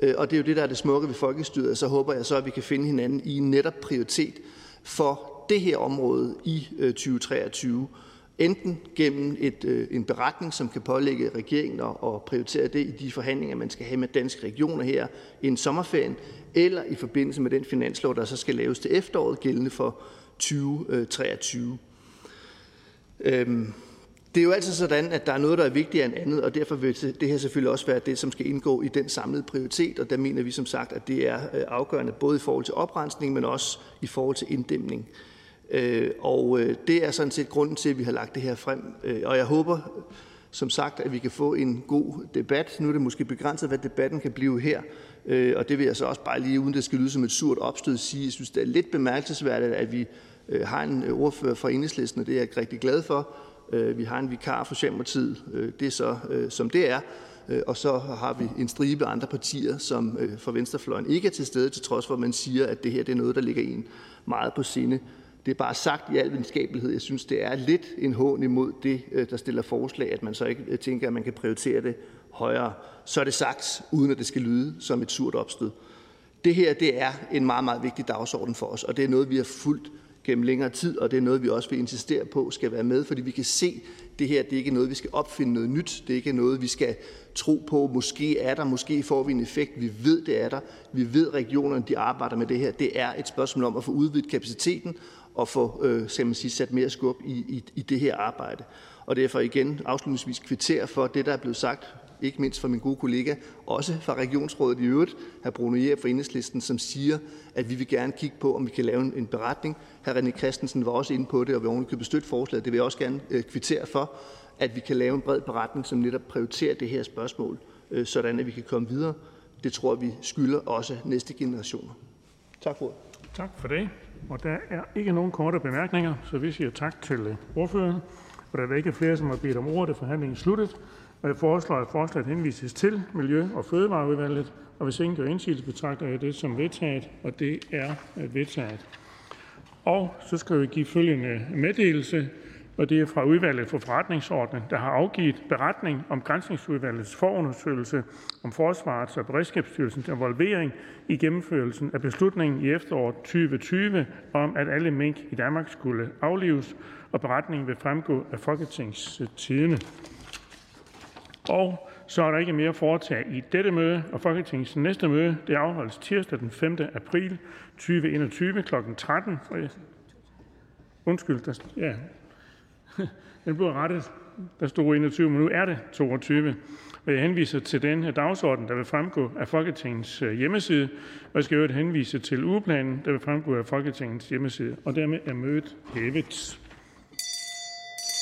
øh, og det er jo det, der er det smukke ved folkestyret. Så håber jeg så, at vi kan finde hinanden i netop prioritet for det her område i øh, 2023 enten gennem et, en beretning, som kan pålægge regeringen at prioritere det i de forhandlinger, man skal have med danske regioner her inden sommerferien, eller i forbindelse med den finanslov, der så skal laves til efteråret, gældende for 2023. Øhm, det er jo altid sådan, at der er noget, der er vigtigere end andet, og derfor vil det her selvfølgelig også være det, som skal indgå i den samlede prioritet, og der mener vi som sagt, at det er øh, afgørende både i forhold til oprensning, men også i forhold til inddæmning. Øh, og øh, det er sådan set grunden til, at vi har lagt det her frem, øh, og jeg håber som sagt, at vi kan få en god debat. Nu er det måske begrænset, hvad debatten kan blive her, øh, og det vil jeg så også bare lige, uden det skal lyde som et surt opstød, sige, jeg synes, det er lidt bemærkelsesværdigt, at vi Øh, har en øh, ordfører fra Enhedslisten, og det er jeg rigtig glad for. Øh, vi har en vikar for Socialdemokratiet, det er så, som det er. Og så har vi en stribe andre partier, som for venstrefløjen ikke er til stede, til trods for, at man siger, at det her det er noget, der ligger en meget på sinde. Det er bare sagt i al videnskabelighed. Jeg synes, det er lidt en hån imod det, øh, der stiller forslag, at man så ikke tænker, at man kan prioritere det højere. Så er det sagt, uden at det skal lyde som et surt opstød. Det her det er en meget, meget vigtig dagsorden for os, og det er noget, vi har fulgt gennem længere tid, og det er noget, vi også vil insistere på skal være med, fordi vi kan se, at det her det er ikke noget, vi skal opfinde noget nyt. Det er ikke noget, vi skal tro på, måske er der, måske får vi en effekt. Vi ved, det er der. Vi ved, at regionerne de arbejder med det her. Det er et spørgsmål om at få udvidet kapaciteten og få øh, skal man sige, sat mere skub i, i, i det her arbejde. Og derfor igen afslutningsvis kvittere for det, der er blevet sagt, ikke mindst fra min gode kollega, også fra regionsrådet i øvrigt, hr. Bruno Jær fra Enhedslisten, som siger, at vi vil gerne kigge på, om vi kan lave en, beretning. Hr. René Christensen var også inde på det, og vil ovenikøbet støtte forslaget. Det vil jeg også gerne øh, kvittere for, at vi kan lave en bred beretning, som netop prioriterer det her spørgsmål, øh, sådan at vi kan komme videre. Det tror vi skylder også næste generationer. Tak for ordet. Tak for det. Og Der er ikke nogen korte bemærkninger, så vi siger tak til ordføreren. Og Da der ikke er flere, som har bedt om ordet, er forhandlingen sluttet. Jeg foreslår, at forslaget henvises til Miljø- og Fødevareudvalget. Og Hvis ingen gør indsigelse, betragter jeg det som vedtaget. Og Det er øh, vedtaget. Og Så skal vi give følgende meddelelse og det er fra Udvalget for Forretningsordenen, der har afgivet beretning om Granskningsudvalgets forundersøgelse om Forsvarets og Beredskabsstyrelsens involvering i gennemførelsen af beslutningen i efteråret 2020 om, at alle mink i Danmark skulle aflives, og beretningen vil fremgå af Folketingstidende. Og så er der ikke mere foretage i dette møde, og Folketingets næste møde det afholdes tirsdag den 5. april 2021 kl. 13. Undskyld, der, ja, den blev rettet. Der stod 21, men nu er det 22. Og jeg henviser til den dagsorden, der vil fremgå af Folketingets øh, hjemmeside. Og jeg skal øvrigt henvise til ugeplanen, der vil fremgå af Folketingets hjemmeside. Og dermed er mødet hævet.